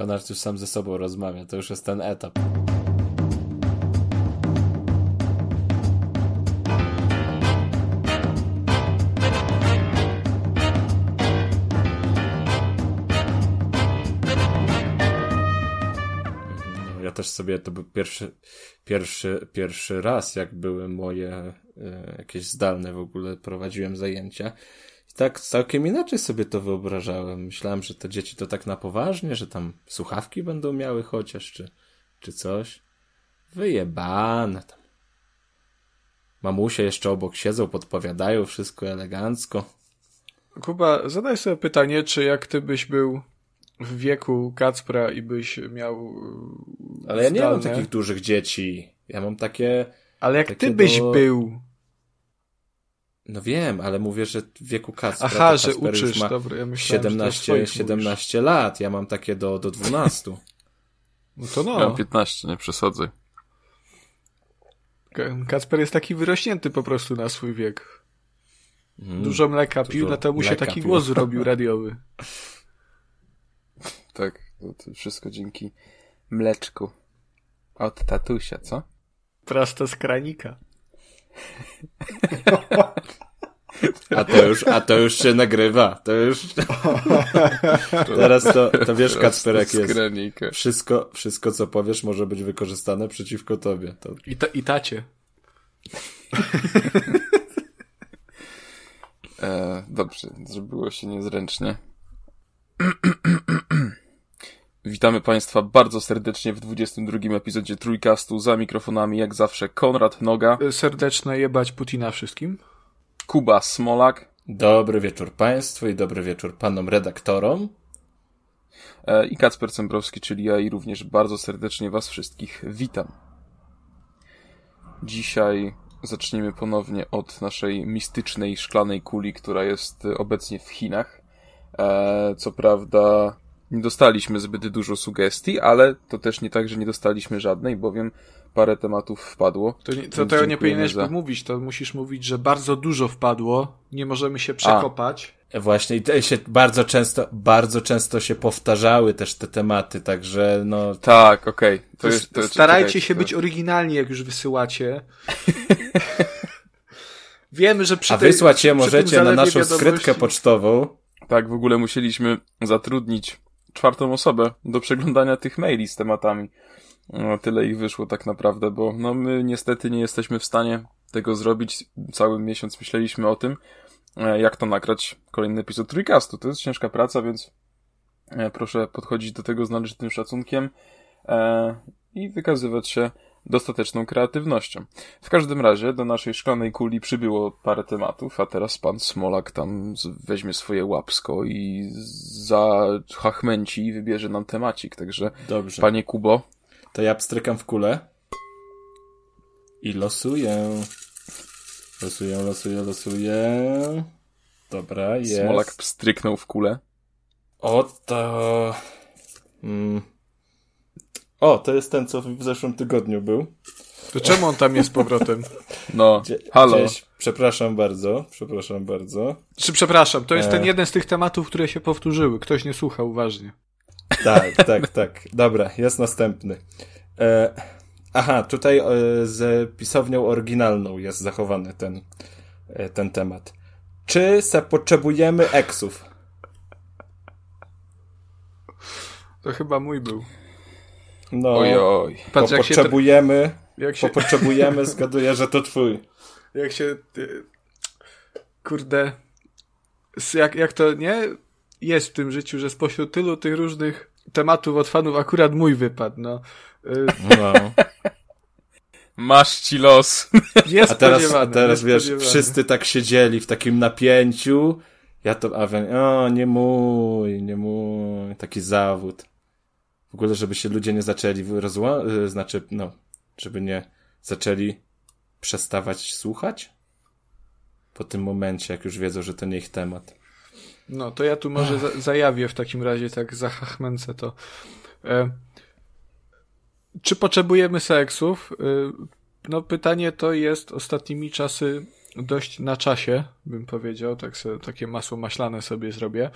Konrad już sam ze sobą rozmawia, to już jest ten etap. No, ja też sobie, to był pierwszy, pierwszy, pierwszy raz, jak były moje e, jakieś zdalne w ogóle, prowadziłem zajęcia. I tak całkiem inaczej sobie to wyobrażałem. Myślałem, że te dzieci to tak na poważnie, że tam słuchawki będą miały chociaż, czy, czy coś. Wyjebane tam. Mamusie jeszcze obok siedzą, podpowiadają wszystko elegancko. Kuba, zadaj sobie pytanie, czy jak ty byś był w wieku Kacpra i byś miał. e, Ale ja nie mam zdalne- takich dużych dzieci. Ja mam takie. Ale jak ty byś do- był. No wiem, ale mówię, że w wieku Kacpra. Aha, że Kacper już uczysz, ma dobra, ja myślałem, że to 17, swoich 17 lat. Ja mam takie do, do 12. mówisz. No to Ja mam no. 15, nie przesadzaj. Ka- Kacper jest taki wyrośnięty po prostu na swój wiek. Mm. Dużo mleka pił, dlatego mu się taki pił. głos zrobił radiowy. Tak, to, to wszystko dzięki mleczku. Od tatusia, co? Prosto z kranika. A to już, a to już się nagrywa. To już. Teraz to, to wiesz, Kacper, jak jest. Wszystko, wszystko, co powiesz, może być wykorzystane przeciwko tobie. To... I, ta, i tacie. E, dobrze, zrobiło się niezręcznie. Witamy Państwa bardzo serdecznie w 22 epizodzie Trójkastu. Za mikrofonami, jak zawsze, Konrad Noga, Serdeczne jebać Putina wszystkim. Kuba Smolak Dobry wieczór Państwu i dobry wieczór Panom redaktorom. e, i Kacper Cembrowski, czyli ja i również bardzo serdecznie Was wszystkich witam. Dzisiaj zaczniemy ponownie od naszej mistycznej szklanej kuli, która jest obecnie w Chinach. E, co prawda nie dostaliśmy zbyt dużo sugestii, ale to też nie tak, że nie dostaliśmy żadnej, bowiem parę tematów wpadło. To, nie, to, to nie powinieneś za- mówić, to musisz mówić, że bardzo dużo wpadło, nie możemy się przekopać. Właśnie i te się bardzo często, bardzo często się powtarzały też te tematy, także no, Tak, okej. To jest, to, Starajcie czekajcie, się to- być oryginalni, jak już wysyłacie. Wiemy, że przy a tej- wysłać je możecie na naszą wiadomości- skrytkę pocztową. Tak, w ogóle musieliśmy zatrudnić czwartą osobę do przeglądania tych maili z tematami. No, tyle ich wyszło tak naprawdę, bo no my niestety nie jesteśmy w stanie tego zrobić. Cały miesiąc myśleliśmy o tym, e, jak to nagrać kolejny epizod Trójkastu. To jest ciężka praca, więc e, proszę podchodzić do tego z należytym szacunkiem e, i wykazywać się dostateczną kreatywnością. W każdym razie do naszej szklanej kuli przybyło parę tematów, a teraz pan Smolak tam weźmie swoje łapsko i zahachmęci i wybierze nam temacik. Także, Dobrze. panie Kubo, To ja pstrykam w kulę i losuję. Losuję, losuję, losuję. Dobra, jest. Smolak pstryknął w kulę. Oto. Mm. O, to jest ten, co w zeszłym tygodniu był. To czemu on tam jest z powrotem? No, Gdzie, halo. Gdzieś, przepraszam bardzo, przepraszam bardzo. Czy przepraszam, to jest E. ten jeden z tych tematów, które się powtórzyły. Ktoś nie słucha uważnie. Tak, tak, tak. Dobra, jest następny. E, aha, tutaj e, z pisownią oryginalną jest zachowany ten, e, ten temat. Czy se potrzebujemy eksów? To chyba mój był. No, Oj, oj. Patrz, jak się, tra- potrzebujemy, jak się, potrzebujemy, zgaduję, że to twój. jak się, kurde, jak, jak to, nie? Jest w tym życiu, że spośród tylu tych różnych tematów od fanów akurat mój wypadł, no. Y, No. Masz ci los. A teraz, a teraz wiesz, wszyscy tak siedzieli w takim napięciu. Ja to, a wy- o, nie mój, nie mój, taki zawód. W ogóle, żeby się ludzie nie zaczęli rozła, y, znaczy, no, żeby nie zaczęli przestawać słuchać po tym momencie, jak już wiedzą, że to nie ich temat. No, to ja tu może za zajawię w takim razie, tak zachachmęcę to. E, czy potrzebujemy seksów? E, no, pytanie to jest ostatnimi czasy dość na czasie, bym powiedział, tak sobie, takie masło maślane sobie zrobię.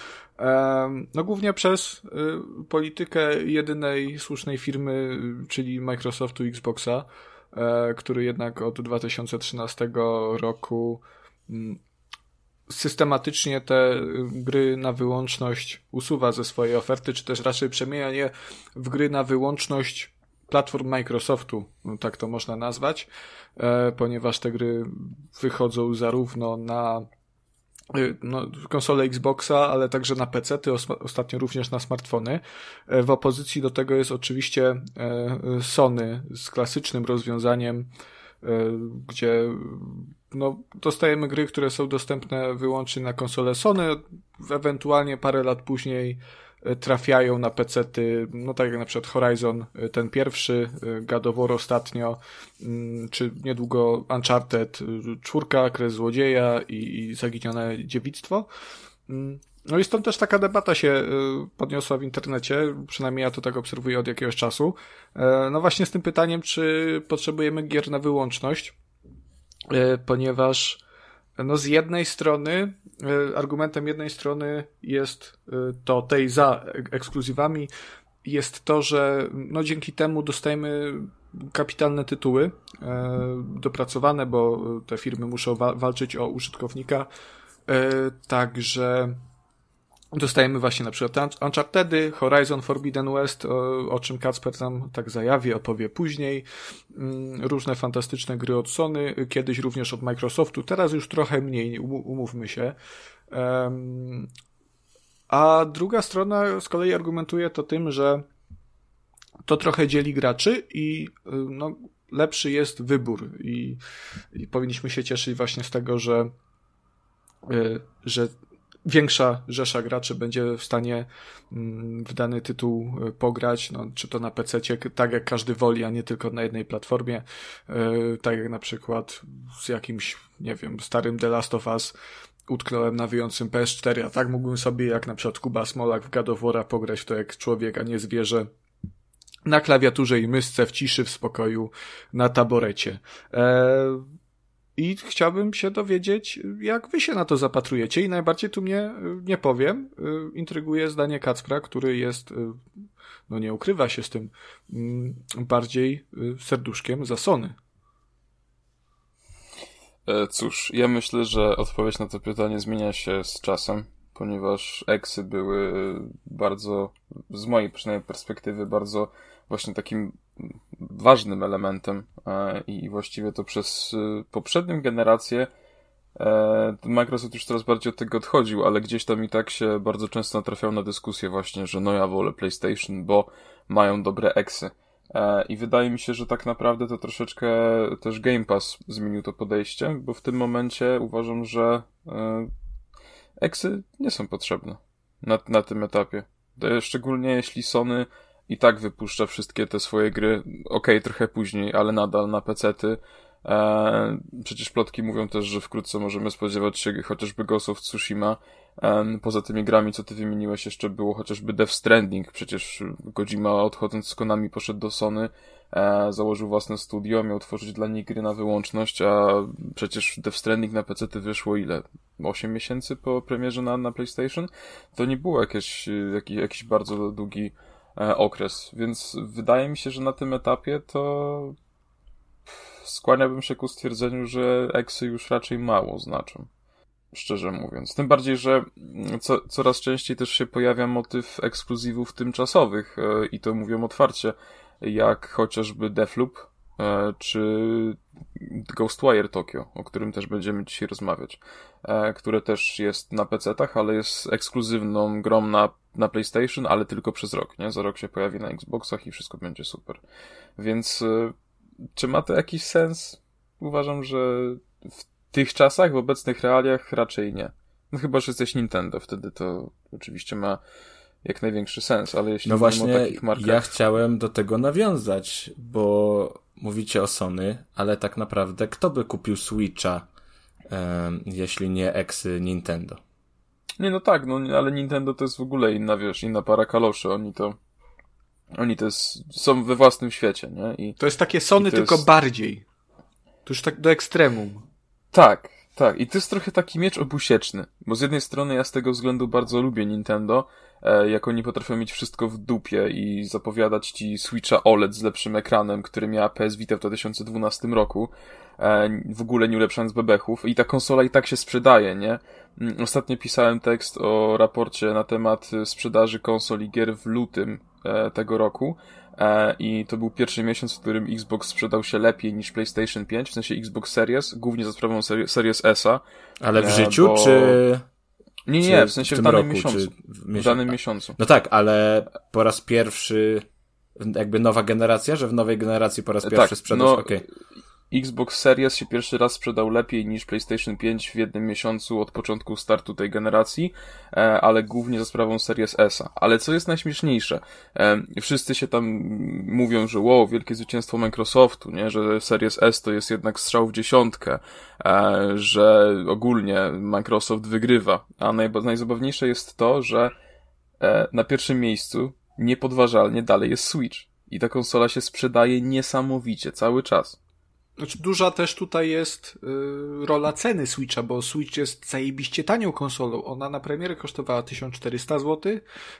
No głównie przez y, politykę jedynej słusznej firmy, czyli Microsoftu Xboxa, e, który jednak od 2013 roku mm, systematycznie te gry na wyłączność usuwa ze swojej oferty, czy też raczej przemienia je w gry na wyłączność platform Microsoftu, no tak to można nazwać, e, ponieważ te gry wychodzą zarówno na e, no, konsolę Xboxa, ale także na PC, ty ostatnio również na smartfony. E, w opozycji do tego jest oczywiście Sony z klasycznym rozwiązaniem, gdzie no, dostajemy gry, które są dostępne wyłącznie na konsolę Sony, ewentualnie parę lat później trafiają na pecety, no tak jak na przykład Horizon, y, ten pierwszy, God of War ostatnio, mm, czy niedługo Uncharted, czwórka, Kres Złodzieja i, i Zaginione Dziewictwo. Mm, no i stąd też taka debata się podniosła w internecie, przynajmniej ja to tak obserwuję od jakiegoś czasu. E, no właśnie z tym pytaniem, czy potrzebujemy gier na wyłączność, e, ponieważ no z jednej strony, e, argumentem jednej strony jest e, to tej za ekskluzywami, jest to, że no dzięki temu dostajemy kapitalne tytuły e, dopracowane, bo te firmy muszą wa walczyć o użytkownika. Także Dostajemy właśnie na przykład Unchartedy, Horizon Forbidden West, o, o czym Kacper tam tak zajawi, opowie później. Mm, różne fantastyczne gry od Sony, kiedyś również od Microsoftu, teraz już trochę mniej, umówmy się. A druga strona z kolei argumentuje to tym, że to trochę dzieli graczy i y, no, lepszy jest wybór i, i powinniśmy się cieszyć właśnie z tego, że, y, że większa rzesza graczy będzie w stanie mm, w dany tytuł e, pograć, no, czy to na PC, tak jak każdy woli, a nie tylko na jednej platformie, e, tak jak na przykład z jakimś, nie wiem, starym The Last of Us utknąłem na wyjącym PS4, a tak mógłbym sobie jak na przykład Kuba Smolak w God of War pograć w to jak człowiek, a nie zwierzę na klawiaturze i mysce, w ciszy, w spokoju, na taborecie. Eee, i chciałbym się dowiedzieć, jak wy się na to zapatrujecie. I najbardziej tu mnie, nie powiem, y, intryguje zdanie Kacpra, który jest, y, no nie ukrywa się z tym, mm, bardziej y, serduszkiem za Sony. E, cóż, ja myślę, że odpowiedź na to pytanie zmienia się z czasem, ponieważ eksy były bardzo, z mojej przynajmniej perspektywy, bardzo właśnie takim ważnym elementem e, i właściwie to przez e, poprzednią generację e, Microsoft już coraz bardziej od tego odchodził, ale gdzieś tam i tak się bardzo często natrafiał na dyskusję właśnie, że no ja wolę PlayStation, bo mają dobre eksy. I wydaje mi się, że tak naprawdę to troszeczkę też Game Pass zmienił to podejście, bo w tym momencie uważam, że eksy nie są potrzebne na, na tym etapie. Szczególnie jeśli Sony i tak wypuszcza wszystkie te swoje gry, ok, trochę później, ale nadal na pecety. E, przecież plotki mówią też, że wkrótce możemy spodziewać się chociażby Ghost of Tsushima. E, poza tymi grami, co ty wymieniłeś, jeszcze było chociażby Death Stranding. Przecież Kojima odchodząc z Konami poszedł do Sony, e, założył własne studio, miał tworzyć dla nich gry na wyłączność, a przecież Death Stranding na PC wyszło ile? 8 miesięcy po premierze na, na PlayStation? To nie było jakieś, jakiś, jakiś bardzo długi okres, więc wydaje mi się, że na tym etapie to skłaniałbym się ku stwierdzeniu, że eksy już raczej mało znaczą. Szczerze mówiąc. Tym bardziej, że co, coraz częściej też się pojawia motyw ekskluzywów tymczasowych e, i to mówią otwarcie, jak chociażby Deathloop, e, czy Ghostwire Tokyo, o którym też będziemy dzisiaj rozmawiać, które też jest na PC-tach, ale jest ekskluzywną grą na na PlayStation, ale tylko przez rok, nie? Za rok się pojawi na Xboxach i wszystko będzie super. Więc y, czy ma to jakiś sens? Uważam, że w tych czasach, w obecnych realiach raczej nie. No chyba, że jesteś Nintendo, wtedy to oczywiście ma jak największy sens, ale jeśli no właśnie, o takich markach... ja chciałem do tego nawiązać, bo mówicie o Sony, ale tak naprawdę kto by kupił Switcha, um, jeśli nie eksy Nintendo? Nie, no tak, no ale Nintendo to jest w ogóle inna, wiesz, inna para kaloszy. Oni to. Oni to jest, są we własnym świecie, nie? I, to jest takie Sony, tylko jest... bardziej. To już tak do ekstremum. Tak, Tak, i to jest trochę taki miecz obusieczny, bo z jednej strony ja z tego względu bardzo lubię Nintendo, e, jak oni potrafią mieć wszystko w dupie i zapowiadać ci Switcha OLED z lepszym ekranem, który miała PS Vita w 2012 roku, e, w ogóle nie ulepszając bebechów i ta konsola i tak się sprzedaje, nie? Mm, Ostatnio pisałem tekst o raporcie na temat sprzedaży konsol i gier w lutym e, tego roku e, i to był pierwszy miesiąc, w którym Xbox sprzedał się lepiej niż PlayStation 5, w sensie Xbox Series, głównie za sprawą seri Series S-a. Ale w E, życiu, bo- czy... Nie, czy nie, w sensie w, tym danym roku, miesiącu. czy W miesiąc- danym miesiącu. No tak, ale po raz pierwszy jakby nowa generacja, że w nowej generacji po raz pierwszy tak, sprzedaż, no, okej. Xbox Series się pierwszy raz sprzedał lepiej niż PlayStation 5 w jednym miesiącu od początku startu tej generacji, e, ale głównie za sprawą Series S. Ale co jest najśmieszniejsze, e, wszyscy się tam mówią, że wow, wielkie zwycięstwo Microsoftu, nie, że Series S to jest jednak strzał w dziesiątkę, e, że ogólnie Microsoft wygrywa. A najzabawniejsze jest to, że na pierwszym miejscu niepodważalnie dalej jest Switch. I ta konsola się sprzedaje niesamowicie cały czas. Znaczy, duża też tutaj jest y, rola ceny Switcha, bo Switch jest zajebiście tanią konsolą. Ona na premierę kosztowała 1400 zł,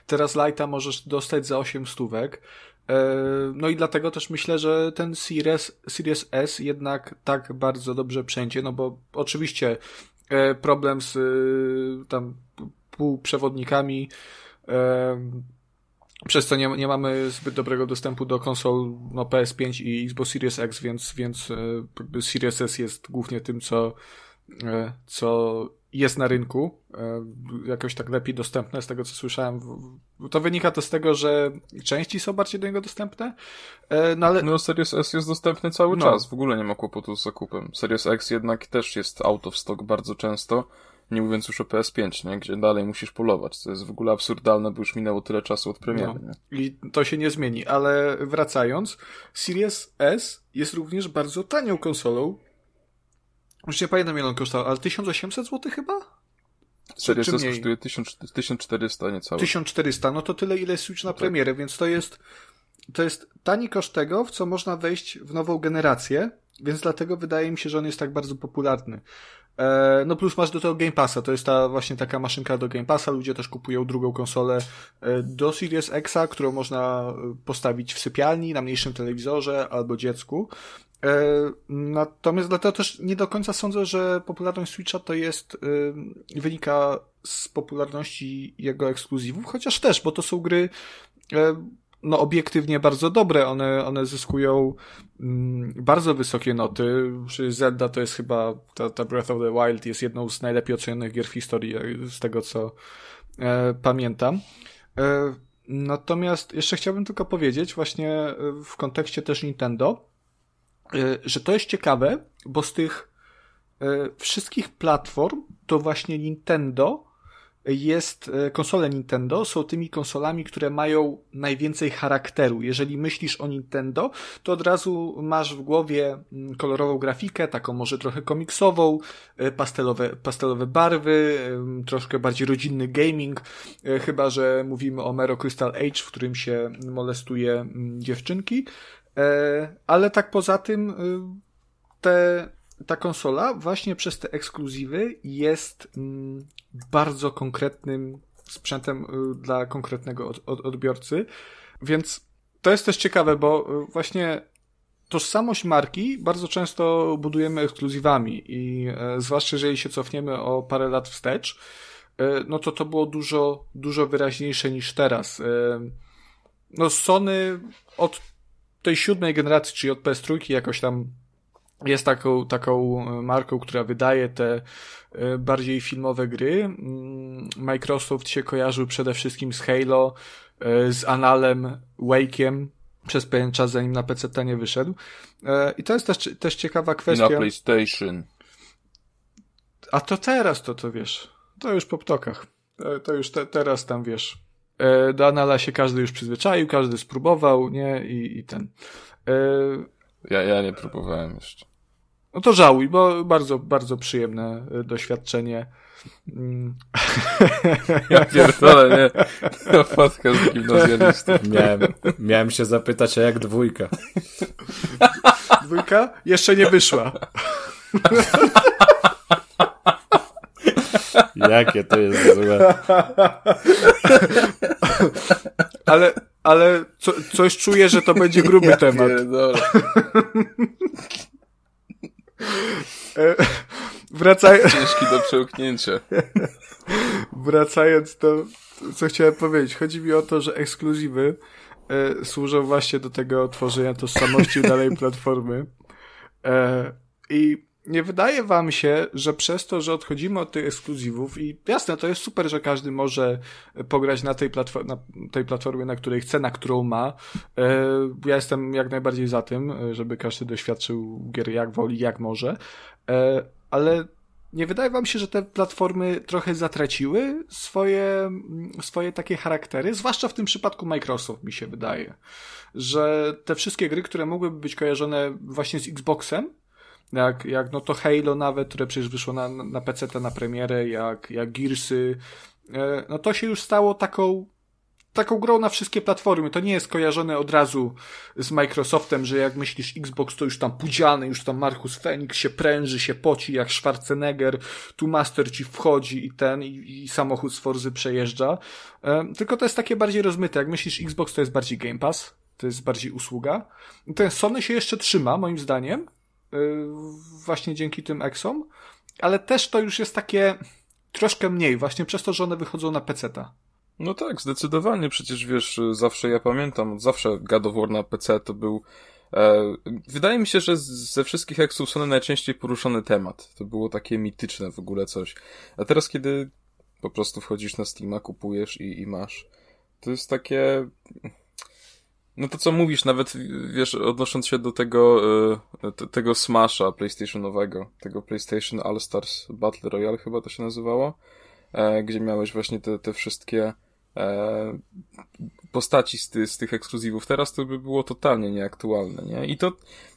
teraz Lite'a możesz dostać za 8 stówek. E, No i dlatego też myślę, że ten Series, Series S jednak tak bardzo dobrze przędzie, no bo oczywiście e, problem z y, tam półprzewodnikami e, przez co nie, nie mamy zbyt dobrego dostępu do konsol no, PS5 i Xbox Series X, więc, więc e, Series S jest głównie tym, co, e, co jest na rynku. E, Jakoś tak lepiej dostępne z tego, co słyszałem. To wynika to z tego, że części są bardziej do niego dostępne, e, no ale No, Series S jest dostępny cały No. czas, w ogóle nie ma kłopotu z zakupem. Series X jednak też jest out of stock bardzo często, nie mówiąc już o PS5, nie? gdzie dalej musisz polować, co jest w ogóle absurdalne, bo już minęło tyle czasu od premiery. No. I to się nie zmieni, ale wracając, Series S jest również bardzo tanią konsolą. Już nie pamiętam ile on kosztował, ale 1800 zł chyba? Series S kosztuje 1000 1400 niecałe. 1400, no to tyle ile Switch na Tak. premierę, więc to jest to jest tani koszt tego, w co można wejść w nową generację, więc dlatego wydaje mi się, że on jest tak bardzo popularny. E, no plus masz do tego Game Passa, to jest ta właśnie taka maszynka do Game Passa, ludzie też kupują drugą konsolę e, do Series Xa, którą można e, postawić w sypialni, na mniejszym telewizorze albo dziecku. Natomiast dlatego też nie do końca sądzę, że popularność Switcha to jest, wynika z popularności jego ekskluzywów, chociaż też, bo to są gry no obiektywnie bardzo dobre, one, one zyskują mm, bardzo wysokie noty. Przy Zelda to jest chyba, ta, ta Breath of the Wild jest jedną z najlepiej ocenionych gier w historii, e, z tego co e, pamiętam. E, natomiast jeszcze chciałbym tylko powiedzieć, właśnie e, w kontekście też Nintendo, e, że to jest ciekawe, bo z tych e, wszystkich platform to właśnie Nintendo jest, e, konsole Nintendo są tymi konsolami, które mają najwięcej charakteru. Jeżeli myślisz o Nintendo, to od razu masz w głowie mm, kolorową grafikę, taką może trochę komiksową, e, pastelowe, pastelowe barwy, troszkę bardziej rodzinny gaming, e, chyba że mówimy o Mero Crystal Age, w którym się molestuje mm, dziewczynki. Ale tak poza tym, y, te, ta konsola właśnie przez te ekskluzywy jest mm, bardzo konkretnym sprzętem y, dla konkretnego od, od, odbiorcy. Więc to jest też ciekawe, bo y, właśnie tożsamość marki bardzo często budujemy ekskluzywami i e, zwłaszcza jeżeli się cofniemy o parę lat wstecz, e, no to to było dużo, dużo wyraźniejsze niż teraz. E, no Sony od tej siódmej generacji, czyli od PS3 jakoś tam jest taką, taką e, marką, która wydaje te e, bardziej filmowe gry. Mm, Microsoft się kojarzył przede wszystkim z Halo, e, z Analem, Wake'iem przez pewien czas, zanim na PC nie wyszedł. I to jest też, też ciekawa I na kwestia. PlayStation. A to teraz to, to wiesz. To już po ptokach. To, już te, teraz tam wiesz. Do Anala się każdy już przyzwyczaił, każdy spróbował, nie? I, i ten. Ja, ja nie próbowałem jeszcze. No to żałuj, bo bardzo, bardzo przyjemne e, doświadczenie. Mm. Ja pierdolę, nie. Podcast gimnazjalistów. Miałem, miałem się zapytać, a jak dwójka? Dwójka jeszcze nie wyszła. Jakie to jest złe. ale, ale co, coś czuję, że to będzie gruby Ja temat. E, Wracaj, Ciężki do przełknięcia. wracając do, co chciałem powiedzieć. Chodzi mi o to, że ekskluzywy e, służą właśnie do tego tworzenia tożsamości dalej platformy. E, I nie wydaje wam się, że przez to, że odchodzimy od tych ekskluzywów i jasne, to jest super, że każdy może pograć na tej, platform na tej platformie, na której chce, na którą ma. E, ja jestem jak najbardziej za tym, e, żeby każdy doświadczył gier jak woli, jak może. E, ale nie wydaje wam się, że te platformy trochę zatraciły swoje, swoje takie charaktery? Zwłaszcza w tym przypadku Microsoft, mi się wydaje. Że te wszystkie gry, które mogłyby być kojarzone właśnie z Xboxem, jak, jak no to Halo nawet, które przecież wyszło na, na PC na premierę, jak, jak Gearsy, e, no to się już stało taką taką grą na wszystkie platformy. To nie jest kojarzone od razu z Microsoftem, że jak myślisz Xbox, to już tam pudziany, już tam Marcus Fenix się pręży, się poci jak Schwarzenegger, tu Master ci wchodzi i ten, i, i samochód z Forzy przejeżdża. E, tylko to jest takie bardziej rozmyte. Jak myślisz Xbox, to jest bardziej Game Pass, to jest bardziej usługa. Ten Sony się jeszcze trzyma, moim zdaniem, właśnie dzięki tym Exom, ale też to już jest takie troszkę mniej, właśnie przez to, że one wychodzą na PC-ta. No tak, zdecydowanie. Przecież wiesz, zawsze ja pamiętam, zawsze God of War na PC to był. E, wydaje mi się, że ze wszystkich eksów Sony najczęściej poruszony temat. To było takie mityczne w ogóle coś. A teraz, kiedy po prostu wchodzisz na Steama, kupujesz i, i masz, to jest takie. No to co mówisz, nawet wiesz, odnosząc się do tego, e, te- tego Smasha PlayStationowego, tego PlayStation All Stars Battle Royale chyba to się nazywało, e, gdzie miałeś właśnie te, te wszystkie e, postaci z, ty, z tych ekskluzywów. Teraz to by było totalnie nieaktualne, nie? I to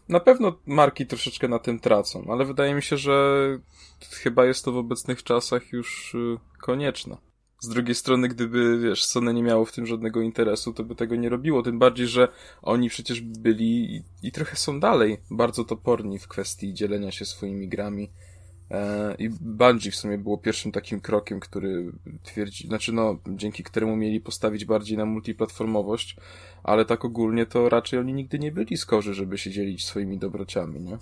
na pewno marki troszeczkę na tym tracą, ale wydaje mi się, że chyba jest to w obecnych czasach już y, konieczne. Z drugiej strony, gdyby, wiesz, Sony nie miało w tym żadnego interesu, to by tego nie robiło. Tym bardziej, że oni przecież byli i, i trochę są dalej bardzo toporni w kwestii dzielenia się swoimi grami. E, I Bungie w sumie było pierwszym takim krokiem, który twierdzi, znaczy no, dzięki któremu mieli postawić bardziej na multiplatformowość, ale tak ogólnie to raczej oni nigdy nie byli skorzy, żeby się dzielić swoimi dobrociami, nie?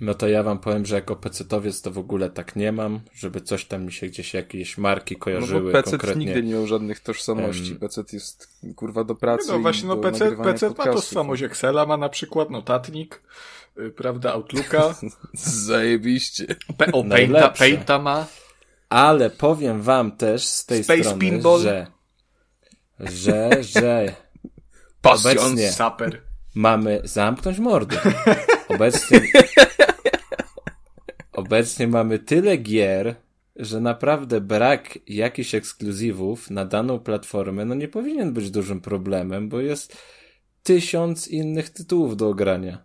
No to ja wam powiem, że jako pecetowiec to w ogóle tak nie mam, żeby coś tam mi się gdzieś jakieś marki No kojarzyły bo PC konkretnie. nigdy nie miał żadnych tożsamości. PC jest kurwa do pracy. No właśnie, no PC, PC ma tożsamość Excela, ma na przykład notatnik, y, prawda, Outlooka, Zajebiście. P- o, Painta. Painta ma. Ale powiem wam też z tej Space strony, Pinball. że że, że Pasjon. Obecnie. Saper. mamy zamknąć mordy. Obecnie obecnie mamy tyle gier, że naprawdę brak jakichś ekskluzywów na daną platformę no nie powinien być dużym problemem, bo jest tysiąc innych tytułów do ogrania.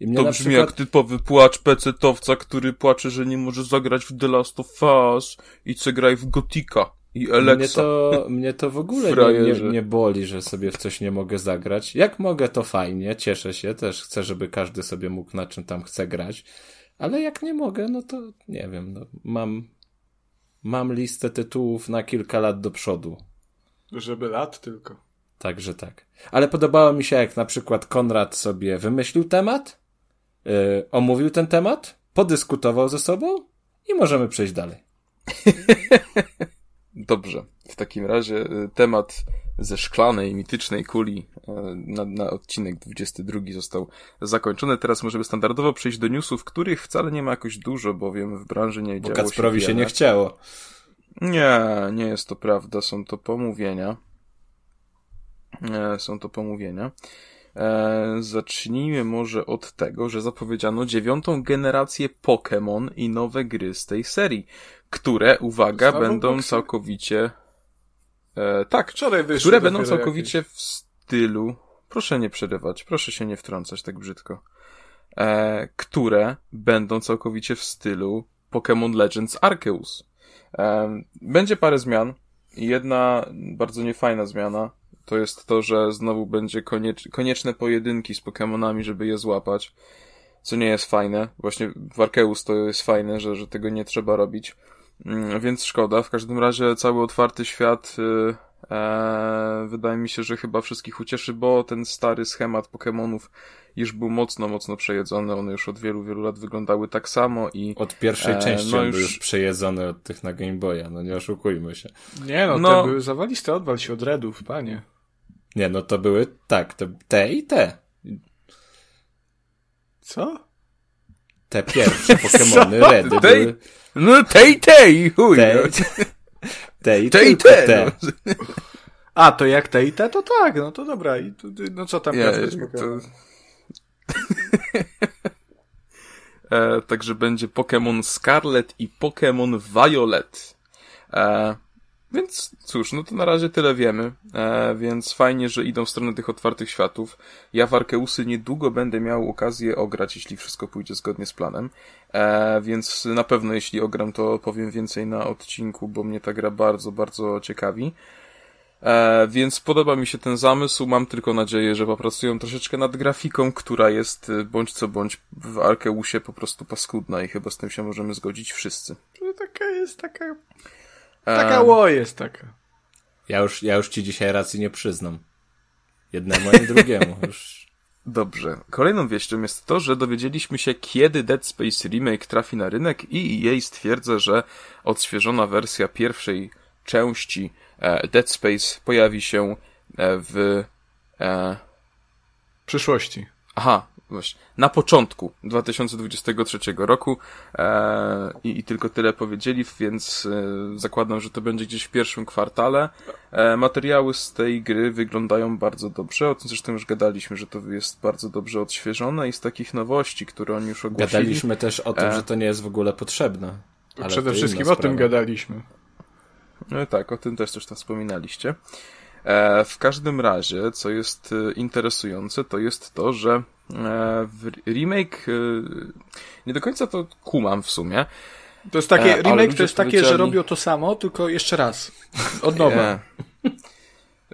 I mnie To brzmi przykład... jak typowy płacz pecetowca, który płacze, że nie może zagrać w The Last of Us i co graj w Gotika i Mnie Alexa. to, mnie to w ogóle nie, nie, nie boli, że sobie w coś nie mogę zagrać. Jak mogę, to fajnie, cieszę się, też chcę, żeby każdy sobie mógł na czym tam chce grać. Ale jak nie mogę, no to nie wiem, no, mam, mam listę tytułów na kilka lat do przodu. Żeby lat tylko. Także tak. Ale podobało mi się, jak na przykład Konrad sobie wymyślił temat, yy, omówił ten temat, podyskutował ze sobą i możemy przejść dalej. Dobrze. W takim razie y, temat ze szklanej, mitycznej kuli y, na, na odcinek 22 został zakończony. Teraz możemy standardowo przejść do newsów, których wcale nie ma jakoś dużo, bowiem w branży nie Bo działo Kacprowi się wiele. nie chciało. Nie, nie jest to prawda. Są to pomówienia. E, są to pomówienia. E, zacznijmy może od tego, że zapowiedziano dziewiątą generację Pokémon i nowe gry z tej serii, które, uwaga, Znowu będą boksy? całkowicie. E, tak, Wczoraj wyszły które będą całkowicie w stylu. Proszę nie przerywać, proszę się nie wtrącać tak brzydko. E, które będą całkowicie w stylu Pokémon Legends Arceus. E, będzie parę zmian. i Jedna bardzo niefajna zmiana to jest to, że znowu będzie koniecz, konieczne pojedynki z Pokémonami, żeby je złapać. co nie jest fajne. Właśnie w Arkeus to jest fajne, że, że tego nie trzeba robić. Mm, więc szkoda. W każdym razie cały otwarty świat y, e, wydaje mi się, że chyba wszystkich ucieszy, bo ten stary schemat Pokémonów już był mocno, mocno przejedzony. One już od wielu, wielu lat wyglądały tak samo i... Od pierwszej e, części no już... był już przejedzony od tych na Game Boya, no nie oszukujmy się. Nie no, no... te były zawaliste, odwal się od Redów, panie. Nie, no to były, tak, te, te i te. Co? Te pierwsze Pokémony Redy były... No tej, tej, chuj. Tej, no. tej, tej, te. te. No. A, to jak te i te, to tak, no to dobra. I to, no co tam ja, to... e, Także będzie Pokémon Scarlet i Pokémon Violet. E, więc cóż, no to na razie tyle wiemy, e, więc fajnie, że idą w stronę tych otwartych światów. Ja w Arkeusy niedługo będę miał okazję ograć, jeśli wszystko pójdzie zgodnie z planem, e, więc na pewno jeśli ogram, to powiem więcej na odcinku, bo mnie ta gra bardzo, bardzo ciekawi. E, więc podoba mi się ten zamysł, mam tylko nadzieję, że popracują troszeczkę nad grafiką, która jest e, bądź co bądź w Arkeusie po prostu paskudna i chyba z tym się możemy zgodzić wszyscy. No taka jest, taka Taka ło jest taka. Ja już, ja już ci dzisiaj racji nie przyznam. Jednemu ani drugiemu. Już. Dobrze. Kolejną wieścią jest to, że dowiedzieliśmy się, kiedy Dead Space Remake trafi na rynek i jej stwierdza, że odświeżona wersja pierwszej części e, Dead Space pojawi się e, w e... przyszłości. Aha, właśnie, na początku 2023 roku e, i, i, tylko tyle powiedzieli, więc e, zakładam, że to będzie gdzieś w pierwszym kwartale. E, materiały z tej gry wyglądają bardzo dobrze, o tym zresztą już gadaliśmy, że to jest bardzo dobrze odświeżone i z takich nowości, które oni już ogłosili. Gadaliśmy też o tym, e, że to nie jest w ogóle potrzebne. Ale Przede wszystkim o tym gadaliśmy. No tak, o tym też coś tam wspominaliście. E, w każdym razie, co jest e, interesujące, to jest to, że remake nie do końca to kumam w sumie. To jest takie, remake to jest takie, że robią to samo, tylko jeszcze raz. Od nowa.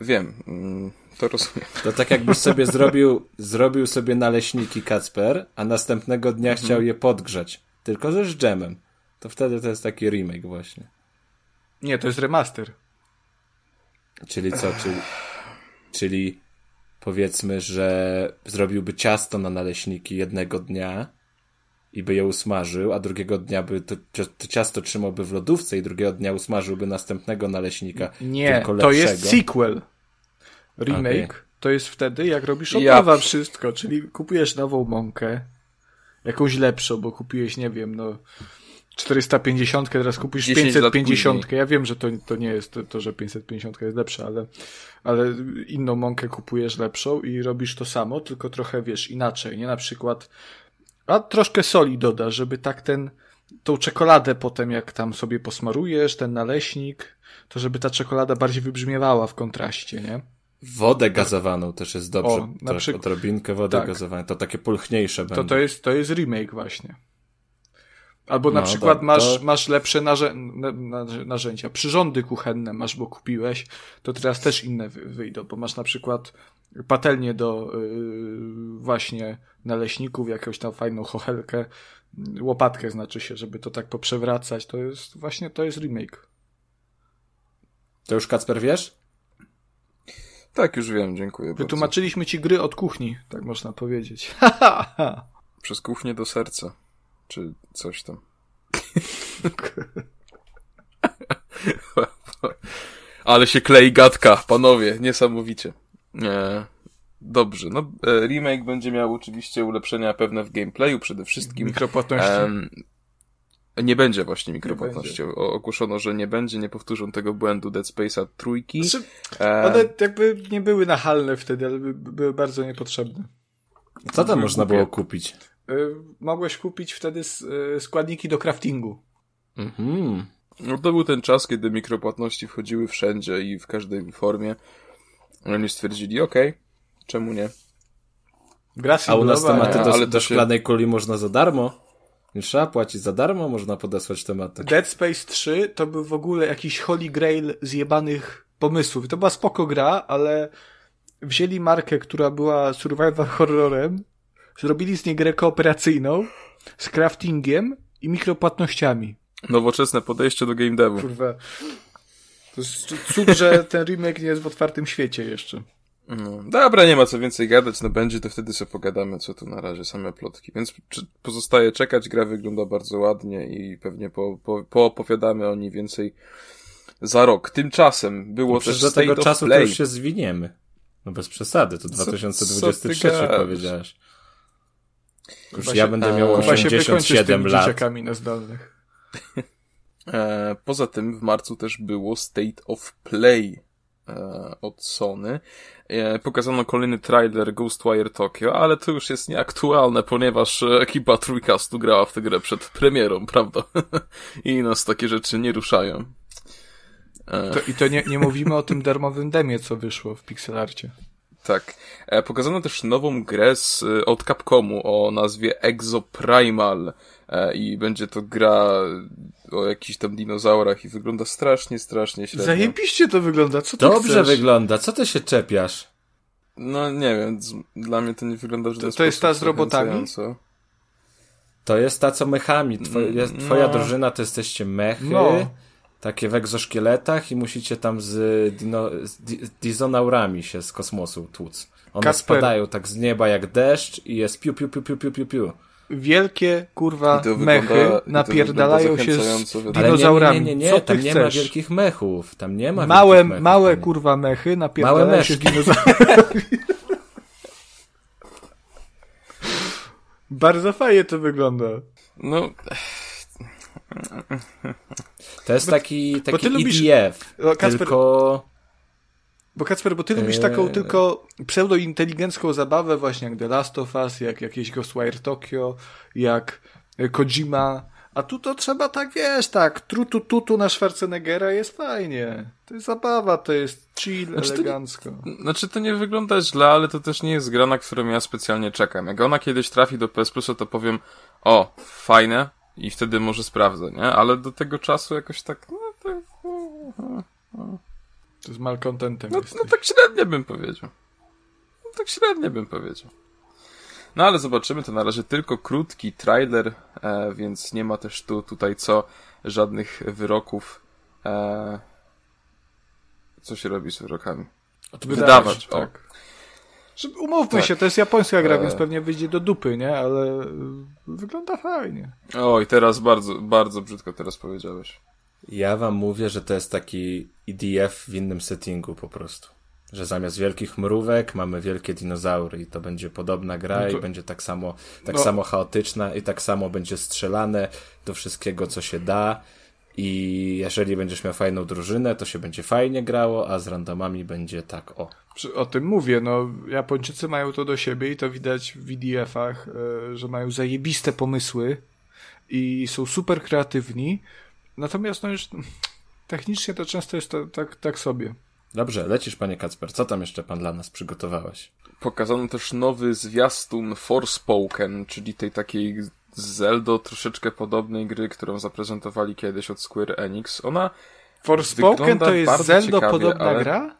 Wiem, mm, to rozumiem. To tak jakbyś sobie zrobił, zrobił sobie naleśniki Kacper, a następnego dnia mhm. chciał je podgrzać. Tylko ze z dżemem. To wtedy to jest taki remake właśnie. Nie, to jest remaster. Czyli co? Czyli, czyli powiedzmy, że zrobiłby ciasto na naleśniki jednego dnia i by je usmażył, a drugiego dnia by to, to ciasto trzymałby w lodówce i drugiego dnia usmażyłby następnego naleśnika. Nie, to jest sequel. Remake okay. to jest wtedy, jak robisz od ja... wszystko, czyli kupujesz nową mąkę, jakąś lepszą, bo kupiłeś, nie wiem, no 450, teraz kupisz 550. Ja wiem, że to, to nie jest to, to, że 550 jest lepsze, ale, ale inną mąkę kupujesz lepszą i robisz to samo, tylko trochę wiesz inaczej, nie? Na przykład, a troszkę soli dodasz, żeby tak ten, tą czekoladę potem, jak tam sobie posmarujesz, ten naleśnik, to żeby ta czekolada bardziej wybrzmiewała w kontraście, nie? Wodę gazowaną też jest dobrze. O, na przykład, odrobinkę wody tak. gazowanej. To takie pulchniejsze to, To jest, to jest remake właśnie. Albo na no, przykład to, masz, to... masz lepsze narze narzędzia, przyrządy kuchenne masz, bo kupiłeś, to teraz też inne wyjdą, bo masz na przykład patelnię do yy, właśnie naleśników, jakąś tam fajną chochelkę, łopatkę znaczy się, żeby to tak poprzewracać, to jest właśnie, to jest remake. To już Kacper wiesz? Tak, już wiem, dziękuję Wytłumaczyliśmy ci gry od kuchni, tak można powiedzieć. Przez kuchnię do serca czy coś tam. Ale się klei gadka, panowie, niesamowicie. E, dobrze, no e, remake będzie miał oczywiście ulepszenia pewne w gameplayu przede wszystkim. Mikropłatności. E, nie będzie właśnie mikropłatności. Będzie. Ogłoszono, że nie będzie, nie powtórzą tego błędu Dead Space'a trójki. Znaczy, one jakby nie były nachalne wtedy, ale były bardzo niepotrzebne. Co tam można było kupić? Y, mogłeś kupić wtedy y, składniki do craftingu. Mhm. No to był ten czas, kiedy mikropłatności wchodziły wszędzie i w każdej formie. Oni stwierdzili, okej, okay, czemu nie? Gra A u nas tematy do, ale do szklanej się... kuli można za darmo. Nie trzeba płacić za darmo, można podesłać tematy. Dead Space 3 to był w ogóle jakiś holy grail zjebanych pomysłów. To była spoko gra, ale wzięli markę, która była survival horrorem zrobili z niej grę kooperacyjną, z craftingiem i mikropłatnościami. Nowoczesne podejście do game devu. Kurwa. To jest cud, że ten remake nie jest w otwartym świecie jeszcze. No, dobra, nie ma co więcej gadać, no będzie, to wtedy sobie pogadamy, co tu na razie, same plotki. Więc pozostaje czekać, gra wygląda bardzo ładnie i pewnie po, po, poopowiadamy o niej więcej za rok. Tymczasem było No też do tego czasu to już się zwiniemy. No bez przesady, to Co- 2023 co ty gadasz? powiedziałeś. Już Kuba ja się- będę miał Chyba się wykończy z 87 tymi lat. na zdalnych. E, poza tym w marcu też było State of Play e, od Sony. E, pokazano kolejny trailer Ghostwire Tokyo, ale to już jest nieaktualne, ponieważ e, ekipa Trójkastu grała w tę grę przed premierą, prawda? I nas takie rzeczy nie ruszają. E, To, I to nie, nie mówimy o tym darmowym demie, co wyszło w pixelarcie. Tak. E, pokazano też nową grę z, e, od Capcomu o nazwie Exoprimal e, i będzie to gra o jakichś tam dinozaurach i wygląda strasznie, strasznie średnio. Zajebiście to wygląda, co ty Dobrze chcesz? wygląda, co ty się czepiasz? No nie wiem, dla mnie to nie wygląda w żaden To- to jest ta z robotami? To jest ta, co mechami. Twoja, Mm, jest, twoja no. drużyna to jesteście mechy, No. Takie w egzoszkieletach i musicie tam z, dino, z di, dizonaurami się z kosmosu tłuc. One Kasper. spadają tak z nieba jak deszcz i jest piu, piu, piu, piu, piu, piu, piu. Wielkie, kurwa, mechy wygląda- to napierdalają się z wydaje Ale nie, dinozaurami. nie, nie, nie, Co tam nie ma chcesz? wielkich mechów. Tam nie ma Małe, wielkich mechów. małe kurwa mechy napierdalają Małe się z dinozaurami. Bardzo fajnie to wygląda. No, To jest taki, taki ty lubisz- EDF, O, Kacper- tylko... Bo Kacper, bo ty lubisz taką tylko pseudointeligencką zabawę właśnie jak The Last of Us, jak jakieś Ghostwire Tokyo, jak Kojima, a tu to trzeba tak, wiesz, tak, trutu tutu na Schwarzeneggera jest fajnie. To jest zabawa, to jest chill, Znaczy, to nie- elegancko. Znaczy to nie wygląda źle, ale to też nie jest gra, na którą ja specjalnie czekam. Jak ona kiedyś trafi do PS Plusa, to powiem, o, fajne i wtedy może sprawdzę, nie? Ale do tego czasu jakoś tak, no tak, To z malcontentem no, jest. no tak średnio bym powiedział. No tak średnio bym powiedział. No ale zobaczymy, to na razie tylko krótki trailer, e, więc nie ma też tu tutaj co żadnych wyroków. E, co się robi z wyrokami? Wydawać, o. tak. Żeby, umówmy Tak. się, to jest japońska gra, E. więc pewnie wyjdzie do dupy, nie? Ale y, wygląda fajnie. Oj, teraz bardzo, bardzo brzydko teraz powiedziałeś. Ja wam mówię, że to jest taki EDF w innym settingu po prostu. Że zamiast wielkich mrówek mamy wielkie dinozaury i to będzie podobna gra No to- i będzie tak samo, tak No. samo chaotyczna i tak samo będzie strzelane do wszystkiego, co się da. I jeżeli będziesz miał fajną drużynę, to się będzie fajnie grało, a z randomami będzie tak o. O tym mówię, no Japończycy mają to do siebie i to widać w VDF-ach, e, że mają zajebiste pomysły i są super kreatywni. Natomiast no już technicznie to często jest to, tak, tak sobie. Dobrze, lecisz panie Kacper. Co tam jeszcze pan dla nas przygotowałeś? Pokazano też nowy zwiastun Forspoken, czyli tej takiej z Zeldo troszeczkę podobnej gry, którą zaprezentowali kiedyś od Square Enix. Ona, Forspoken to jest Zelda ciekawie, podobna ale- gra?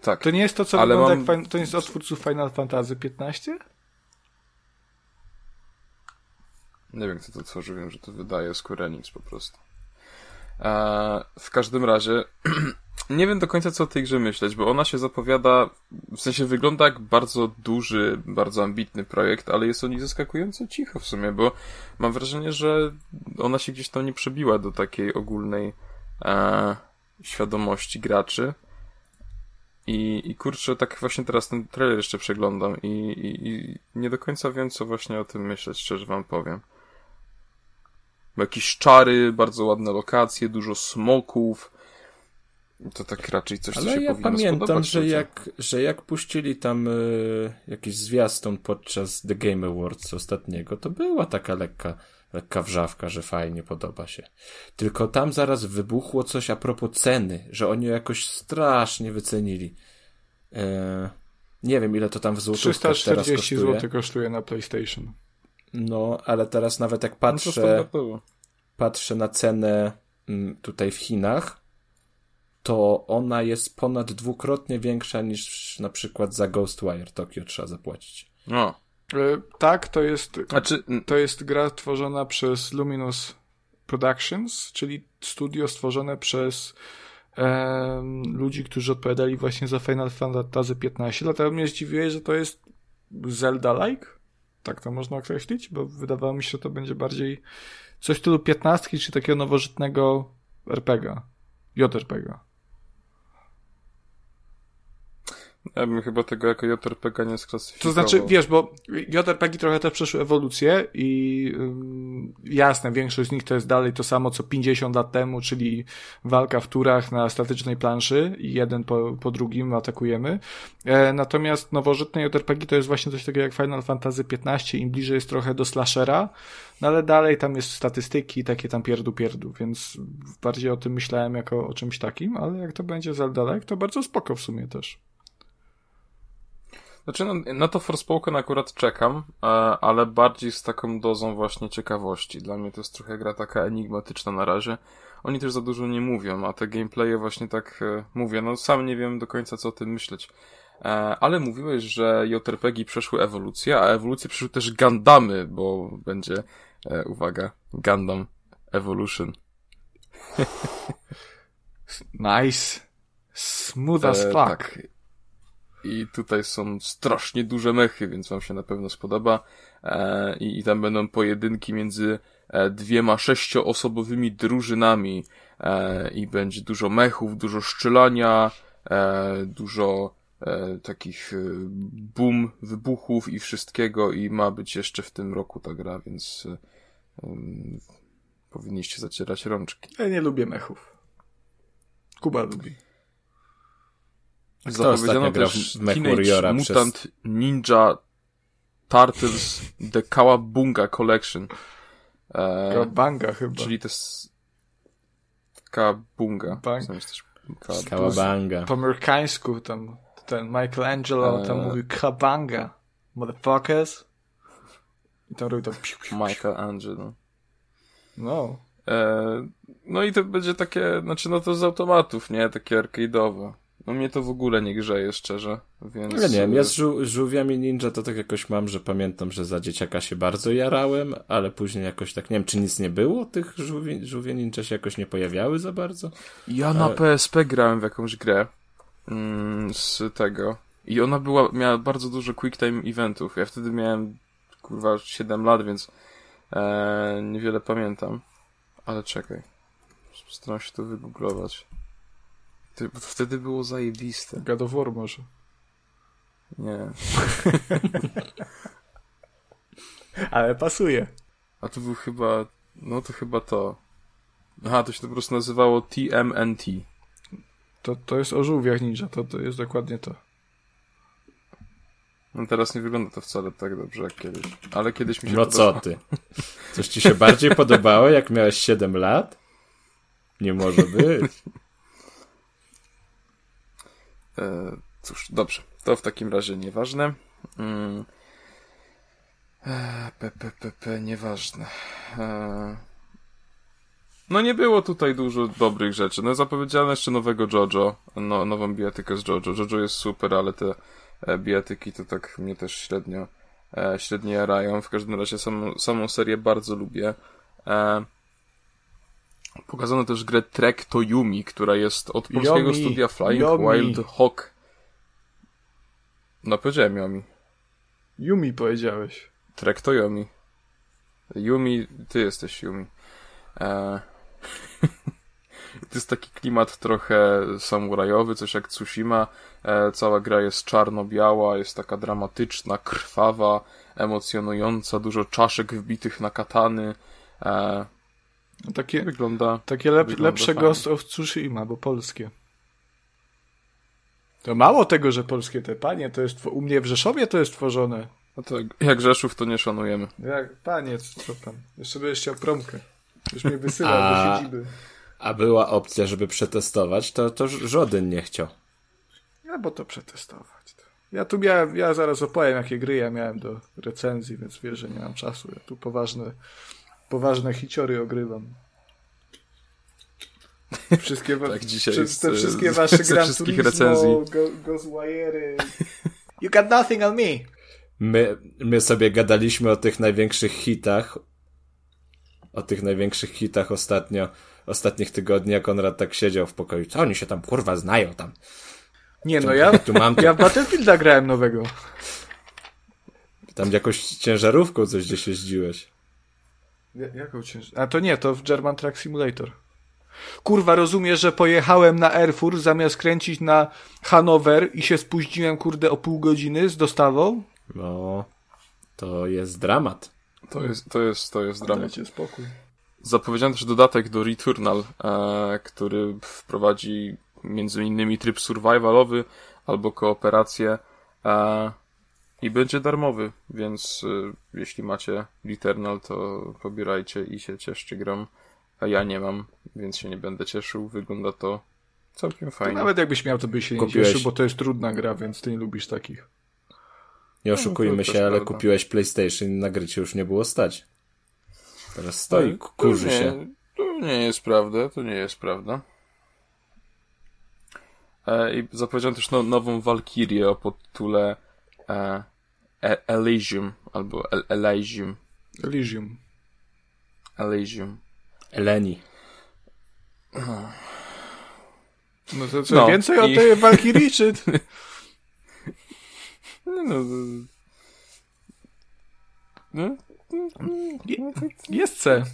tak, To nie jest to, co Ale wygląda mam- jak to jest od twórców Final Fantasy 15? nie wiem kto to tworzy, wiem, że to wydaje Square Enix po prostu. Eee, w każdym razie, nie wiem do końca co o tej grze myśleć, bo ona się zapowiada, w sensie wygląda jak bardzo duży, bardzo ambitny projekt, ale jest o niej zaskakująco cicho w sumie, bo mam wrażenie, że ona się gdzieś tam nie przebiła do takiej ogólnej e, świadomości graczy. I, I kurczę, tak właśnie teraz ten trailer jeszcze przeglądam i, i, i nie do końca wiem, co właśnie o tym myśleć, szczerze wam powiem. Jakieś czary, bardzo ładne lokacje, dużo smoków. To tak raczej coś, co Ale się ja pamiętam, spodobać że jak, że jak puścili tam y, jakiś zwiastun podczas The Game Awards ostatniego, to była taka lekka, lekka wrzawka, że fajnie, podoba się. Tylko tam zaraz wybuchło coś a propos ceny, że oni ją jakoś strasznie wycenili. E, nie wiem, ile to tam w złotówkach teraz 340 kosztuje. zł kosztuje na PlayStation. No, ale teraz nawet jak No patrzę, standardowo. patrzę na cenę mm, tutaj w Chinach, to ona jest ponad dwukrotnie większa niż na przykład za Ghostwire Tokyo trzeba zapłacić. No. E, tak, to jest, Znaczy, to jest gra tworzona przez Luminous Productions, czyli studio stworzone przez ludzi, którzy odpowiadali właśnie za Final Fantasy XV. Dlatego mnie zdziwiło, że to jest Zelda-like. Tak to można określić, bo wydawało mi się, że to będzie bardziej coś w stylu 15 czy takiego nowożytnego RPG. JRPG. Ja bym chyba tego jako JRPG nie To sklasyfikował. znaczy, wiesz, bo JRPG trochę też przeszły ewolucję i jasne, większość z nich to jest dalej to samo co 50 lat temu, czyli walka w turach na statycznej planszy i jeden po, po drugim atakujemy. E, natomiast nowożytne JRPG to jest właśnie coś takiego jak Final Fantasy XV, im bliżej jest trochę do slashera, no ale dalej tam jest statystyki, takie tam pierdu pierdu, więc bardziej o tym myślałem jako o czymś takim, ale jak to będzie Zelda-like, to bardzo spoko w sumie też. Znaczy, no, na to Forspoken akurat czekam, e, ale bardziej z taką dozą właśnie ciekawości. Dla mnie to jest trochę gra taka enigmatyczna na razie. Oni też za dużo nie mówią, a te gameplaye właśnie tak e, mówię. No sam nie wiem do końca co o tym myśleć. E, ale mówiłeś, że JRPG przeszły ewolucję, a ewolucję przeszły też Gundamy, bo będzie, uwaga, Gundam Evolution. Nice. Smooth as E, fuck. tak. I tutaj są strasznie duże mechy, więc wam się na pewno spodoba. E, i, I tam będą pojedynki między e, dwiema sześcioosobowymi drużynami. E, I będzie dużo mechów, dużo szczelania, dużo takich boom, wybuchów i wszystkiego. I ma być jeszcze w tym roku ta gra, więc powinniście zacierać rączki. Ja nie lubię mechów. Kuba lubi. Kto Zapowiedziano też w Mech Teenage Mutant przez- Ninja Turtles The Kawabunga Collection. E, Kabanga chyba. czyli to jest Kawabunga. Kałabanga. Po amerykańsku tam ten Michelangelo tam Eee. mówi kabanga. Motherfuckers. I tam robi to piu, piu, piu. Michelangelo. No. E, no i to będzie takie, znaczy no to z automatów, nie? Takie arcade'owe. No mnie to w ogóle nie grzeje, szczerze, więc... Nie wiem, ja e, z żół- żółwiami ninja to tak jakoś mam, że pamiętam, że za dzieciaka się bardzo jarałem, ale później jakoś tak, nie wiem, czy nic nie było, tych żółwie, żółwie ninja się jakoś nie pojawiały za bardzo. Ja na Ale- PSP grałem w jakąś grę mm, z tego i ona była, miała bardzo dużo quick time eventów. Ja wtedy miałem kurwa 7 lat, więc e, niewiele pamiętam. Ale czekaj. Staram się to wygooglować. To wtedy było zajebiste. God of War może. Nie. Ale pasuje. A to był chyba, no to chyba to. Aha, to się to po prostu nazywało TMNT. To, to jest o żółwiach ninja, to, to jest dokładnie to. No teraz nie wygląda to wcale tak dobrze jak kiedyś. Ale kiedyś mi się No podobało. co ty? Coś ci się bardziej podobało, jak miałeś 7 lat? Nie może być. E, cóż, dobrze. To w takim razie nieważne. Mm. E, P, p, p, p, nieważne. E, no nie było tutaj dużo dobrych rzeczy. No zapowiedziano jeszcze nowego JoJo, no, nową bijatykę z JoJo. JoJo jest super, ale te bijatyki to tak mnie też średnio, średnio jarają. W każdym razie samą, samą serię bardzo lubię. Pokazano też grę Trek to Yumi, która jest od polskiego Yomi, studia Flying Yomi. Wild Hawk. No powiedziałem Yomi. Yumi powiedziałeś. Trek to Yumi. Yumi, ty jesteś Yumi. E... to jest taki klimat trochę samurajowy, coś jak Tsushima. E, cała gra jest czarno-biała, jest taka dramatyczna, krwawa, emocjonująca, dużo czaszek wbitych na katany. E... Takie, Wygląda... takie lep, Wygląda lepsze fajnie. Ghost of Tsushima, bo polskie. To mało tego, że polskie te panie, to jest u mnie w Rzeszowie to jest tworzone. No to jak Rzeszów, to nie szanujemy. Jak, panie, co tam? Jeszcze będziesz chciał promkę. Już mnie wysyłał A- do siedziby. A była opcja, żeby przetestować, to, to żaden nie chciał. Ja bo to przetestować. To. Ja tu miałem, ja zaraz opowiem, jakie gry ja miałem do recenzji, więc wiesz, że nie mam czasu. Ja tu poważne, poważne hiciory ogrywam. Wszystkie, wa- Tak, dzisiaj te e, wszystkie z- wasze ze Gran Turismo, recenzji. Go, Ghostwire'y. You got nothing on me. My, my sobie gadaliśmy o tych największych hitach, o tych największych hitach ostatnio, ostatnich tygodni, jak Konrad tak siedział w pokoju. Co oni się tam kurwa znają tam? Nie, no ja, Tu mam, ja w Battlefielda grałem nowego. tam jakąś ciężarówką coś gdzieś jeździłeś. Ja- Jaką cięż... A to nie, to w German Truck Simulator. Kurwa, rozumiesz, że pojechałem na Erfurt zamiast kręcić na Hanower i się spóźniłem, kurde, o pół godziny z dostawą? No, to jest dramat. To jest, to jest, to jest dramat. Dajcie spokój. Zapowiedziano też dodatek do Returnal, e, który wprowadzi między innymi tryb survivalowy albo kooperację e, i będzie darmowy, więc e, jeśli macie Returnal, to pobierajcie i się cieszcie grą. A ja nie mam, więc się nie będę cieszył. Wygląda to całkiem To fajnie. nawet jakbyś miał, to byś się nie Kupiłeś- cieszył, bo to jest trudna gra, więc ty nie lubisz takich. Nie No, oszukujmy to się, ale prawda. kupiłeś PlayStation i na gry cię już nie było stać. Teraz stoi, To kurzy nie, się. To nie jest prawda, to nie jest prawda. E, I zapowiedziano też no, nową Walkirię o podtytule e, e, Elysium, albo El Elysium. Elysium. Elysium. Eleni. No to co, No, więcej o i- tej Valkyrie, czy... No, no, no. Jest C.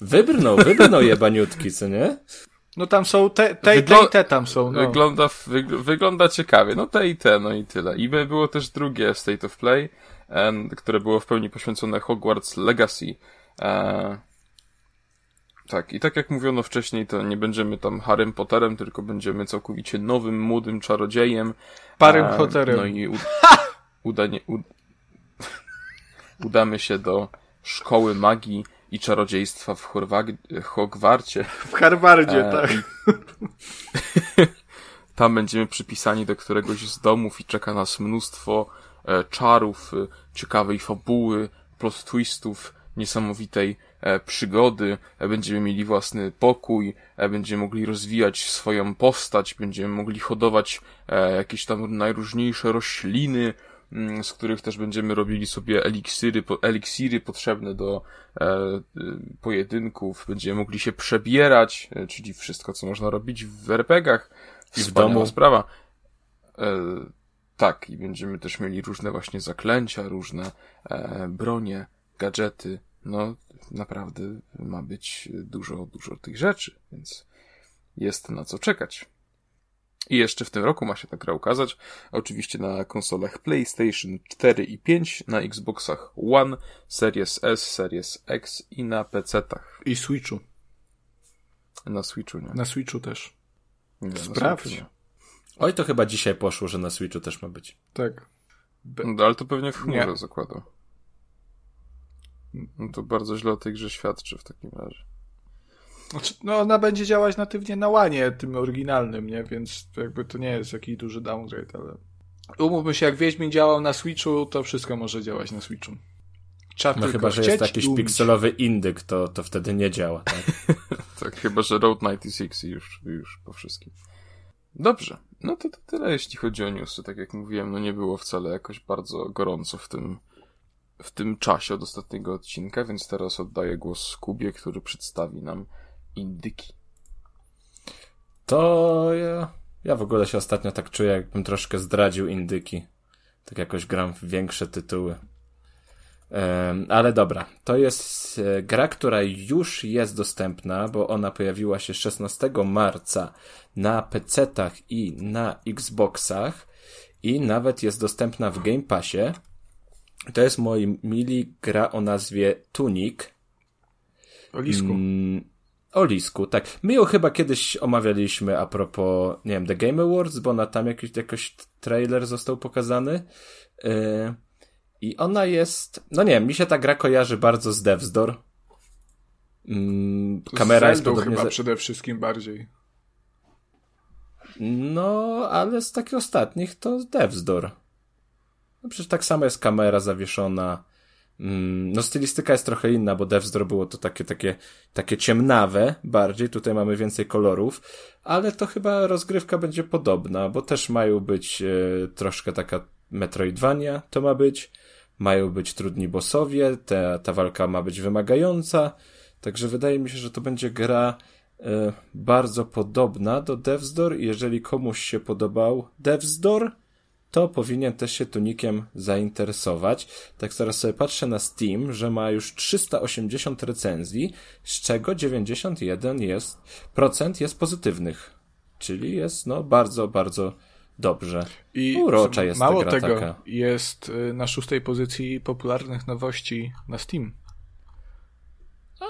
Wybrnął, wybrnął jebaniutki, co nie? No tam są te, te, Wyglo- te i te tam są, no. Wygląda, wygl- wygląda ciekawie. No te i te, no i tyle. I by było też drugie State of Play, em, które było w pełni poświęcone Hogwarts Legacy. E, tak, i tak jak mówiono wcześniej, to nie będziemy tam Harrym Potterem, tylko będziemy całkowicie nowym, młodym czarodziejem. Parym E, Potterem. No i u- udanie, u- udamy się do szkoły magii i czarodziejstwa w Chorwag- Hogwarcie. W Harvardzie, E, tak. Tam będziemy przypisani do któregoś z domów i czeka nas mnóstwo e, czarów, e, ciekawej fabuły, plot twistów, niesamowitej e, przygody. E, będziemy mieli własny pokój, e, będziemy mogli rozwijać swoją postać, będziemy mogli hodować e, jakieś tam najróżniejsze rośliny, z których też będziemy robili sobie eliksiry, eliksiry potrzebne do e, y, pojedynków, będziemy mogli się przebierać, e, czyli wszystko, co można robić w RPGach. I w domu. sprawa. E, tak, i będziemy też mieli różne właśnie zaklęcia, różne e, bronie, gadżety. No, naprawdę ma być dużo, dużo tych rzeczy, więc jest na co czekać. I jeszcze w tym roku ma się ta gra ukazać. Oczywiście na konsolach PlayStation 4 i 5, na Xboxach One, Series S, Series X i na PC-tach. I Switchu. Na Switchu, nie? Na Switchu też. nie Sprawdź. Oj, to chyba dzisiaj poszło, że na Switchu też ma być. Tak. Be- No, ale to pewnie w chmurze Nie. zakładam. No to bardzo źle o tej grze świadczy w takim razie. Znaczy, no ona będzie działać natywnie na łanie, tym oryginalnym, nie? Więc jakby to nie jest jakiś duży downgrade, ale... Umówmy się, jak Wiedźmin działał na Switchu, to wszystko może działać na Switchu. Trzeba No chyba, że jest jakiś pikselowy indyk, to, to wtedy nie działa, tak? Tak, chyba, że Road 96 i już, już po wszystkim. Dobrze, no to, to tyle jeśli chodzi o newsy. Tak jak mówiłem, no nie było wcale jakoś bardzo gorąco w tym, w tym czasie od ostatniego odcinka, więc teraz oddaję głos Kubie, który przedstawi nam indyki. To ja, ja w ogóle się ostatnio tak czuję, jakbym troszkę zdradził indyki. Tak jakoś gram w większe tytuły. Ale dobra, to jest e, gra, która już jest dostępna, bo ona pojawiła się 16 marca na PC-tach i na Xboxach i nawet jest dostępna w Game Passie. To jest moi mili gra o nazwie Tunic. O lisku. Mm, o Lisku, tak. My ją chyba kiedyś omawialiśmy a propos, nie wiem, The Game Awards, bo na tam jakiś, jakoś trailer został pokazany. Yy, I ona jest, no nie wiem, mi się ta gra kojarzy bardzo z Devs Door. Mm, kamera Z jest podobnie... chyba za- przede wszystkim bardziej. No, ale z takich ostatnich to Devs Door. No przecież tak samo jest kamera zawieszona. Mm, No stylistyka jest trochę inna, bo Devs Door było to takie, takie, takie ciemnawe bardziej, tutaj mamy więcej kolorów, ale to chyba rozgrywka będzie podobna, bo też mają być e, troszkę taka Metroidvania to ma być, mają być trudni bossowie, ta, ta walka ma być wymagająca, także wydaje mi się, że to będzie gra y, bardzo podobna do Death's Door. Jeżeli komuś się podobał Death's Door, to powinien też się tunikiem zainteresować. Tak teraz sobie patrzę na Steam, że ma już 380 recenzji, z czego 91 jest, procent jest pozytywnych. Czyli jest, no, bardzo, bardzo dobrze. I Urocza jest mało ta gra tego, taka. jest y, na szóstej pozycji popularnych nowości na Steam.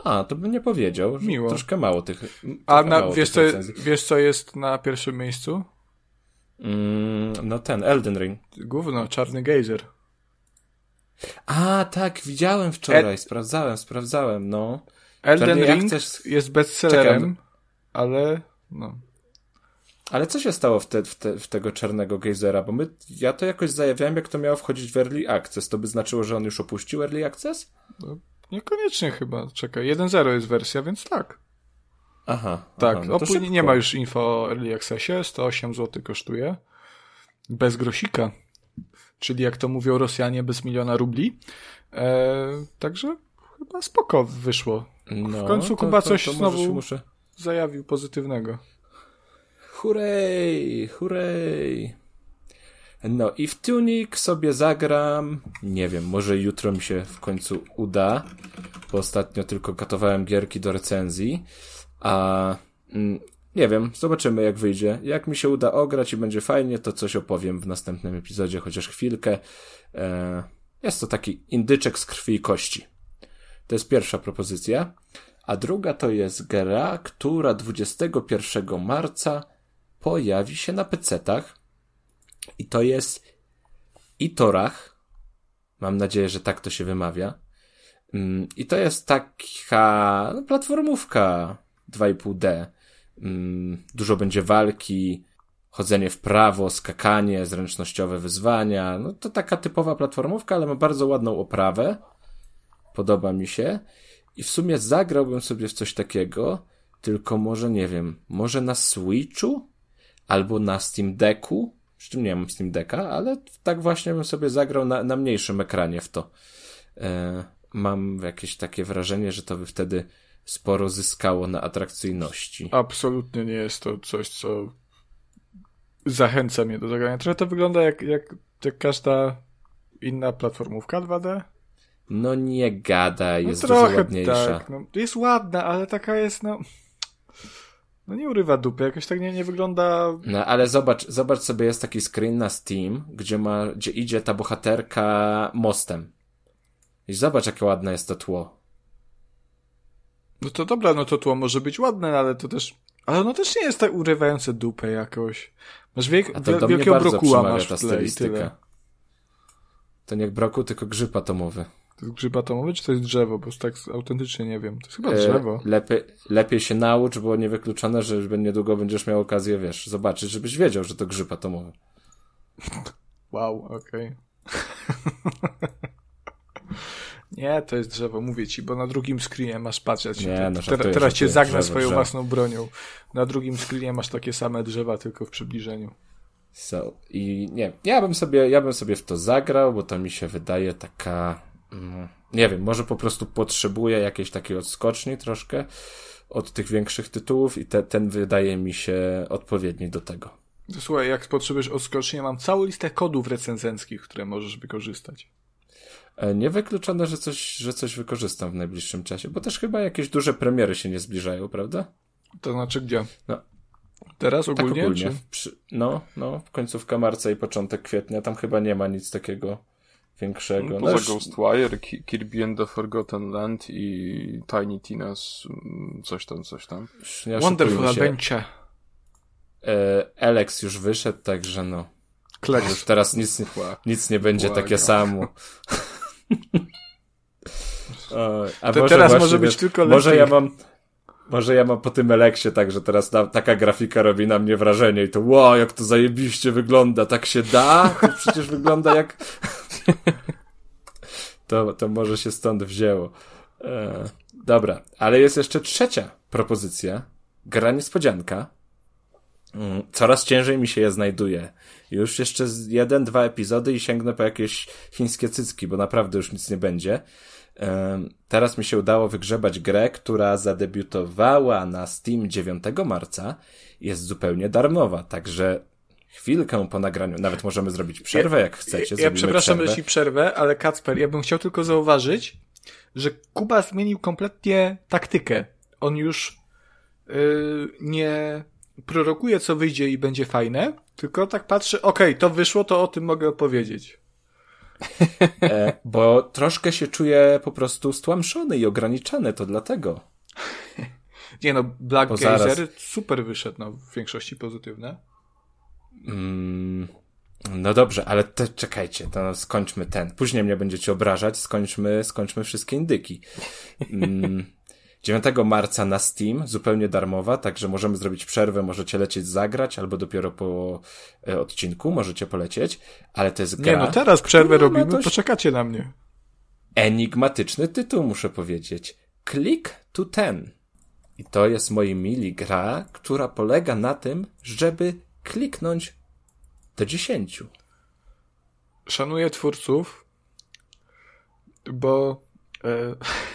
A, to bym nie powiedział. Miło. Troszkę mało tych. A na, mało wiesz, tych co, recenzji. wiesz, co jest na pierwszym miejscu? Mm, no ten, Elden Ring. Gówno, Czarny Gejzer. A, tak, widziałem wczoraj, sprawdzałem, sprawdzałem, no. Elden Czarny Ring Access- jest bestsellerem, Czekam. ale no. Ale co się stało w, te, w, te, w tego czarnego gejzera? Bo my, ja to jakoś zajawiałem, jak to miało wchodzić w Early Access. To by znaczyło, że on już opuścił Early Access? Niekoniecznie chyba. Czekaj, 1.0 jest wersja, więc tak. Aha. Tak, aha, no nie ma już info o Early Accessie, 108 zł kosztuje. Bez grosika. Czyli jak to mówią Rosjanie, bez miliona rubli. E, także chyba spoko wyszło. No, w końcu to- Kuba to- coś to znowu- Muszę... Zajawił pozytywnego. Hurray, hurray. No i w Tunic sobie zagram. Nie wiem, może jutro mi się w końcu uda, bo ostatnio tylko katowałem gierki do recenzji. A mm, nie wiem, zobaczymy jak wyjdzie. Jak mi się uda ograć i będzie fajnie, to coś opowiem w następnym epizodzie, chociaż chwilkę. E, jest to taki indyczek z krwi i kości. To jest pierwsza propozycja. A druga to jest gra, która 21 marca pojawi się na PC-tach. I to jest Itorach. Mam nadzieję, że tak to się wymawia. Mm, I to jest taka no, platformówka 2,5D. Mm, Dużo będzie walki, chodzenie w prawo, skakanie, zręcznościowe wyzwania. No to taka typowa platformówka, ale ma bardzo ładną oprawę. Podoba mi się. I w sumie zagrałbym sobie w coś takiego, tylko może nie wiem, może na Switchu albo na Steam Decku. Przy czym nie mam Steam Decka, ale tak właśnie bym sobie zagrał na, na mniejszym ekranie w to. E, mam jakieś takie wrażenie, że to by wtedy sporo zyskało na atrakcyjności. Absolutnie nie jest to coś, co zachęca mnie do zagrania. Trochę to wygląda jak, jak, jak każda inna platformówka 2D. No nie gada, No jest dużo trochę ładniejsza. tak. No, jest ładna, ale taka jest, no... No nie urywa dupy, jakoś tak nie, nie wygląda... No ale zobacz, zobacz sobie, jest taki screen na Steam, gdzie ma, gdzie idzie ta bohaterka mostem. I zobacz, jakie ładne jest to tło. No to dobra, no to tło może być ładne, ale to też... Ale ono też nie jest tak urywające dupę jakoś. Masz wiek, A to do wielkiego brokuła masz ta w tle i tyle. stylistyka. To nie broku, tylko grzyb atomowy. To jest grzyb atomowy, czy to jest drzewo? Bo tak autentycznie nie wiem. To jest chyba E, drzewo. lepiej, lepiej się naucz, bo niewykluczone, że niedługo będziesz miał okazję, wiesz, zobaczyć, żebyś wiedział, że to grzyb atomowy. Wow, okej. nie, to jest drzewo, mówię ci, bo na drugim screenie masz patrzeć. Nie, Te- no, teraz, żartuję, teraz cię zagnę swoją drzewo. własną bronią. Na drugim screenie masz takie same drzewa, tylko w przybliżeniu. So, i nie, ja bym sobie, ja bym sobie w to zagrał, bo to mi się wydaje taka, mm, nie wiem, może po prostu potrzebuję jakiejś takiej odskoczni troszkę od tych większych tytułów i te, ten wydaje mi się odpowiedni do tego. Słuchaj, jak potrzebujesz odskoczni, ja mam całą listę kodów recenzenckich, które możesz wykorzystać. E, Niewykluczone, że coś, że coś wykorzystam w najbliższym czasie, bo też chyba jakieś duże premiery się nie zbliżają, prawda? To znaczy gdzie? No. Teraz Tak ogólnie? ogólnie. Czy... Przy, no, no, końcówka marca i początek kwietnia, tam chyba nie ma nic takiego większego. No Poza już- Ghostwire, Ki- Kirby and the Forgotten Land i Tiny Tina's mm, coś tam, coś tam. nie Wonderful. Adventure. E, Alex już wyszedł, także no. Kleks. Już teraz nic, nic nie będzie takie samo. O, a To może teraz właśnie, może być wiesz, tylko Może lepiej. ja mam. Może ja mam po tym Eleksie tak, że teraz na, taka grafika robi na mnie wrażenie i to wow, jak to zajebiście wygląda, tak się da? To przecież wygląda jak... to, to może się stąd wzięło. E, dobra, ale jest jeszcze trzecia propozycja. Gra niespodzianka. Mm, coraz ciężej mi się je znajduje. Już jeszcze jeden, dwa epizody i sięgnę po jakieś chińskie cycki, bo naprawdę już nic nie będzie. Teraz mi się udało wygrzebać grę, która zadebiutowała na Steam 9 marca. Jest zupełnie darmowa, także chwilkę po nagraniu, nawet możemy zrobić przerwę, jak chcecie. Ja przepraszam, przerwę. ci przerwę, ale Kacper, ja bym chciał tylko zauważyć, że Kuba zmienił kompletnie taktykę. On już yy, nie prorokuje, co wyjdzie i będzie fajne, tylko tak patrzy, okej, to wyszło, to o tym mogę opowiedzieć. E, bo troszkę się czuję po prostu stłamszony i ograniczony, to dlatego. Nie no, Black Bo Geyser zaraz- super wyszedł, no, w większości pozytywne. Mm, no dobrze, ale te, czekajcie, to skończmy ten. Później mnie będziecie obrażać, skończmy, skończmy wszystkie indyki. Mm, 9 marca na Steam, zupełnie darmowa, także możemy zrobić przerwę, możecie lecieć zagrać, albo dopiero po e, odcinku możecie polecieć, ale to jest gra... Nie no, teraz przerwę robimy, dość poczekacie na mnie. enigmatyczny tytuł, muszę powiedzieć. Click to ten. I to jest, moi mili, gra, która polega na tym, żeby kliknąć do 10. Szanuję twórców, bo e,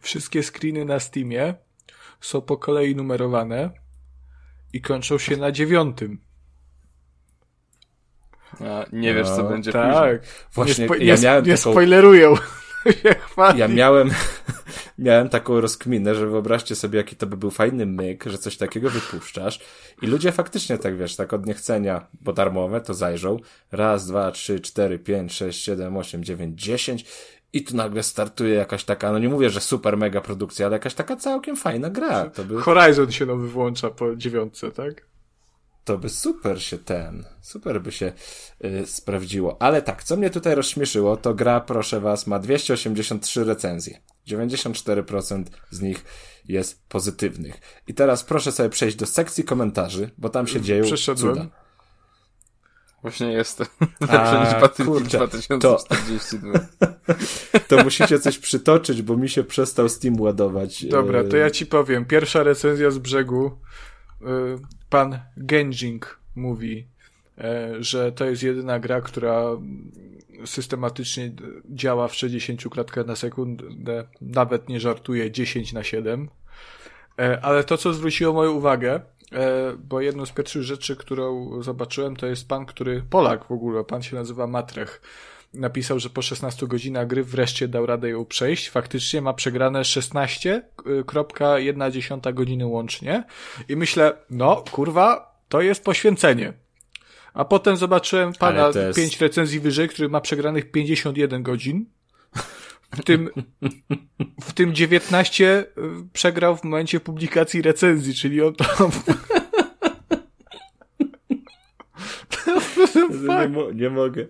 wszystkie screeny na Steamie są po kolei numerowane i kończą się na dziewiątym. A nie wiesz, co No, będzie później. Tak. Właśnie, nie, spo, ja nie, miałem nie taką- spoilerują. Ja miałem, miałem taką rozkminę, że wyobraźcie sobie, jaki to by był fajny myk, że coś takiego wypuszczasz i ludzie faktycznie tak, wiesz, tak od niechcenia, bo darmowe, to zajrzą. Raz, dwa, trzy, cztery, pięć, sześć, siedem, osiem, dziewięć, dziesięć i tu nagle startuje jakaś taka, no nie mówię, że super mega produkcja, ale jakaś taka całkiem fajna gra. To by, Horizon się nowy włącza po dziewiątce, tak? to by super się ten, super by się y, sprawdziło. Ale tak, co mnie tutaj rozśmieszyło, to gra, proszę was, ma 283 recenzje. 94% z nich jest pozytywnych. I teraz proszę sobie przejść do sekcji komentarzy, bo tam się dzieją Przeszedłem. cuda. Właśnie jestem. Lepsze niż Battlefield kurczę, 2042. To musicie coś przytoczyć, bo mi się przestał Steam ładować. Dobra, to ja ci powiem. Pierwsza recenzja z brzegu. y, Pan Genjing mówi, e, że to jest jedyna gra, która systematycznie działa w 60 klatkach na sekundę. Nawet nie żartuje 10 na 7. E, Ale to, co zwróciło moją uwagę, e, bo jedną z pierwszych rzeczy, którą zobaczyłem, to jest pan, który, Polak w ogóle, pan się nazywa Matrech, napisał, że po 16 godzinach gry wreszcie dał radę ją przejść. Faktycznie ma przegrane 16,1 godziny łącznie. I myślę, no kurwa, to jest poświęcenie. A potem zobaczyłem pana jest- 5 recenzji wyżej, który ma przegranych 51 godzin. W tym, w tym 19 y, przegrał w momencie publikacji recenzji, czyli on to... Nie, mo- nie mogę.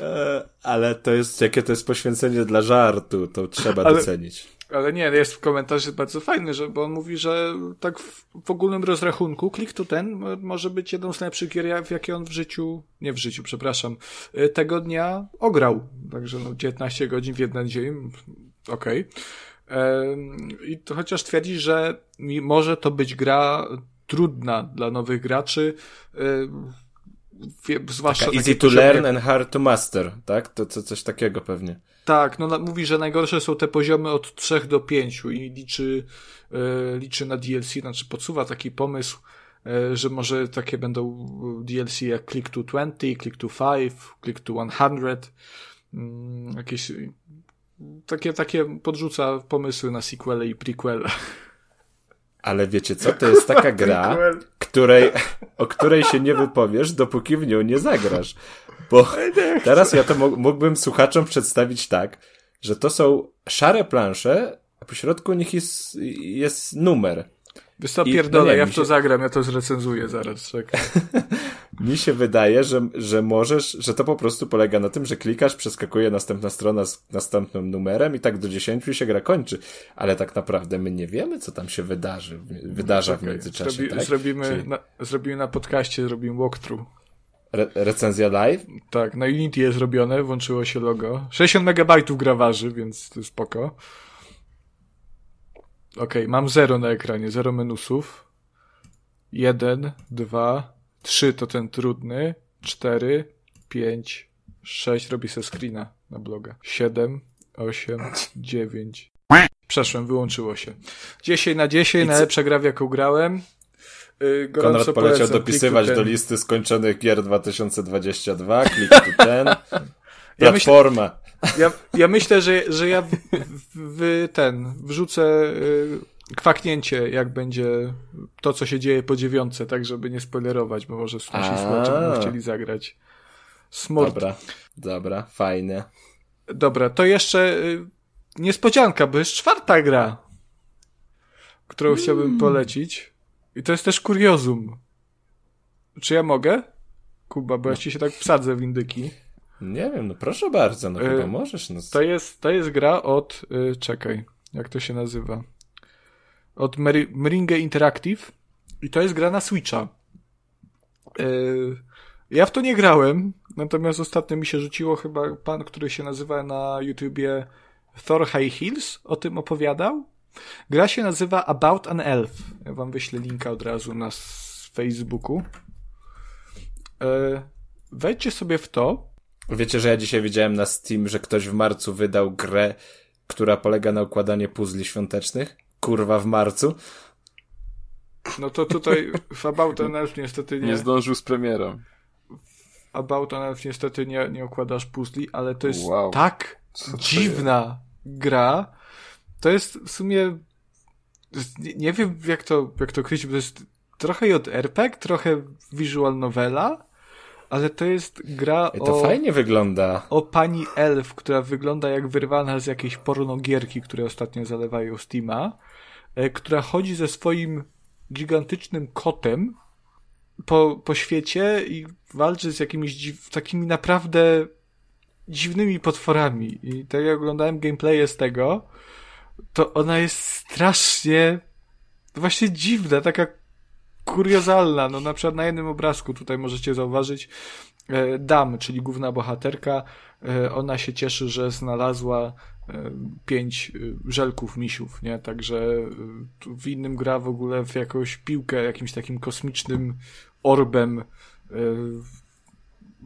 E, Ale to jest, jakie to jest poświęcenie dla żartu, to trzeba Ale- docenić. Ale nie, jest w komentarzu bardzo fajny, że, bo on mówi, że tak w, w ogólnym rozrachunku klik to ten mo- może być jedną z najlepszych gier, w jakie on w życiu, nie w życiu, przepraszam, y, tego dnia ograł. Także no 19 godzin w jeden dzień, okej. Em, I to chociaż twierdzi, że może to być gra trudna dla nowych graczy, y, zwłaszcza Taka easy to learn jak- and hard to master, tak? To, to coś takiego pewnie. Tak, no mówi, że najgorsze są te poziomy od 3 do 5 i liczy, e, liczy na DLC, znaczy podsuwa taki pomysł, e, że może takie będą DLC jak Click to 20, Click to 5, Click to 100, mm, jakieś takie, takie podrzuca pomysły na sequele i prequele. Ale wiecie co? To jest taka gra, której, o której się nie wypowiesz, dopóki w nią nie zagrasz. Bo teraz ja to mógłbym słuchaczom przedstawić tak, że to są szare plansze, a po środku nich jest, jest numer. Wiesz co, I- pierdolę, no ja w to się- zagram, ja to zrecenzuję zaraz. Mi się wydaje, że, że możesz, że to po prostu polega na tym, że klikasz, przeskakuje następna strona z następnym numerem i tak do 10 i się gra kończy. Ale tak naprawdę my nie wiemy, co tam się wydarzy, wydarza w Czekaj, międzyczasie. zrobi, tak? zrobimy, Czyli na, zrobimy na podcaście, zrobimy walkthrough. Re recenzja live? Tak, na Unity jest zrobione, włączyło się logo. 60 megabajtów gra waży, więc to spoko. Okej, mam zero na ekranie, zero minusów. Jeden, dwa, trzy to ten trudny, cztery, pięć, sześć, robi se screena na bloga. Siedem, osiem, dziewięć. Przeszłem, wyłączyło się. 10 na 10, najlepsza gra w jaką grałem. Yy, gorąco Konrad poleciał polecam. dopisywać do listy skończonych gier 2022, klik tu ten. Ja myślę- Platforma. Ja, ja myślę, że, że ja w, w, ten wrzucę y, kwaknięcie, jak będzie to, co się dzieje po dziewiątce, tak żeby nie spoilerować, bo może nasi słuchacze będą chcieli zagrać. Smort. Dobra. Dobra, dobra, fajnie. Dobra, to jeszcze y, niespodzianka, bo jest czwarta gra, którą chciałbym polecić. I to jest też kuriozum. Czy ja mogę? Kuba, bo ja ci się tak wsadzę w indyki. Nie wiem, no proszę bardzo, no Y, chyba możesz. No. To jest, to jest gra od, y, czekaj, jak to się nazywa? Od Meri- Meringue Interactive i to jest gra na Switcha. Y, ja w to nie grałem, natomiast ostatnio mi się rzuciło chyba pan, który się nazywa na YouTubie Thor High Hills, o tym opowiadał. Gra się nazywa About an Elf. Ja wam wyślę linka od razu na Facebooku. Y, wejdźcie sobie w to. Wiecie, że ja dzisiaj widziałem na Steam, że ktoś w marcu wydał grę, która polega na układaniu puzli świątecznych? Kurwa w marcu. No to tutaj w About an Elf niestety Nie nie. zdążył z premierą. About an Elf niestety nie, nie układasz puzli, ale to jest Wow. tak Co to dziwna gra. To jest w sumie nie, wiem jak to, jak to określić, bo to jest trochę JRPG, trochę visual novela, ale to jest gra to o, fajnie wygląda. o pani elf, która wygląda jak wyrwana z jakiejś pornogierki, które ostatnio zalewają Steama, e, która chodzi ze swoim gigantycznym kotem po, po świecie i walczy z jakimiś dziw, takimi naprawdę dziwnymi potworami. I tak jak oglądałem gameplaye z tego, to ona jest strasznie właśnie dziwna, taka kuriozalna. No na przykład na jednym obrazku tutaj możecie zauważyć e, Dam, czyli główna bohaterka, e, ona się cieszy, że znalazła e, pięć e, żelków misiów, nie? Także e, w innym gra w ogóle w jakąś piłkę, jakimś takim kosmicznym orbem.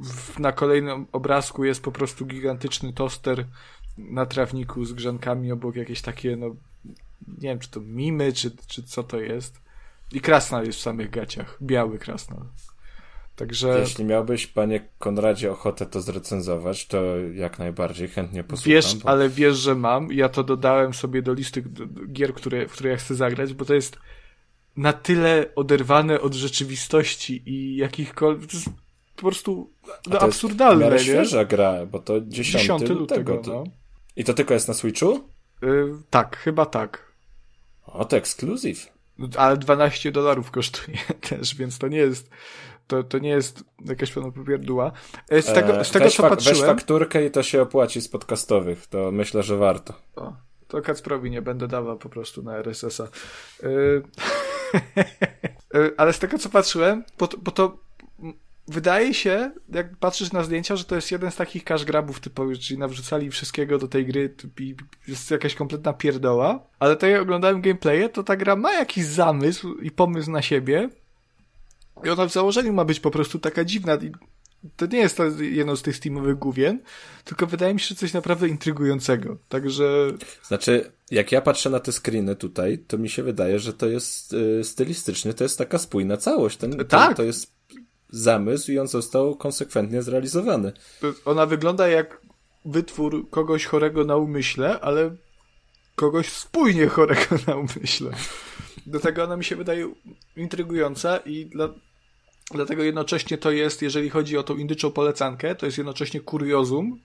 w- Na kolejnym obrazku jest po prostu gigantyczny toster na trawniku z grzankami obok jakieś takie, no nie wiem, czy to mimy, czy, czy co to jest. I krasnal jest w samych gaciach. Biały krasnal. Także Jeśli miałbyś, panie Konradzie, ochotę to zrecenzować, to jak najbardziej chętnie posłucham. wiesz, bo- ale wiesz, że mam. Ja to dodałem sobie do listy gier, które, w które ja chcę zagrać, bo to jest na tyle oderwane od rzeczywistości i jakichkolwiek. To jest po prostu no, to jest absurdalne, w miarę świeża gra, bo to 10, 10 lutego. lutego, no. I to tylko jest na Switchu? Y, tak, chyba tak. O, to ekskluzyw. Ale 12 dolarów kosztuje też, więc to nie jest, to, to nie jest jakaś pełna popierdła. E, Z tego, E, z tego weź co fak- Weź patrzyłem, fakturkę i to się opłaci z podcastowych. To myślę, że warto. o, to Kacprowi nie będę dawał po prostu na RSS-a. Y, y, Ale z tego co patrzyłem, bo to, bo to wydaje się, jak patrzysz na zdjęcia, że to jest jeden z takich cash grabów typowych, czyli nawrzucali wszystkiego do tej gry i jest jakaś kompletna pierdoła, ale tak jak oglądałem gameplaye, to ta gra ma jakiś zamysł i pomysł na siebie i ona w założeniu ma być po prostu taka dziwna to nie jest to jedno z tych steamowych główien, tylko wydaje mi się, że coś naprawdę intrygującego. Także Znaczy, jak ja patrzę na te screeny tutaj, to mi się wydaje, że to jest y, stylistycznie, to jest taka spójna całość. Ten, Tak. To jest zamysł i on został konsekwentnie zrealizowany. Ona wygląda jak wytwór kogoś chorego na umyśle, ale kogoś spójnie chorego na umyśle. Do tego ona mi się wydaje intrygująca i dla, dlatego jednocześnie to jest, jeżeli chodzi o tą indyczą polecankę, to jest jednocześnie kuriozum,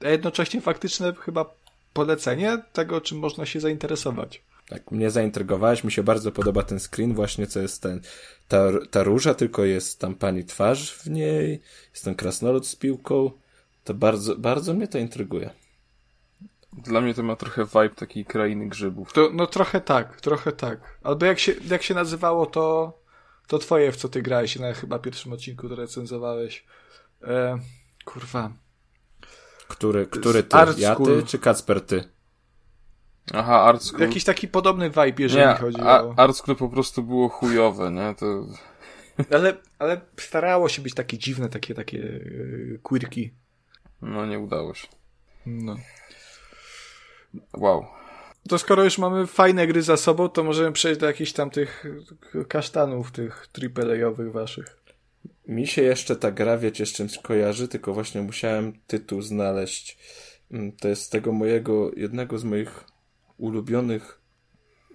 a jednocześnie faktyczne chyba polecenie tego, czym można się zainteresować. Tak, mnie zaintrygowałeś, mi się bardzo podoba ten screen, właśnie co jest ten, ta, ta róża, tylko jest tam pani twarz w niej, jest ten krasnolud z piłką, to bardzo, bardzo mnie to intryguje. Dla mnie to ma trochę vibe takiej krainy grzybów. To, no trochę tak, trochę tak. Albo jak się, jak się nazywało to, to twoje, w co ty grałeś na chyba pierwszym odcinku, to recenzowałeś. E, kurwa. Który, który ty? Art Ja School. ty, czy Kacper ty? Aha, Art School. Jakiś taki podobny vibe, jeżeli nie, chodzi a, o... Art School po prostu było chujowe, nie? To... Ale, ale starało się być takie dziwne, takie, takie yy, quirki. No, nie udało się. No. Wow. To skoro już mamy fajne gry za sobą, to możemy przejść do jakichś tam tych kasztanów, tych AAA-owych waszych. Mi się jeszcze ta gra, wiecie, z czymś kojarzy, tylko właśnie musiałem tytuł znaleźć. Mm, To jest z tego mojego, jednego z moich ulubionych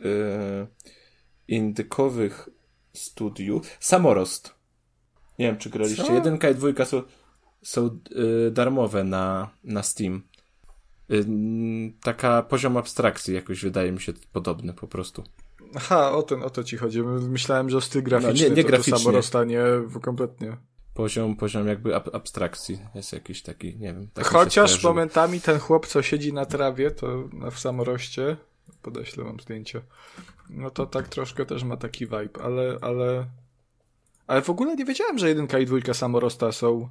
e, indykowych studiów. Samorost. Nie wiem, czy graliście. Co? Jedynka i dwójka są, są e, darmowe na, na Steam. Ym, taka poziom abstrakcji jakoś wydaje mi się podobny po prostu. Aha, o, ten, o to ci chodzi. Myślałem, że styl graficzny No, nie- nie to, graficznie. to samo rozstanie w- kompletnie. Poziom, poziom jakby ab abstrakcji jest jakiś taki, nie wiem. Tak mi się Chociaż momentami ten chłop, co siedzi na trawie, to w samoroście, podeślę wam zdjęcie, no to tak troszkę też ma taki vibe, ale, ale, ale w ogóle nie wiedziałem, że jedynka i dwójka samorosta są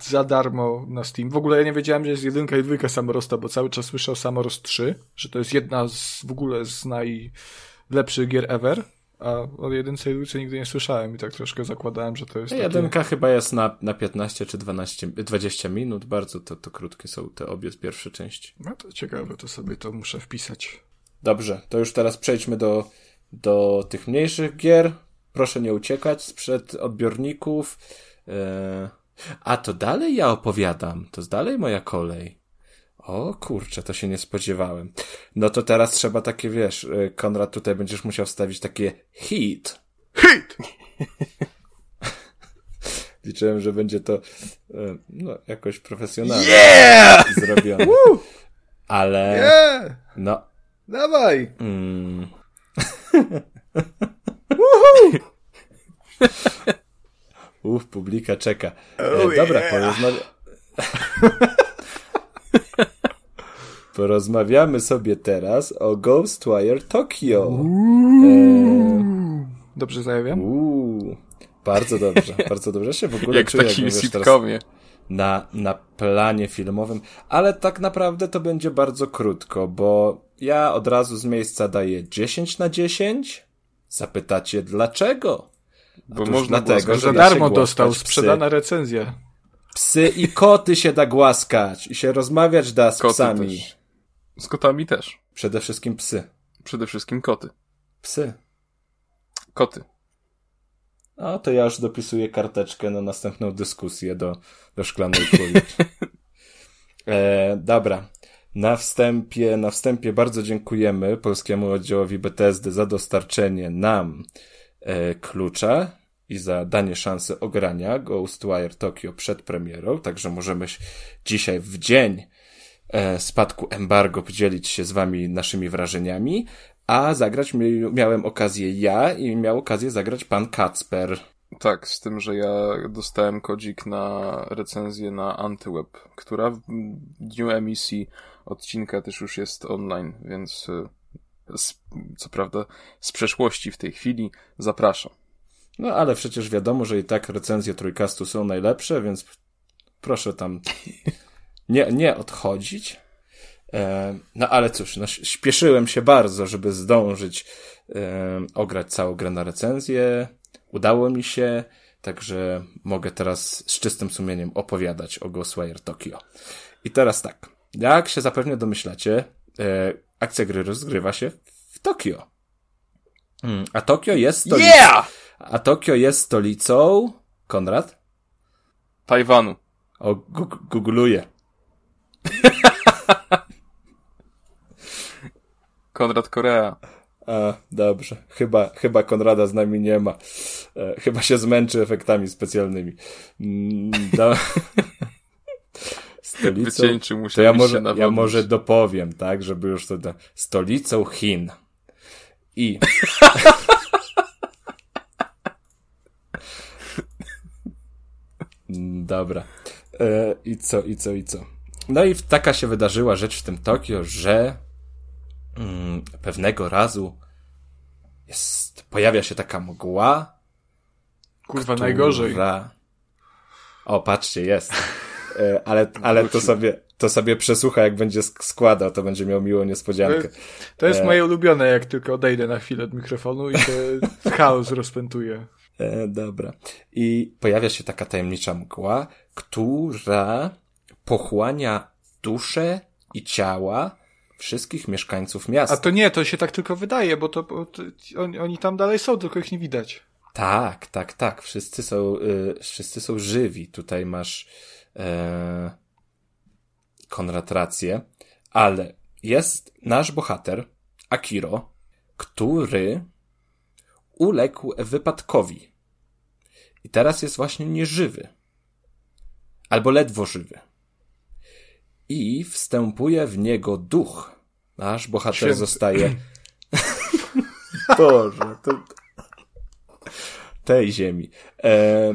za darmo na Steam. W ogóle ja nie wiedziałem, że jest jedynka i dwójka samorosta, bo cały czas słyszę o Samorost 3, że to jest jedna z w ogóle z najlepszych gier ever, a o jedynce i dwójce nigdy nie słyszałem i tak troszkę zakładałem, że to jest takie... Jedynka chyba jest na, na 15 czy 12, 20 minut, bardzo to, to krótkie są te obie pierwsze części. No to ciekawe, to sobie to muszę wpisać. Dobrze, to już teraz przejdźmy do, do tych mniejszych gier. Proszę nie uciekać sprzed odbiorników. E, A to dalej ja opowiadam, to jest dalej moja kolej. O kurczę, to się nie spodziewałem. No to teraz trzeba takie, wiesz, e, Konrad, tutaj będziesz musiał wstawić takie hit. Hit! Liczyłem, że będzie to e, no, jakoś profesjonalnie Yeah! zrobione. Ale Yeah! no. Dawaj! Mm, Uff, publika czeka. E, Oh, dobra, yeah. porozmawia... porozmawiamy sobie teraz o Ghostwire Tokyo. E, Dobrze zajawiam? uuu, bardzo dobrze, bardzo dobrze. Się w ogóle Jak w czuję, takim jakbym, wiesz, teraz sitcomie. na, na planie filmowym, ale tak naprawdę to będzie bardzo krótko, bo ja od razu z miejsca daję 10 na 10. Zapytacie dlaczego? Bo Otóż można dlatego, Za darmo dostał, sprzedana recenzja. Psy i koty się da głaskać i się rozmawiać da z Koty psami. też. Z kotami też. Przede wszystkim psy. Przede wszystkim koty. Psy. Koty. No to ja już dopisuję karteczkę na następną dyskusję do, do szklanej kuli. e, dobra. Na wstępie, na wstępie bardzo dziękujemy polskiemu oddziałowi BTSD za dostarczenie nam e, klucza i za danie szansy ogrania Ghostwire Tokyo przed premierą, także możemy dzisiaj w dzień spadku embargo podzielić się z wami naszymi wrażeniami, a zagrać mi, miałem okazję ja i miał okazję zagrać pan Kacper. Tak, z tym, że ja dostałem kodzik na recenzję na Antyweb, która w dniu emisji odcinka też już jest online, więc y, z, co prawda z przeszłości w tej chwili zapraszam. No ale przecież wiadomo, że i tak recenzje Trójkastu są najlepsze, więc proszę tam nie, nie odchodzić. E, no ale cóż, no, śpieszyłem się bardzo, żeby zdążyć e, ograć całą grę na recenzję. Udało mi się, także mogę teraz z czystym sumieniem opowiadać o Ghostwire Tokyo. I teraz tak, jak się zapewne domyślacie, e, akcja gry rozgrywa się w Tokio. Mm, A Tokio jest stolicą. A Tokio jest stolicą. Konrad? Tajwanu. O, googluję. Konrad Korea. A, dobrze. Chyba, chyba Konrada z nami nie ma. E, chyba się zmęczy efektami specjalnymi. Mm, Do... Stolicą. To ja może, ja może dopowiem, tak, żeby już to. Da... Stolicą Chin. I. Mm, Dobra. E, I co, i co, i co? No i taka się wydarzyła rzecz w tym Tokio, że mm, pewnego razu jest, pojawia się taka mgła, Kurwa, najgorzej. która... O, patrzcie, jest. E, ale, ale to sobie, to sobie przesłucha, jak będzie składał, to będzie miał miłą niespodziankę. To jest e... moje ulubione, jak tylko odejdę na chwilę od mikrofonu i się chaos rozpętuje. E, dobra. I pojawia się taka tajemnicza mgła, która pochłania duszę i ciała wszystkich mieszkańców miasta. A to nie, to się tak tylko wydaje, bo to, bo to oni, oni, tam dalej są, tylko ich nie widać. Tak, tak, tak. Wszyscy są, y, wszyscy są żywi. Tutaj masz e, Konrad rację, ale jest nasz bohater, Akiro, który uległ wypadkowi. I teraz jest właśnie nieżywy. Albo ledwo żywy. I wstępuje w niego duch. Nasz bohater Święty. zostaje. Boże, to... tej ziemi. E...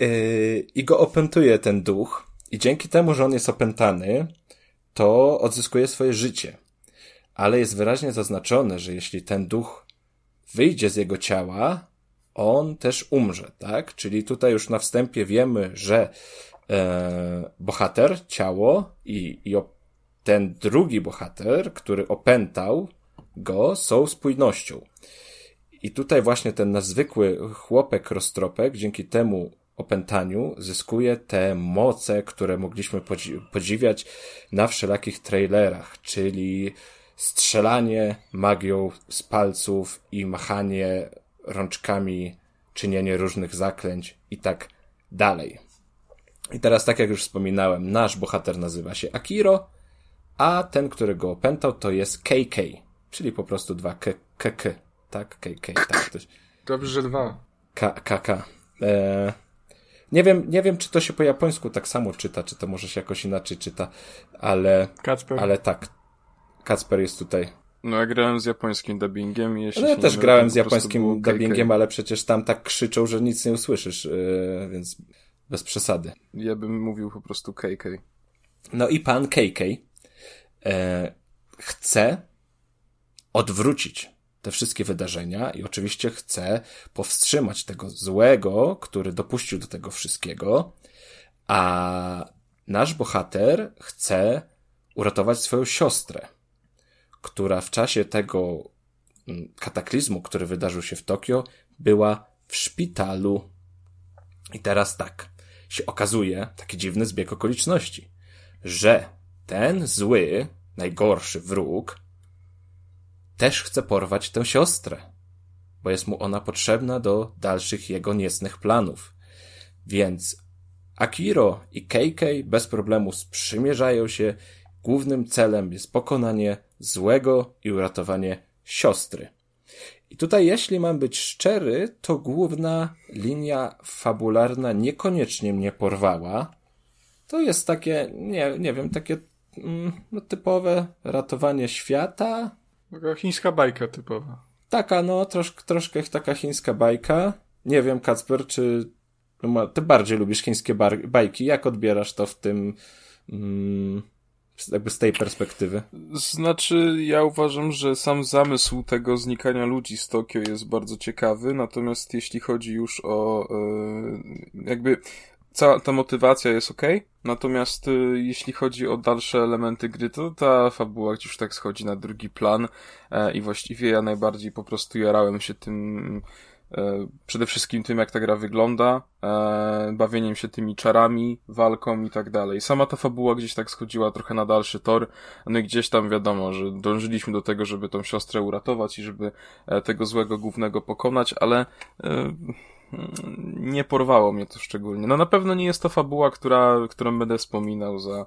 E... I go opętuje ten duch. I dzięki temu, że on jest opętany, to odzyskuje swoje życie. Ale jest wyraźnie zaznaczone, że jeśli ten duch wyjdzie z jego ciała, on też umrze, tak? Czyli tutaj już na wstępie wiemy, że e, bohater, ciało i, i ten drugi bohater, który opętał go, są spójnością. I tutaj właśnie ten nazwykły chłopek roztropek, dzięki temu opętaniu, zyskuje te moce, które mogliśmy podzi podziwiać na wszelakich trailerach, czyli strzelanie magią z palców i machanie rączkami, czynienie różnych zaklęć i tak dalej. I teraz, tak jak już wspominałem, nasz bohater nazywa się Akiro, a ten, który go opętał, to jest KK, czyli po prostu dwa K, K, K tak? KK, tak. To... Dobrze, że dwa. K, KK. E... Nie wiem, nie wiem, czy to się po japońsku tak samo czyta, czy to może się jakoś inaczej czyta, ale, Kacper. ale tak. Kacper jest tutaj. No ja grałem z japońskim dubbingiem. Jeśli no ja też grałem z japońskim dubbingiem, ale przecież tam tak krzyczą, że nic nie usłyszysz, yy, więc bez przesady. Ja bym mówił po prostu KK. No i pan KK e, chce odwrócić te wszystkie wydarzenia i oczywiście chce powstrzymać tego złego, który dopuścił do tego wszystkiego, a nasz bohater chce uratować swoją siostrę, która w czasie tego mm, kataklizmu, który wydarzył się w Tokio, była w szpitalu. I teraz tak się okazuje taki dziwny zbieg okoliczności, że ten zły, najgorszy wróg też chce porwać tę siostrę, bo jest mu ona potrzebna do dalszych jego niecnych planów. Więc Akiro i Keikei bez problemu sprzymierzają się. Głównym celem jest pokonanie złego i uratowanie siostry. I tutaj, jeśli mam być szczery, to główna linia fabularna niekoniecznie mnie porwała. To jest takie, nie, nie wiem, takie mm, no, typowe ratowanie świata. Taka chińska bajka typowa. Taka, no, trosz, troszkę taka chińska bajka. Nie wiem, Kacper, czy ty bardziej lubisz chińskie bajki? Jak odbierasz to w tym, mm, jakby z tej perspektywy? Znaczy, ja uważam, że sam zamysł tego znikania ludzi z Tokio jest bardzo ciekawy, natomiast jeśli chodzi już o yy, jakby cała ta motywacja jest ok, natomiast y, jeśli chodzi o dalsze elementy gry, to ta fabuła już tak schodzi na drugi plan e, i właściwie ja najbardziej po prostu jarałem się tym e, przede wszystkim tym, jak ta gra wygląda, e, bawieniem się tymi czarami, walką i tak dalej. Sama ta fabuła gdzieś tak schodziła trochę na dalszy tor, no i gdzieś tam wiadomo, że dążyliśmy do tego, żeby tą siostrę uratować i żeby e, tego złego głównego pokonać, ale e, nie porwało mnie to szczególnie. No na pewno nie jest to fabuła, która, którą będę wspominał za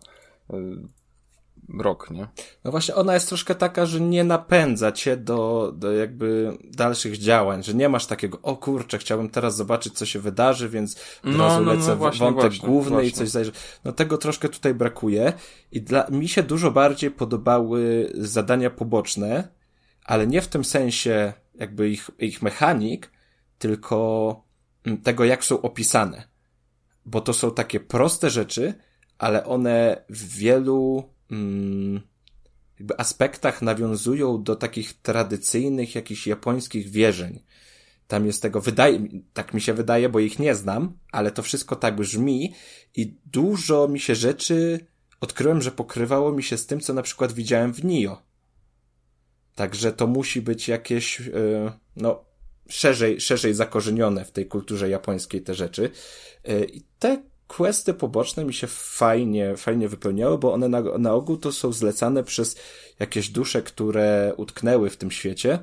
rok, nie? No właśnie, ona jest troszkę taka, że nie napędza cię do, do jakby dalszych działań, że nie masz takiego, o kurczę, chciałbym teraz zobaczyć, co się wydarzy, więc od no, razu no, lecę no, właśnie, wątek właśnie, główny właśnie. i coś zajrzę. No tego troszkę tutaj brakuje i dla, mi się dużo bardziej podobały zadania poboczne, ale nie w tym sensie jakby ich, ich mechanik, tylko tego, jak są opisane. Bo to są takie proste rzeczy, ale one w wielu mm, jakby aspektach nawiązują do takich tradycyjnych jakichś japońskich wierzeń. tam jest tego, wydaje, tak mi się wydaje, bo ich nie znam, ale to wszystko tak brzmi i dużo mi się rzeczy odkryłem, że pokrywało mi się z tym, co na przykład widziałem w Nio. Także to musi być jakieś, yy, no, szerzej, szerzej zakorzenione w tej kulturze japońskiej te rzeczy. Yy, I te questy poboczne mi się fajnie, fajnie wypełniały, bo one na, na ogół to są zlecane przez jakieś dusze, które utknęły w tym świecie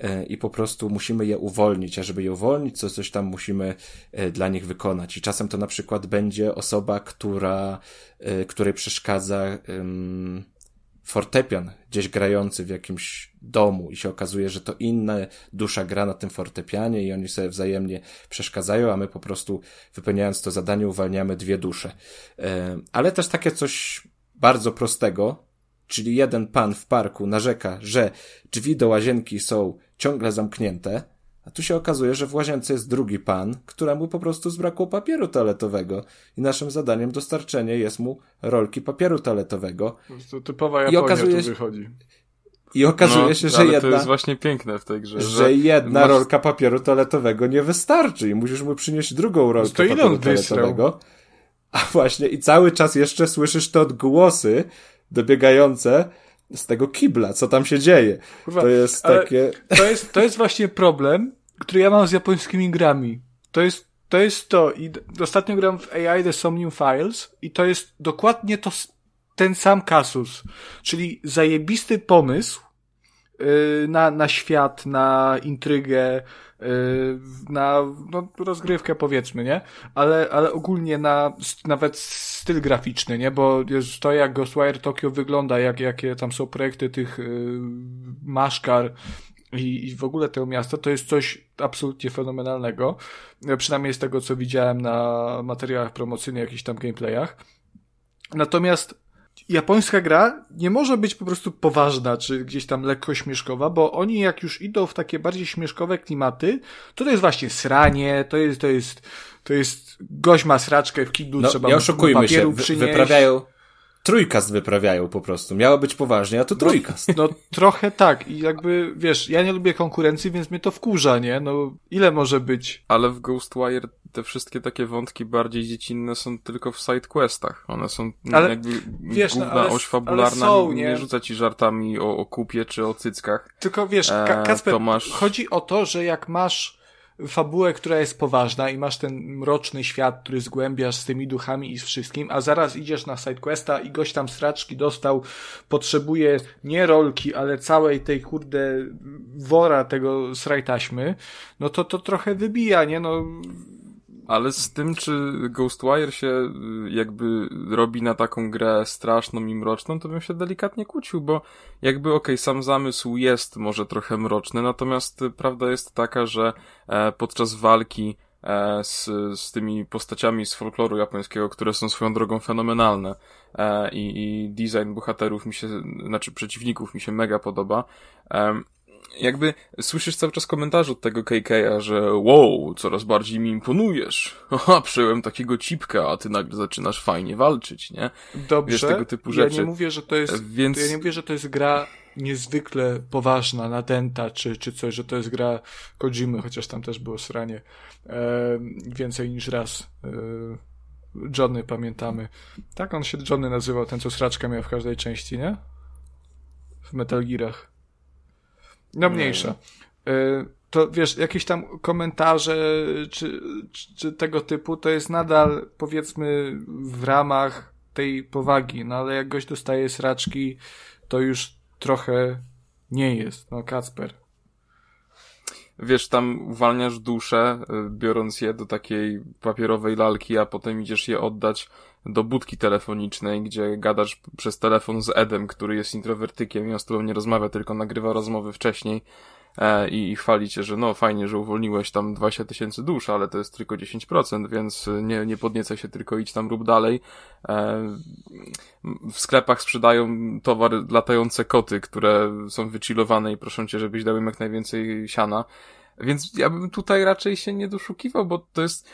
e, i po prostu musimy je uwolnić, a żeby je uwolnić, to coś tam musimy e, dla nich wykonać. I czasem to na przykład będzie osoba, która, e, której przeszkadza um, fortepian gdzieś grający w jakimś domu i się okazuje, że to inna dusza gra na tym fortepianie i oni sobie wzajemnie przeszkadzają, a my po prostu wypełniając to zadanie uwalniamy dwie dusze. Ale też takie coś bardzo prostego, czyli jeden pan w parku narzeka, że drzwi do łazienki są ciągle zamknięte, a tu się okazuje, że w łazience jest drugi pan, któremu po prostu zbrakło papieru toaletowego i naszym zadaniem dostarczenie jest mu rolki papieru toaletowego. To typowa Japonia I okazuje, tu wychodzi. I okazuje no, się, że jedna... to jest właśnie piękne w tej grze. Że, że jedna masz... rolka papieru toaletowego nie wystarczy i musisz mu przynieść drugą rolkę no papieru toaletowego. A właśnie, i cały czas jeszcze słyszysz te odgłosy dobiegające z tego kibla, co tam się dzieje. Kurwa, to jest takie... To jest, to jest właśnie problem, który ja mam z japońskimi grami. To jest to. Jest to. I ostatnio gram w AI The Somnium Files i to jest dokładnie to, ten sam kasus. Czyli zajebisty pomysł yy, na, na świat, na intrygę, Y, na no, rozgrywkę powiedzmy, nie? Ale, ale ogólnie na nawet styl graficzny, nie? Bo jest to jak Ghostwire Tokyo wygląda, jak, jakie tam są projekty tych yy, maszkar i, i w ogóle tego miasta, to jest coś absolutnie fenomenalnego. Przynajmniej z tego, co widziałem na materiałach promocyjnych, jakichś tam gameplayach. Natomiast japońska gra nie może być po prostu poważna, czy gdzieś tam lekko śmieszkowa, bo oni jak już idą w takie bardziej śmieszkowe klimaty, to to jest właśnie sranie, to jest, to jest, to jest gość ma sraczkę w kiblu, no, trzeba nie oszukujmy się, przynieść. wyprawiają trójkast wyprawiają po prostu. Miało być poważnie, a to no, trójkast. No, no, trochę tak i jakby, wiesz, ja nie lubię konkurencji, więc mnie to wkurza, nie? No ile może być? Ale w Ghostwire te wszystkie takie wątki bardziej dziecinne są tylko w sidequestach. One są ale, jakby wiesz, główna no, ale, oś fabularna są, nie, nie rzuca ci żartami o, o kupie czy o cyckach. Tylko wiesz, e, Kacper, masz... chodzi o to, że jak masz fabułę, która jest poważna i masz ten mroczny świat, który zgłębiasz z tymi duchami i z wszystkim, a zaraz idziesz na sidequesta i gość tam straczki dostał, potrzebuje nie rolki, ale całej tej kurde wora tego srajtaśmy, no to to trochę wybija, nie? No ale z tym, czy Ghostwire się y, jakby robi na taką grę straszną i mroczną, to bym się delikatnie kłócił, bo jakby okej, okay, sam zamysł jest może trochę mroczny, natomiast prawda jest taka, że e, podczas walki e, z, z tymi postaciami z folkloru japońskiego, które są swoją drogą fenomenalne e, i, i design bohaterów mi się, znaczy przeciwników mi się mega podoba, jakby słyszysz cały czas komentarz od tego KK'a, że wow, coraz bardziej mi imponujesz. Aha, przyjąłem takiego cipka, a ty nagle zaczynasz fajnie walczyć, nie? Dobrze. Wiesz, tego typu rzeczy. Ja nie mówię, że to jest, Więc... ja nie mówię, że to jest gra niezwykle poważna, nadęta, czy, czy coś, że to jest gra Kojimy, chociaż tam też było sranie. E, więcej niż raz. E, Johnny pamiętamy. Tak on się Johnny nazywał, ten co sraczkę miał w każdej części, nie? W Metal Gearach. No mniejsza. Y, to wiesz, jakieś tam komentarze czy, czy, czy, tego typu, to jest nadal powiedzmy w ramach tej powagi, no ale jak gość dostaje sraczki, to już trochę nie jest, no Kacper. Wiesz, tam uwalniasz duszę, y, biorąc je do takiej papierowej lalki, a potem idziesz je oddać do budki telefonicznej, gdzie gadasz przez telefon z Edem, który jest introwertykiem i on z tobą nie rozmawia, tylko nagrywa rozmowy wcześniej e, i, i chwali cię, że no fajnie, że uwolniłeś tam 20 tysięcy dusz, ale to jest tylko 10%, więc nie, nie podniecaj się, tylko idź tam rób dalej. E, w sklepach sprzedają towar latające koty, które są wychillowane i proszą cię, żebyś dał im jak najwięcej siana. Więc ja bym tutaj raczej się nie doszukiwał, bo to jest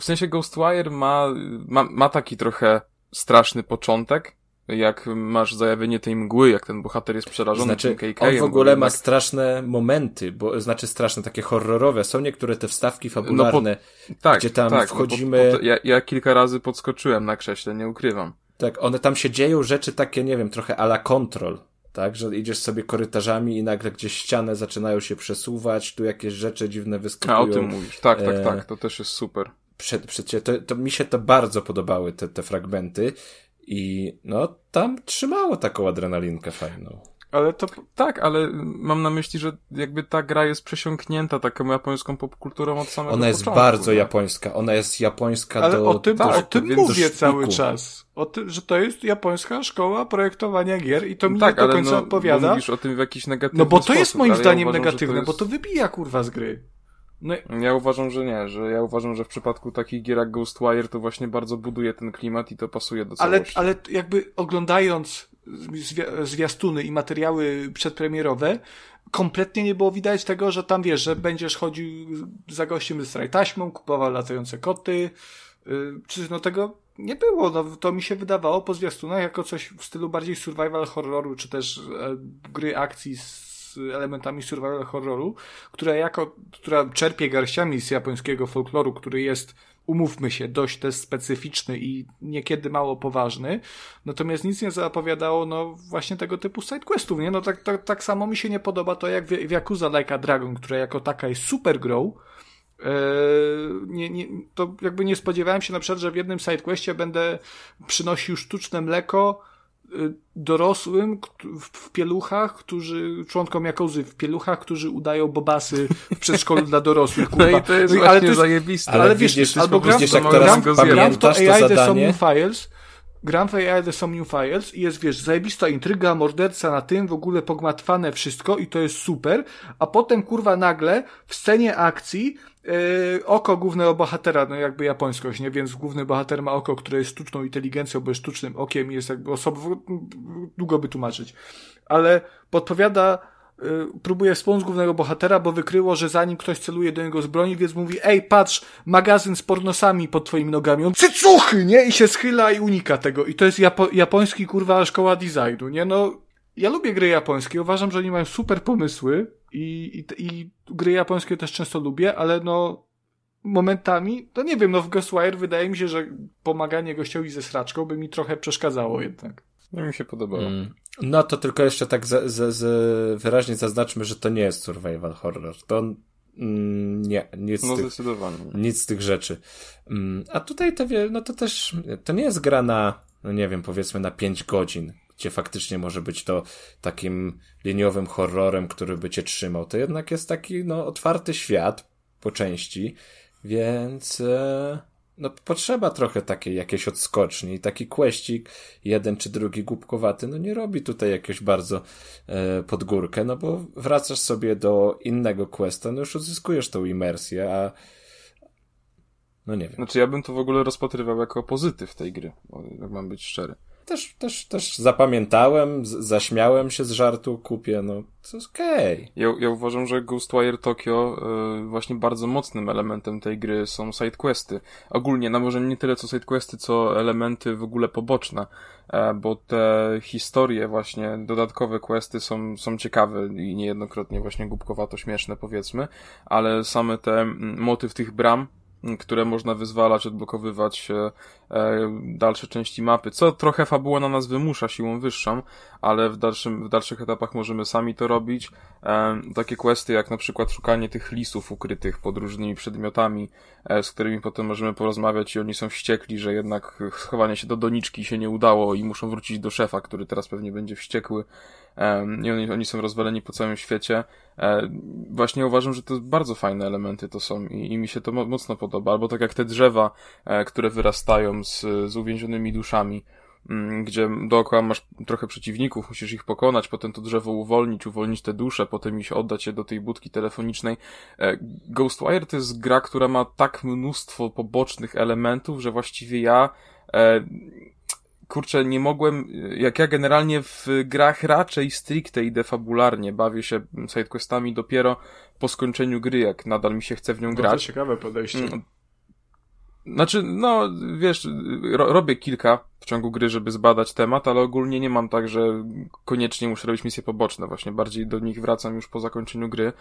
w sensie Ghostwire ma, ma, ma taki trochę straszny początek, jak masz zajawienie tej mgły, jak ten bohater jest przerażony Znaczy, tym KK. on w ogóle jednak... ma straszne momenty, bo znaczy straszne, takie horrorowe. Są niektóre te wstawki fabularne, tak, gdzie tam tak, wchodzimy- No, po, po, ja, ja kilka razy podskoczyłem na krześle, nie ukrywam. tak, one tam się dzieją rzeczy takie, nie wiem, trochę ala control. Tak, że idziesz sobie korytarzami i nagle gdzieś ściany zaczynają się przesuwać, tu jakieś rzeczy dziwne wyskakują. A o tym mówisz. Tak, tak, E, tak, to też jest super. Przed, przed, to, to mi się to bardzo podobały, te, te fragmenty. I no, tam trzymało taką adrenalinkę fajną. Ale to Tak, ale mam na myśli, że jakby ta gra jest przesiąknięta taką japońską popkulturą od samego Ona jest początku. bardzo nie? japońska. Ona jest japońska Ale do. o tym, do, o tym do mówię cały czas. O tym, że to jest japońska szkoła projektowania gier i to mi tak, do końca no, odpowiada. Bo mówisz o tym w jakiś negatywny No bo to sposób, jest moim zdaniem ja uważam, negatywne, to bo jest... to wybija kurwa z gry. No, Ja uważam, że nie, że ja uważam, że w przypadku takich gier jak Ghostwire to właśnie bardzo buduje ten klimat i to pasuje do ale, całości. ale jakby oglądając zwi- zwiastuny i materiały przedpremierowe, kompletnie nie było widać tego, że tam wiesz, że będziesz chodził za gościem straj taśmą, kupował latające koty, yy, czy no tego nie było, no to mi się wydawało po zwiastunach jako coś w stylu bardziej survival horroru, czy też e, gry akcji z elementami survival horroru, która jako, która czerpie garściami z japońskiego folkloru, który jest umówmy się, dość też specyficzny i niekiedy mało poważny. Natomiast nic nie zapowiadało, no, właśnie tego typu sidequestów, nie? No, tak, tak, tak samo mi się nie podoba to, jak w, Yakuza Like a Dragon, która jako taka jest super grą, Eee, nie, nie, to jakby nie spodziewałem się na przykład, że w jednym sidequestie będę przynosił sztuczne mleko dorosłym kt- w pieluchach, którzy, członkom Jakozy w pieluchach, którzy udają bobasy w przedszkolu dla dorosłych, kurwa. No i to jest No właśnie to jest, zajebiste. Ale ale wiesz, widzisz, albo gram, to gram- gram to AI The zadanie. New Files, gram w AI New Files i jest, wiesz, zajebista intryga, morderca na tym, w ogóle pogmatwane wszystko i to jest super, a potem, kurwa, nagle w scenie akcji yy, oko głównego bohatera, no jakby japońskość, nie? Więc główny bohater ma oko, które jest sztuczną inteligencją, bo jest sztucznym okiem i jest jakby osobą, długo by tłumaczyć. Ale podpowiada próbuje wspomóc głównego bohatera, bo wykryło, że zanim ktoś celuje do niego z broni, więc mówi, ej, patrz, magazyn z pornosami pod twoimi nogami. On cycuchy, nie? I się schyla i unika tego. I to jest japo japoński, kurwa, szkoła designu, nie? No, ja lubię gry japońskie, uważam, że oni mają super pomysły i, i, i gry japońskie też często lubię, ale no, momentami, to nie wiem, no w Ghostwire wydaje mi się, że pomaganie gościowi ze sraczką by mi trochę przeszkadzało jednak. No mi się podobało. Mm. No to tylko jeszcze tak za, za, za wyraźnie zaznaczmy, że to nie jest survival horror. To mm, nie, nic, No z tych, zdecydowanie. nic z tych rzeczy. Mm, a tutaj to, no to też, to nie jest gra na, no nie wiem, powiedzmy na 5 godzin, gdzie faktycznie może być to takim liniowym horrorem, który by cię trzymał. To jednak jest taki, no, otwarty świat po części, więc e, no, potrzeba trochę takiej jakiejś odskoczni i taki kweścik, jeden czy drugi głupkowaty, no nie robi tutaj jakiegoś bardzo e, pod górkę, no bo wracasz sobie do innego questa, no już uzyskujesz tą imersję, a no nie wiem. Znaczy ja bym to w ogóle rozpatrywał jako pozytyw tej gry, jak mam być szczery. Też, też, też zapamiętałem, zaśmiałem się z żartu, kupię, no to jest okej. Ja, ja uważam, że Ghostwire Tokyo y, właśnie bardzo mocnym elementem tej gry są sidequesty. Ogólnie, no może nie tyle co sidequesty, co elementy w ogóle poboczne, e, bo te historie właśnie, dodatkowe questy są, są ciekawe i niejednokrotnie właśnie głupkowato śmieszne powiedzmy, ale same te mm, motyw tych bram, które można wyzwalać, odblokowywać e, e, dalsze części mapy, co trochę fabuła na nas wymusza siłą wyższą, ale w, dalszym, w dalszych etapach możemy sami to robić. E, takie questy jak na przykład szukanie tych lisów ukrytych pod różnymi przedmiotami, z którymi potem możemy porozmawiać i oni są wściekli, że jednak schowanie się do doniczki się nie udało i muszą wrócić do szefa, który teraz pewnie będzie wściekły. I oni, oni są rozwaleni po całym świecie. E, właśnie uważam, że to bardzo fajne elementy to są i, i mi się to mo- mocno podoba. Albo tak jak te drzewa, e, które wyrastają z, z uwięzionymi duszami, mm, gdzie dookoła masz trochę przeciwników, musisz ich pokonać, potem to drzewo uwolnić, uwolnić te dusze, potem iść oddać je do tej budki telefonicznej. E, Ghostwire to jest gra, która ma tak mnóstwo pobocznych elementów, że właściwie ja kurczę, nie mogłem, jak ja generalnie w grach raczej stricte idę fabularnie, bawię się sidequestami dopiero po skończeniu gry, jak nadal mi się chce w nią No to grać. ciekawe podejście. Znaczy, no, wiesz, ro, robię kilka w ciągu gry, żeby zbadać temat, ale ogólnie nie mam tak, że koniecznie muszę robić misje poboczne, właśnie bardziej do nich wracam już po zakończeniu gry.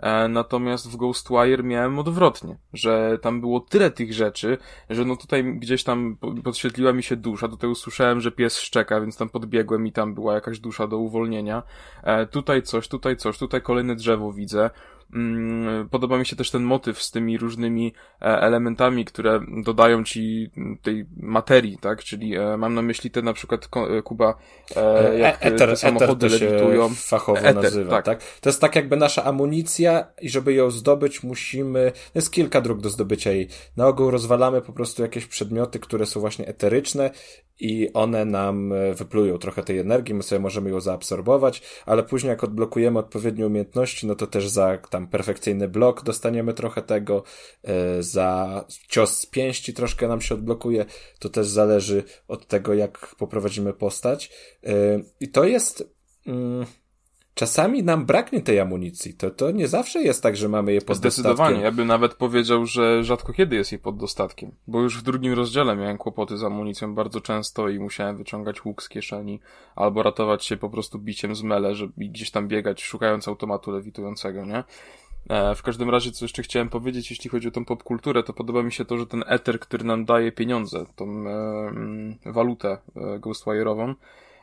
E, natomiast w Ghostwire miałem odwrotnie, że tam było tyle tych rzeczy, że no tutaj gdzieś tam podświetliła mi się dusza, tutaj usłyszałem, że pies szczeka, więc tam podbiegłem i tam była jakaś dusza do uwolnienia. E, tutaj coś, tutaj coś, tutaj kolejne drzewo widzę. Mm, podoba mi się też ten motyw z tymi różnymi e, elementami, które dodają ci tej materii, tak? Czyli e, mam na myśli te na przykład e, Kuba, jak eter, te samochody eter lewitują. fachowo eter, nazywa, tak. tak. To jest tak jakby nasza amunicja i żeby ją zdobyć musimy, jest kilka dróg do zdobycia jej. Na ogół rozwalamy po prostu jakieś przedmioty, które są właśnie eteryczne i one nam e, wyplują trochę tej energii, my sobie możemy ją zaabsorbować, ale później jak odblokujemy odpowiednie umiejętności, no to też za tam perfekcyjny blok dostaniemy trochę tego, e, za cios z pięści troszkę nam się odblokuje, to też zależy od tego, jak poprowadzimy postać. E, I to jest... Mm, czasami nam braknie tej amunicji. To, to nie zawsze jest tak, że mamy je pod Zdecydowanie. dostatkiem. Ja bym nawet powiedział, że rzadko kiedy jest jej pod dostatkiem. Bo już w drugim rozdziale miałem kłopoty z amunicją bardzo często i musiałem wyciągać łuk z kieszeni albo ratować się po prostu biciem z mele, żeby gdzieś tam biegać, szukając automatu lewitującego, nie? E, w każdym razie, co jeszcze chciałem powiedzieć, jeśli chodzi o tą popkulturę, to podoba mi się to, że ten eter, który nam daje pieniądze, tą e, walutę e, ghostwire'ową,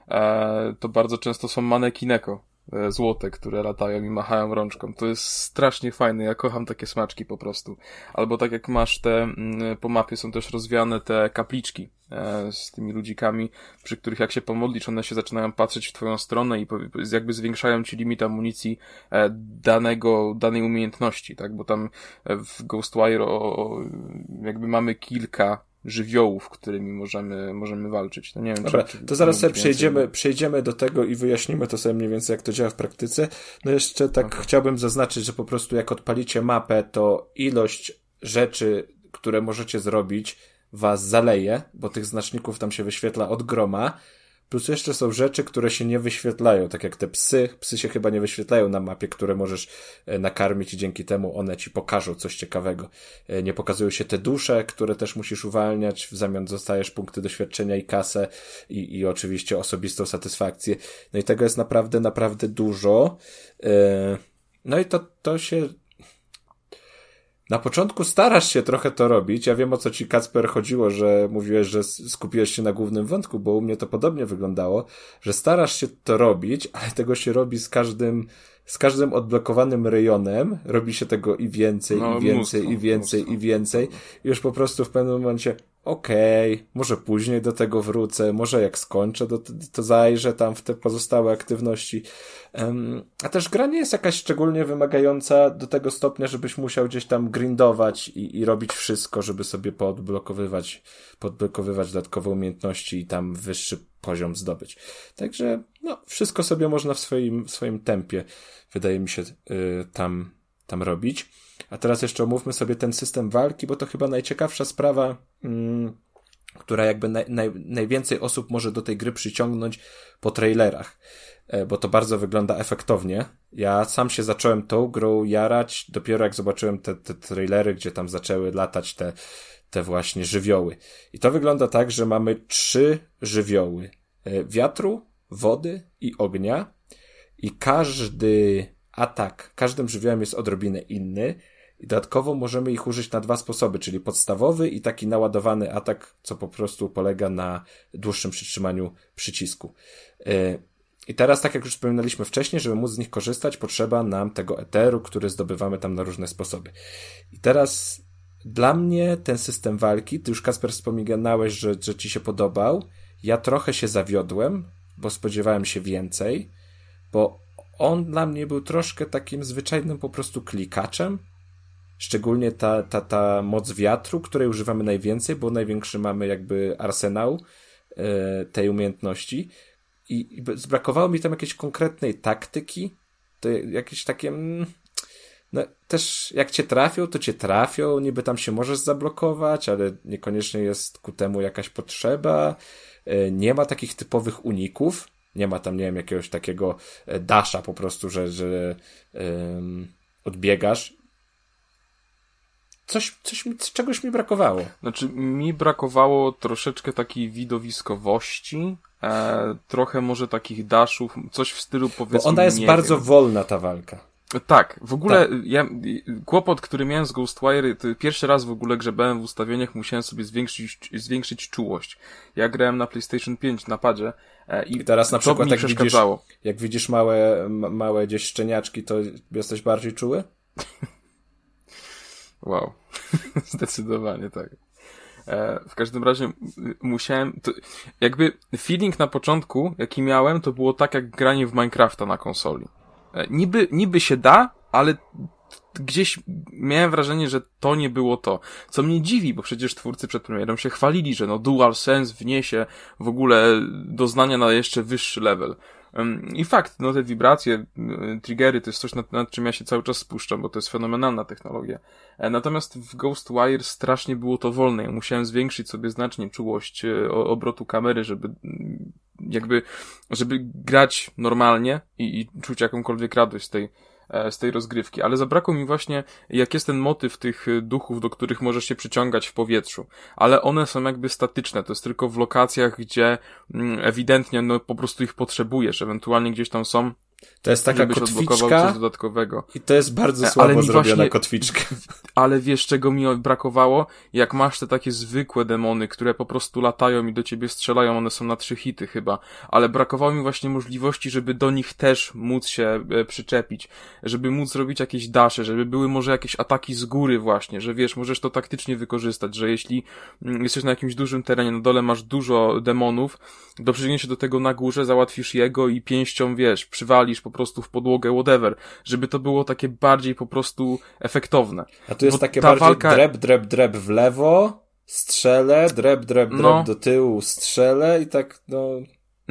e, to bardzo często są manekineko złote, które latają i machają rączką. To jest strasznie fajne, ja kocham takie smaczki po prostu. Albo tak jak masz te, mm, po mapie są też rozwiane te kapliczki e, z tymi ludzikami, przy których jak się pomodlisz, one się zaczynają patrzeć w twoją stronę i jakby zwiększają ci limit amunicji e, danego, danej umiejętności, tak? Bo tam w Ghostwire jakby mamy kilka żywiołów, którymi możemy, możemy walczyć. No nie wiem, Dobra, czy, to zaraz sobie przejdziemy, przejdziemy do tego i wyjaśnimy to sobie mniej więcej, jak to działa w praktyce. No jeszcze tak okay. chciałbym zaznaczyć, że po prostu jak odpalicie mapę, to ilość rzeczy, które możecie zrobić, was zaleje, bo tych znaczników tam się wyświetla od groma, Plus jeszcze są rzeczy, które się nie wyświetlają, tak jak te psy. Psy się chyba nie wyświetlają na mapie, które możesz e, nakarmić i dzięki temu one ci pokażą coś ciekawego. E, nie pokazują się te dusze, które też musisz uwalniać, w zamian dostajesz punkty doświadczenia i kasę i, i oczywiście osobistą satysfakcję. No i tego jest naprawdę, naprawdę dużo. E, no i to, to się na początku starasz się trochę to robić. Ja wiem o co ci Kacper chodziło, że mówiłeś, że skupiłeś się na głównym wątku, bo u mnie to podobnie wyglądało, że starasz się to robić, ale tego się robi z każdym, z każdym odblokowanym rejonem. Robi się tego i więcej, no, i więcej, mnóstwo, i więcej, mnóstwo. i więcej. I już po prostu w pewnym momencie okej, okay, może później do tego wrócę, może jak skończę, to, to zajrzę tam w te pozostałe aktywności. Um, a też gra nie jest jakaś szczególnie wymagająca do tego stopnia, żebyś musiał gdzieś tam grindować i, i robić wszystko, żeby sobie podblokowywać, podblokowywać dodatkowe umiejętności i tam wyższy poziom zdobyć. Także, no, wszystko sobie można w swoim, w swoim tempie, wydaje mi się, yy, tam, tam robić. A teraz jeszcze omówmy sobie ten system walki, bo to chyba najciekawsza sprawa, mm, która jakby naj, naj, najwięcej osób może do tej gry przyciągnąć po trailerach, e, bo to bardzo wygląda efektownie. Ja sam się zacząłem tą grą jarać dopiero jak zobaczyłem te, te trailery, gdzie tam zaczęły latać te, te właśnie żywioły. I to wygląda tak, że mamy trzy żywioły. E, wiatru, wody i ognia. I każdy atak, każdym żywiołem jest odrobinę inny. I dodatkowo możemy ich użyć na dwa sposoby, czyli podstawowy i taki naładowany atak, co po prostu polega na dłuższym przytrzymaniu przycisku. E, I teraz, tak jak już wspominaliśmy wcześniej, żeby móc z nich korzystać, potrzeba nam tego eteru, który zdobywamy tam na różne sposoby. I teraz dla mnie ten system walki, ty już Kasper wspominałeś, że, że ci się podobał. Ja trochę się zawiodłem, bo spodziewałem się więcej, bo on dla mnie był troszkę takim zwyczajnym po prostu klikaczem, Szczególnie ta, ta, ta moc wiatru, której używamy najwięcej, bo największy mamy jakby arsenał e, tej umiejętności. I, I mi tam jakiejś konkretnej taktyki, to jakieś takie. Mm, no, też jak cię trafią, to cię trafią, niby tam się możesz zablokować, ale niekoniecznie jest ku temu jakaś potrzeba. E, nie ma takich typowych uników. Nie ma tam, nie wiem, jakiegoś takiego e, dasza po prostu, że, że um, odbiegasz coś, coś mi, czegoś mi brakowało. Znaczy, mi brakowało troszeczkę takiej widowiskowości, e, trochę może takich daszów, coś w stylu powiedzmy. Bo ona jest bardzo wiem. wolna, ta walka. Tak, w ogóle tak. ja, kłopot, który miałem z Ghostwire, to pierwszy raz w ogóle grzebałem w ustawieniach, musiałem sobie zwiększyć, zwiększyć czułość. Ja grałem na PlayStation 5 na padzie e, i, I teraz na przykład jak widzisz, jak widzisz małe, małe gdzieś szczeniaczki, to jesteś bardziej czuły? Wow. Zdecydowanie tak. E, w każdym razie musiałem, to, jakby feeling na początku, jaki miałem, to było tak jak granie w Minecrafta na konsoli. E, niby, niby się da, ale gdzieś miałem wrażenie, że to nie było to. Co mnie dziwi, bo przecież twórcy przed premierą się chwalili, że no DualSense wniesie w ogóle doznania na jeszcze wyższy level. I fakt, no te wibracje, triggery to jest coś, nad, nad, czym ja się cały czas spuszczam, bo to jest fenomenalna technologia. E, natomiast w Ghostwire strasznie było to wolne. Ja musiałem zwiększyć sobie znacznie czułość e, obrotu kamery, żeby jakby, żeby grać normalnie i, i czuć jakąkolwiek radość z tej, z tej rozgrywki, ale zabrakło mi właśnie, jak jest ten motyw tych e, duchów, do których możesz się przyciągać w powietrzu, ale one są jakby statyczne, to jest tylko w lokacjach, gdzie mm, ewidentnie no po prostu ich potrzebujesz, ewentualnie gdzieś tam są to jest taka kotwiczka dodatkowego. i to jest bardzo słabo ale zrobiona właśnie, kotwiczka. Ale wiesz, czego mi brakowało? Jak masz te takie zwykłe demony, które po prostu latają i do ciebie strzelają, one są na trzy hity chyba, ale brakowało mi właśnie możliwości, żeby do nich też móc się e, przyczepić, żeby móc zrobić jakieś dasze, żeby były może jakieś ataki z góry właśnie, że wiesz, możesz to taktycznie wykorzystać, że jeśli mm, jesteś na jakimś dużym terenie, na dole masz dużo demonów, do się do tego na górze, załatwisz jego i pięścią, wiesz, przywalisz po prostu w podłogę, whatever, żeby to było takie bardziej po prostu efektowne. A tu jest Bo takie bardziej walka... dreb, dreb, dreb w lewo, strzelę, dreb, dreb, dreb no. do tyłu, strzelę i tak, no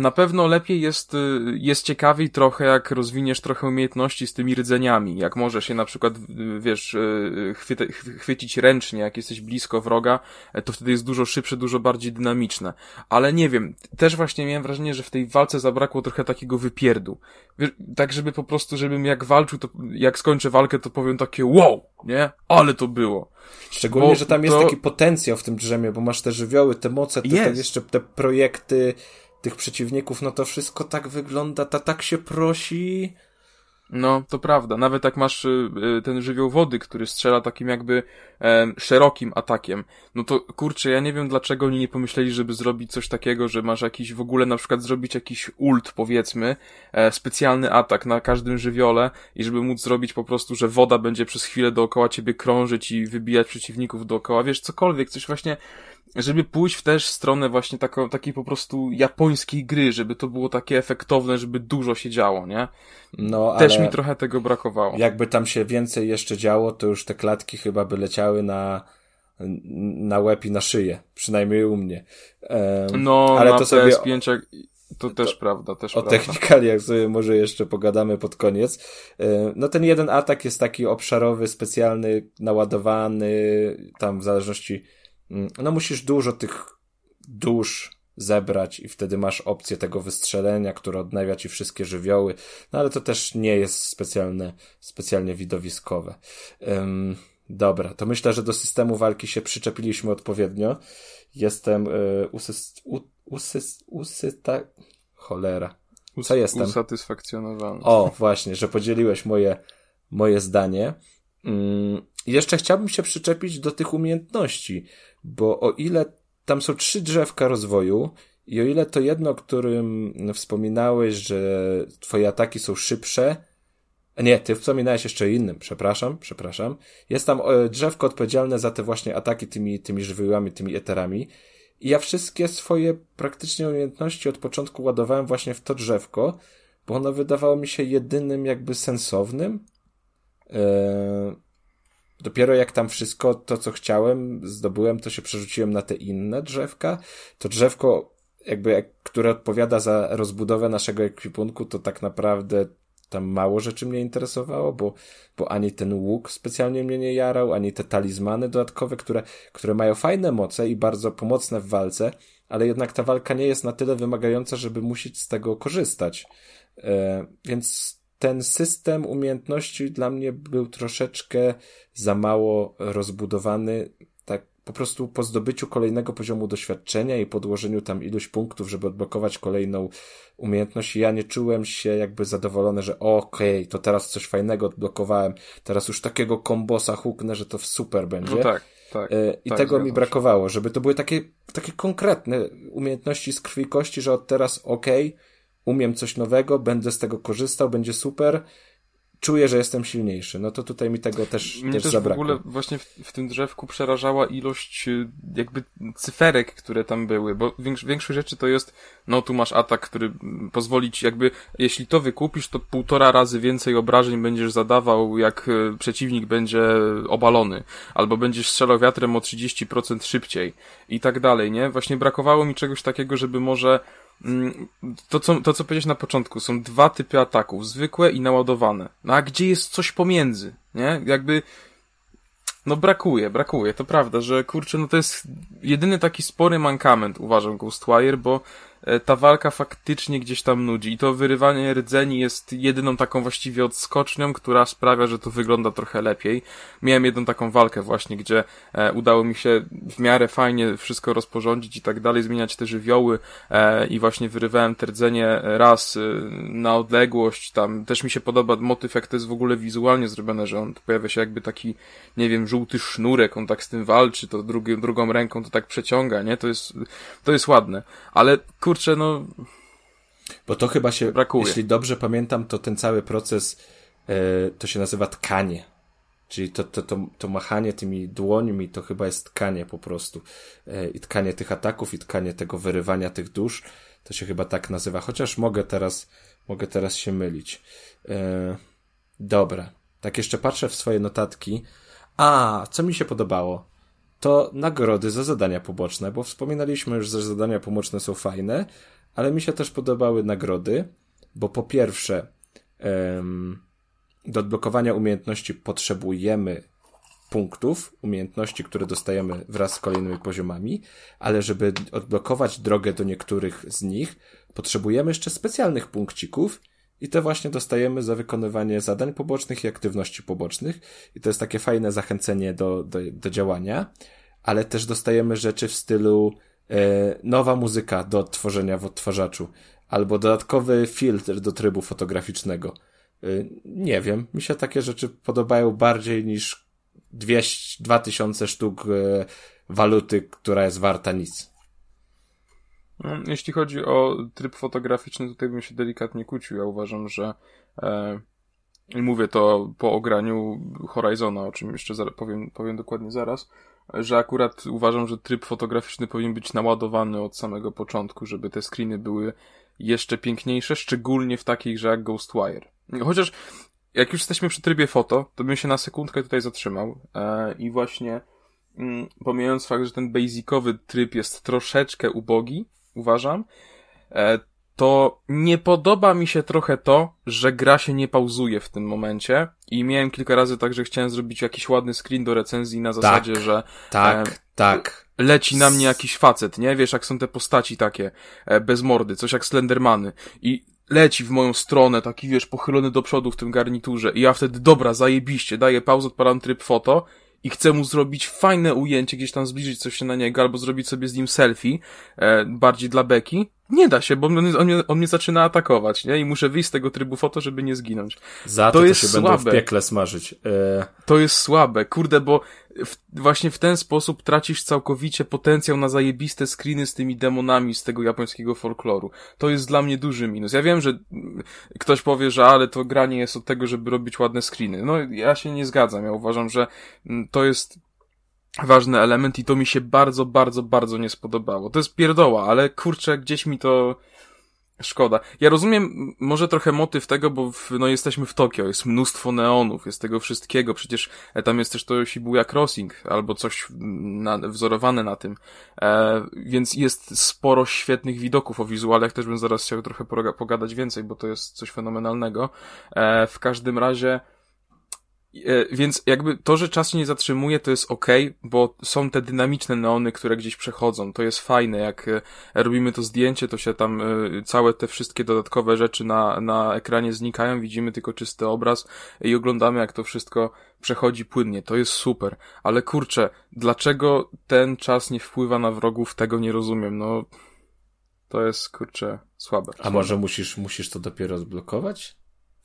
na pewno lepiej jest, y, jest ciekawiej trochę, jak rozwiniesz trochę umiejętności z tymi rdzeniami. Jak możesz je na przykład, y, wiesz, y, chwyta, chwycić ręcznie, jak jesteś blisko wroga, e, to wtedy jest dużo szybsze, dużo bardziej dynamiczne. Ale nie wiem, też właśnie miałem wrażenie, że w tej walce zabrakło trochę takiego wypierdu. Wiesz, tak, żeby po prostu, żebym jak walczył, to jak skończę walkę, to powiem takie wow, nie? Ale to było. Szczególnie, bo że tam jest to... taki potencjał w tym drzemie, bo masz te żywioły, te moce, te, te jeszcze te projekty, tych przeciwników, no to wszystko tak wygląda, ta tak się prosi. No, to prawda. Nawet jak masz y, y, ten żywioł wody, który strzela takim jakby e, szerokim atakiem, no to kurczę, ja nie wiem dlaczego oni nie pomyśleli, żeby zrobić coś takiego, że masz jakiś w ogóle na przykład zrobić jakiś ult, powiedzmy, e, specjalny atak na każdym żywiole i żeby móc zrobić po prostu, że woda będzie przez chwilę dookoła ciebie krążyć i wybijać przeciwników dookoła, wiesz, cokolwiek, coś właśnie żeby pójść w też stronę właśnie taką, takiej po prostu japońskiej gry, żeby to było takie efektowne, żeby dużo się działo, nie? No, Też mi trochę tego brakowało. Jakby tam się więcej jeszcze działo, to już te klatki chyba by leciały na, na łeb i na szyję. Przynajmniej u mnie. Um, no, ale na to sobie... PS5 to też to, prawda, też o prawda. O technikaliach sobie może jeszcze pogadamy pod koniec. No ten jeden atak jest taki obszarowy, specjalny, naładowany, tam w zależności no musisz dużo tych dusz zebrać i wtedy masz opcję tego wystrzelenia, które odnawia ci wszystkie żywioły, no ale to też nie jest specjalne, specjalnie widowiskowe. Um, dobra, to myślę, że do systemu walki się przyczepiliśmy odpowiednio. Jestem y, usyst, u, usyst, usysta... cholera. Co jestem? Usatysfakcjonowany. O, właśnie, że podzieliłeś moje, moje zdanie. Um, jeszcze chciałbym się przyczepić do tych umiejętności, bo o ile tam są trzy drzewka rozwoju i o ile to jedno, o którym wspominałeś, że twoje ataki są szybsze, nie, ty wspominałeś jeszcze innym, przepraszam, przepraszam. Jest tam e, drzewko odpowiedzialne za te właśnie ataki tymi, tymi żywiołami, tymi eterami. I ja wszystkie swoje praktycznie umiejętności od początku ładowałem właśnie w to drzewko, bo ono wydawało mi się jedynym jakby sensownym. Yy Dopiero jak tam wszystko to, co chciałem, zdobyłem, to się przerzuciłem na te inne drzewka. To drzewko, jakby, które odpowiada za rozbudowę naszego ekwipunku, to tak naprawdę tam mało rzeczy mnie interesowało, bo, bo ani ten łuk specjalnie mnie nie jarał, ani te talizmany dodatkowe, które, które mają fajne moce i bardzo pomocne w walce, ale jednak ta walka nie jest na tyle wymagająca, żeby musieć z tego korzystać. E, więc ten system umiejętności dla mnie był troszeczkę za mało rozbudowany. Tak po prostu po zdobyciu kolejnego poziomu doświadczenia i podłożeniu tam iluś punktów, żeby odblokować kolejną umiejętność, ja nie czułem się jakby zadowolony, że okej, okay, to teraz coś fajnego odblokowałem, teraz już takiego kombosa huknę, że to super będzie. No tak. Tak, e, I tak, tego mi brakowało, żeby to były takie, takie konkretne umiejętności z krwi kości, że od teraz okej, okay, umiem coś nowego, będę z tego korzystał, będzie super, czuję, że jestem silniejszy. No to tutaj mi tego też, Mnie też, też zabrakło. w ogóle właśnie w, w, tym drzewku przerażała ilość y, jakby cyferek, które tam były, bo większo większość rzeczy to jest, no tu masz atak, który pozwoli ci jakby, jeśli to wykupisz, to półtora razy więcej obrażeń będziesz zadawał, jak y, przeciwnik będzie obalony, albo będziesz strzelał wiatrem o 30% szybciej i tak dalej, nie? Właśnie brakowało mi czegoś takiego, żeby może to co, to, co powiedziałeś na początku, są dwa typy ataków, zwykłe i naładowane. No a gdzie jest coś pomiędzy, nie? Jakby, no brakuje, brakuje, to prawda, że kurczę, no to jest jedyny taki spory mankament, uważam, Ghostwire, bo ta walka faktycznie gdzieś tam nudzi i to wyrywanie rdzeni jest jedyną taką właściwie odskocznią, która sprawia, że to wygląda trochę lepiej. Miałem jedną taką walkę właśnie, gdzie e, udało mi się w miarę fajnie wszystko rozporządzić i tak dalej, zmieniać te żywioły e, i właśnie wyrywałem te rdzenie raz e, na odległość, tam też mi się podoba motyw, jak to jest w ogóle wizualnie zrobione, że on pojawia się jakby taki, nie wiem, żółty sznurek, on tak z tym walczy, to drugi, drugą ręką to tak przeciąga, nie? To jest, to jest ładne. Ale kurczę, no. Bo to chyba się, brakuje. jeśli dobrze pamiętam, to ten cały proces e, to się nazywa tkanie. Czyli to, to, to, to machanie tymi dłońmi to chyba jest tkanie po prostu. E, I tkanie tych ataków, i tkanie tego wyrywania tych dusz. To się chyba tak nazywa. Chociaż mogę teraz, mogę teraz się mylić. E, dobra. Tak jeszcze patrzę w swoje notatki. A, co mi się podobało? To nagrody za zadania poboczne, bo wspominaliśmy już, że zadania poboczne są fajne, ale mi się też podobały nagrody, bo po pierwsze, do odblokowania umiejętności potrzebujemy punktów, umiejętności, które dostajemy wraz z kolejnymi poziomami, ale żeby odblokować drogę do niektórych z nich, potrzebujemy jeszcze specjalnych punkcików i te właśnie dostajemy za wykonywanie zadań pobocznych i aktywności pobocznych. I to jest takie fajne zachęcenie do, do, do działania, ale też dostajemy rzeczy w stylu e, nowa muzyka do odtworzenia w odtwarzaczu, albo dodatkowy filtr do trybu fotograficznego. E, nie wiem, mi się takie rzeczy podobają bardziej niż 200, 2000 sztuk e, waluty, która jest warta nic. No, jeśli chodzi o tryb fotograficzny, tutaj bym się delikatnie kłócił. Ja uważam, że e, i mówię to po ograniu Horizona, o czym jeszcze powiem, powiem dokładnie zaraz, że akurat uważam, że tryb fotograficzny powinien być naładowany od samego początku, żeby te screeny były jeszcze piękniejsze, szczególnie w takich grze jak Ghostwire. Chociaż jak już jesteśmy przy trybie foto, to bym się na sekundkę tutaj zatrzymał e, i właśnie mm, pomijając fakt, że ten basicowy tryb jest troszeczkę ubogi, uważam, e, to nie podoba mi się trochę to, że gra się nie pauzuje w tym momencie. I miałem kilka razy tak, że chciałem zrobić jakiś ładny screen do recenzji na zasadzie, tak, że tak, e, tak. leci na mnie jakiś facet, nie? Wiesz, jak są te postaci takie e, bez mordy, coś jak Slendermany. I leci w moją stronę, taki wiesz, pochylony do przodu w tym garniturze. I ja wtedy, dobra, zajebiście, daję pauzę, odpalam tryb foto i chcę mu zrobić fajne ujęcie, gdzieś tam zbliżyć coś się na niego, albo zrobić sobie z nim selfie, e, bardziej dla beki, nie da się, bo on, on, mnie, on mnie zaczyna atakować, nie? I muszę wyjść z tego trybu foto, żeby nie zginąć. Za to, to, jest się słabe. będą w piekle smażyć. E... To jest słabe, kurde, bo w, właśnie w ten sposób tracisz całkowicie potencjał na zajebiste screeny z tymi demonami z tego japońskiego folkloru. To jest dla mnie duży minus. Ja wiem, że ktoś powie, że ale to granie jest od tego, żeby robić ładne screeny. No, ja się nie zgadzam. Ja uważam, że to jest ważny element i to mi się bardzo, bardzo, bardzo nie spodobało. To jest pierdoła, ale kurczę, gdzieś mi to szkoda. Ja rozumiem może trochę motyw tego, bo w, no jesteśmy w Tokio, jest mnóstwo neonów, jest tego wszystkiego, przecież e, tam jest też to Shibuya Crossing, albo coś na, wzorowane na tym, e, więc jest sporo świetnych widoków o wizualach, też bym zaraz chciał trochę pogadać więcej, bo to jest coś fenomenalnego. E, w każdym razie więc jakby to, że czas się nie zatrzymuje, to jest ok, bo są te dynamiczne neony, które gdzieś przechodzą. To jest fajne. Jak e, robimy to zdjęcie, to się tam e, całe te wszystkie dodatkowe rzeczy na, na ekranie znikają, widzimy tylko czysty obraz i oglądamy, jak to wszystko przechodzi płynnie. To jest super. Ale kurczę, dlaczego ten czas nie wpływa na wrogów, tego nie rozumiem. No, to jest kurczę słabe. A może musisz, musisz to dopiero zblokować?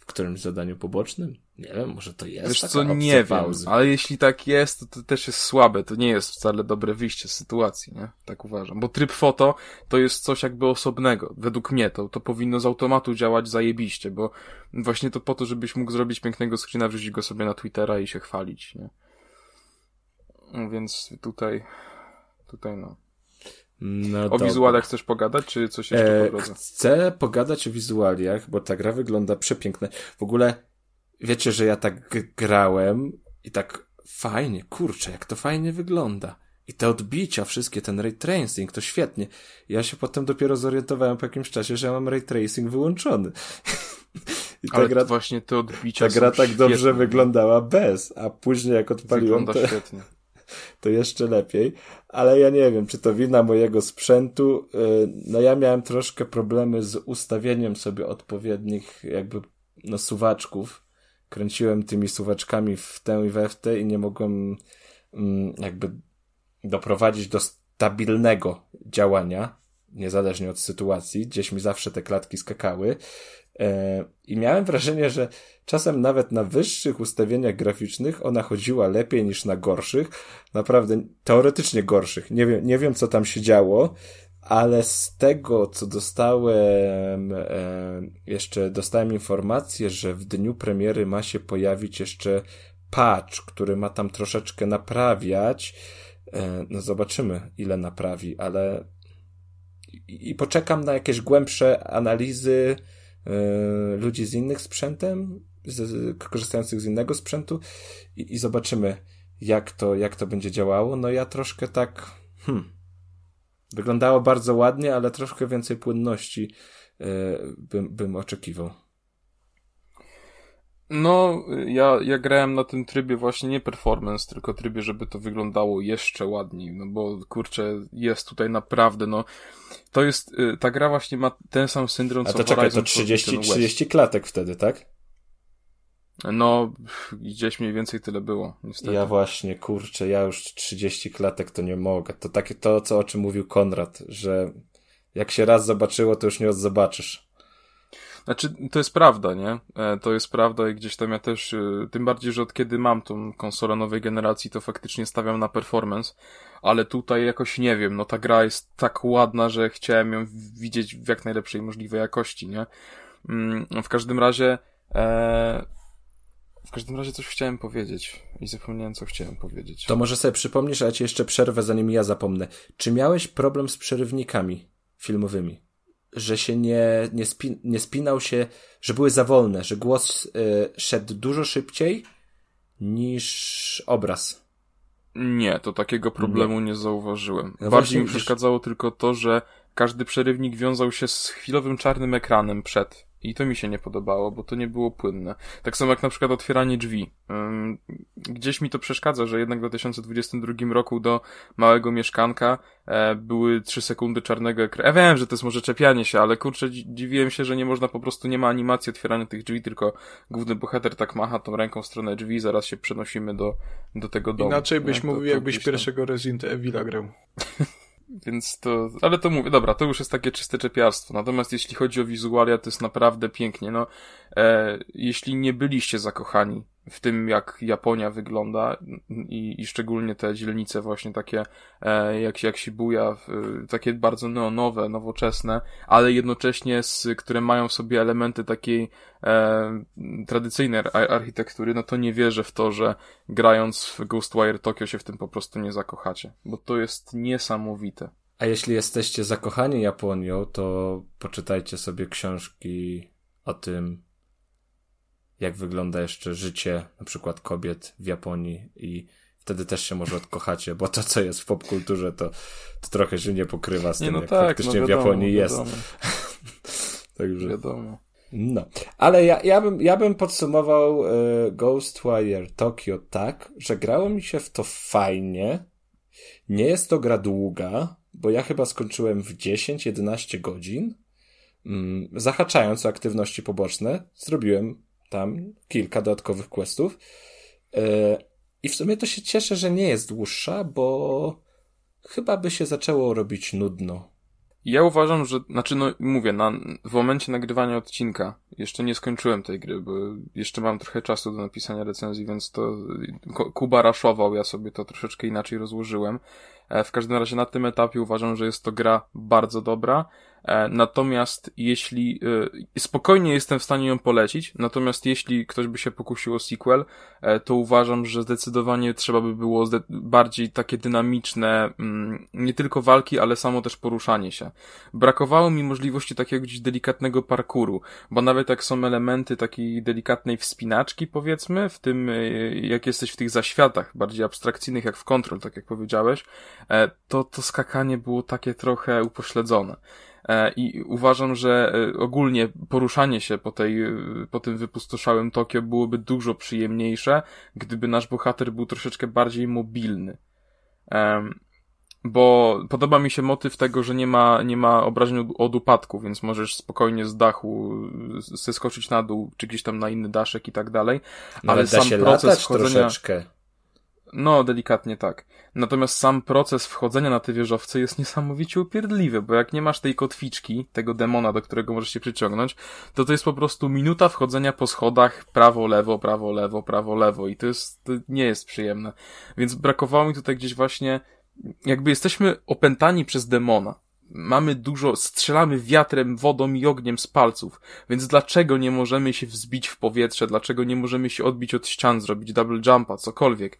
W którymś zadaniu pobocznym? Nie wiem, może to jest Wiesz taka co, nie pauzy. wiem, ale jeśli tak jest, to, to też jest słabe, to nie jest wcale dobre wyjście z sytuacji, nie? Tak uważam. Bo tryb foto to jest coś jakby osobnego, według mnie to, to powinno z automatu działać zajebiście, bo właśnie to po to, żebyś mógł zrobić pięknego screena, wrzucić go sobie na Twittera i się chwalić, nie? No Więc tutaj, tutaj no. No O dobra. wizualach chcesz pogadać, czy coś jeszcze E, po drodze? chcę pogadać o wizualiach, bo ta gra wygląda przepięknie. W ogóle wiecie, że ja tak grałem i tak fajnie, kurczę, jak to fajnie wygląda. I te odbicia, wszystkie, ten ray tracing, to świetnie. Ja się potem dopiero zorientowałem po jakimś czasie, że ja mam ray tracing wyłączony. I ta Ale gra, właśnie te odbicia ta gra tak dobrze świetne. wyglądała bez, a później jak odpaliłem Wygląda to, świetnie. To jeszcze lepiej, ale ja nie wiem, czy to wina mojego sprzętu. Yy, No ja miałem troszkę problemy z ustawieniem sobie odpowiednich jakby no suwaczków. Kręciłem tymi suwaczkami w tę i we w tę i nie mogłem mm, jakby doprowadzić do stabilnego działania, niezależnie od sytuacji. Gdzieś mi zawsze te klatki skakały. E, I miałem wrażenie, że czasem nawet na wyższych ustawieniach graficznych ona chodziła lepiej niż na gorszych. Naprawdę, teoretycznie gorszych. Nie wiem, nie wiem co tam się działo, ale z tego, co dostałem, e, jeszcze dostałem informację, że w dniu premiery ma się pojawić jeszcze patch, który ma tam troszeczkę naprawiać. E, No zobaczymy, ile naprawi, ale i, poczekam na jakieś głębsze analizy ludzi z innych sprzętem, z, korzystających z innego sprzętu i, i zobaczymy, jak to, jak to będzie działało. No ja troszkę tak, hmm, wyglądało bardzo ładnie, ale troszkę więcej płynności e, bym, bym oczekiwał. No, ja, ja grałem na tym trybie właśnie nie performance, tylko trybie, żeby to wyglądało jeszcze ładniej, no bo kurczę, jest tutaj naprawdę, no, to jest, y, ta gra właśnie ma ten sam syndrom, A co to czekaj, to Horizon 30, Forbidden West. 30 klatek wtedy, tak? No, gdzieś mniej więcej tyle było, niestety. Ja właśnie, kurczę, ja już 30 klatek to nie mogę. To takie to, co o czym mówił Konrad, że jak się raz zobaczyło, to już nie zobaczysz. Znaczy, to jest prawda, nie? E, To jest prawda i gdzieś tam ja też, y, tym bardziej, że od kiedy mam tą konsolę nowej generacji, to faktycznie stawiam na performance, ale tutaj jakoś nie wiem, no ta gra jest tak ładna, że chciałem ją widzieć w jak najlepszej możliwej jakości, nie? Mm, W każdym razie, e, w każdym razie coś chciałem powiedzieć i zapomniałem, co chciałem powiedzieć. To może sobie przypomnisz, a ja ci jeszcze przerwę, zanim ja zapomnę. Czy miałeś problem z przerywnikami filmowymi? Że się nie, nie, nie spinał się, że były za wolne, że głos y, szedł dużo szybciej niż obraz. Nie, to takiego problemu nie, zauważyłem. No Bardziej właśnie, mi przeszkadzało tylko to, że każdy przerywnik wiązał się z chwilowym czarnym ekranem przed. I to mi się nie podobało, bo to nie było płynne. Tak samo jak na przykład otwieranie drzwi. Gdzieś mi to przeszkadza, że jednak w 2022 roku do małego mieszkanka e, były 3 sekundy czarnego ekranu. Ja wiem, że to jest może czepianie się, ale kurczę, dzi- dziwiłem się, że nie można po prostu, nie ma animacji otwierania tych drzwi, tylko główny bohater tak macha tą ręką w stronę drzwi, zaraz się przenosimy do, do tego domu. Inaczej byś Nie? To- mówił, to jakbyś tam- pierwszego Resident Evila grał. Więc to, ale to mówię, dobra, to już jest takie czyste czepiarstwo. Natomiast jeśli chodzi o wizualia, to jest naprawdę pięknie. No, e, jeśli nie byliście zakochani w tym, jak Japonia wygląda i, i szczególnie te dzielnice właśnie takie, e, jak, jak Shibuya, w- takie bardzo neonowe, nowoczesne, ale jednocześnie z, które mają w sobie elementy takiej e, tradycyjnej ar- architektury, no to nie wierzę w to, że grając w Ghostwire Tokyo się w tym po prostu nie zakochacie, bo to jest niesamowite. A jeśli jesteście zakochani Japonią, to poczytajcie sobie książki o tym, jak wygląda jeszcze życie na przykład kobiet w Japonii i wtedy też się może odkochacie, bo to, co jest w popkulturze, to, to trochę się nie pokrywa z tym, jak faktycznie w no wiadomo, Japonii jest. Wiadomo, Także wiadomo. No, ale ja, ja, bym, ja bym podsumował y, Ghostwire Tokyo tak, że grało mi się w to fajnie. Nie jest to gra długa, bo ja chyba skończyłem w 10-11 godzin. Mm, zahaczając o aktywności poboczne, zrobiłem tam kilka dodatkowych questów. Y, I w sumie to się cieszę, że nie jest dłuższa, bo chyba by się zaczęło robić nudno ja uważam, że, znaczy no mówię, na, w momencie nagrywania odcinka jeszcze nie skończyłem tej gry, bo jeszcze mam trochę czasu do napisania recenzji, więc to Kuba raszował, ja sobie to troszeczkę inaczej rozłożyłem. E, w każdym razie na tym etapie uważam, że jest to gra bardzo dobra. E, natomiast jeśli e, spokojnie jestem w stanie ją polecić, natomiast jeśli ktoś by się pokusił o sequel, to uważam, że zdecydowanie trzeba by było bardziej takie dynamiczne, mm, nie tylko walki, ale samo też poruszanie się. Brakowało mi możliwości takiego gdzieś delikatnego parkuru, bo nawet jak są elementy takiej delikatnej wspinaczki, powiedzmy, w tym jak jesteś w tych zaświatach bardziej abstrakcyjnych, jak w Control, tak jak powiedziałeś, E, to to skakanie było takie trochę upośledzone. E, I uważam, że e, ogólnie poruszanie się po, tej, po tym wypustoszałym Tokio byłoby dużo przyjemniejsze, gdyby nasz bohater był troszeczkę bardziej mobilny. Bo podoba mi się motyw tego, że nie ma, nie ma obrażeń od upadku, więc możesz spokojnie z dachu zeskoczyć na dół, czy gdzieś tam na inny daszek i tak dalej. No, ale, ale sam proces wchodzenia... troszeczkę. No, delikatnie tak. Natomiast sam proces wchodzenia na te wieżowce jest niesamowicie upierdliwy, bo jak nie masz tej kotwiczki, tego demona, do którego możesz się przyciągnąć, to to jest po prostu minuta wchodzenia po schodach prawo, lewo, prawo, lewo, prawo, lewo i to jest, to nie jest przyjemne. Więc brakowało mi tutaj gdzieś właśnie, jakby jesteśmy opętani przez demona. Mamy dużo, strzelamy wiatrem, wodą i ogniem z palców, więc dlaczego nie możemy się wzbić w powietrze, dlaczego nie możemy się odbić od ścian, zrobić double jumpa, cokolwiek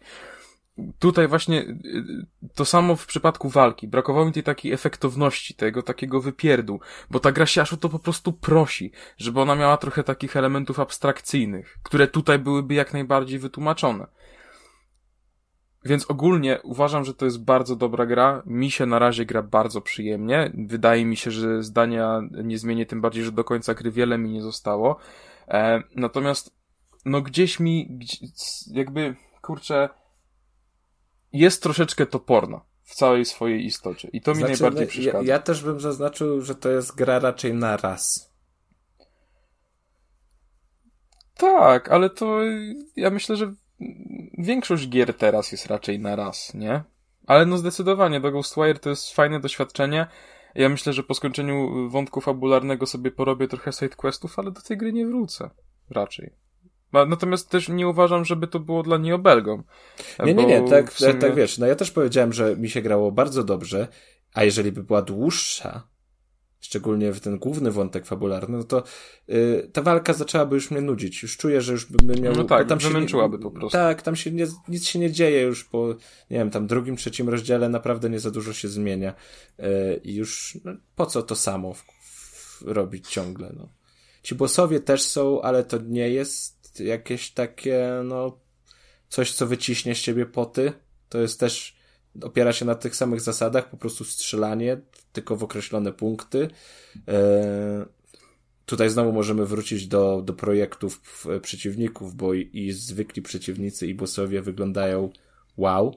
tutaj właśnie y, to samo w przypadku walki. Brakowało mi tej takiej efektowności, tego takiego wypierdu, bo ta gra się aż o to po prostu prosi, żeby ona miała trochę takich elementów abstrakcyjnych, które tutaj byłyby jak najbardziej wytłumaczone. Więc ogólnie uważam, że to jest bardzo dobra gra. Mi się na razie gra bardzo przyjemnie. Wydaje mi się, że zdania nie zmienię, tym bardziej, że do końca gry wiele mi nie zostało. E, natomiast, no gdzieś mi, jakby, kurczę, jest troszeczkę toporna w całej swojej istocie. I to mi znaczy, najbardziej no, przeszkadza. Ja, ja, też bym zaznaczył, że to jest gra raczej na raz. Tak, ale to ja myślę, że większość gier teraz jest raczej na raz, nie? Ale no zdecydowanie, do Ghostwire to jest fajne doświadczenie. Ja myślę, że po skończeniu wątku fabularnego sobie porobię trochę sidequestów, ale do tej gry nie wrócę. Raczej. Natomiast też nie uważam, żeby to było dla niej obelgą. Nie, nie, nie, tak, sumie... tak wiesz. No ja też powiedziałem, że mi się grało bardzo dobrze, a jeżeli by była dłuższa, szczególnie w ten główny wątek fabularny, no to yy, ta walka zaczęłaby już mnie nudzić. Już czuję, że już bym miał... No tak, tam wymęczyłaby po prostu. Tak, tam się nie, nic się nie dzieje już po, nie wiem, tam drugim, trzecim rozdziale naprawdę nie za dużo się zmienia. Yy, I już no, po co to samo w, w, robić ciągle, no. Ci bossowie też są, ale to nie jest jakieś takie, no, coś, co wyciśnie z ciebie poty. To jest też, opiera się na tych samych zasadach, po prostu strzelanie, tylko w określone punkty. E, tutaj znowu możemy wrócić do, do projektów przeciwników, bo i, i zwykli przeciwnicy i bossowie wyglądają wow.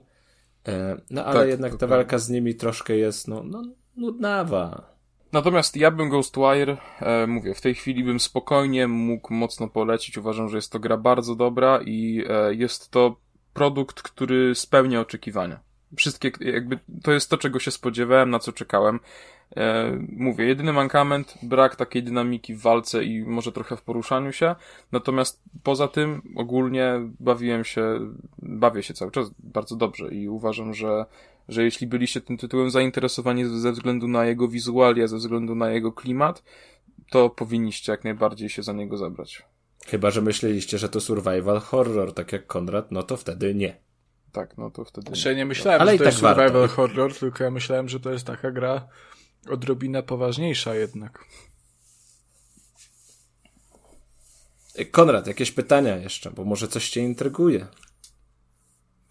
E, no ale tak, jednak ta walka z nimi troszkę jest, no, no nudnawa. Natomiast ja bym Ghostwire, e, mówię, w tej chwili bym spokojnie mógł mocno polecić. Uważam, że jest to gra bardzo dobra i e, jest to produkt, który spełnia oczekiwania. Wszystkie, jakby, to jest to, czego się spodziewałem, na co czekałem. E, mówię, jedyny mankament, brak takiej dynamiki w walce i może trochę w poruszaniu się. Natomiast poza tym, ogólnie bawiłem się, bawię się cały czas bardzo dobrze i uważam, że że jeśli byliście tym tytułem zainteresowani ze względu na jego wizualia, ze względu na jego klimat, to powinniście jak najbardziej się za niego zabrać. Chyba, że myśleliście, że to survival horror, tak jak Konrad, no to wtedy nie. Tak, no to wtedy. Znaczy, nie myślałem, Ale że to tak jest survival warto. horror, tylko ja myślałem, że to jest taka gra odrobinę poważniejsza jednak. Konrad, jakieś pytania jeszcze, bo może coś cię intryguje.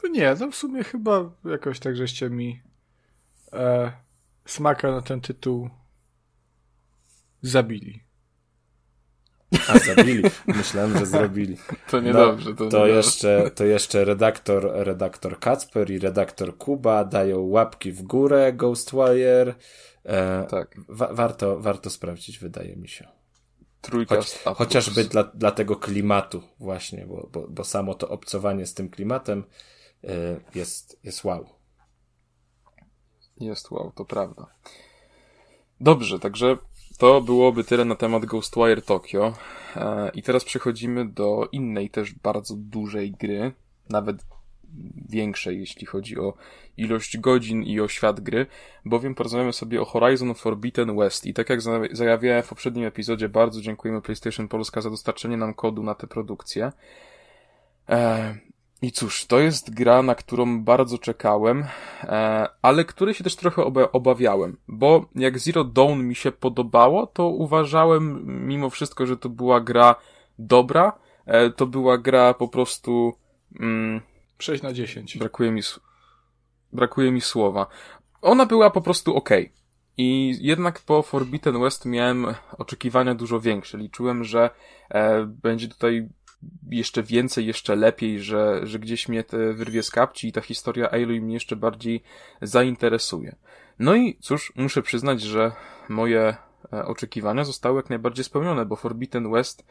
No nie, no w sumie chyba jakoś tak, żeście mi e, smaka na ten tytuł zabili. A, zabili. Myślałem, że zrobili. To niedobrze. No, to, to, jeszcze, to jeszcze redaktor, redaktor Kacper i redaktor Kuba dają łapki w górę Ghostwire. E, tak. Wa warto, warto sprawdzić, wydaje mi się. Trójka Choć, chociażby dla, dla tego klimatu właśnie, bo, bo, bo samo to obcowanie z tym klimatem jest, jest wow. Jest wow, to prawda. Dobrze, także to byłoby tyle na temat Ghostwire Tokyo. E, I teraz przechodzimy do innej też bardzo dużej gry, nawet większej, jeśli chodzi o ilość godzin i o świat gry, bowiem porozmawiamy sobie o Horizon Forbidden West i tak jak zajawiałem w poprzednim epizodzie, bardzo dziękujemy PlayStation Polska za dostarczenie nam kodu na tę produkcję. I cóż, to jest gra, na którą bardzo czekałem, e, ale której się też trochę obawiałem, bo jak Zero Dawn mi się podobało, to uważałem mimo wszystko, że to była gra dobra, e, to była gra po prostu... Mm, 6 na 10. Brakuje mi, brakuje mi słowa. Ona była po prostu ok. I jednak po Forbidden West miałem oczekiwania dużo większe. Liczyłem, że e, będzie tutaj jeszcze więcej, jeszcze lepiej, że, że gdzieś mnie te wyrwie z kapci i ta historia Aloy mnie jeszcze bardziej zainteresuje. No i cóż, muszę przyznać, że moje e, oczekiwania zostały jak najbardziej spełnione, bo Forbidden West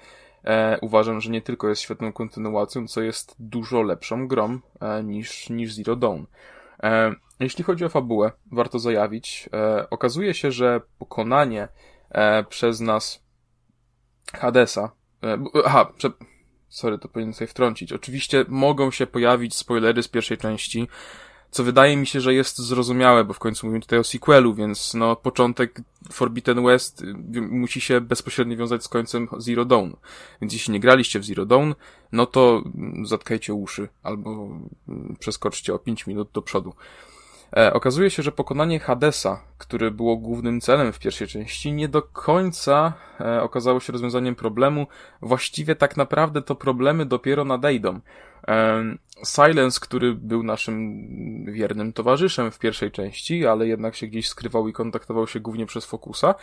e, uważam, że nie tylko jest świetną kontynuacją, co jest dużo lepszą grą e, niż, niż Zero Dawn. E, jeśli chodzi o fabułę, warto zajawić, e, okazuje się, że pokonanie e, przez nas Hadesa, e, aha, prze, sorry, to powinien sobie wtrącić. Oczywiście mogą się pojawić spoilery z pierwszej części, co wydaje mi się, że jest zrozumiałe, bo w końcu mówimy tutaj o sequelu, więc no, początek Forbidden West y, musi się bezpośrednio wiązać z końcem Zero Dawn. Więc jeśli nie graliście w Zero Dawn, no to mm, zatkajcie uszy, albo mm, przeskoczcie o 5 minut do przodu. E, okazuje się, że pokonanie Hadesa, który było głównym celem w pierwszej części, nie do końca e, okazało się rozwiązaniem problemu. Właściwie tak naprawdę to problemy dopiero nadejdą. E, Silence, który był naszym wiernym towarzyszem w pierwszej części, ale jednak się gdzieś skrywał i kontaktował się głównie przez Fokusa,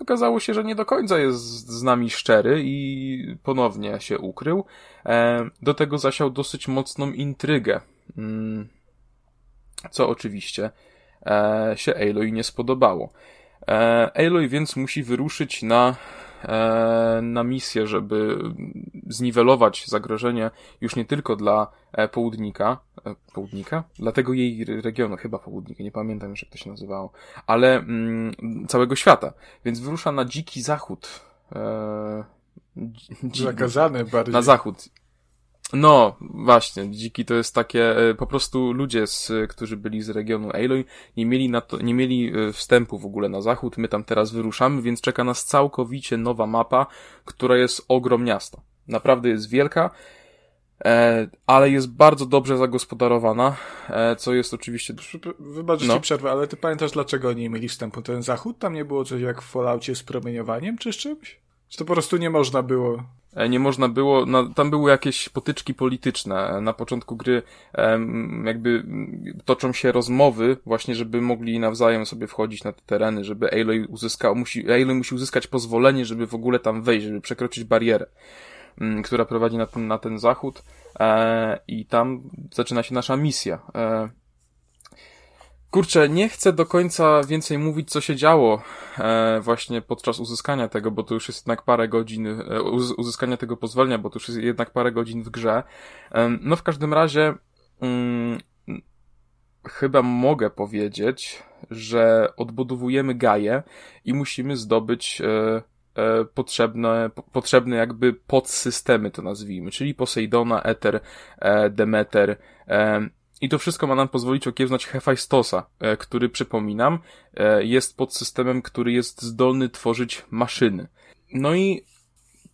okazało się, że nie do końca jest z nami szczery i ponownie się ukrył. Do tego zasiał dosyć mocną intrygę. Co oczywiście e, się Aloy nie spodobało. E, Aloy więc musi wyruszyć na, e, na misję, żeby zniwelować zagrożenie już nie tylko dla e, południka, e, południka? Dlatego jej regionu, chyba południka, nie pamiętam już jak to się nazywało, ale mm, całego świata. Więc wyrusza na dziki zachód. E, dzi Zakazany bardziej. Na zachód. No, właśnie, dziki to jest takie, e, po prostu ludzie, z, którzy byli z regionu Aloy, nie mieli, na to, nie mieli e, wstępu w ogóle na zachód, my tam teraz wyruszamy, więc czeka nas całkowicie nowa mapa, która jest ogrom miasta. Naprawdę jest wielka, e, ale jest bardzo dobrze zagospodarowana, co jest oczywiście... Wybacz, no. ci przerwę, ale ty pamiętasz, dlaczego nie mieli wstępu? Ten zachód, tam nie było coś jak w Falloutie z promieniowaniem, czy z czymś? Czy to po prostu nie można było? E, nie można było, no, tam były jakieś potyczki polityczne. Na początku gry jakby toczą się rozmowy właśnie, żeby mogli nawzajem sobie wchodzić na te tereny, żeby Aloy uzyskał, musi, Aloy musi uzyskać pozwolenie, żeby w ogóle tam wejść, żeby przekroczyć barierę, która prowadzi na ten, na ten zachód e, i tam zaczyna się nasza misja. E, Kurczę, nie chcę do końca więcej mówić, co się działo e, właśnie podczas uzyskania tego, bo to już jest jednak parę godzin, e, uzyskania tego pozwolenia, bo to już jest jednak parę godzin w grze. E, no w każdym razie mm, chyba mogę powiedzieć, że odbudowujemy Gaję i musimy zdobyć e, e, potrzebne, po, potrzebne jakby podsystemy to nazwijmy, czyli Poseidona, Eter, e, Demeter, i to wszystko ma nam pozwolić okiełznać Hefajstosa, e, który, przypominam, e, jest podsystemem, który jest zdolny tworzyć maszyny. No i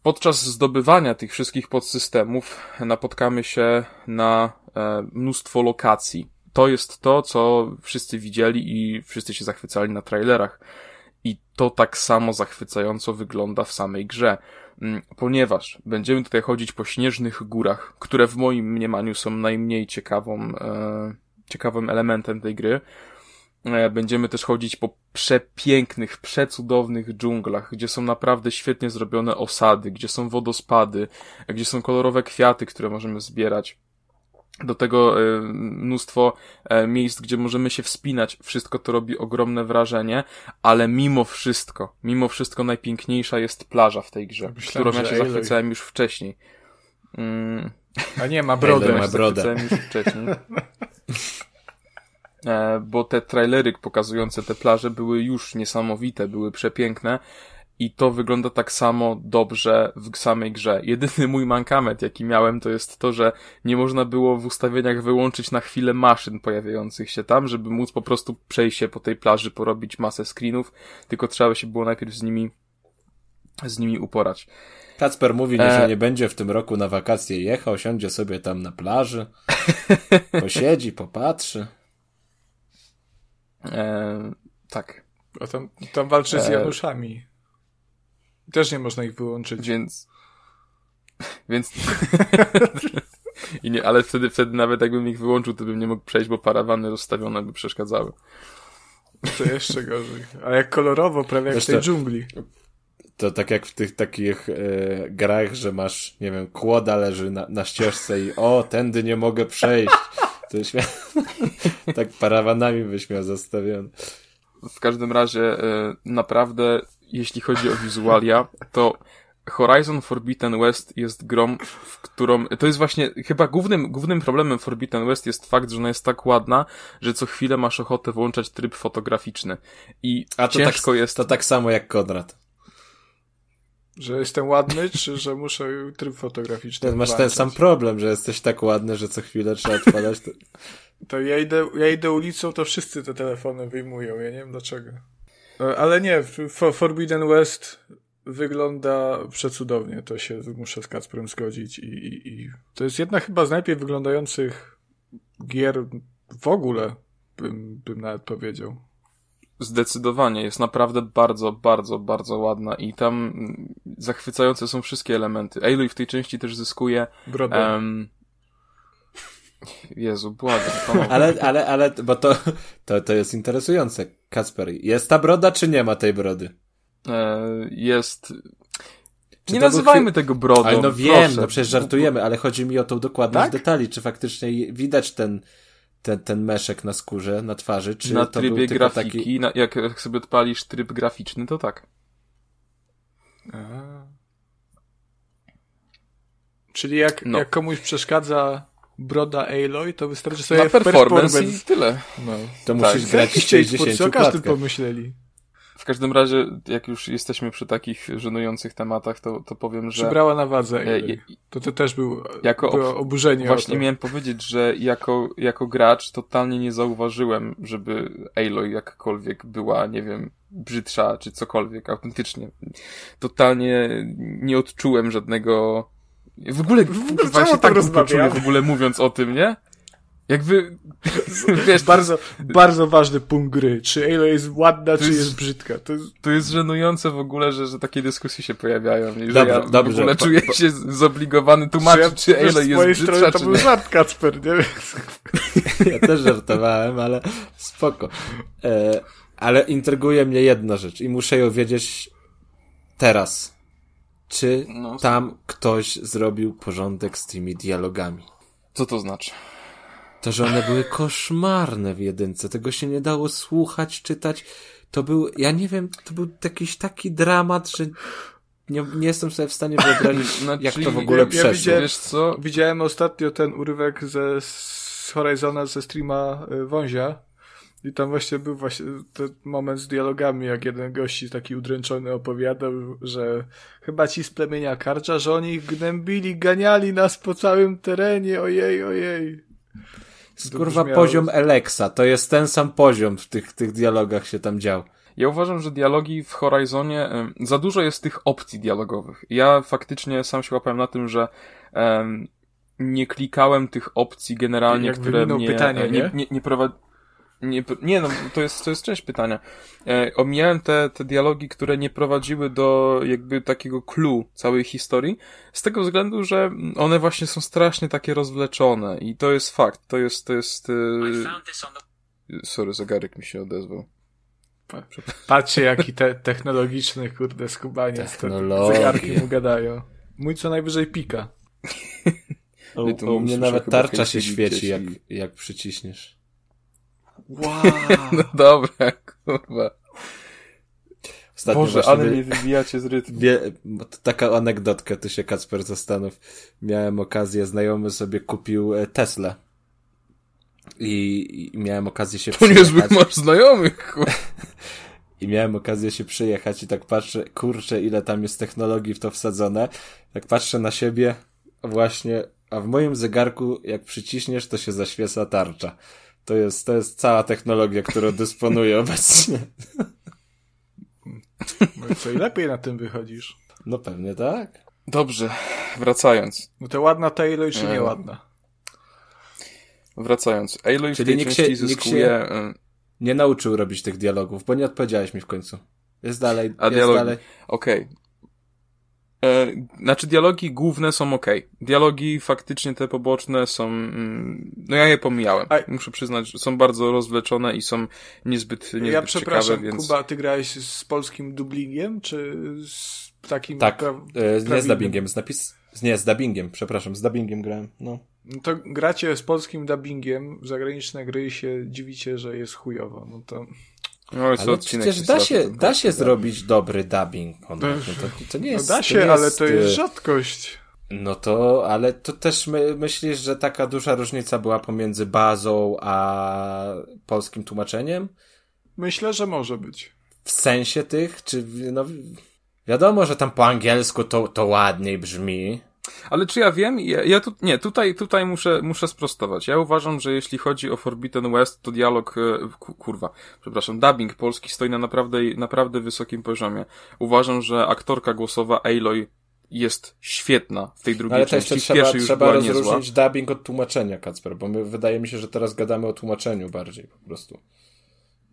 podczas zdobywania tych wszystkich podsystemów napotkamy się na e, mnóstwo lokacji. To jest to, co wszyscy widzieli i wszyscy się zachwycali na trailerach. I to tak samo zachwycająco wygląda w samej grze. Mm, ponieważ będziemy tutaj chodzić po śnieżnych górach, które w moim mniemaniu są najmniej ciekawą, e, ciekawym elementem tej gry. E, będziemy też chodzić po przepięknych, przecudownych dżunglach, gdzie są naprawdę świetnie zrobione osady, gdzie są wodospady, gdzie są kolorowe kwiaty, które możemy zbierać. Do tego e, mnóstwo e, miejsc, gdzie możemy się wspinać. Wszystko to robi ogromne wrażenie, ale mimo wszystko, mimo wszystko najpiękniejsza jest plaża w tej grze, Myślałem, którą ja się Aloy. zachwycałem już wcześniej. Mm, A nie, ma brodę. Ma brodę. zachwycałem już wcześniej. E, bo te trailery pokazujące te plaże były już niesamowite, były przepiękne i to wygląda tak samo dobrze w samej grze. Jedyny mój mankament, jaki miałem, to jest to, że nie można było w ustawieniach wyłączyć na chwilę maszyn pojawiających się tam, żeby móc po prostu przejść się po tej plaży, porobić masę screenów, tylko trzeba się było najpierw z nimi z nimi uporać. Kacper mówi, że E. nie będzie w tym roku na wakacje jechał, siądzie sobie tam na plaży, posiedzi, popatrzy. E, tak, A tam, tam walczy z E. Januszami. Też nie można ich wyłączyć. więc więc i nie, ale wtedy, wtedy nawet jakbym ich wyłączył, to bym nie mógł przejść, bo parawany rozstawione by przeszkadzały. To jeszcze gorzej. A jak kolorowo, prawie jak w tej dżungli. To tak jak w tych takich e, grach, że masz, nie wiem, kłoda leży na, na ścieżce i o, tędy nie mogę przejść. To śmia... tak parawanami byś miał zastawione. W każdym razie, e, naprawdę, jeśli chodzi o wizualia, to Horizon Forbidden West jest grą, w którą, to jest właśnie, chyba głównym, głównym problemem Forbidden West jest fakt, że ona jest tak ładna, że co chwilę masz ochotę włączać tryb fotograficzny. I A to ciężko tak, jest, to tak samo jak Konrad. Że jestem ładny, czy że muszę tryb fotograficzny Ten, masz ten sam problem, że jesteś tak ładny, że co chwilę trzeba odpalać. To... To ja idę, ja idę ulicą, to wszyscy te telefony wyjmują. Ja nie wiem dlaczego. E, Ale nie, For Forbidden West wygląda przecudownie. To się muszę z Kacprem zgodzić. I, i, I to jest jedna chyba z najlepiej wyglądających gier w ogóle, bym, bym nawet powiedział. Zdecydowanie, jest naprawdę bardzo, bardzo, bardzo ładna i tam zachwycające są wszystkie elementy. Aloy w tej części też zyskuje. Brodę. em, Jezu, błagam. Ale, ale, ale, bo to, to, to jest interesujące. Kacper, jest ta broda, czy nie ma tej brody? E, jest. Czy nie był nazywajmy chwi- tego brodą. Ale no wiem, proszę. no przecież żartujemy, ale chodzi mi o tą dokładność Tak? detali, czy faktycznie widać ten, ten, ten meszek na skórze, na twarzy, czy na to był trybie tylko grafiki, taki... na, jak, jak sobie odpalisz tryb graficzny, to tak. A. Czyli jak, No. jak komuś przeszkadza broda Aloy, to wystarczy sobie Na w performance i tyle. No. To Tak. musisz grać w Chcieli 60 twórcy o każdym pomyśleli. W każdym razie, jak już jesteśmy przy takich żenujących tematach, to, to powiem, że Przybrała na wadze e, Aloy. To to też był, Jako było ob- oburzenie Właśnie o to. miałem powiedzieć, że jako, jako gracz totalnie nie zauważyłem, żeby Aloy jakkolwiek była, nie wiem, brzydsza czy cokolwiek, autentycznie. Totalnie nie odczułem żadnego... W ogóle, W ogóle kurwa, czemu się to tak głupio rozmawiamy? czuję w ogóle mówiąc o tym, nie? Jakby, wiesz, Bardzo, bardzo ważny punkt gry. Czy Aloy jest ładna, czy jest- jest brzydka. To jest... to jest żenujące w ogóle, że, że takie dyskusje się pojawiają i że Dobra, ja dobrze, w ogóle czuję się zobligowany tłumaczyć, czy wiesz, Aloy z jest mojej brzydsza, strony to czy był żart, Kacper, nie? Ja też żartowałem, ale spoko. E, ale intryguje mnie jedna rzecz i muszę ją wiedzieć teraz. Czy No, tam ktoś zrobił porządek z tymi dialogami? Co to znaczy? To, że one były koszmarne w jedynce, tego się nie dało słuchać, czytać. To był, ja nie wiem, to był jakiś taki dramat, że nie, nie jestem sobie w stanie wyobrazić, No, jak to w ogóle ja- ja przeszło. widziałem- Wiesz co? Widziałem ostatnio ten urywek ze z Horizona, ze streama y, Wązia. I tam właśnie był właśnie ten moment z dialogami, jak jeden gości taki udręczony opowiadał, że chyba ci z plemienia Karcza, że oni ich gnębili, ganiali nas po całym terenie, ojej, ojej. To Kurwa, brzmiało- poziom Alexa, to jest ten sam poziom w tych, tych dialogach się tam dział. Ja uważam, że dialogi w Horizonie, za dużo jest tych opcji dialogowych. Ja faktycznie sam się łapałem na tym, że em, nie klikałem tych opcji generalnie, Jak które mnie pytanie, e, nie? nie, nie, nie prowadzi... Nie, nie, no, to jest, to jest część pytania. E, omijałem te, te dialogi, które nie prowadziły do jakby takiego clue całej historii, z tego względu, że one właśnie są strasznie takie rozwleczone i to jest fakt, to jest, to jest, e, Sorry, zegarek mi się odezwał. Patrzcie, jaki te technologiczny, kurde, skubaniec. Technologie. Zegarki mu gadają. Mój co najwyżej pika. U, Nie, to u mnie nawet tarcza się świeci, jak, jak przyciśniesz. Wow. No dobra, kurwa. Ostatnio Boże, właśnie ale mnie wybijacie z rytmu. To taka anegdotkę, tu się Kacper zastanów. Miałem okazję, znajomy sobie kupił e, Tesla. I, I miałem okazję się To przyjechać. masz znajomych, kurwa. I miałem okazję się przyjechać i tak patrzę, kurczę, ile tam jest technologii w to wsadzone. Tak patrzę na siebie, właśnie, a w moim zegarku, jak przyciśniesz, to się zaświeca tarcza. To jest, to jest cała technologia, którą dysponuję obecnie. No i co, i lepiej na tym wychodzisz. No pewnie tak. Dobrze, wracając. No to ładna Taylor czy Nie. nieładna? Wracając. Aloy w Czyli tej nikt części się- nikt zyskuje... się- e, Nie nauczył robić tych dialogów, bo nie odpowiedziałeś mi w końcu. Jest dalej, A jest dialogi? dalej. Okej. E, Znaczy dialogi główne są ok. Dialogi faktycznie te poboczne są... mm, No ja je pomijałem. A- Muszę przyznać, że są bardzo rozwleczone i są niezbyt, niezbyt ja przepraszam, ciekawe, więc... Kuba, ty grałeś z polskim dublingiem, czy z takim... Tak, pra- e, nie z dubbingiem, z napis... Nie, z dubbingiem, przepraszam, z dubbingiem grałem, no. No to gracie z polskim dubbingiem, zagraniczne gry i się dziwicie, że jest chujowo. No to... No, jest Ale odcinek przecież da jest się, da ten się zrobić dobry dubbing. No, No to, to nie No jest... da to się, nie ale to jest e, rzadkość. No to, ale to też my, myślisz, że taka duża różnica była pomiędzy bazą a polskim tłumaczeniem? Myślę, że może być. W sensie tych, czy, no, wiadomo, że tam po angielsku to, to ładniej brzmi. Ale czy ja wiem? Ja, ja tu, nie, tutaj, tutaj muszę, muszę sprostować. Ja uważam, że jeśli chodzi o Forbidden West, to dialog, e, ku- kurwa, przepraszam, dubbing polski stoi na naprawdę, naprawdę wysokim poziomie. Uważam, że aktorka głosowa Aloy jest świetna w tej drugiej Ale części. W trzeba, pierwszej już trzeba była niezła. rozróżnić dubbing od tłumaczenia, Kacper, bo my, wydaje mi się, że teraz gadamy o tłumaczeniu bardziej po prostu.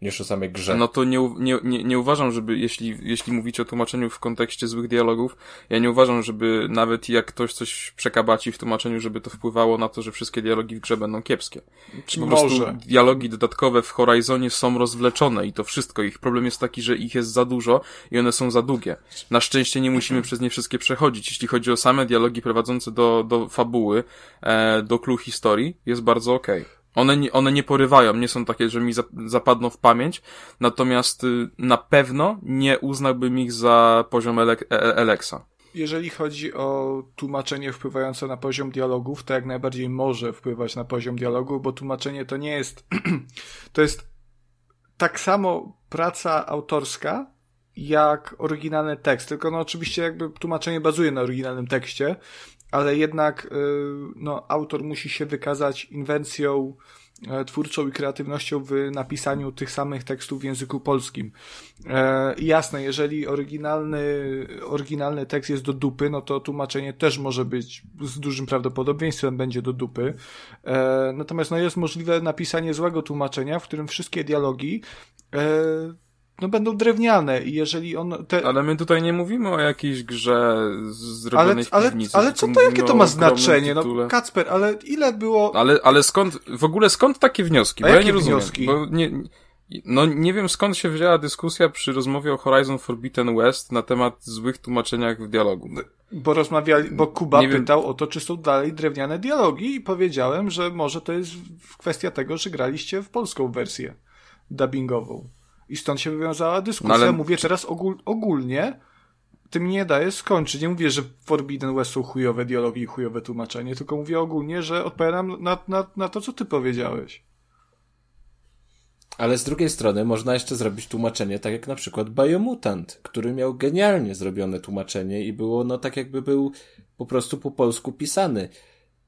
Niż o samej grze. No to nie, nie, nie, nie uważam, żeby, jeśli, jeśli mówicie o tłumaczeniu w kontekście złych dialogów, ja nie uważam, żeby nawet jak ktoś coś przekabaci w tłumaczeniu, żeby to wpływało na to, że wszystkie dialogi w grze będą kiepskie. Po prostu dialogi dodatkowe w Horizonie są rozwleczone i to wszystko. Ich problem jest taki, że ich jest za dużo i one są za długie. Na szczęście nie musimy przez nie wszystkie przechodzić. Jeśli chodzi o same dialogi prowadzące do, do fabuły, e, do clue historii, jest bardzo okej. One nie, one nie porywają, nie są takie, że mi zap- zapadną w pamięć, natomiast y, na pewno nie uznałbym ich za poziom Ele- e- Alexa. Jeżeli chodzi o tłumaczenie wpływające na poziom dialogów, to jak najbardziej może wpływać na poziom dialogu, bo tłumaczenie to nie jest. to jest tak samo praca autorska, jak oryginalny tekst. Tylko no oczywiście jakby tłumaczenie bazuje na oryginalnym tekście, ale jednak y, no, autor musi się wykazać inwencją e, twórczą i kreatywnością w napisaniu tych samych tekstów w języku polskim. E, jasne, jeżeli oryginalny, oryginalny tekst jest do dupy, no to tłumaczenie też może być z dużym prawdopodobieństwem będzie do dupy. E, natomiast no jest możliwe napisanie złego tłumaczenia, w którym wszystkie dialogi e, no będą drewniane i jeżeli on te, Ale my tutaj nie mówimy o jakiejś grze zrobionej ale, w piwnicy. ale co to, jakie to ma znaczenie? No. Kacper, ale ile było... Ale, ale skąd, w ogóle skąd takie wnioski? A Bo ja jakie nie rozumiem. wnioski? Bo nie, no nie wiem skąd się wzięła dyskusja przy rozmowie o Horizon Forbidden West na temat złych tłumaczeniach w dialogu. Bo rozmawiali, bo Kuba Nie wiem. pytał o to, czy są dalej drewniane dialogi i powiedziałem, że może to jest kwestia tego, że graliście w polską wersję dubbingową. I stąd się wywiązała dyskusja. No ale- Mówię teraz ogól, ogólnie, ty mi nie dajesz skończyć. Nie mówię, że Forbidden West są chujowe dialogi i chujowe tłumaczenie, tylko mówię ogólnie, że odpowiadam na, na, na to, co ty powiedziałeś. Ale z drugiej strony można jeszcze zrobić tłumaczenie, tak jak na przykład Biomutant, który miał genialnie zrobione tłumaczenie i było no tak jakby był po prostu po polsku pisany.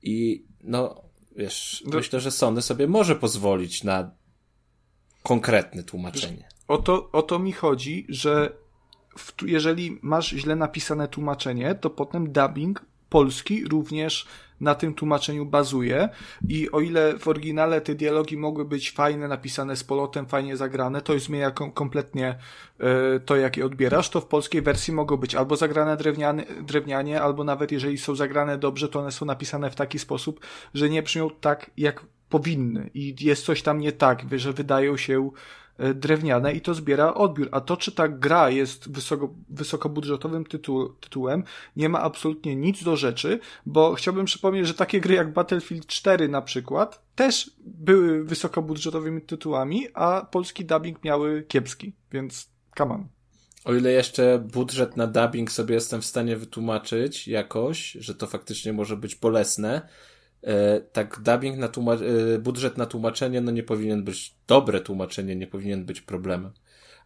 I no, wiesz, No- myślę, że Sony sobie może pozwolić na konkretne tłumaczenie. O to, o to mi chodzi, że w, jeżeli masz źle napisane tłumaczenie, to potem dubbing polski również na tym tłumaczeniu bazuje i o ile w oryginale te dialogi mogły być fajne, napisane z polotem, fajnie zagrane, to już zmienia kom kompletnie e, to, jak je odbierasz, to w polskiej wersji mogą być albo zagrane drewniane, drewnianie, albo nawet jeżeli są zagrane dobrze, to one są napisane w taki sposób, że nie brzmią tak, jak powinny i jest coś tam nie tak, że wydają się e, drewniane i to zbiera odbiór. A to, czy ta gra jest wysoko, wysokobudżetowym tytuł, tytułem, nie ma absolutnie nic do rzeczy, bo chciałbym przypomnieć, że takie gry jak Battlefield 4 na przykład też były wysokobudżetowymi tytułami, a polski dubbing miały kiepski, więc come on. O ile jeszcze budżet na dubbing sobie jestem w stanie wytłumaczyć jakoś, że to faktycznie może być bolesne, tak dubbing na tłumacz- e, budżet na tłumaczenie no nie powinien być, dobre tłumaczenie nie powinien być problemem.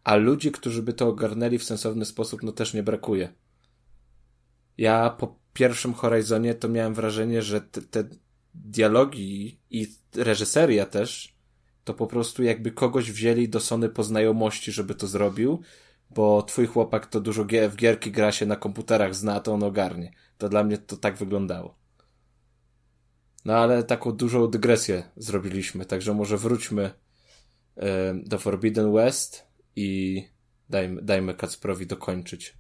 A ludzi, którzy by to ogarnęli w sensowny sposób, no też nie brakuje. Ja po pierwszym Horizonie to miałem wrażenie, że te, te dialogi i reżyseria też, to po prostu jakby kogoś wzięli do Sony po znajomości, żeby to zrobił, bo twój chłopak to dużo w gierki gra się na komputerach zna, to on ogarnie. To dla mnie to tak wyglądało. No ale taką dużą dygresję zrobiliśmy, także może wróćmy do Forbidden West i dajmy, dajmy Kacprowi dokończyć.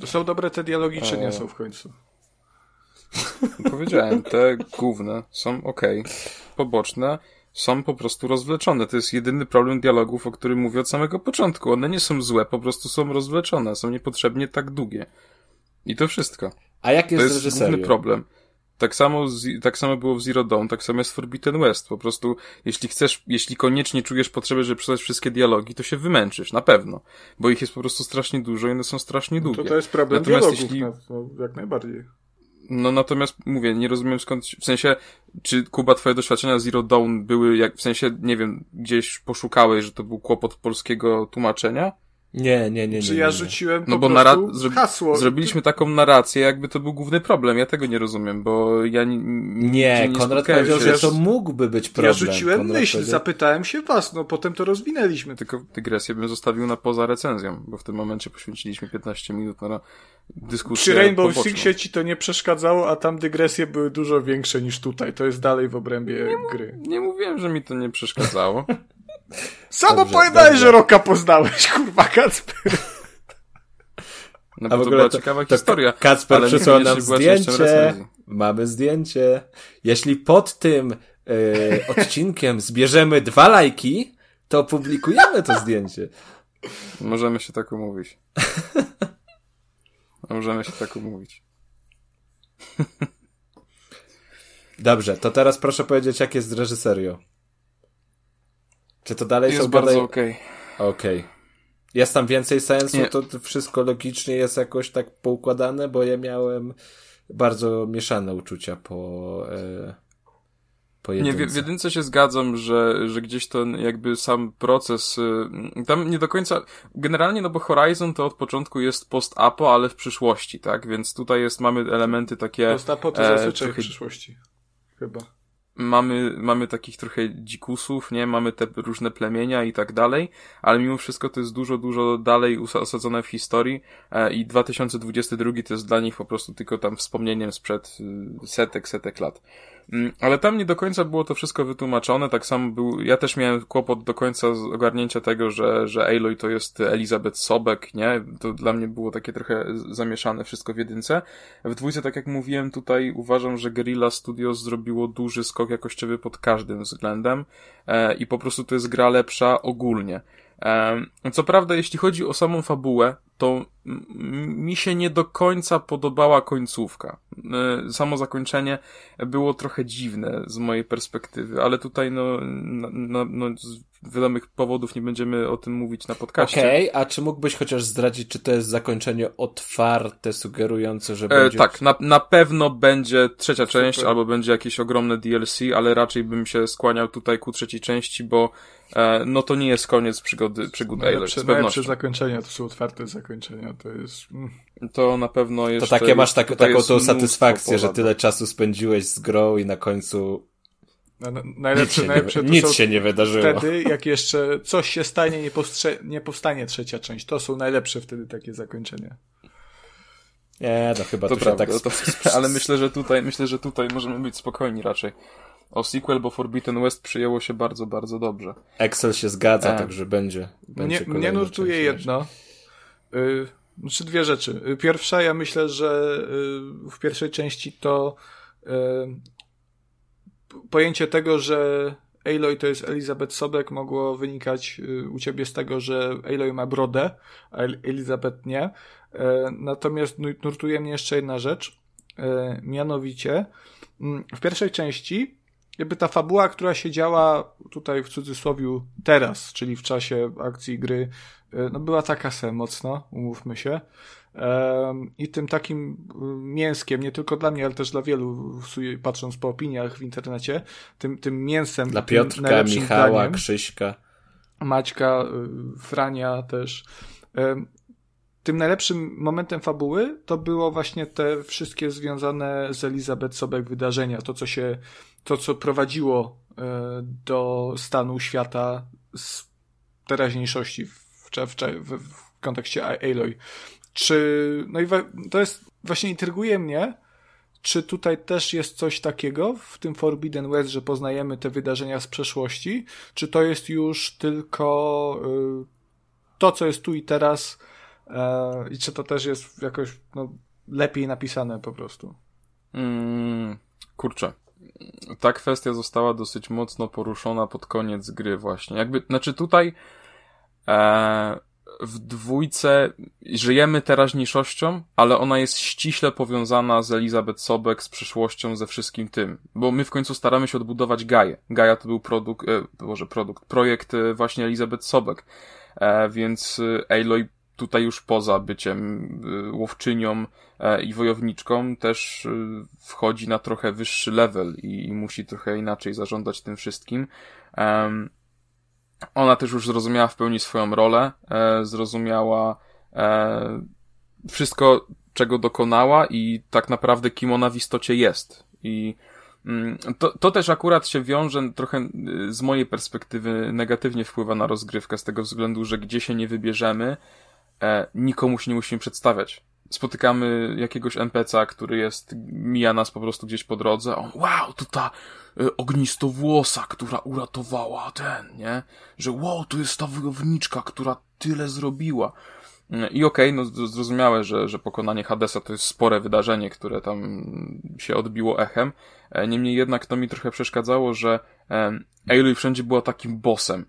To są dobre te dialogi, czy nie są w końcu? Powiedziałem, te główne są ok. Poboczne są po prostu rozwleczone. To jest jedyny problem dialogów, o którym mówię od samego początku. One nie są złe, po prostu są rozwleczone, są niepotrzebnie tak długie. I to wszystko. A jak jest To jest główny problem. Tak samo, z, tak samo było w Zero Dawn, tak samo jest w Forbidden West. Po prostu, jeśli chcesz, jeśli koniecznie czujesz potrzebę, żeby przeczytać wszystkie dialogi, to się wymęczysz, na pewno. Bo ich jest po prostu strasznie dużo i one są strasznie długie. No to, to jest problem Natomiast dialogów, jeśli... no, jak najbardziej. No natomiast mówię, nie rozumiem skąd, w sensie, czy Kuba, twoje doświadczenia Zero Dawn były, jak, w sensie, nie wiem, gdzieś poszukałeś, że to był kłopot polskiego tłumaczenia? Nie, nie, nie. Czy nie, ja rzuciłem no bo nara- zro- hasło. Zrobiliśmy taką narrację, jakby to był główny problem. Ja tego nie rozumiem, bo ja nie. Nie, nie Konrad powiedział, że to mógłby być problem. Ja rzuciłem Konrad myśl, powiedział... zapytałem się was, no potem to rozwinęliśmy. Tylko dygresję bym zostawił na poza recenzją, bo w tym momencie poświęciliśmy 15 minut na dyskusję. Przy Rainbow Sixie ci to nie przeszkadzało, a tam dygresje były dużo większe niż tutaj. To jest dalej w obrębie nie, gry. Nie mówiłem, że mi to nie przeszkadzało. Samo powiedziałeś, że Roka poznałeś, kurwa, Kacper. No bo A w ogóle to była to, ciekawa to historia. Kacper przysłał nam zdjęcie. Mamy zdjęcie. Jeśli pod tym e, odcinkiem zbierzemy dwa lajki, to opublikujemy to zdjęcie. Możemy się tak umówić. Możemy się tak umówić. Dobrze, to teraz proszę powiedzieć, jak jest z reżyserią. Czy to dalej jest są bardzo okej. Okay. Okej. Okay. Jest tam więcej sensu, Nie. to wszystko logicznie jest jakoś tak poukładane, bo ja miałem bardzo mieszane uczucia po, e, po jedynce. Nie, w, w jedynce się zgadzam, że, że gdzieś ten jakby sam proces, y, tam nie do końca, generalnie no bo Horizon to od początku jest post-apo, ale w przyszłości, tak? Więc tutaj jest, mamy elementy takie... Post-apo to zazwyczaj e, w przyszłości. Chyba mamy, mamy takich trochę dzikusów, nie? Mamy te różne plemienia i tak dalej, ale mimo wszystko to jest dużo, dużo dalej osadzone w historii e, i 2022 to jest dla nich po prostu tylko tam wspomnieniem sprzed y, setek, setek lat. Mm, ale tam nie do końca było to wszystko wytłumaczone, tak samo był, ja też miałem kłopot do końca z ogarnięcia tego, że, że Aloy to jest Elizabeth Sobek, nie? To dla mnie było takie trochę zamieszane wszystko w jedynce. W dwójce, tak jak mówiłem, tutaj uważam, że Guerrilla Studios zrobiło duży skok jakościowy pod każdym względem e, i po prostu to jest gra lepsza ogólnie. Co prawda, jeśli chodzi o samą fabułę, to mi się nie do końca podobała końcówka. E, samo zakończenie było trochę dziwne z mojej perspektywy, ale tutaj no, no, no z wiadomych powodów nie będziemy o tym mówić na podcaście. Okej, okay, a czy mógłbyś chociaż zdradzić, czy to jest zakończenie otwarte, sugerujące, że e, będzie... tak, na, na pewno będzie trzecia Super. część, albo będzie jakieś ogromne DLC, ale raczej bym się skłaniał tutaj ku trzeciej części, bo e, no to nie jest koniec przygody, przygód najlepsze, Aloy, najlepsze zakończenia to są otwarte zakończenia, to jest... To na pewno jeszcze... To takie masz tak, taką tą satysfakcję, że tyle czasu spędziłeś z grą i na końcu no, najlepsze, nic, najlepsze nie, nic się nie wydarzyło. Wtedy, jak jeszcze coś się stanie, nie, powstrze- nie powstanie trzecia część. To są najlepsze wtedy takie zakończenia. Nie, no chyba to, to prawda, tak... To, ale myślę, że tutaj, myślę, że tutaj możemy być spokojni raczej. O sequel, bo Forbidden West przyjęło się bardzo, bardzo dobrze. Excel się zgadza, e. także będzie. będzie mnie, mnie nurtuje jedno. Y, znaczy dwie rzeczy. Y, pierwsza, ja myślę, że y, w pierwszej części to pojęcie tego, że Aloy to jest Elizabeth Sobek mogło wynikać y, u ciebie z tego, że Aloy ma brodę, a Elizabeth nie. Natomiast nurtuje mnie jeszcze jedna rzecz, mianowicie mm, w pierwszej części jakby ta fabuła, która się działa tutaj w cudzysłowie teraz, czyli w czasie akcji gry, no była taka se mocno, umówmy się. I tym takim y, mięskiem, nie tylko dla mnie, ale też dla wielu, patrząc po opiniach w internecie, tym, tym mięsem. Dla Piotrka, Michała, daniem, Krzyśka. Maćka, y, Frania też. Tym najlepszym momentem fabuły to było właśnie te wszystkie związane z Elizabeth Sobek wydarzenia, to co się, to co prowadziło e, do stanu świata z teraźniejszości w, w, w, kontekście Aloy. Czy, no i to jest, właśnie intryguje mnie, czy tutaj też jest coś takiego w tym Forbidden West, że poznajemy te wydarzenia z przeszłości, czy to jest już tylko y, to, co jest tu i teraz y, i czy to też jest jakoś no, lepiej napisane po prostu? Mm, kurczę. Ta kwestia została dosyć mocno poruszona pod koniec gry właśnie. Jakby, znaczy tutaj e, w dwójce żyjemy teraźniejszością, ale ona jest ściśle powiązana z Elizabeth Sobek, z przyszłością, ze wszystkim tym. Bo my w końcu staramy się odbudować Gaję. Gaja to był produkt, e, produkt, projekt e, właśnie Elizabeth Sobek. E, więc e, Aloy tutaj już poza byciem e, łowczynią i wojowniczką też wchodzi na trochę wyższy level i musi trochę inaczej zarządzać tym wszystkim. Ona też już zrozumiała w pełni swoją rolę, e, zrozumiała e, wszystko, czego dokonała i tak naprawdę kim ona w istocie jest. I mm, to, to też akurat się wiąże trochę y, z mojej perspektywy negatywnie wpływa na rozgrywkę z tego względu, że gdzie się nie wybierzemy, e, nikomu się nie musimy przedstawiać spotykamy jakiegoś NPC'a, który jest, mija nas po prostu gdzieś po drodze, on, wow, to ta y, ognistowłosa, która uratowała ten, nie? Że wow, to jest ta wojowniczka, która tyle zrobiła. Y, I okej, okay, no zrozumiałe, że, że pokonanie Hadesa to jest spore wydarzenie, które tam się odbiło echem. E, niemniej jednak to mi trochę przeszkadzało, że Aloy wszędzie była takim bossem.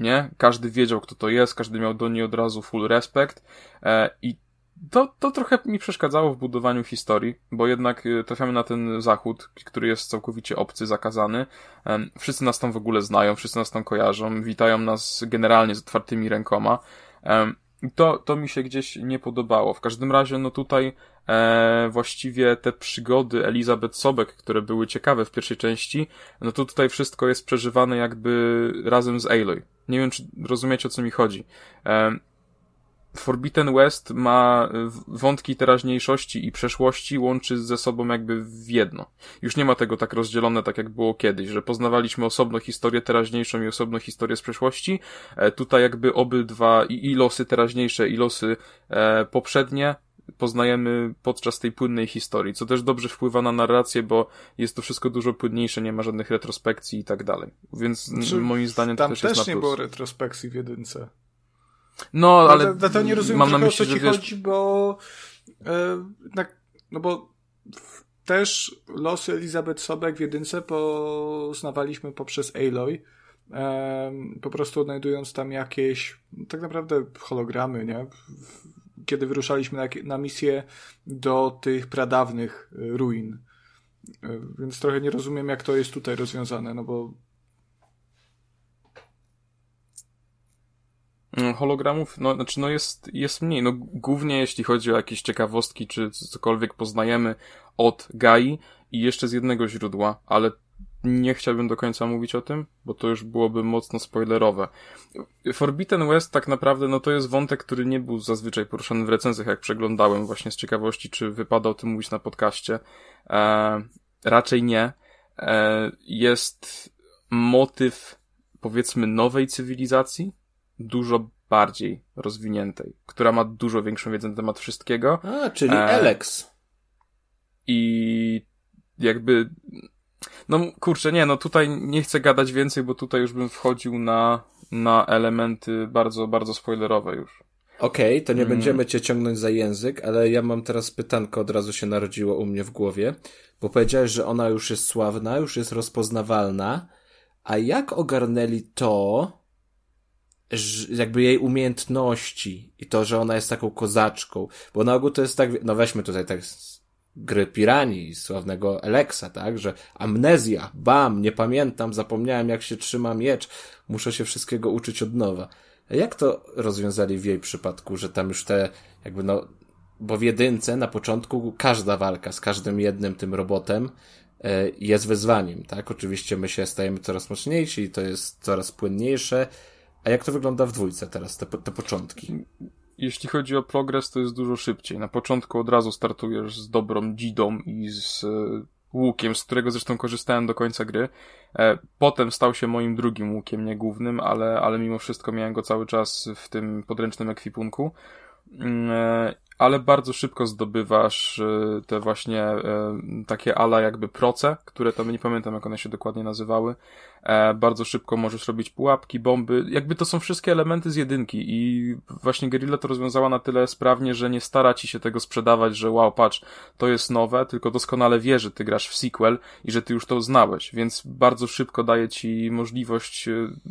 Nie? Każdy wiedział, kto to jest, każdy miał do niej od razu full respekt e, i to, to trochę mi przeszkadzało w budowaniu historii, bo jednak y, trafiamy na ten zachód, który jest całkowicie obcy, zakazany. Wszyscy nas tam w ogóle znają, wszyscy nas tam kojarzą, witają nas generalnie z otwartymi rękoma. To, to mi się gdzieś nie podobało. W każdym razie, no tutaj e, właściwie te przygody Elizabeth Sobek, które były ciekawe w pierwszej części, no to tutaj wszystko jest przeżywane jakby razem z Aloy. Nie wiem, czy rozumiecie, o co mi chodzi. E, Forbidden West ma wątki teraźniejszości i przeszłości łączy ze sobą jakby w jedno. Już nie ma tego tak rozdzielone, tak jak było kiedyś, że poznawaliśmy osobno historię teraźniejszą i osobno historię z przeszłości. E, tutaj jakby obydwa i, i losy teraźniejsze i losy e, poprzednie poznajemy podczas tej płynnej historii, co też dobrze wpływa na narrację, bo jest to wszystko dużo płynniejsze, nie ma żadnych retrospekcji i tak dalej. Więc znaczy, moim zdaniem to też, też jest Tam też nie było retrospekcji w jedynce. No, ale. No, to, to nie rozumiem, mam na myśli, o co ci wiesz... chodzi, bo. E, no bo też losy Elizabeth Sobek w jedynce poznawaliśmy poprzez Aloy. Po prostu odnajdując tam jakieś tak naprawdę hologramy, nie? Kiedy wyruszaliśmy na, na misję do tych pradawnych ruin. E, więc trochę nie rozumiem, jak to jest tutaj rozwiązane, no bo hologramów, no, znaczy, no jest, jest mniej. No, głównie jeśli chodzi o jakieś ciekawostki, czy cokolwiek poznajemy od Gai i jeszcze z jednego źródła, ale nie chciałbym do końca mówić o tym, bo to już byłoby mocno spoilerowe. Forbidden West tak naprawdę, no to jest wątek, który nie był zazwyczaj poruszany w recenzjach, jak przeglądałem właśnie z ciekawości, czy wypada o tym mówić na podcaście. E, raczej nie. E, jest motyw, powiedzmy, nowej cywilizacji, dużo bardziej rozwiniętej, która ma dużo większą wiedzę na temat wszystkiego. A, czyli e, Alex. I jakby no kurczę, nie, no tutaj nie chcę gadać więcej, bo tutaj już bym wchodził na, na elementy bardzo, bardzo spoilerowe już. Okej, okay, to nie mm. będziemy cię ciągnąć za język, ale ja mam teraz pytanko, od razu się narodziło u mnie w głowie, bo powiedziałeś, że ona już jest sławna, już jest rozpoznawalna, a jak ogarnęli to, jakby jej umiejętności i to, że ona jest taką kozaczką, bo na ogół to jest tak, no weźmy tutaj tak gry Pirani, sławnego Eleksa, tak, że amnezja, bam, nie pamiętam, zapomniałem jak się trzyma miecz, muszę się wszystkiego uczyć od nowa. Jak to rozwiązali w jej przypadku, że tam już te, jakby no, bo w jedynce na początku każda walka z każdym jednym tym robotem e, jest wyzwaniem, tak? Oczywiście my się stajemy coraz mocniejsi i to jest coraz płynniejsze, a jak to wygląda w dwójce teraz, te, te początki? Jeśli chodzi o progres, to jest dużo szybciej. Na początku od razu startujesz z dobrą dzidą i z e, łukiem, z którego zresztą korzystałem do końca gry. E, potem stał się moim drugim łukiem, nie głównym, ale, ale mimo wszystko miałem go cały czas w tym podręcznym ekwipunku. Mm, e, ale bardzo szybko zdobywasz te właśnie takie ala jakby proce, które tam nie pamiętam jak one się dokładnie nazywały. E, bardzo szybko możesz robić pułapki, bomby, jakby to są wszystkie elementy z jedynki i właśnie Guerrilla to rozwiązała na tyle sprawnie, że nie stara ci się tego sprzedawać, że wow, patrz, to jest nowe, tylko doskonale wie, że ty grasz w sequel i że ty już to znałeś, więc bardzo szybko daje ci możliwość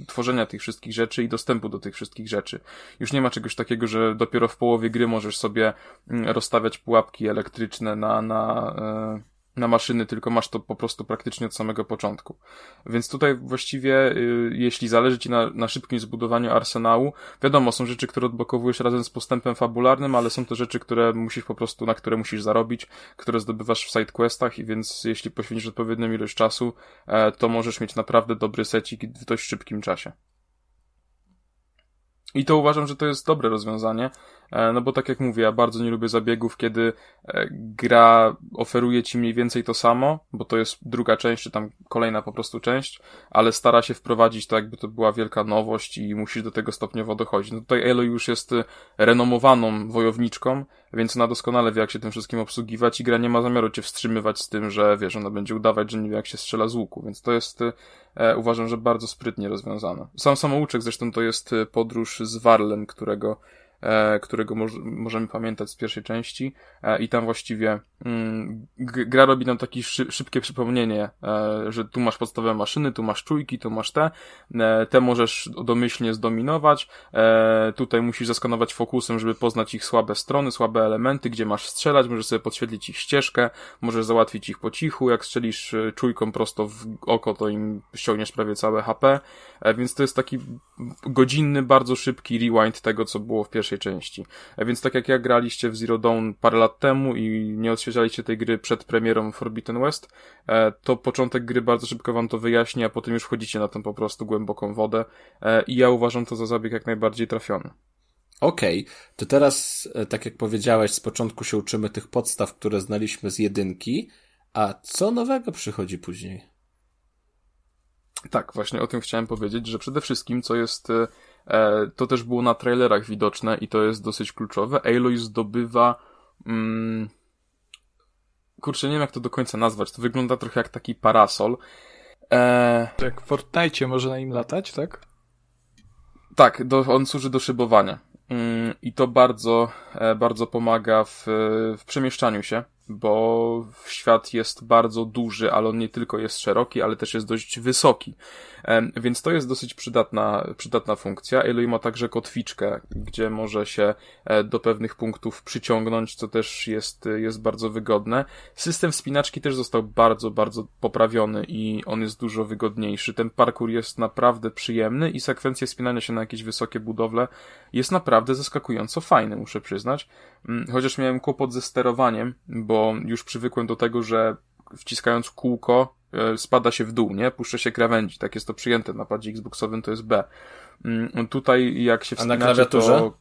tworzenia tych wszystkich rzeczy i dostępu do tych wszystkich rzeczy. Już nie ma czegoś takiego, że dopiero w połowie gry możesz sobie Mm, rozstawiać pułapki elektryczne na, na, e, na maszyny, tylko masz to po prostu praktycznie od samego początku. Więc tutaj właściwie, y, jeśli zależy Ci na, na szybkim zbudowaniu arsenału, wiadomo, są rzeczy, które odblokowujesz razem z postępem fabularnym, ale są to rzeczy, które musisz po prostu, na które musisz zarobić, które zdobywasz w sidequestach i więc jeśli poświęcisz odpowiednią ilość czasu, e, to możesz mieć naprawdę dobry secik w dość szybkim czasie. I to uważam, że to jest dobre rozwiązanie, E, no bo tak jak mówię, ja bardzo nie lubię zabiegów, kiedy e, gra oferuje ci mniej więcej to samo, bo to jest druga część, czy tam kolejna po prostu część, ale stara się wprowadzić to, jakby to była wielka nowość i musisz do tego stopniowo dochodzić. No tutaj Elo już jest e, renomowaną wojowniczką, więc ona doskonale wie, jak się tym wszystkim obsługiwać i gra nie ma zamiaru cię wstrzymywać z tym, że wiesz, ona będzie udawać, że nie wie, jak się strzela z łuku, więc to jest, e, uważam, że bardzo sprytnie rozwiązane. Sam samouczek zresztą to jest podróż z Warlen, którego E, którego możemy pamiętać z pierwszej części e, i tam właściwie mm, gra robi nam takie szybkie przypomnienie, e, że tu masz podstawowe maszyny, tu masz czujki, tu masz te, te możesz domyślnie zdominować, tutaj musisz zaskanować fokusem, żeby poznać ich słabe strony, słabe elementy, gdzie masz strzelać, możesz sobie podświetlić ich ścieżkę, możesz załatwić ich po cichu, jak strzelisz czujką prosto w oko, to im ściągniesz prawie całe HP, więc to jest taki godzinny, bardzo szybki rewind tego, co było w pierwszej pierwszej części. E, więc tak jak ja graliście w Zero Dawn parę lat temu i nie odświeżaliście tej gry przed premierą Forbidden West, e, to początek gry bardzo szybko wam to wyjaśni, a potem już wchodzicie na tą po prostu głęboką wodę e, i ja uważam to za zabieg jak najbardziej trafiony. Okej, okay. to teraz, tak jak powiedziałeś, z początku się uczymy tych podstaw, które znaliśmy z jedynki, a co nowego przychodzi później? Tak, właśnie o tym chciałem powiedzieć, że przede wszystkim, co jest to też było na trailerach widoczne i to jest dosyć kluczowe. Aloy zdobywa. Mm, kurczę, nie wiem jak to do końca nazwać. To wygląda trochę jak taki parasol. E... Tak, w Fortnite może na nim latać, tak? Tak, do, on służy do szybowania. Mm, I to bardzo, e, bardzo pomaga w, w przemieszczaniu się bo świat jest bardzo duży, ale on nie tylko jest szeroki, ale też jest dość wysoki. Więc to jest dosyć przydatna, przydatna funkcja. Aloy ma także kotwiczkę, gdzie może się e, do pewnych punktów przyciągnąć, co też jest, jest bardzo wygodne. System wspinaczki też został bardzo, bardzo poprawiony i on jest dużo wygodniejszy. Ten parkour jest naprawdę przyjemny i sekwencja wspinania się na jakieś wysokie budowle jest naprawdę zaskakująco fajny, muszę przyznać. Mm, chociaż miałem kłopot ze sterowaniem, bo już przywykłem do tego, że wciskając kółko e, spada się w dół, nie? Puszcza się krawędzi. Tak jest to przyjęte na padzie Xboxowym, to jest B. Mm, tutaj jak się wspinacie, A na klawiaturze? To...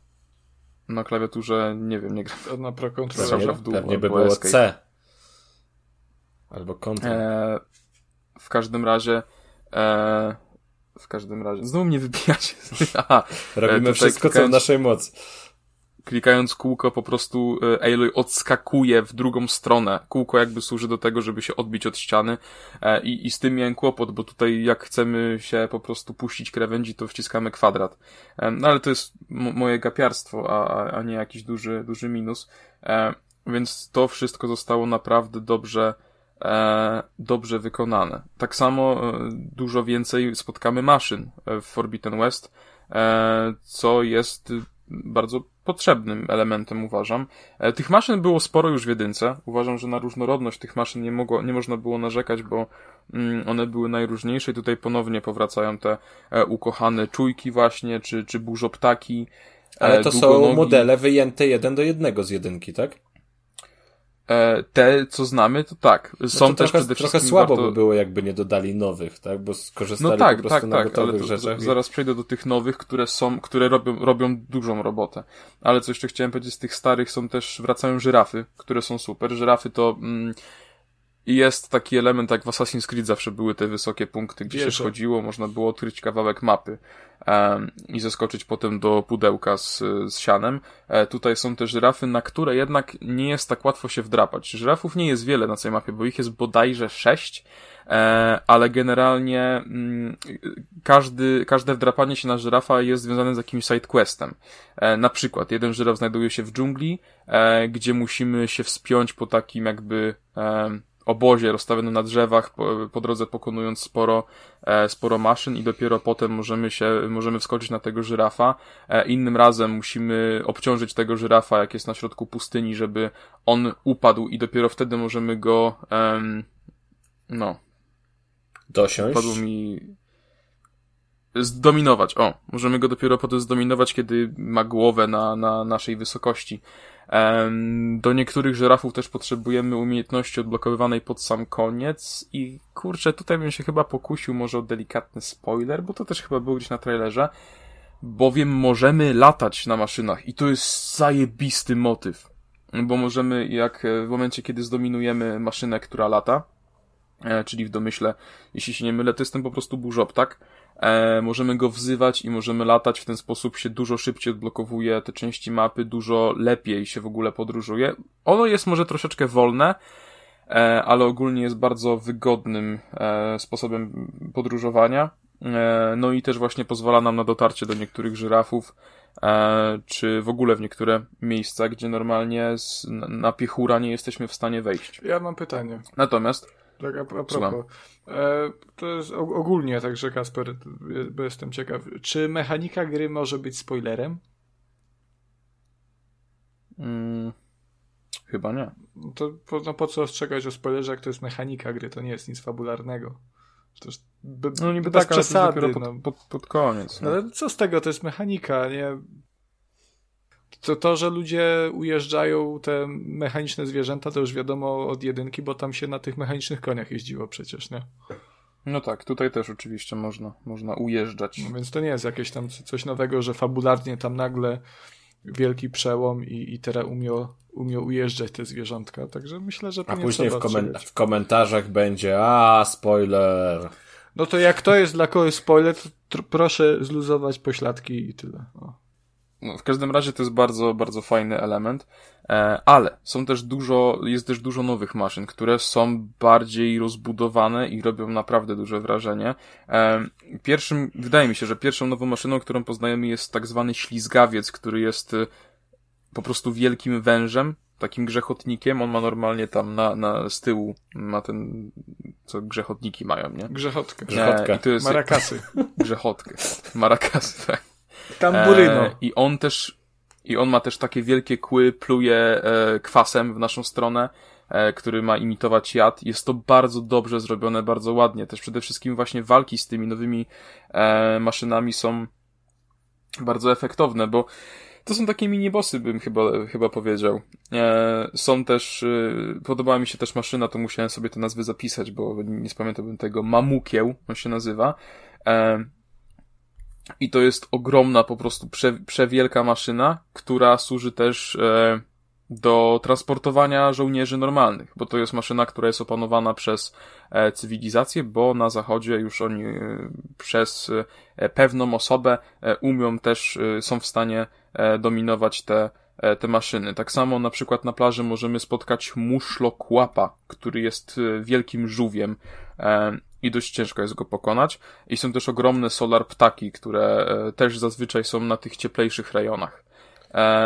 Na klawiaturze, nie wiem, nie gram. Na Pro w dół. Pewnie by było escape. C. Albo Ctrl. E, w każdym razie e, w każdym razie. Znowu mnie wybijacie. Aha, Robimy wszystko, co w naszej mocy. Klikając kółko po prostu e, Aloy odskakuje w drugą stronę. Kółko jakby służy do tego, żeby się odbić od ściany e, i, i z tym miałem kłopot, bo tutaj jak chcemy się po prostu puścić krawędzi, to wciskamy kwadrat. E, no ale to jest moje gapiarstwo, a, a nie jakiś duży, duży minus. Więc to wszystko zostało naprawdę dobrze dobrze wykonane. Tak samo dużo więcej spotkamy maszyn w Forbidden West, co jest bardzo potrzebnym elementem, uważam. E, tych maszyn było sporo już w jedynce. Uważam, że na różnorodność tych maszyn nie, mogło, nie można było narzekać, bo mm, one były najróżniejsze i tutaj ponownie powracają te e, ukochane czujki właśnie, czy, czy burzoptaki. E, Ale to są modele wyjęte jeden do jednego z jedynki, tak? E, te, co znamy, to tak. Są to też trochę, trochę słabo warto... by było, jakby nie dodali nowych, tak? Bo skorzystali no tak, po prostu tak, na tak, gotowych ale rzeczach. Zaraz przejdę do tych nowych, które są, które robią, robią dużą robotę. Ale co jeszcze chciałem powiedzieć, z tych starych są też, wracają żyrafy, które są super. Żyrafy to, mm, i jest taki element, jak w Assassin's Creed zawsze były te wysokie punkty, gdzie Wierzę. się schodziło, można było odkryć kawałek mapy um, i zeskoczyć potem do pudełka z, z sianem. E, tutaj są te żyrafy, na które jednak nie jest tak łatwo się wdrapać. Żyrafów nie jest wiele na tej mapie, bo ich jest bodajże sześć, e, ale generalnie mm, każdy, każde wdrapanie się na żyrafa jest związane z jakimś sidequestem. E, na przykład, jeden żyraf znajduje się w dżungli, e, gdzie musimy się wspiąć po takim jakby obozie rozstawionym na drzewach, po, po drodze pokonując sporo, e, sporo maszyn i dopiero potem możemy się, możemy wskoczyć na tego żyrafa. E, innym razem musimy obciążyć tego żyrafa, jak jest na środku pustyni, żeby on upadł i dopiero wtedy możemy go, no. Dosiąść? Padło mi, zdominować. O, możemy go dopiero potem zdominować, kiedy ma głowę na, na naszej wysokości. Do niektórych żyrafów też potrzebujemy umiejętności odblokowywanej pod sam koniec i kurczę, tutaj bym się chyba pokusił może o delikatny spoiler, bo to też chyba było gdzieś na trailerze, bowiem możemy latać na maszynach i to jest zajebisty motyw, bo możemy jak e, w momencie, kiedy zdominujemy maszynę, która lata, e, czyli w domyśle, jeśli się nie mylę, to jest ten po prostu burzop, tak? E, możemy go wzywać i możemy latać, w ten sposób się dużo szybciej odblokowuje te części mapy, dużo lepiej się w ogóle podróżuje. Ono jest może troszeczkę wolne, e, ale ogólnie jest bardzo wygodnym e, sposobem podróżowania. E, no i też właśnie pozwala nam na dotarcie do niektórych żyrafów, e, czy w ogóle w niektóre miejsca, gdzie normalnie na piechura nie jesteśmy w stanie wejść. Ja mam pytanie. Natomiast tak, a, a propos. E, to jest ogólnie, także Kasper, bo jestem ciekaw. Czy mechanika gry może być spoilerem? Mm, chyba nie. To po, no po co ostrzegać o spoilerze, jak to jest mechanika gry, to nie jest nic fabularnego. To jest no niby tak, przesady. Pod, no. pod, pod koniec. No. Ale co z tego, to jest mechanika, nie? To, to, że ludzie ujeżdżają te mechaniczne zwierzęta, to już wiadomo od jedynki, bo tam się na tych mechanicznych koniach jeździło przecież, nie? No tak, tutaj też oczywiście można, można ujeżdżać. No więc to nie jest jakieś tam coś nowego, że fabularnie tam nagle wielki przełom i, i teraz umiał, umiał ujeżdżać te zwierzątka, także myślę, że A nie później w, komen- w komentarzach będzie a spoiler. No to jak to jest dla kogoś spoiler, to proszę zluzować pośladki i tyle. O. No, w każdym razie to jest bardzo, bardzo fajny element, e, ale są też dużo, jest też dużo nowych maszyn, które są bardziej rozbudowane i robią naprawdę duże wrażenie. E, pierwszym, wydaje mi się, że pierwszą nową maszyną, którą poznajemy jest tak zwany ślizgawiec, który jest e, po prostu wielkim wężem, takim grzechotnikiem. On ma normalnie tam na, na z tyłu, ma ten, co grzechotniki mają, nie? Grzechotkę. Grzechotkę. I to jest, Marakasy. Grzechotkę. Marakasy, tak. Tamburyno. E, I on też, i on ma też takie wielkie kły, pluje e, kwasem w naszą stronę, e, który ma imitować jad. Jest to bardzo dobrze zrobione, bardzo ładnie. Też przede wszystkim właśnie walki z tymi nowymi e, maszynami są bardzo efektowne, bo to są takie mini-bossy, bym chyba, chyba powiedział. E, są też, e, podobała mi się też maszyna, to musiałem sobie te nazwy zapisać, bo nie spamiętałbym tego. Mamukieł, on się nazywa. E, i to jest ogromna, po prostu prze, przewielka maszyna, która służy też e, do transportowania żołnierzy normalnych, bo to jest maszyna, która jest opanowana przez e, cywilizację, bo na zachodzie już oni e, przez e, pewną osobę e, umią też, e, są w stanie e, dominować te e, te maszyny. Tak samo na przykład na plaży możemy spotkać muszlokłapa, który jest e, wielkim żółwiem e, i dość ciężko jest go pokonać. I są też ogromne solar ptaki, które też zazwyczaj są na tych cieplejszych rejonach.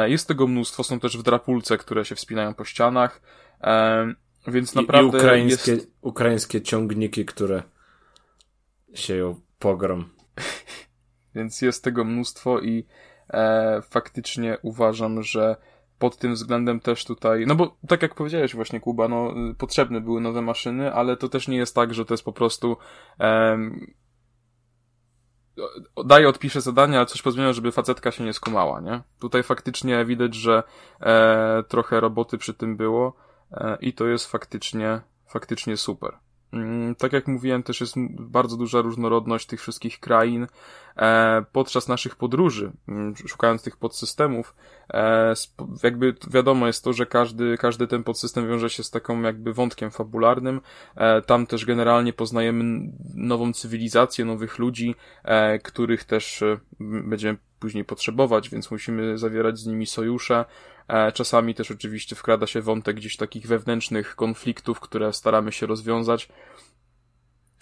Jest tego mnóstwo, są też w drapulce, które się wspinają po ścianach, więc naprawdę I ukraińskie, jest... ukraińskie ciągniki, które sieją pogrom. Więc jest tego mnóstwo i e, faktycznie uważam, że pod tym względem też tutaj, no bo tak jak powiedziałeś właśnie Kuba, no potrzebne były nowe maszyny, ale to też nie jest tak, że to jest po prostu daję, odpiszę zadania, ale coś pozmieniam, żeby facetka się nie skumała, nie? Tutaj faktycznie widać, że e, trochę roboty przy tym było e, i to jest faktycznie, faktycznie super. Mm, tak jak mówiłem, też jest bardzo duża różnorodność tych wszystkich krain. E, podczas naszych podróży, mm, szukając tych podsystemów, e, jakby wiadomo jest to, że każdy, każdy ten podsystem wiąże się z taką jakby wątkiem fabularnym. E, tam też generalnie poznajemy nową cywilizację, nowych ludzi, których też będziemy później potrzebować, więc musimy zawierać z nimi sojusze. E, czasami też oczywiście wkrada się wątek gdzieś takich wewnętrznych konfliktów, które staramy się rozwiązać.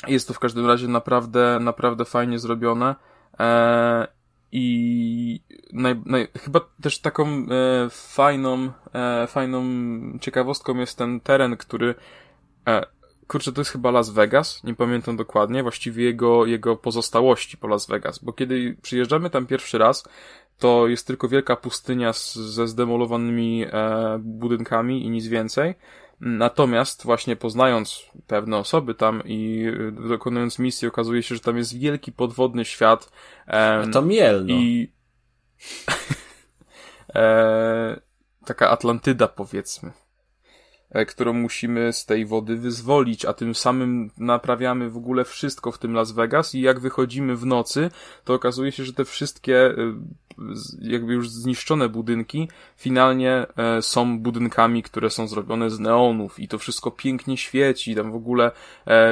Jest to w każdym razie naprawdę, naprawdę fajnie zrobione. E, I naj, naj, chyba też taką e, fajną, fajną ciekawostką jest ten teren, który kurczę, to jest chyba Las Vegas, nie pamiętam dokładnie, właściwie jego, jego pozostałości po Las Vegas, bo kiedy przyjeżdżamy tam pierwszy raz, to jest tylko wielka pustynia z, ze zdemolowanymi e, budynkami i nic więcej. Natomiast właśnie poznając pewne osoby tam i e, dokonując misji, okazuje się, że tam jest wielki podwodny świat. E, to Mielno. I e, taka Atlantyda powiedzmy. E, którą musimy z tej wody wyzwolić, a tym samym naprawiamy w ogóle wszystko w tym Las Vegas i jak wychodzimy w nocy, to okazuje się, że te wszystkie e, jakby już zniszczone budynki finalnie e, są budynkami, które są zrobione z neonów i to wszystko pięknie świeci, tam w ogóle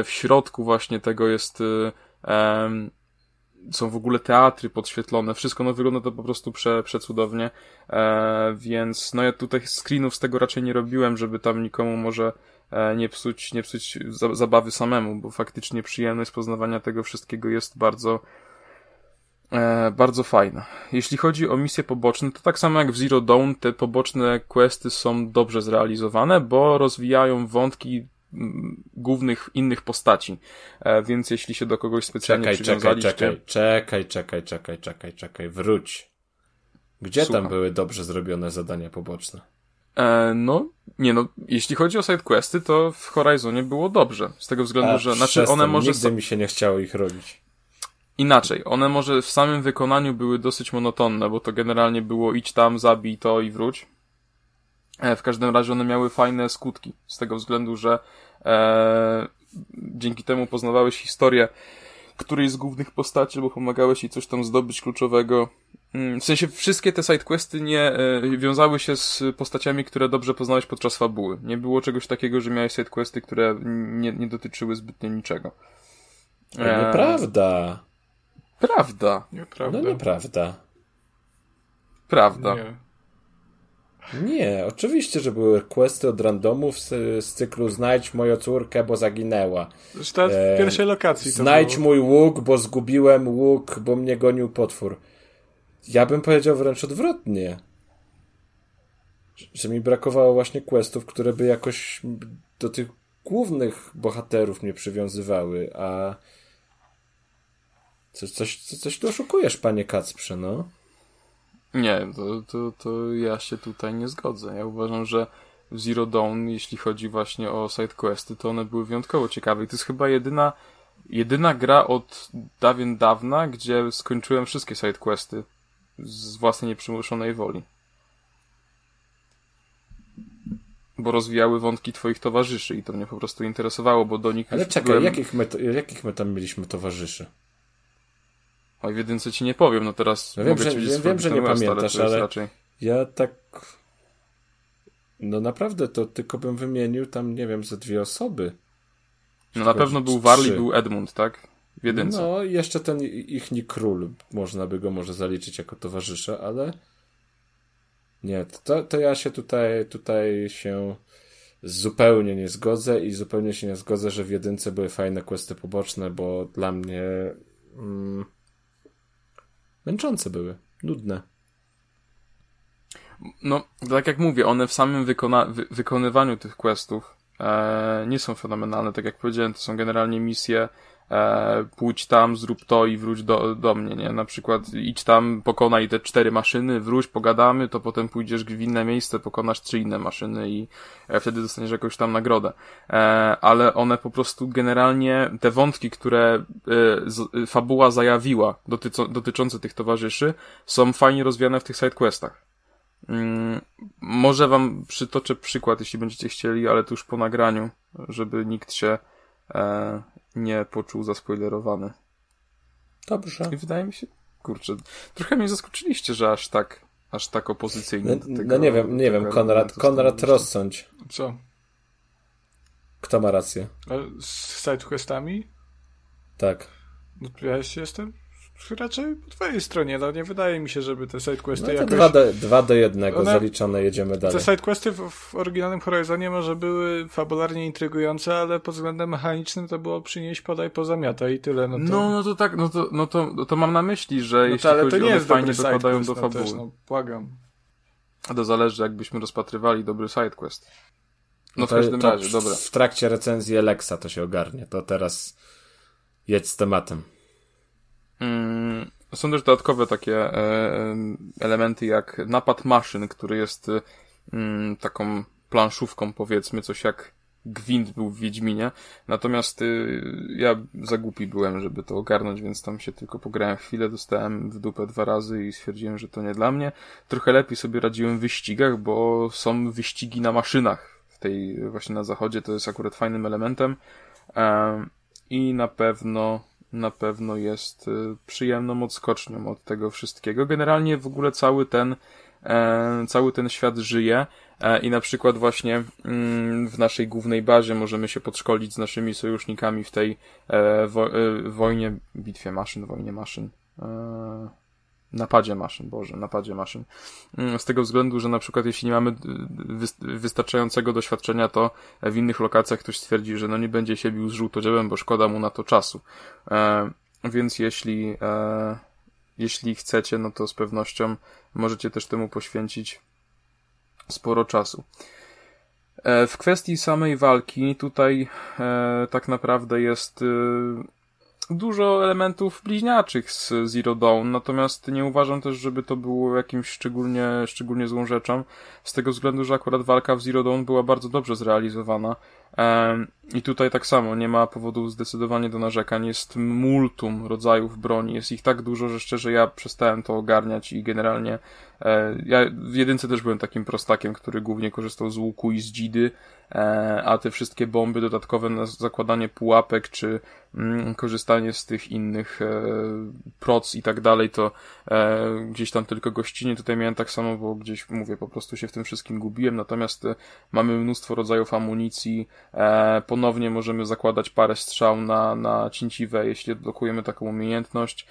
w środku właśnie tego jest są w ogóle teatry podświetlone, wszystko no wygląda to po prostu prze, przecudownie, e, więc no ja tutaj screenów z tego raczej nie robiłem, żeby tam nikomu może e, nie psuć, nie psuć za, zabawy samemu, bo faktycznie przyjemność poznawania tego wszystkiego jest bardzo e, bardzo fajna. Jeśli chodzi o misje poboczne, to tak samo jak w Zero Dawn, te poboczne questy są dobrze zrealizowane, bo rozwijają wątki głównych innych postaci. E, więc jeśli się do kogoś specjalnie czekaj, przywiązaliście... Czekaj, czekaj, czekaj, czekaj, czekaj, czekaj, wróć. Gdzie Słucham. tam były dobrze zrobione zadania poboczne? E, no, nie no, jeśli chodzi o sidequesty, to w Horizonie było dobrze. Z tego względu, A, że, znaczy one może... Nigdy mi się nie chciało ich robić. Inaczej, one może w samym wykonaniu były dosyć monotonne, bo to generalnie było idź tam, zabij to i wróć. E, w każdym razie one miały fajne skutki, z tego względu, że e, dzięki temu poznawałeś historię którejś z głównych postaci, bo pomagałeś jej coś tam zdobyć kluczowego. Mm, w sensie wszystkie te sidequesty nie e, wiązały się z postaciami, które dobrze poznałeś podczas fabuły. Nie było czegoś takiego, że miałeś sidequesty, które nie, nie dotyczyły zbytnio niczego. E... Nieprawda. Prawda. Nieprawda. No nieprawda. Prawda. Nie. Nie, oczywiście, że były questy od randomów z, z cyklu Znajdź moją córkę, bo zaginęła. Zresztą w e, pierwszej lokacji. Znajdź było. mój łuk, bo zgubiłem łuk, bo mnie gonił potwór. Ja bym powiedział wręcz odwrotnie. Że mi brakowało właśnie questów, które by jakoś do tych głównych bohaterów mnie przywiązywały, a coś, coś, coś tu oszukujesz, panie Kacprze, no. Nie, to, to, to ja się tutaj nie zgodzę. Ja uważam, że w Zero Dawn, jeśli chodzi właśnie o sidequesty, to one były wyjątkowo ciekawe. I to jest chyba jedyna, jedyna gra od dawien dawna, gdzie skończyłem wszystkie sidequesty z własnej nieprzymuszonej woli. Bo rozwijały wątki twoich towarzyszy i to mnie po prostu interesowało, bo do nich Ale czekaj, byłem... jakich, my, jakich my tam mieliśmy towarzyszy? Oj, w jedynce ci nie powiem, no teraz no wiem, że, wiem, wiem, że nie pamiętasz, ale raczej... ja tak no naprawdę to tylko bym wymienił tam, nie wiem, ze dwie osoby. No na pewno był Warley, był Edmund, tak? W jedynce. No i jeszcze ten ichni król, można by go może zaliczyć jako towarzysza, ale Nie, to, to ja się tutaj, tutaj się zupełnie nie zgodzę i zupełnie się nie zgodzę, że w jedynce były fajne questy poboczne, bo dla mnie mm, męczące były, nudne. No, tak jak mówię, one w samym wykona wy wykonywaniu tych questów e, nie są fenomenalne. Tak jak powiedziałem, to są generalnie misje e, pójdź tam, zrób to i wróć do, do mnie, nie? Na przykład idź tam, pokonaj te cztery maszyny, wróć, pogadamy, to potem pójdziesz w inne miejsce, pokonasz trzy inne maszyny i e, wtedy dostaniesz jakąś tam nagrodę. E, ale one po prostu generalnie, te wątki, które e, z, fabuła zajawiła dotyco, dotyczące tych towarzyszy, są fajnie rozwijane w tych sidequestach. Mm, może wam przytoczę przykład, jeśli będziecie chcieli, ale to już po nagraniu, żeby nikt się e, nie poczuł zaspoilerowany. Dobrze. I wydaje mi się, kurczę, trochę mnie zaskoczyliście, że aż tak, aż tak opozycyjnie no, tego, No nie wiem, nie wiem, Konrad, Konrad rozsądź. Co? Kto ma rację? Z sidequestami? Tak. No, ja jeszcze jestem raczej po twojej stronie. No nie wydaje mi się, żeby te sidequesty no jakoś... Dwa do, dwa do jednego One... zaliczone, jedziemy dalej. Te sidequesty w, w oryginalnym Horizonie może były fabularnie intrygujące, ale pod względem mechanicznym to było przynieść, podaj, pozamiata i tyle. No to, no, no to tak, no to, no to, no to mam na myśli, że no to, jeśli ale to nie jest fajnie dokładają do fabuły. Też, no, błagam. A to zależy, jakbyśmy rozpatrywali dobry sidequest. No, w każdym razie, dobra. W trakcie recenzji Alexa to się ogarnie. To teraz jedź z tematem. Mm, są też dodatkowe takie e, elementy jak napad maszyn, który jest mm, taką planszówką powiedzmy, coś jak gwint był w Wiedźminie. Natomiast ja za głupi byłem, żeby to ogarnąć, więc tam się tylko pograłem chwilę, dostałem w dupę dwa razy i stwierdziłem, że to nie dla mnie. Trochę lepiej sobie radziłem w wyścigach, bo są wyścigi na maszynach w tej właśnie na zachodzie, to jest akurat fajnym elementem. I na pewno na pewno jest y, przyjemną odskocznią od tego wszystkiego. Generalnie w ogóle cały ten, e, cały ten świat żyje e, i na przykład właśnie mm, w naszej głównej bazie możemy się podszkolić z naszymi sojusznikami w tej e, wo wojnie, bitwie maszyn, wojnie maszyn napadzie maszyn, Boże, napadzie maszyn. Mm, z tego względu, że na przykład jeśli nie mamy wystarczającego doświadczenia, to w innych lokacjach ktoś stwierdzi, że no nie będzie się bił z żółtodziebem, bo szkoda mu na to czasu. E, więc jeśli, e, jeśli chcecie, no to z pewnością możecie też temu poświęcić sporo czasu. E, w kwestii samej walki, tutaj e, tak naprawdę jest e, dużo elementów bliźniaczych z Zero Dawn, natomiast nie uważam też, żeby to było jakimś szczególnie, szczególnie złą rzeczą, z tego względu, że akurat walka w Zero Dawn była bardzo dobrze zrealizowana. I tutaj tak samo, nie ma powodów zdecydowanie do narzekań. Jest multum rodzajów broni, jest ich tak dużo, że szczerze ja przestałem to ogarniać i generalnie e, ja w jedynce też byłem takim prostakiem, który głównie korzystał z łuku i z dzidy, e, a te wszystkie bomby dodatkowe na zakładanie pułapek, czy mm, korzystanie z tych innych e, proc i tak dalej, to gdzieś tam tylko gościnie. Tutaj miałem tak samo, bo gdzieś mówię, po prostu się w tym wszystkim gubiłem, natomiast mamy mnóstwo rodzajów amunicji, ponownie możemy zakładać parę strzał na, na cięciwe, jeśli odblokujemy taką umiejętność.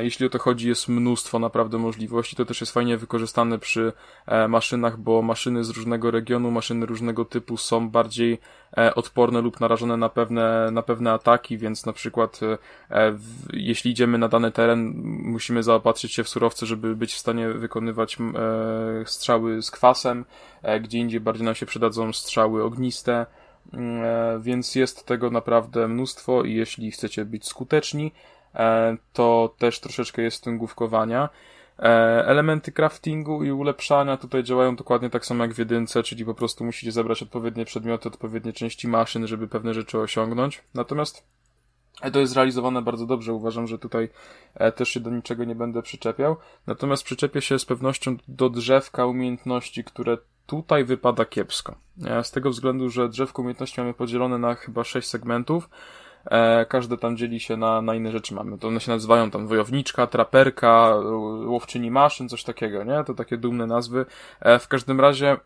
Jeśli o to chodzi, jest mnóstwo naprawdę możliwości. To też jest fajnie wykorzystane przy e, maszynach, bo maszyny z różnego regionu, maszyny różnego typu są bardziej e, odporne lub narażone na pewne, na pewne ataki, więc na przykład e, jeśli idziemy na dany teren, musimy zaopatrzyć się w surowce, żeby być w stanie wykonywać strzały z kwasem, gdzie indziej bardziej nam się przydadzą strzały ogniste, e, więc jest tego naprawdę mnóstwo i jeśli chcecie być skuteczni, e, to też troszeczkę jest tym główkowania. E, elementy craftingu i ulepszania tutaj działają dokładnie tak samo jak w jedynce, czyli po prostu musicie zebrać odpowiednie przedmioty, odpowiednie części maszyn, żeby pewne rzeczy osiągnąć. Natomiast to jest realizowane bardzo dobrze. Uważam, że tutaj też się do niczego nie będę przyczepiał. Natomiast przyczepię się z pewnością do drzewka umiejętności, które tutaj wypada kiepsko. Z tego względu, że drzewko umiejętności mamy podzielone na chyba sześć segmentów. E, każde tam dzieli się na, na inne rzeczy. Mamy to one się nazywają tam wojowniczka, traperka, łowczyni maszyn, coś takiego, nie? To takie dumne nazwy. E, w każdym razie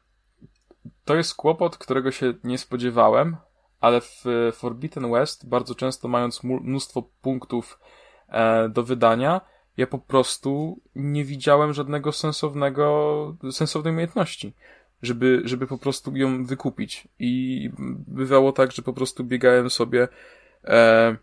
to jest kłopot, którego się nie spodziewałem, ale w Forbidden West, bardzo często mając mnóstwo punktów e, do wydania, ja po prostu nie widziałem żadnego sensownego, sensownej umiejętności, żeby, żeby po prostu ją wykupić. I bywało tak, że po prostu biegałem sobie, e,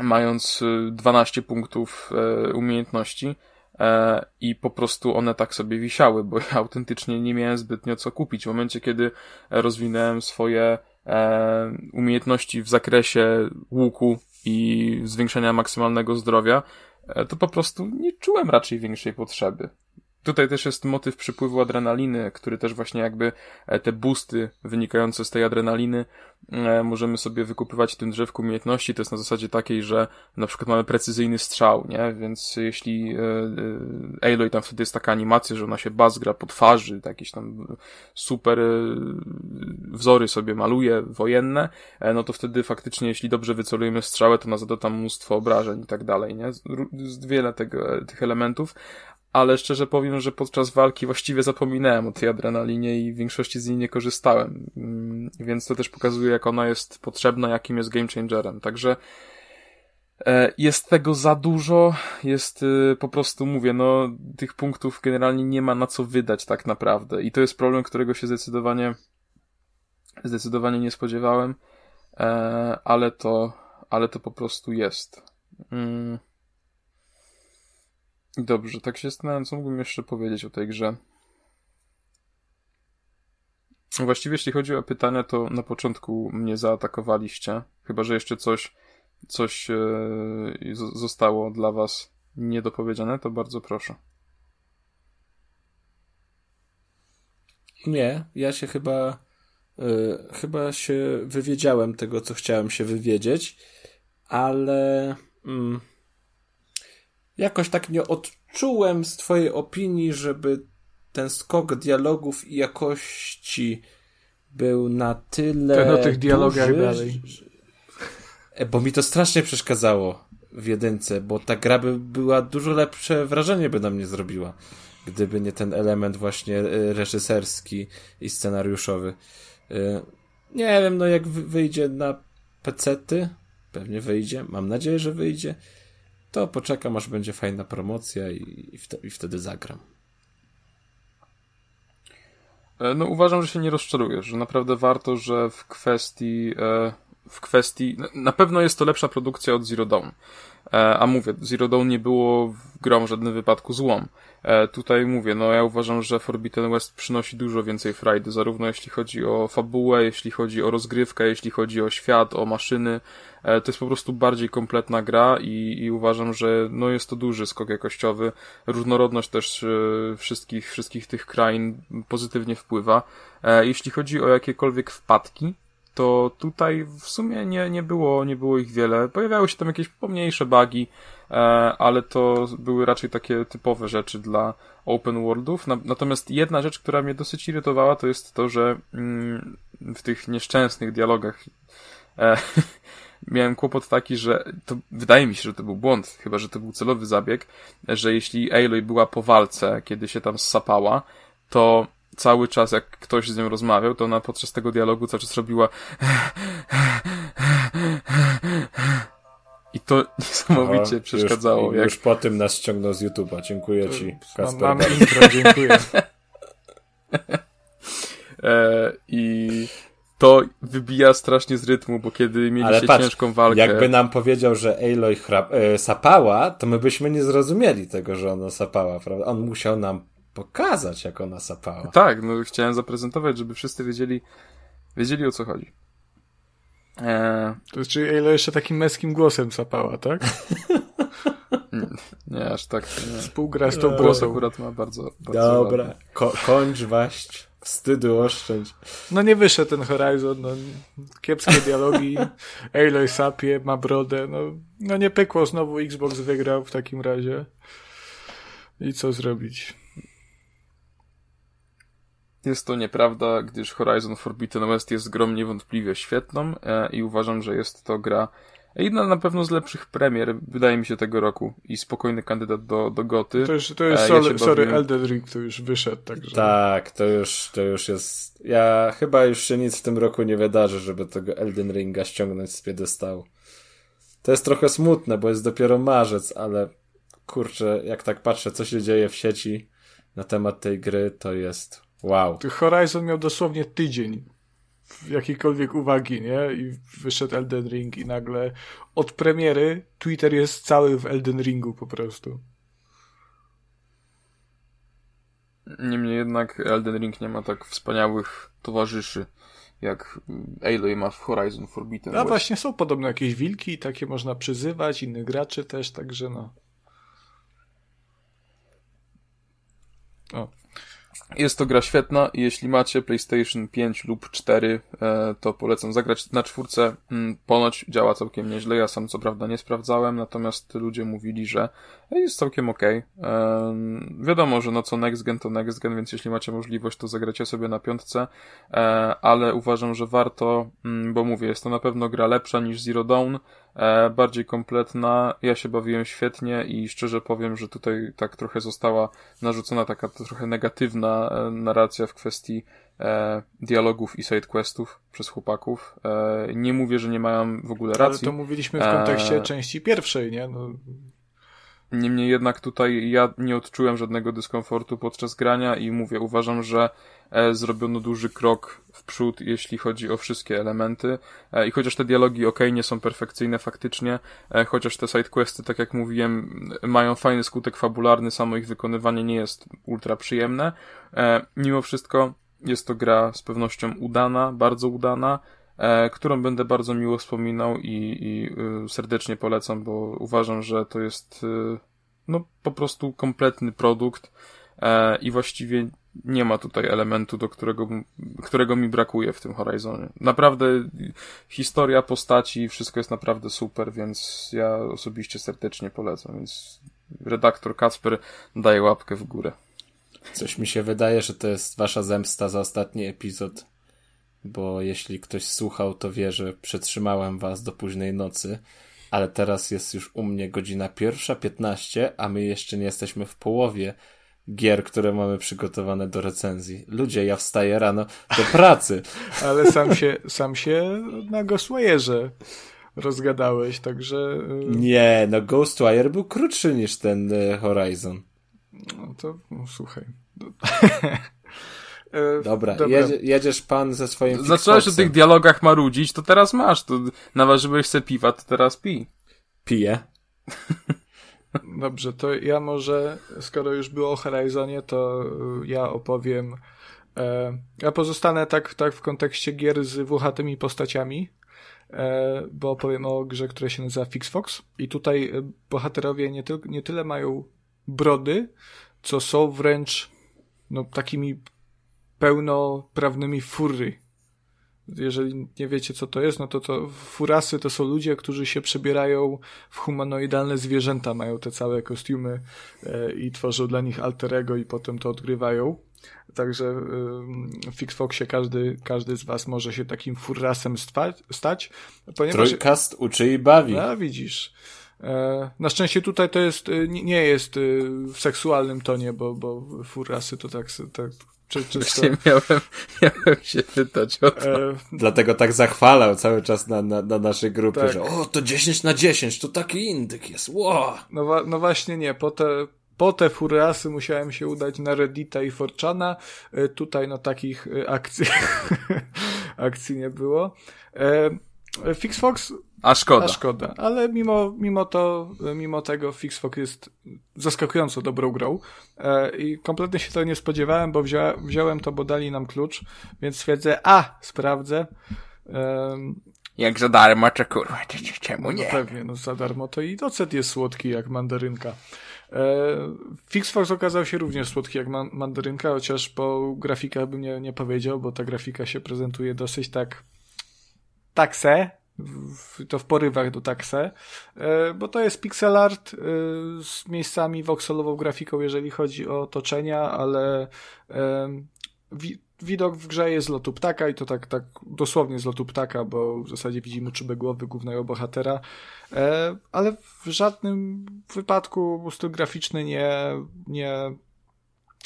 mając 12 punktów e, umiejętności, e, i po prostu one tak sobie wisiały, bo ja autentycznie nie miałem zbytnio co kupić. W momencie, kiedy rozwinąłem swoje e, umiejętności w zakresie łuku i zwiększenia maksymalnego zdrowia, e, to po prostu nie czułem raczej większej potrzeby. Tutaj też jest motyw przypływu adrenaliny, który też właśnie jakby e, te boosty wynikające z tej adrenaliny e, możemy sobie wykupywać w tym drzewku umiejętności. To jest na zasadzie takiej, że na przykład mamy precyzyjny strzał, nie? Więc jeśli e, Aloy tam wtedy jest taka animacja, że ona się bazgra po twarzy, jakieś tam super wzory sobie maluje wojenne, no to wtedy faktycznie jeśli dobrze wycelujemy strzałę, to nas zada tam mnóstwo obrażeń i tak dalej, nie? Wiele tego, tych elementów, ale szczerze powiem, że podczas walki właściwie zapominałem o tej adrenalinie i w większości z niej nie korzystałem, mm, więc to też pokazuje, jak ona jest potrzebna, jakim jest game changerem. Także e, jest tego za dużo, jest y, po prostu, mówię, no, tych punktów generalnie nie ma na co wydać tak naprawdę i to jest problem, którego się zdecydowanie zdecydowanie nie spodziewałem, e, ale to, ale to po prostu jest. Mm. Dobrze, tak się zastanawiam, co mógłbym jeszcze powiedzieć o tej grze. Właściwie jeśli chodzi o pytania, to na początku mnie zaatakowaliście. Chyba, że jeszcze coś, coś e, zostało dla was niedopowiedziane, to bardzo proszę. Nie, ja się chyba y, chyba się wywiedziałem tego, co chciałem się wywiedzieć, ale mm, jakoś tak nie odczułem z twojej opinii, żeby ten skok dialogów i jakości był na tyle. Ten o tych dialogach duży, dalej. E, bo mi to strasznie przeszkadzało w jedynce, bo ta gra by była dużo lepsze wrażenie by na mnie zrobiła, gdyby nie ten element właśnie e, reżyserski i scenariuszowy. E, nie wiem, no jak wyjdzie na pecety, pewnie wyjdzie, mam nadzieję, że wyjdzie, to poczekam, aż będzie fajna promocja i, i, wtedy, i wtedy zagram. E, no uważam, że się nie rozczarujesz, że naprawdę warto, że w kwestii e, w kwestii, na pewno jest to lepsza produkcja od Zero Dawn. E, a mówię, Zero Dawn nie było grą w żadnym wypadku złą. E, tutaj mówię, no ja uważam, że Forbidden West przynosi dużo więcej frajdy, zarówno jeśli chodzi o fabułę, jeśli chodzi o rozgrywkę, jeśli chodzi o świat, o maszyny. E, to jest po prostu bardziej kompletna gra i, i uważam, że no jest to duży skok jakościowy. Różnorodność też wszystkich, wszystkich tych krain pozytywnie wpływa. Jeśli chodzi o jakiekolwiek wpadki, to tutaj w sumie nie, nie, było, nie było ich wiele. Pojawiały się tam jakieś pomniejsze bugi, e, ale to były raczej takie typowe rzeczy dla open worldów. Natomiast jedna rzecz, która mnie dosyć irytowała, to jest to, że mm, w tych nieszczęsnych dialogach e, miałem kłopot taki, że to wydaje mi się, że to był błąd, chyba że to był celowy zabieg, że jeśli Aloy była po walce, kiedy się tam ssapała, to cały czas, jak ktoś z nią rozmawiał, to ona podczas tego dialogu cały czas robiła i to niesamowicie Aha, przeszkadzało. Już, jak... już po tym nas ściągnął z YouTube'a. Dziękuję to, ci, Kasper. Mam intro, dziękuję. e, I to wybija strasznie z rytmu, bo kiedy mieliście ciężką walkę... jakby nam powiedział, że Aloy chrap, e, sapała, to my byśmy nie zrozumieli tego, że ona sapała, prawda? On musiał nam pokazać, jak ona sapała. Tak, no chciałem zaprezentować, żeby wszyscy wiedzieli, wiedzieli o co chodzi. Eee... To jest, czyli Alo jeszcze takim męskim głosem sapała, tak? nie, nie, aż tak. Nie. Współgra z tą głos akurat ma bardzo, bardzo Dobra, Ko kończ waść. Wstydu oszczędź. No nie wyszedł ten Horizon, no kiepskie dialogi, Aloy sapie, ma brodę, no, no nie pykło, znowu Xbox wygrał w takim razie. I co zrobić? Jest to nieprawda, gdyż Horizon Forbidden West jest grą niewątpliwie świetną e, i uważam, że jest to gra jedna na pewno z lepszych premier, wydaje mi się, tego roku i spokojny kandydat do, do Goty. To już, to już e, sorry, ja sorry bawiłem... Elden Ring to już wyszedł, także... Tak, to już, to już jest... Ja chyba już się nic w tym roku nie wydarzy, żeby tego Elden Ringa ściągnąć z piedestału. To jest trochę smutne, bo jest dopiero marzec, ale kurczę, jak tak patrzę, co się dzieje w sieci na temat tej gry, to jest wow. Horizon miał dosłownie tydzień jakiejkolwiek uwagi, nie? I wyszedł Elden Ring i nagle od premiery Twitter jest cały w Elden Ringu po prostu. Niemniej jednak Elden Ring nie ma tak wspaniałych towarzyszy jak Aloy ma w Horizon Forbidden A właśnie są podobno jakieś wilki, takie można przyzywać, innych graczy też, także no. O. Jest to gra świetna i jeśli macie PlayStation 5 lub 4, e, to polecam zagrać na czwórce. Mm, ponoć działa całkiem nieźle. Ja sam co prawda nie sprawdzałem, natomiast ludzie mówili, że jest całkiem ok. Wiadomo, że no co next gen to next gen, więc jeśli macie możliwość, to zagracie sobie na piątce, e, ale uważam, że warto, mm, bo mówię, jest to na pewno gra lepsza niż Zero Dawn, e, bardziej kompletna. Ja się bawiłem świetnie i szczerze powiem, że tutaj tak trochę została narzucona taka trochę negatywna e, narracja w kwestii e, dialogów i sidequestów przez chłopaków. E, nie mówię, że nie mają w ogóle racji. Ale to mówiliśmy w kontekście e... części pierwszej, nie? No... Niemniej jednak tutaj ja nie odczułem żadnego dyskomfortu podczas grania i mówię, uważam, że e, zrobiono duży krok w przód, jeśli chodzi o wszystkie elementy. E, I chociaż te dialogi ok, nie są perfekcyjne faktycznie, e, chociaż te sidequesty, tak jak mówiłem, mają fajny skutek fabularny, samo ich wykonywanie nie jest ultra przyjemne. Mimo wszystko jest to gra z pewnością udana, bardzo udana, którą będę bardzo miło wspominał i, i serdecznie polecam, bo uważam, że to jest no po prostu kompletny produkt i właściwie nie ma tutaj elementu, do którego, którego mi brakuje w tym Horizonie. Naprawdę historia postaci, wszystko jest naprawdę super, więc ja osobiście serdecznie polecam, więc redaktor Kacper daje łapkę w górę. Coś mi się wydaje, że to jest wasza zemsta za ostatni epizod, bo jeśli ktoś słuchał, to wie, że przetrzymałem was do późnej nocy, ale teraz jest już u mnie godzina pierwsza, piętnaście, a my jeszcze nie jesteśmy w połowie gier, które mamy przygotowane do recenzji. Ludzie, ja wstaję rano do pracy. Ale sam się, sam się na Ghostwire'ze rozgadałeś, także... Y, nie, no Ghostwire był krótszy niż ten y, Horizon. No to, no, słuchaj. E, Dobra, Dobra. Jedzie, jedziesz pan ze swoim Zacząłeś o tych dialogach marudzić, to teraz masz. To naważyłeś se piwa, to teraz pij. Piję. Dobrze, to ja może, skoro już było o Horizonie, to ja opowiem. E, ja pozostanę tak, tak w kontekście gier z włochatymi postaciami, e, bo opowiem o grze, która się nazywa Fix Fox. I tutaj bohaterowie nie, tyl, nie tyle mają brody, co są wręcz no, takimi pełnoprawnymi fury jeżeli nie wiecie, co to jest, no to to furasy to są ludzie, którzy się przebierają w humanoidalne zwierzęta, mają te całe kostiumy e, i tworzą dla nich alterego i potem to odgrywają. Także w Fixfoxie każdy, każdy z was może się takim furasem stać. Ponieważ... Trójkast uczy i bawi. A, widzisz. E, na szczęście tutaj to jest, nie jest w seksualnym tonie, bo, bo furasy to tak, tak czy, czy Właśnie miałem, miałem się pytać o to. E... Dlatego tak zachwalał cały czas na, na, na naszej grupie, tak. że o, to 10 na 10, to taki indyk jest, wow. No, no właśnie nie, po te, po te furiasy musiałem się udać na Reddita i Forchana. E, tutaj no takich e, akcji, akcji nie było. E, Fixfox a szkoda. A szkoda. Ale mimo, mimo to, mimo tego Fixfox jest zaskakująco dobrą grą e, i kompletnie się tego nie spodziewałem, bo wzią, wziąłem to, bo dali nam klucz, więc stwierdzę, a, sprawdzę. E, jak za darmo, czy kurwa, czemu no nie? No pewnie, no za darmo to i docet jest słodki jak mandarynka. E, Fixfox okazał się również słodki jak man mandarynka, chociaż po grafikach bym nie, nie powiedział, bo ta grafika się prezentuje dosyć tak tak se, w, to w porywach do takse, e, bo to jest pixel art e, z miejscami wokselową grafiką, jeżeli chodzi o otoczenia, ale e, widok w grze jest z lotu ptaka i to tak, tak dosłownie z lotu ptaka, bo w zasadzie widzimy czubę głowy głównego bohatera, ale w żadnym wypadku styl graficzny nie, nie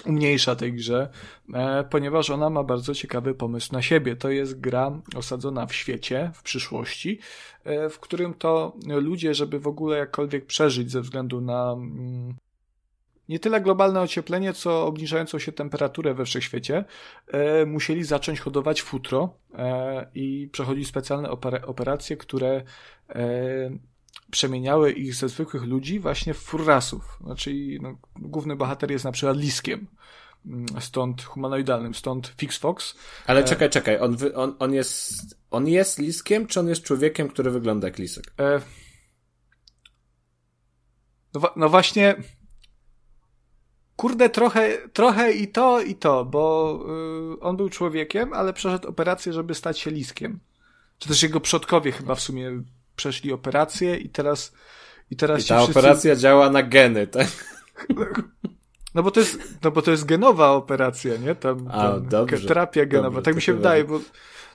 umniejsza tej grze, e, ponieważ ona ma bardzo ciekawy pomysł na siebie. To jest gra osadzona w świecie, w przyszłości, e, w którym to ludzie, żeby w ogóle jakkolwiek przeżyć ze względu na mm, nie tyle globalne ocieplenie, co obniżającą się temperaturę we wszechświecie, e, musieli zacząć hodować futro i przechodzić specjalne operacje, które przemieniały ich ze zwykłych ludzi właśnie w furrasów. Znaczy, no, główny bohater jest na przykład liskiem. Mm, stąd humanoidalnym, stąd Fix Fox. Ale e... czekaj, czekaj, on, wy, on, on, jest, on jest liskiem, czy on jest człowiekiem, który wygląda jak lisek? E... No, no właśnie, Kurde, trochę, trochę i to, i to, bo y, on był człowiekiem, ale przeszedł operację, żeby stać się liskiem. Czy też jego przodkowie chyba w sumie przeszli operację i teraz. I, teraz I ta wszyscy... operacja działa na geny, tak? No bo to jest, no bo to jest genowa operacja, nie? Tam, A, tam dobrze, terapia genowa. Dobrze, tak mi się wydaje, bo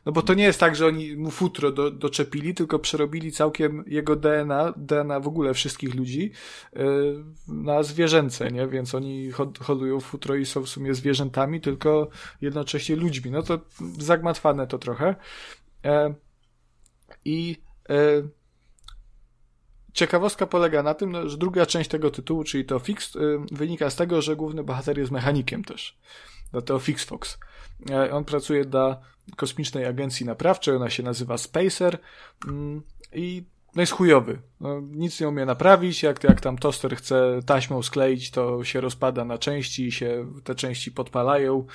no bo to nie jest tak, że oni mu futro do, doczepili, tylko przerobili całkiem jego DNA, DNA w ogóle wszystkich ludzi yy, na zwierzęce, nie? Więc oni hodują futro i są w sumie zwierzętami, tylko jednocześnie ludźmi. No to zagmatwane to trochę. E, I Ciekawostka polega na tym, no, że druga część tego tytułu, czyli to Fix, y, wynika z tego, że główny bohater jest mechanikiem też. To Fix Fox. E, on pracuje dla kosmicznej agencji naprawczej, ona się nazywa Spacer mm, i no jest chujowy. No, nic nie umie naprawić, jak, jak tam toster chce taśmą skleić, to się rozpada na części i się te części podpalają,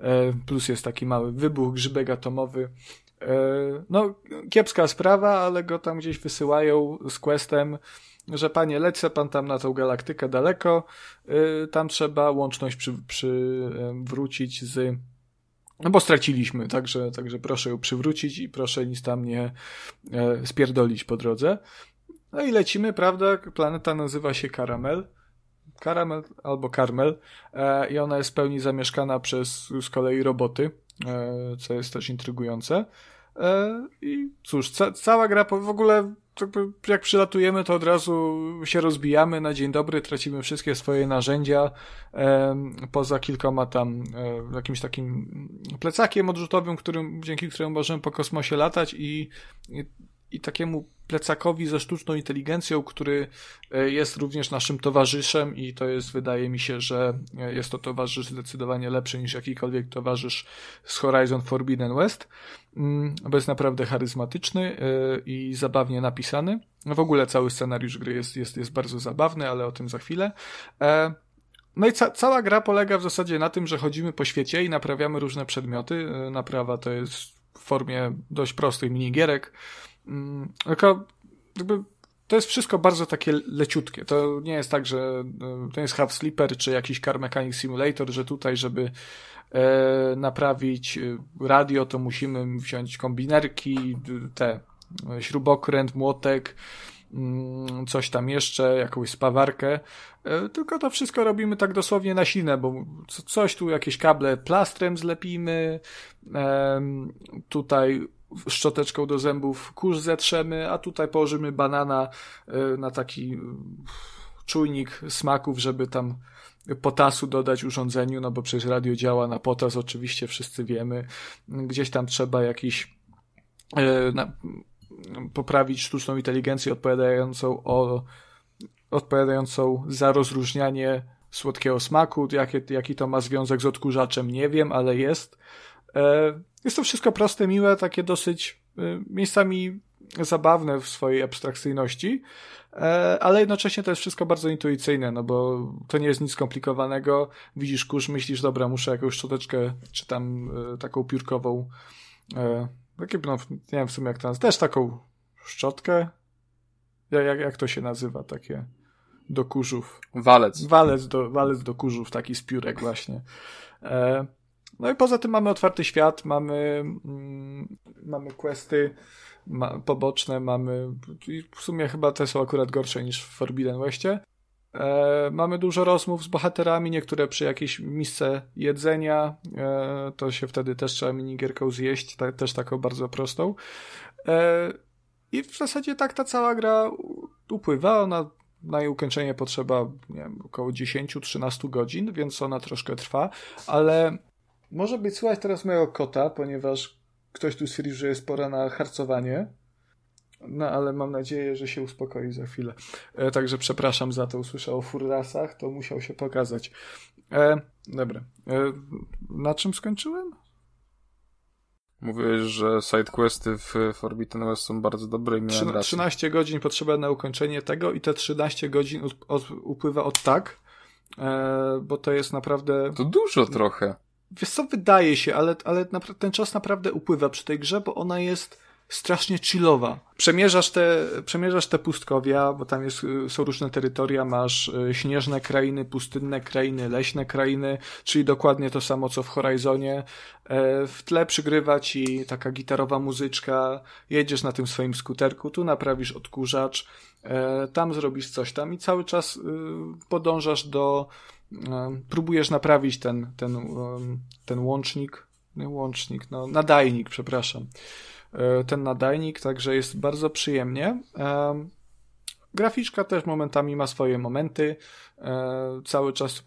e, plus jest taki mały wybuch, grzybek atomowy. E, no, kiepska sprawa, ale go tam gdzieś wysyłają z questem, że panie, lecę pan tam na tą galaktykę daleko, tam trzeba łączność przy, przywrócić z no bo straciliśmy, także, także proszę ją przywrócić i proszę nic tam nie e, spierdolić po drodze. No i lecimy, prawda? Planeta nazywa się Karamel. Karamel albo Karmel e, i ona jest w pełni zamieszkana przez z kolei roboty, e, co jest też intrygujące. E, I cóż, ca cała gra w ogóle jak przylatujemy, to od razu się rozbijamy na dzień dobry, tracimy wszystkie swoje narzędzia, poza kilkoma tam e, jakimś takim plecakiem odrzutowym, którym, dzięki któremu możemy po kosmosie latać i, i, i takiemu plecakowi ze sztuczną inteligencją, który e, jest również naszym towarzyszem i to jest, wydaje mi się, że jest to towarzysz zdecydowanie lepszy niż jakikolwiek towarzysz z Horizon Forbidden West, mm, bo jest naprawdę charyzmatyczny e, i zabawnie napisany. W ogóle cały scenariusz gry jest, jest, jest bardzo zabawny, ale o tym za chwilę. E, no i ca cała gra polega w zasadzie na tym, że chodzimy po świecie i naprawiamy różne przedmioty. Naprawa to jest w formie dość prostych minigierek, tylko jakby to jest wszystko bardzo takie leciutkie. To nie jest tak, że e, to jest Half Sleeper czy jakiś Car Mechanic Simulator, że tutaj, żeby e, naprawić e, radio, to musimy wziąć kombinerki, te śrubokręt, młotek, mm, coś tam jeszcze, jakąś spawarkę. Tylko to wszystko robimy tak dosłownie na sinę, bo coś tu, jakieś kable plastrem zlepimy, tutaj szczoteczką do zębów kurz zetrzemy, a tutaj położymy banana e, na taki e, czujnik smaków, żeby tam potasu dodać urządzeniu, no bo przecież radio działa na potas, oczywiście wszyscy wiemy. Gdzieś tam trzeba jakiś e, poprawić sztuczną inteligencję odpowiadającą o odpowiadającą za rozróżnianie słodkiego smaku. Jaki, jaki to ma związek z odkurzaczem, nie wiem, ale jest. Jest to wszystko proste, miłe, takie dosyć y, miejscami zabawne w swojej abstrakcyjności, e, ale jednocześnie to jest wszystko bardzo intuicyjne, no bo to nie jest nic skomplikowanego. Widzisz kurz, myślisz, dobra, muszę jakąś szczoteczkę, czy tam e, taką piórkową, e, no, nie wiem w sumie jak to nazywa, też taką szczotkę, jak, jak to się nazywa, takie do kurzów. Walec. Walec do, walec do kurzów, taki z piórek właśnie. No i poza tym mamy otwarty świat, mamy, mm, mamy questy ma, poboczne, mamy. W sumie chyba te są akurat gorsze niż w Forbidden Westie. E, mamy dużo rozmów z bohaterami, niektóre przy jakiejś misce jedzenia. E, to się wtedy też trzeba minigierką zjeść, ta, też taką bardzo prostą. E, I w zasadzie tak ta cała gra upływa. Ona na jej ukończenie potrzeba nie wiem, około 10-13 godzin, więc ona troszkę trwa, ale może być słychać teraz mojego kota, ponieważ ktoś tu stwierdził, że jest pora na harcowanie. No ale mam nadzieję, że się uspokoi za chwilę. E, także przepraszam za to, usłyszał o furrasach, to musiał się pokazać. E, dobra. E, na czym skończyłem? Mówiłeś, że sidequesty w Forbidden West są bardzo dobre i miałem 13 godzin potrzeba na ukończenie tego i te 13 godzin od, od, upływa od tak, e, bo to jest naprawdę... To dużo trochę. Wiesz co, wydaje się, ale, ale ten czas naprawdę upływa przy tej grze, bo ona jest strasznie chillowa. Przemierzasz te, przemierzasz te pustkowia, bo tam jest, są różne terytoria, masz y, śnieżne krainy, pustynne krainy, leśne krainy, czyli dokładnie to samo co w Horizonie. E, w tle przygrywa ci taka gitarowa muzyczka, jedziesz na tym swoim skuterku, tu naprawisz odkurzacz, e, tam zrobisz coś tam i cały czas podążasz do, e, próbujesz naprawić ten, ten, ten łącznik, nie łącznik, no nadajnik, przepraszam E, ten nadajnik, także jest bardzo przyjemnie. E, graficzka też momentami ma swoje momenty. E, cały czas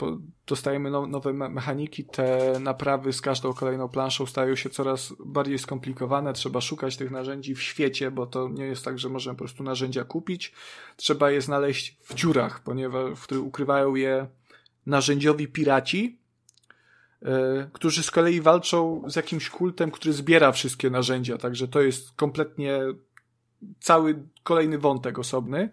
dostajemy nowe mechaniki. Te naprawy z każdą kolejną planszą stają się coraz bardziej skomplikowane. Trzeba szukać tych narzędzi w świecie, bo to nie jest tak, że możemy po prostu narzędzia kupić. Trzeba je znaleźć w dziurach, ponieważ w których ukrywają je narzędziowi piraci, E, którzy z kolei walczą z jakimś kultem, który zbiera wszystkie narzędzia, także to jest kompletnie cały kolejny wątek osobny.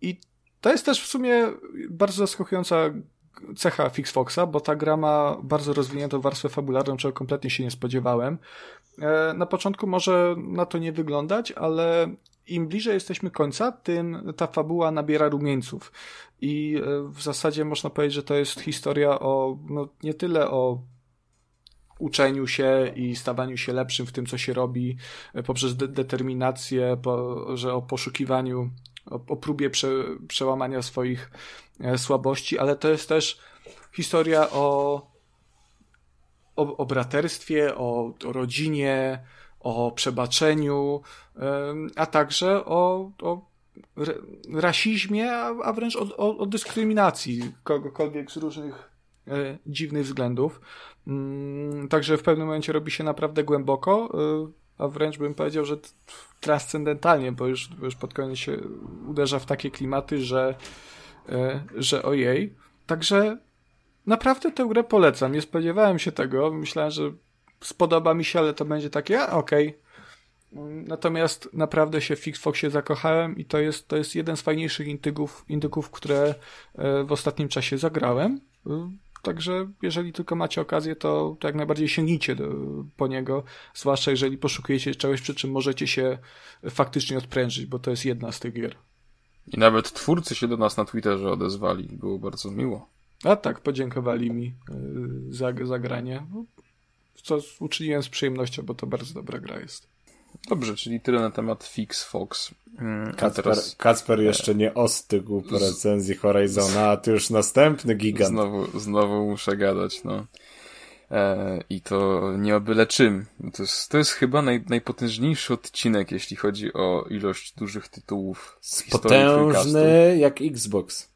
I to jest też w sumie bardzo zaskakująca cecha Fixfoxa, bo ta gra ma bardzo rozwiniętą warstwę fabularną, czego kompletnie się nie spodziewałem. E, na początku może na to nie wyglądać, ale im bliżej jesteśmy końca, tym ta fabuła nabiera rumieńców. I e, w zasadzie można powiedzieć, że to jest historia o, no nie tyle o uczeniu się i stawaniu się lepszym w tym, co się robi, e, poprzez de determinację, po, że o poszukiwaniu, o, o próbie prze przełamania swoich e, słabości, ale to jest też historia o, o, o braterstwie, o, o rodzinie, o przebaczeniu, a także o, o rasizmie, a, wręcz o, o, o dyskryminacji kogokolwiek z różnych e, dziwnych względów. Mm, także w pewnym momencie robi się naprawdę głęboko, e, a wręcz bym powiedział, że transcendentalnie, bo już, już pod koniec się uderza w takie klimaty, że, e, że ojej. Także naprawdę tę grę polecam. Nie spodziewałem się tego. Myślałem, że spodoba mi się, ale to będzie takie, okej. Okay. Natomiast naprawdę się w Fixfoxie zakochałem i to jest, to jest jeden z fajniejszych indyków, indyków, które e, w ostatnim czasie zagrałem. Także jeżeli tylko macie okazję, to, to jak najbardziej sięgnijcie do, po niego, zwłaszcza jeżeli poszukujecie czegoś, przy czym możecie się faktycznie odprężyć, bo to jest jedna z tych gier. I nawet twórcy się do nas na Twitterze odezwali. Było bardzo miło. A tak, podziękowali mi e, za, za granie co uczyniłem z przyjemnością, bo to bardzo dobra gra jest. Dobrze, czyli tyle na temat Fix Fox. Mm, Kacper, teraz... Kacper jeszcze nie ostygł po recenzji Horizona, a ty już następny gigant. Znowu, znowu muszę gadać, no. E, I to nie o byle czym. To jest, to jest chyba naj, najpotężniejszy odcinek, jeśli chodzi o ilość dużych tytułów. Potężny jak Xbox.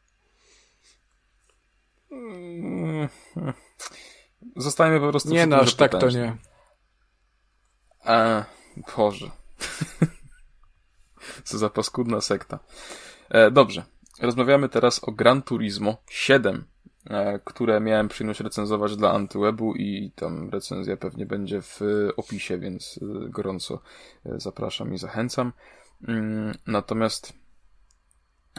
Mm, Zostajemy po prostu Nie no, aż tak to nie. A, Boże. Co za paskudna sekta. E, dobrze. Rozmawiamy teraz o Gran Turismo 7, e, które miałem przyjemność recenzować dla Antywebu i tam recenzja pewnie będzie w opisie, więc e, gorąco e, zapraszam i zachęcam. Mm, natomiast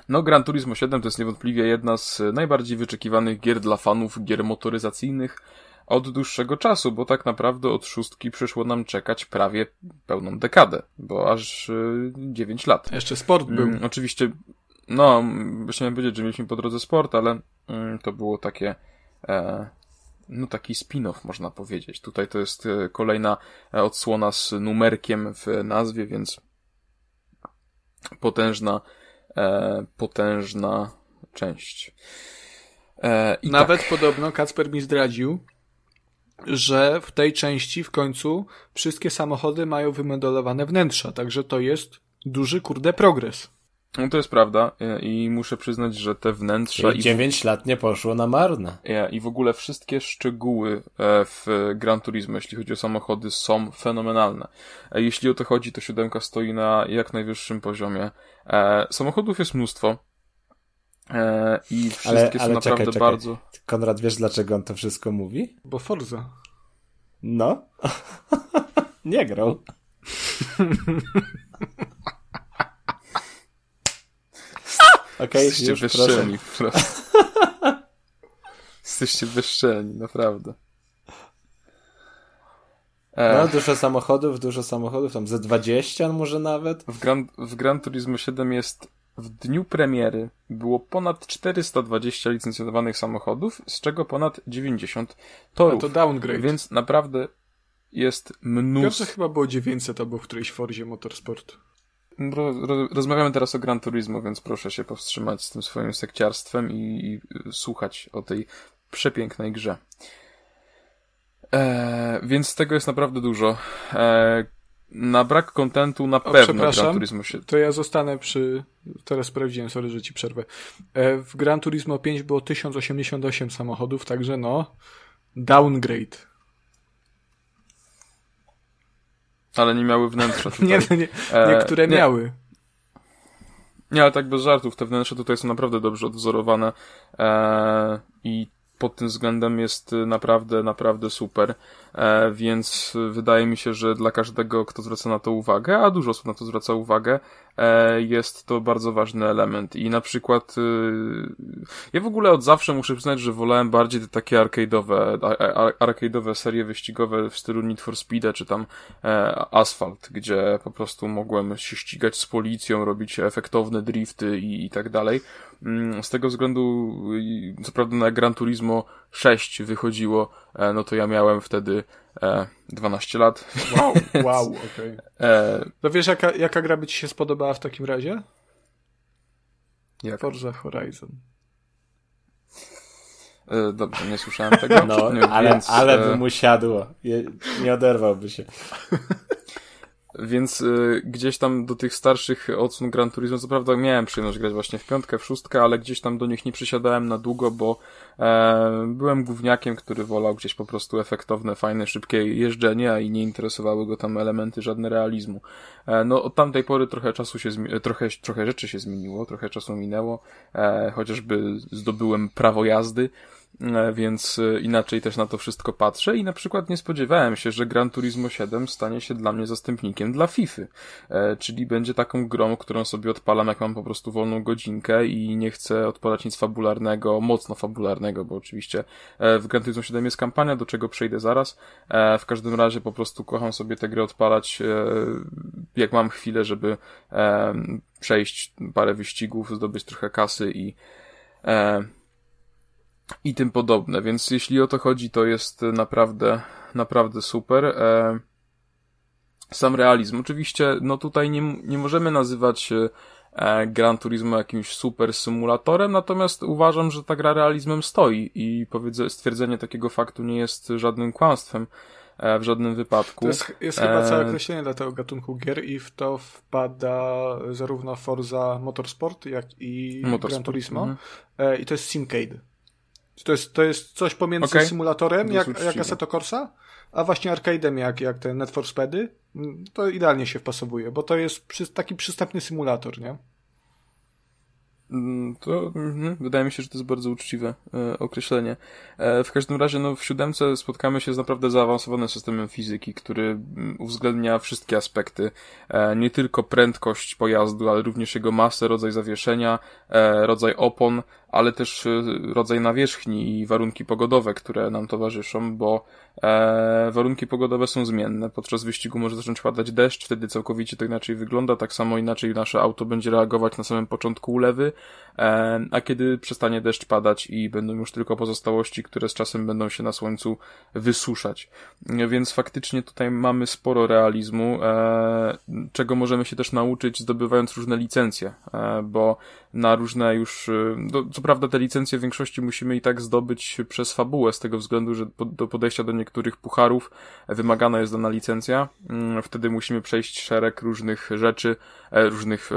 no, Gran Turismo 7 to jest niewątpliwie jedna z najbardziej wyczekiwanych gier dla fanów gier motoryzacyjnych, od dłuższego czasu, bo tak naprawdę od szóstki przyszło nam czekać prawie pełną dekadę, bo aż y, 9 lat. Jeszcze sport był. Mm, oczywiście, no, chciałem powiedzieć, że mieliśmy po drodze sport, ale mm, to było takie, e, no taki spin-off można powiedzieć. Tutaj to jest e, kolejna e, odsłona z numerkiem w nazwie, więc potężna, e, potężna część. E, Nawet tak. podobno Kacper mi zdradził, że w tej części w końcu wszystkie samochody mają wymodelowane wnętrza, także to jest duży kurde progres. No to jest prawda e, i muszę przyznać, że te wnętrza... I 9 lat nie poszło na marne. I w ogóle wszystkie szczegóły e, w Gran Turismo, jeśli chodzi o samochody, są fenomenalne. E, jeśli o to chodzi, to siódemka stoi na jak najwyższym poziomie. Samochodów jest mnóstwo. I wszystkie ale, ale są naprawdę czekaj, czekaj. bardzo... Konrad, wiesz dlaczego on to wszystko mówi? Bo Forza. No. nie grał. Okej, okay, Jesteście bezczelni, Jesteście bezczelni, naprawdę. No, dużo samochodów, dużo samochodów, tam ze 20 może nawet. W Gran, w Gran Turismo 7 jest w dniu premiery było ponad 420 licencjonowanych samochodów, z czego ponad 90 torów. No to downgrade. Więc naprawdę jest mnóstwo. Pierwsze chyba było 900 albo w którejś Forzie Motorsport. rozmawiamy teraz o Gran Turismo, więc proszę się powstrzymać z tym swoim sekciarstwem i, i słuchać o tej przepięknej grze. E, więc tego jest naprawdę dużo. E, na brak kontentu na o, pewno Gran Turismo się... to ja zostanę przy... Teraz sprawdziłem, sorry, że ci przerwę. E, w Gran Turismo 5 było 1088 samochodów, także no downgrade. Ale nie miały wnętrza tutaj. nie, nie, niektóre e, nie. miały. Nie, ale tak bez żartów, te wnętrza tutaj są naprawdę dobrze odwzorowane e, i pod tym względem jest naprawdę, naprawdę super. E, więc wydaje mi się, że dla każdego, kto zwraca na to uwagę, a dużo osób na to zwraca uwagę, jest to bardzo ważny element. I na przykład e, ja w ogóle od zawsze muszę przyznać, że wolałem bardziej te takie arcade'owe, arcade'owe serie wyścigowe w stylu Need for Speed, czy tam Asphalt, gdzie po prostu mogłem się ścigać z policją, robić efektowne drifty i, i tak dalej. Mm, z tego względu, co prawda na Gran Turismo 6 wychodziło, no to ja miałem wtedy e, 12 lat. Wow, wow, okej. Okay. E, no wiesz, jaka, jaka gra by ci się spodobała w takim razie? Jak? Forza Horizon. E, dobrze, nie słyszałem tego. No, nie, ale, więc, ale by e, mu siadło. Nie, nie oderwałby się. Więc y, gdzieś tam do tych starszych odsłon Gran Turismo, co prawda miałem przyjemność grać właśnie w piątkę, w szóstkę, ale gdzieś tam do nich nie przysiadałem na długo, bo e, byłem gówniakiem, który wolał gdzieś po prostu efektowne, fajne, szybkie jeżdżenie i nie interesowały go tam elementy żadne realizmu. E, no od tamtej pory trochę czasu się, trochę, trochę rzeczy się zmieniło, trochę czasu minęło, e, chociażby zdobyłem prawo jazdy, E, więc e, inaczej też na to wszystko patrzę i na przykład nie spodziewałem się, że Gran Turismo 7 stanie się dla mnie zastępnikiem dla FIFA, e, czyli będzie taką grą, którą sobie odpalam jak mam po prostu wolną godzinkę i nie chcę odpalać nic fabularnego, mocno fabularnego, bo oczywiście w Gran Turismo 7 jest kampania, do czego przejdę zaraz. W każdym razie po prostu kocham sobie tę grę odpalać jak mam chwilę, żeby przejść parę wyścigów, zdobyć trochę kasy i i tym podobne, więc jeśli o to chodzi, to jest naprawdę, naprawdę super. E, sam realizm. Oczywiście, no tutaj nie, nie możemy nazywać e, Gran Turismo jakimś super symulatorem, natomiast uważam, że ta gra realizmem stoi i powiedzę, stwierdzenie takiego faktu nie jest żadnym kłamstwem e, w żadnym wypadku. To jest, jest chyba całe określenie dla tego gatunku gier i w to wpada zarówno Forza Motorsport, jak i Motorsport. Gran Turismo. Mhm. I to jest Simcade. To jest, to jest coś pomiędzy okay. symulatorem, jak, jak Assetto Corsa, a właśnie arcade'em, jak, jak te Net for. Mm, to idealnie się wpasowuje, bo to jest przy, taki przystępny symulator, nie? Mm, to mm, wydaje mi się, że to jest bardzo uczciwe e, określenie. E, w każdym razie, no, w siódemce spotkamy się z naprawdę zaawansowanym systemem fizyki, który mm, uwzględnia wszystkie aspekty. E, nie tylko prędkość pojazdu, ale również jego masę, rodzaj zawieszenia, e, rodzaj opon, ale też e, rodzaj nawierzchni i warunki pogodowe, które nam towarzyszą, bo e, warunki pogodowe są zmienne. Podczas wyścigu może zacząć padać deszcz, wtedy całkowicie to inaczej wygląda, tak samo inaczej nasze auto będzie reagować na samym początku ulewy, e, a kiedy przestanie deszcz padać i będą już tylko pozostałości, które z czasem będą się na słońcu wysuszać. Więc faktycznie tutaj mamy sporo realizmu, e, czego możemy się też nauczyć zdobywając różne licencje, e, bo na różne już, e, do, co prawda te licencje w większości musimy i tak zdobyć przez fabułę, z tego względu, że do podejścia do niektórych pucharów wymagana jest dana licencja. Mm, wtedy musimy przejść szereg różnych rzeczy, e, różnych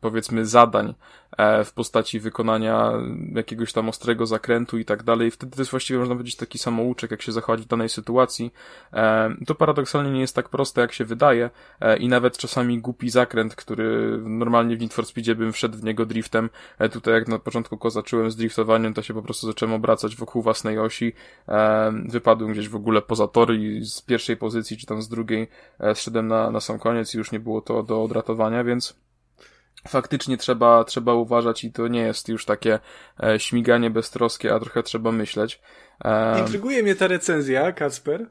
powiedzmy zadań e, w postaci wykonania jakiegoś tam ostrego zakrętu i tak dalej. Wtedy to jest właściwie można powiedzieć taki samouczek, jak się zachować w danej sytuacji. E, to paradoksalnie nie jest tak proste, jak się wydaje i nawet czasami głupi zakręt, który normalnie w Need for Speedzie bym wszedł w niego driftem. Tutaj jak na początku go zacząłem z driftowaniem, to się po prostu zacząłem obracać wokół własnej osi. Wypadłem gdzieś w ogóle poza tory i z pierwszej pozycji, czy tam z drugiej zszedłem na, na sam koniec i już nie było to do odratowania, więc faktycznie trzeba, trzeba uważać i to nie jest już takie e, śmiganie beztroskie, a trochę trzeba myśleć. E... Intryguje mnie ta recenzja, Kacper,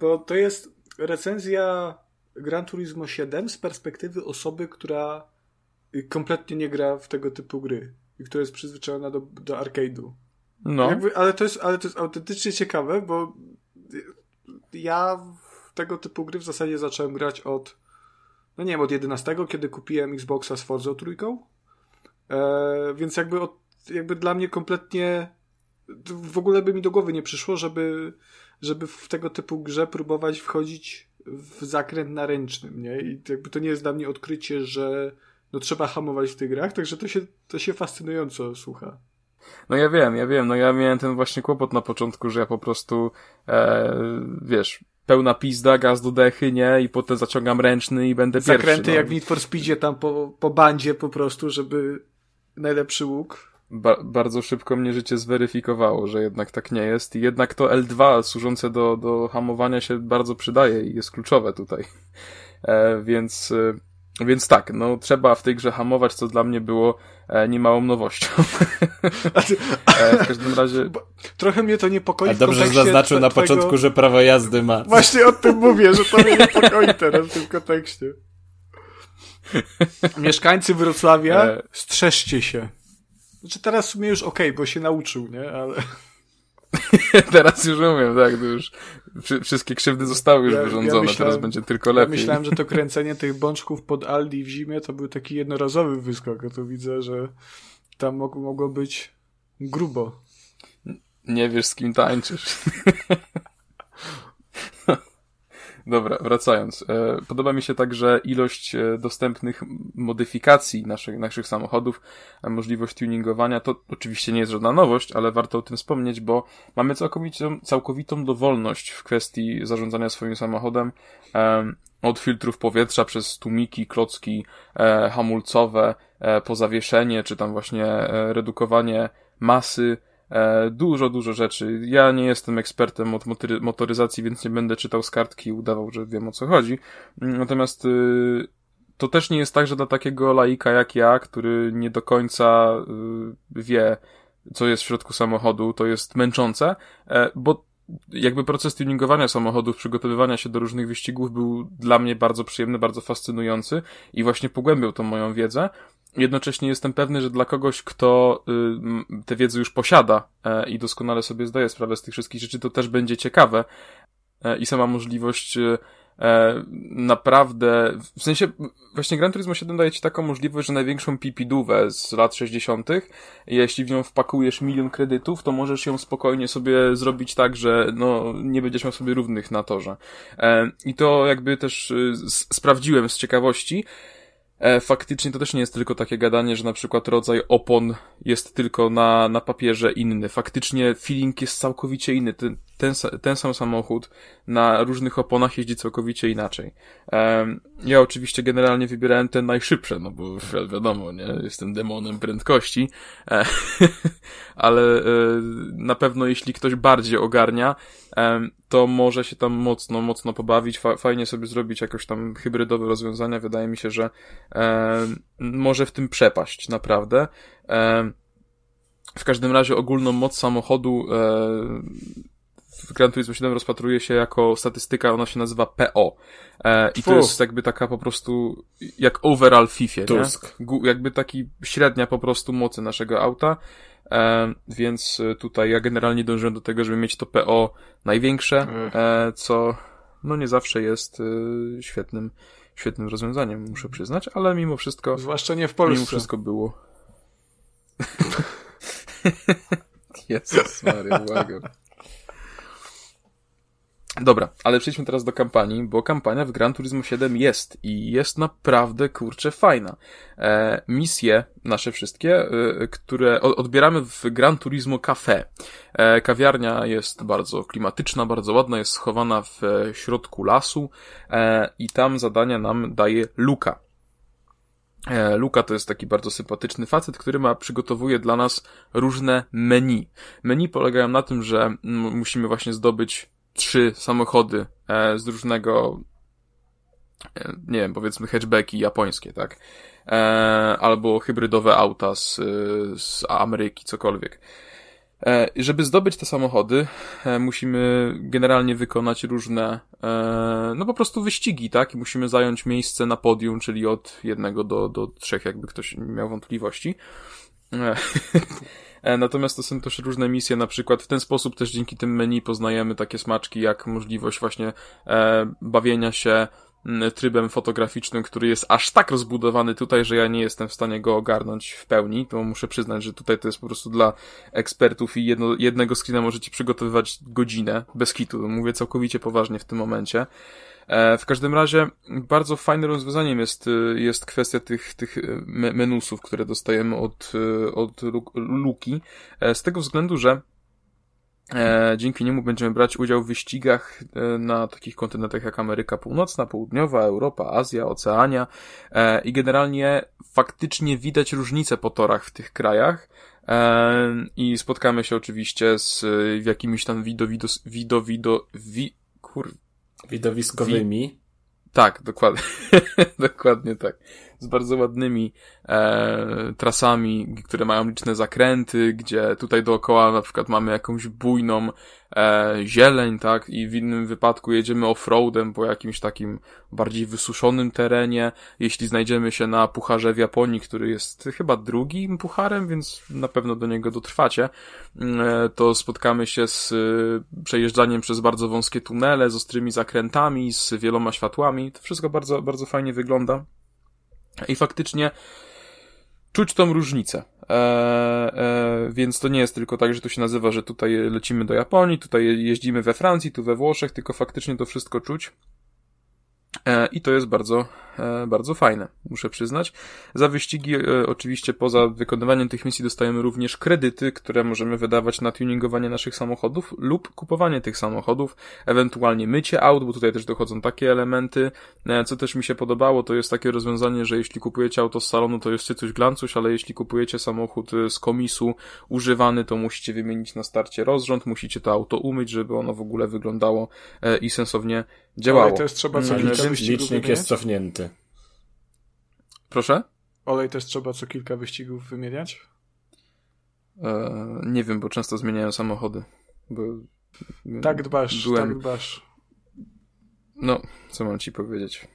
bo to jest recenzja Gran Turismo 7 z perspektywy osoby, która kompletnie nie gra w tego typu gry i która jest przyzwyczajona do, do arcade'u. No. Jakby, ale, to jest, ale to jest autentycznie ciekawe, bo ja tego typu gry w zasadzie zacząłem grać od no nie wiem, od 11, kiedy kupiłem Xboxa z Forza trójką. E, więc jakby, od, jakby dla mnie kompletnie w ogóle by mi do głowy nie przyszło, żeby, żeby w tego typu grze próbować wchodzić w zakręt na ręcznym, nie? I jakby to nie jest dla mnie odkrycie, że no trzeba hamować w tych grach, także to się, to się fascynująco słucha. No ja wiem, ja wiem, no ja miałem ten właśnie kłopot na początku, że ja po prostu, e, wiesz, pełna pizda, gaz do dechy, nie? I potem zaciągam ręczny i będę Zakręty pierwszy. Zakręty no. jak w Need for Speedzie tam po, po bandzie po prostu, żeby najlepszy łuk. Ba bardzo szybko mnie życie zweryfikowało, że jednak tak nie jest i jednak to L2 służące do, do hamowania się bardzo przydaje i jest kluczowe tutaj. E, więc, e, więc tak, no trzeba w tej grze hamować, co dla mnie było e, niemałą nowością. e, w każdym razie... Trochę mnie to niepokoi A dobrze, że zaznaczył na twojego... początku, że prawo jazdy ma. Właśnie o tym mówię, że to mnie niepokoi teraz w tym kontekście. Mieszkańcy Wrocławia, e... strzeżcie się. Znaczy teraz w sumie już okej, okay, bo się nauczył, nie? Ale... teraz już umiem, tak, to już wszystkie krzywdy zostały już ja, wyrządzone, ja myślałem, teraz będzie tylko lepiej. Ja myślałem, że to kręcenie tych bączków pod Aldi w zimie to był taki jednorazowy wyskok, a tu widzę, że tam mogło, mogło być grubo. Nie wiesz, z kim tańczysz. Dobra, wracając. E, podoba mi się także ilość e, dostępnych modyfikacji naszych, naszych samochodów, możliwość tuningowania. To oczywiście nie jest żadna nowość, ale warto o tym wspomnieć, bo mamy całkowitą, całkowitą dowolność w kwestii zarządzania swoim samochodem. Od filtrów powietrza przez tłumiki, klocki e, hamulcowe, po zawieszenie, czy tam właśnie redukowanie masy, E, dużo, dużo rzeczy. Ja nie jestem ekspertem od motoryzacji, więc nie będę czytał z kartki i udawał, że wiem o co chodzi. Mm, natomiast y, to też nie jest tak, że dla takiego laika jak ja, który nie do końca y, wie, co jest w środku samochodu, to jest męczące, e, bo jakby proces tuningowania samochodów, przygotowywania się do różnych wyścigów był dla mnie bardzo przyjemny, bardzo fascynujący i właśnie pogłębiał tą moją wiedzę jednocześnie jestem pewny, że dla kogoś, kto y, tę wiedzę już posiada e, i doskonale sobie zdaje sprawę z tych wszystkich rzeczy, to też będzie ciekawe e, i sama możliwość y, e, naprawdę, w sensie właśnie Gran Turismo 7 daje ci taką możliwość, że największą pipidówę z lat 60., jeśli w nią wpakujesz milion kredytów, to możesz ją spokojnie sobie zrobić tak, że no, nie będziesz miał sobie równych na torze. I to jakby też y, sprawdziłem z ciekawości, E, faktycznie to też nie jest tylko takie gadanie, że na przykład rodzaj opon jest tylko na, na papierze inny. Faktycznie feeling jest całkowicie inny. Ten, ten, ten sam samochód na różnych oponach jeździ całkowicie inaczej. Ja oczywiście generalnie wybierałem ten najszybszy, no bo wiadomo, nie, jestem demonem prędkości, e, ale e, na pewno jeśli ktoś bardziej ogarnia, to może się tam mocno, mocno pobawić, fajnie sobie zrobić jakoś tam hybrydowe rozwiązania, wydaje mi się, że może w tym przepaść, naprawdę. W każdym razie ogólną moc samochodu e, w Gran Turismo 7 rozpatruje się jako statystyka, ona się nazywa PO. E, I to jest jakby taka po prostu, jak overall FIFA, Tusk. nie? Jakby taki średnia po prostu mocy naszego auta. E, więc tutaj ja generalnie dążyłem do tego, żeby mieć to PO największe, e, co no nie zawsze jest e, świetnym, świetnym rozwiązaniem, muszę przyznać, ale mimo wszystko. Zwłaszcza nie w Polsce. Mimo wszystko było. Jezus Maria, błagam. Dobra, ale przejdźmy teraz do kampanii, bo kampania w Gran Turismo 7 jest i jest naprawdę, kurczę, fajna. E, misje nasze wszystkie, e, które odbieramy w Gran Turismo Cafe. E, kawiarnia jest bardzo klimatyczna, bardzo ładna, jest schowana w e, środku lasu e, i tam zadania nam daje Luka. E, Luka to jest taki bardzo sympatyczny facet, który ma, przygotowuje dla nas różne menu. Menu polegają na tym, że musimy właśnie zdobyć trzy samochody e, z różnego, e, nie wiem, powiedzmy hatchbacki japońskie, tak? E, albo hybrydowe auta z, z Ameryki, cokolwiek. E, żeby zdobyć te samochody, e, musimy generalnie wykonać różne, e, no po prostu wyścigi, tak? I musimy zająć miejsce na podium, czyli od jednego do, do trzech, jakby ktoś miał wątpliwości. Natomiast to są też różne misje, na przykład w ten sposób też dzięki tym menu poznajemy takie smaczki, jak możliwość właśnie bawienia się trybem fotograficznym, który jest aż tak rozbudowany tutaj, że ja nie jestem w stanie go ogarnąć w pełni, to muszę przyznać, że tutaj to jest po prostu dla ekspertów i jedno, jednego screena możecie przygotowywać godzinę, bez kitu, mówię całkowicie poważnie w tym momencie. E, w każdym razie bardzo fajnym rozwiązaniem jest, jest kwestia tych, tych menusów, które dostajemy od, od Luki, e, z tego względu, że E, dzięki niemu będziemy brać udział w wyścigach e, na takich kontynentach jak Ameryka Północna, Południowa, Europa, Azja, Oceania. E, i generalnie faktycznie widać różnice po torach w tych krajach. I spotkamy się oczywiście z jakimiś tam wido, wido, wido, wido, wi, kur... Widowiskowymi. Wi... Tak, dokładnie. dokładnie tak z bardzo ładnymi e, trasami, które mają liczne zakręty, gdzie tutaj dookoła na przykład mamy jakąś bujną e, zieleń, tak, i w innym wypadku jedziemy off-roadem po jakimś takim bardziej wysuszonym terenie. Jeśli znajdziemy się na pucharze w Japonii, który jest chyba drugim pucharem, więc na pewno do niego dotrwacie, e, to spotkamy się z e, przejeżdżaniem przez bardzo wąskie tunele, z ostrymi zakrętami, z wieloma światłami. To wszystko bardzo, bardzo fajnie wygląda. I faktycznie czuć tą różnicę. E, e, więc to nie jest tylko tak, że to się nazywa, że tutaj lecimy do Japonii, tutaj jeździmy we Francji, tu we Włoszech, tylko faktycznie to wszystko czuć. E, I to jest bardzo, bardzo fajne, muszę przyznać. Za wyścigi, e, oczywiście poza wykonywaniem tych misji dostajemy również kredyty, które możemy wydawać na tuningowanie naszych samochodów lub kupowanie tych samochodów, ewentualnie mycie aut, bo tutaj też dochodzą takie elementy. Co też mi się podobało, to jest takie rozwiązanie, że jeśli kupujecie auto z salonu, to jest cycuś glancuś, ale jeśli kupujecie samochód z komisu używany, to musicie wymienić na starcie rozrząd, musicie to auto umyć, żeby ono w ogóle wyglądało i sensownie działało. Ale to jest trzeba co mm, wyścigów Licznik wymieniać? jest cofnięty. Proszę? Olej też trzeba co kilka wyścigów wymieniać? E, nie wiem, bo często zmieniają samochody. Bo tak dbasz, byłem... tak dbasz. No, co mam ci powiedzieć.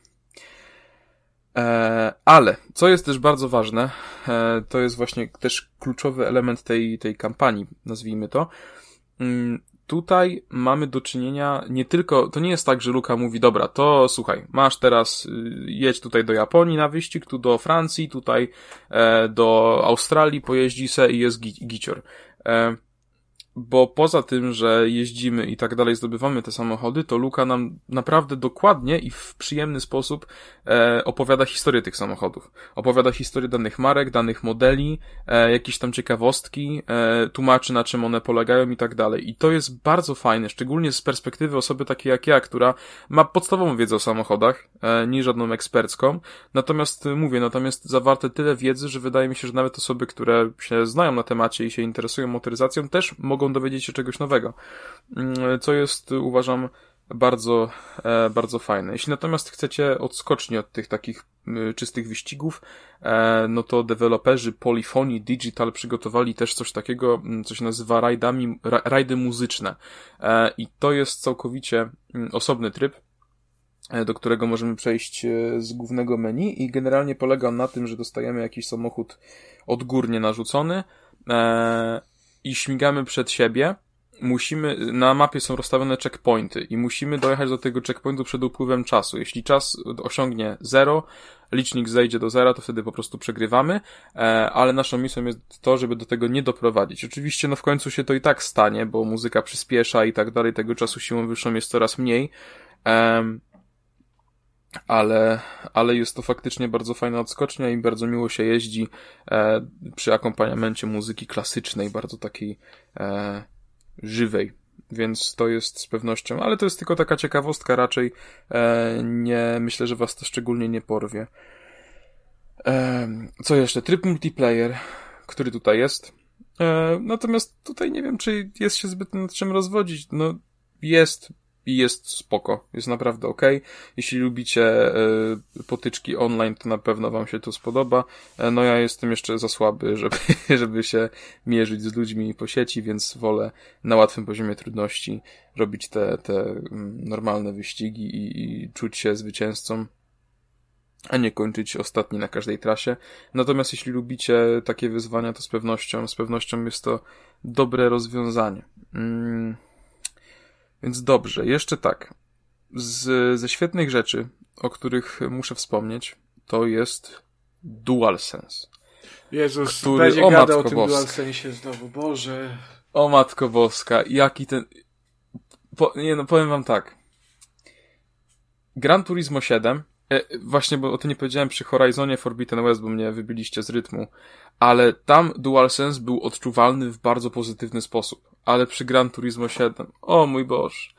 E, ale, co jest też bardzo ważne, e, to jest właśnie też kluczowy element tej, tej kampanii, nazwijmy to. Tutaj mamy do czynienia nie tylko, to nie jest tak, że Luka mówi, dobra, to słuchaj, masz teraz, y, jedź tutaj do Japonii na wyścig, tu do Francji, tutaj e, do Australii pojeździ se i jest gicior. E, bo poza tym, że jeździmy i tak dalej, zdobywamy te samochody, to Luka nam naprawdę dokładnie i w przyjemny sposób e, opowiada historię tych samochodów. Opowiada historię danych marek, danych modeli, e, jakieś tam ciekawostki, e, tłumaczy na czym one polegają i tak dalej. I to jest bardzo fajne, szczególnie z perspektywy osoby takiej jak ja, która ma podstawową wiedzę o samochodach, e, nie żadną ekspercką. Natomiast e, mówię, natomiast zawarte tyle wiedzy, że wydaje mi się, że nawet osoby, które się znają na temacie i się interesują motoryzacją, też mogą mogą dowiedzieć się czegoś nowego, mm, co jest uważam bardzo, e, bardzo fajne. Jeśli natomiast chcecie odskocznie od tych takich czystych wyścigów, e, no to deweloperzy Polyphony Digital przygotowali też coś takiego, co się nazywa rajdami, rajdy muzyczne. E, I to jest całkowicie osobny tryb, do którego możemy przejść z głównego menu i generalnie polega on na tym, że dostajemy jakiś samochód odgórnie narzucony i śmigamy przed siebie musimy, na mapie są rozstawione checkpointy i musimy dojechać do tego checkpointu przed upływem czasu. Jeśli czas osiągnie 0, licznik zejdzie do zera, to wtedy po prostu przegrywamy, e, ale naszą misją jest to, żeby do tego nie doprowadzić. Oczywiście, no w końcu się to i tak stanie, bo muzyka przyspiesza i tak dalej, tego czasu siłą wyższą jest coraz mniej, ale, ale jest to faktycznie bardzo fajna odskocznia i bardzo miło się jeździ e, przy akompaniamencie muzyki klasycznej, bardzo takiej e, żywej. Więc to jest z pewnością, ale to jest tylko taka ciekawostka, raczej e, nie myślę, że was to szczególnie nie porwie. E, co jeszcze? Tryb multiplayer, który tutaj jest. E, natomiast tutaj nie wiem, czy jest się zbyt nad czym rozwodzić. No, jest i jest spoko, jest naprawdę ok. Jeśli lubicie y, potyczki online, to na pewno wam się to spodoba. E, no ja jestem jeszcze za słaby, żeby, żeby się mierzyć z ludźmi po sieci, więc wolę na łatwym poziomie trudności robić te, te mm, normalne wyścigi i, i czuć się zwycięzcą a nie kończyć ostatni na każdej trasie. Natomiast jeśli lubicie takie wyzwania, to z pewnością, z pewnością jest to dobre rozwiązanie. Mm. Więc dobrze, jeszcze tak. Z, ze świetnych rzeczy, o których muszę wspomnieć, to jest DualSense. Jezus, który, będzie o gadał o tym DualSense znowu, Boże. O Matko Boska, jaki ten... Po, nie no, powiem wam tak. Gran Turismo 7 E, właśnie, bo o tym nie powiedziałem przy Horizonie Forbidden West, bo mnie wybiliście z rytmu, ale tam DualSense był odczuwalny w bardzo pozytywny sposób. Ale przy Gran Turismo 7, o mój Boże,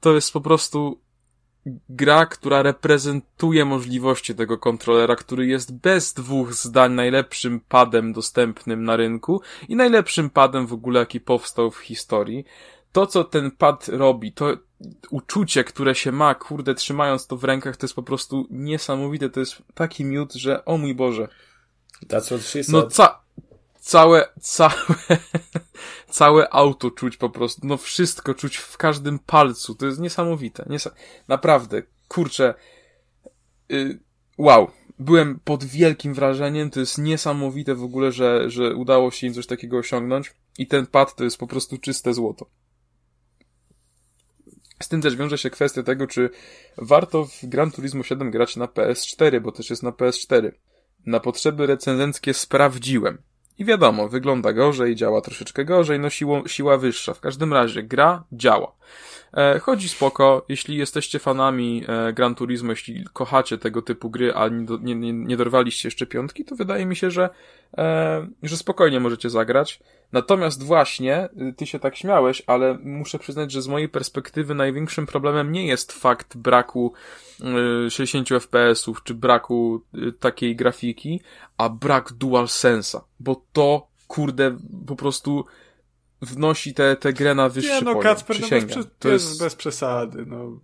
to jest po prostu gra, która reprezentuje możliwości tego kontrolera, który jest bez dwóch zdań najlepszym padem dostępnym na rynku i najlepszym padem w ogóle, jaki powstał w historii. To, co ten pad robi, to uczucie, które się ma, kurde, trzymając to w rękach, to jest po prostu niesamowite. To jest taki miód, że o mój Boże. That's what she said. No ca całe, całe, całe auto czuć po prostu. No wszystko czuć w każdym palcu. To jest niesamowite. Nies Naprawdę, kurczę. Y wow. Byłem pod wielkim wrażeniem. To jest niesamowite w ogóle, że, że udało się im coś takiego osiągnąć. I ten pad to jest po prostu czyste złoto. Z tym też wiąże się kwestia tego, czy warto w Gran Turismo 7 grać na PS4, bo też jest na PS4. Na potrzeby recenzenckie sprawdziłem. I wiadomo, wygląda gorzej, działa troszeczkę gorzej, no siło, siła wyższa. W każdym razie gra działa. E, chodzi spoko, jeśli jesteście fanami e, Gran Turismo, jeśli kochacie tego typu gry, a nie, nie, nie, dorwaliście jeszcze piątki, to wydaje mi się, że, e, że spokojnie możecie zagrać. Natomiast właśnie, y, ty się tak śmiałeś, ale muszę przyznać, że z mojej perspektywy największym problemem nie jest fakt braku 60 y, FPS-ów, czy braku y, takiej grafiki, a brak dual sensa, bo to, kurde, po prostu wnosi tę te, te grę na wyższy nie, no, poziom. Kacper, no bez, to jest bez przesady, no.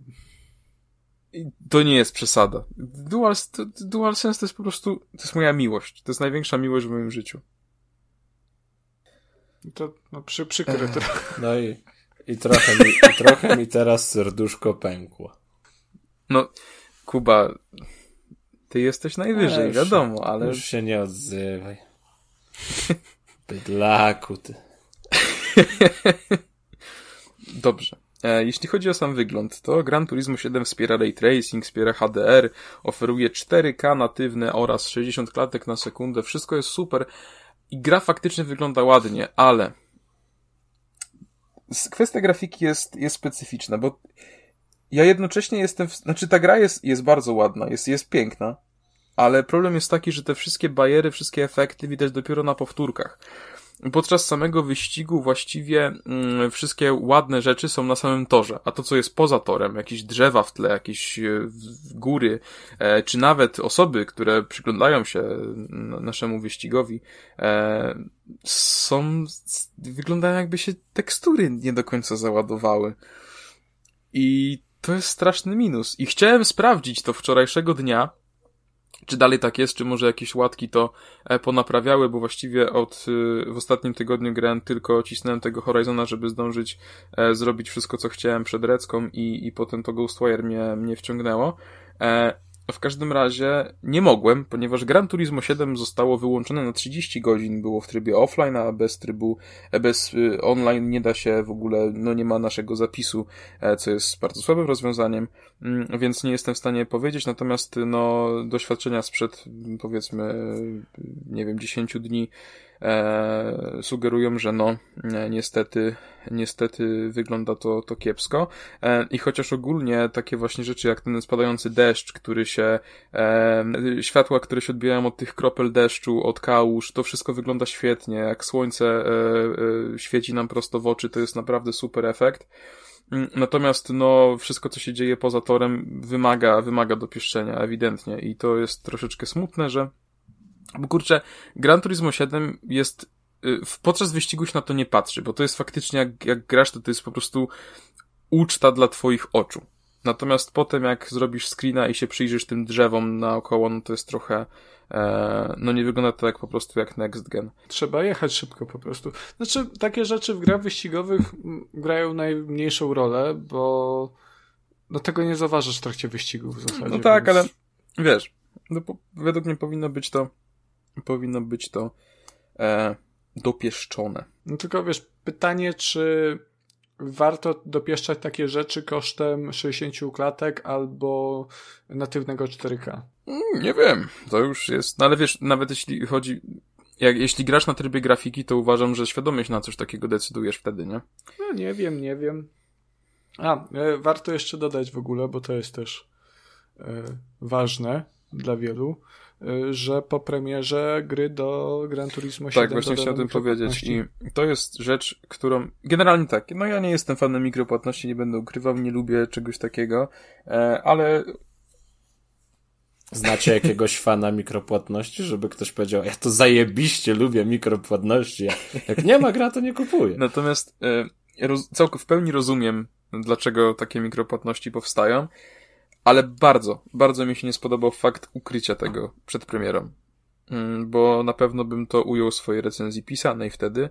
To nie jest przesada. Dual, dual sense to jest po prostu, to jest moja miłość. To jest największa miłość w moim życiu. To no, przy, przykre trochę. No i, i, trochę mi, i trochę mi teraz serduszko pękło. No, Kuba, ty jesteś najwyżej, już, wiadomo, ale... Już się nie odzywaj. Bydlaku ty. Dobrze. E, jeśli chodzi o sam wygląd, to Gran Turismo 7 wspiera Ray Tracing, wspiera HDR, oferuje 4K natywne oraz 60 klatek na sekundę. Wszystko jest super i gra faktycznie wygląda ładnie, ale kwestia grafiki jest, jest specyficzna, bo ja jednocześnie jestem, w... znaczy ta gra jest, jest bardzo ładna, jest, jest piękna, ale problem jest taki, że te wszystkie bariery, wszystkie efekty widać dopiero na powtórkach podczas samego wyścigu właściwie mm, wszystkie ładne rzeczy są na samym torze, a to, co jest poza torem, jakieś drzewa w tle, jakieś e, góry, e, czy nawet osoby, które przyglądają się naszemu wyścigowi, e, są, wyglądają jakby się tekstury nie do końca załadowały. I to jest straszny minus. I chciałem sprawdzić to wczorajszego dnia, czy dalej tak jest, czy może jakieś łatki to e, ponaprawiały, bo właściwie od w ostatnim tygodniu grałem tylko cisnąłem tego Horizona, żeby zdążyć e, zrobić wszystko, co chciałem przed Recką i, i potem to Ghostwire mnie, mnie wciągnęło. W każdym razie nie mogłem, ponieważ Gran Turismo 7 zostało wyłączone na 30 godzin, było w trybie offline, a bez trybu, e, bez y, online nie da się w ogóle, no nie ma naszego zapisu, e, co jest bardzo słabym rozwiązaniem, mm, więc nie jestem w stanie powiedzieć, natomiast no doświadczenia sprzed powiedzmy, nie wiem, 10 dni e, sugerują, że no e, niestety, niestety wygląda to, to kiepsko e, i chociaż ogólnie takie właśnie rzeczy jak ten spadający deszcz, który się e, światła, które się odbijają od tych kropel deszczu, od kałuż, to wszystko wygląda świetnie, jak słońce e, e, świeci nam prosto w oczy, to jest naprawdę super efekt. Mm, natomiast no, wszystko, co się dzieje poza torem, wymaga, wymaga dopieszczenia, ewidentnie. I to jest troszeczkę smutne, że bo kurczę, Gran Turismo 7 jest y, podczas wyścigu się na to nie patrzy, bo to jest faktycznie, jak, jak grasz, to to jest po prostu uczta dla twoich oczu. Natomiast potem, jak zrobisz screena i się przyjrzysz tym drzewom naokoło, no to jest trochę, e, no nie wygląda to jak po prostu jak next gen. Trzeba jechać szybko po prostu. Znaczy, takie rzeczy w grach wyścigowych grają najmniejszą rolę, bo no tego nie zauważysz w trakcie wyścigu w zasadzie. No tak, więc... ale wiesz, no, według mnie powinno być to powinno być to e, dopieszczone. No tylko wiesz, pytanie, czy warto dopieszczać takie rzeczy kosztem 60 klatek albo natywnego 4K? Mm, nie wiem, to już jest, no ale wiesz, nawet jeśli chodzi, jak, jeśli grasz na trybie grafiki, to uważam, że świadomie się na coś takiego decydujesz wtedy, nie? No nie wiem, nie wiem. A, e, warto jeszcze dodać w ogóle, bo to jest też e, ważne dla wielu, że po premierze gry do Gran Turismo 7 Tak, właśnie chciałem o tym powiedzieć i to jest rzecz, którą generalnie tak, no ja nie jestem fanem mikropłatności, nie będę ukrywał, nie lubię czegoś takiego, e, ale Znacie jakiegoś fana mikropłatności, żeby ktoś powiedział, ja to zajebiście lubię mikropłatności, jak nie ma gra, to nie kupuję. Natomiast e, roz, w pełni rozumiem, dlaczego takie mikropłatności powstają, ale bardzo, bardzo mi się nie spodobał fakt ukrycia tego przed premierą. Mm, bo na pewno bym to ujął w swojej recenzji pisanej wtedy.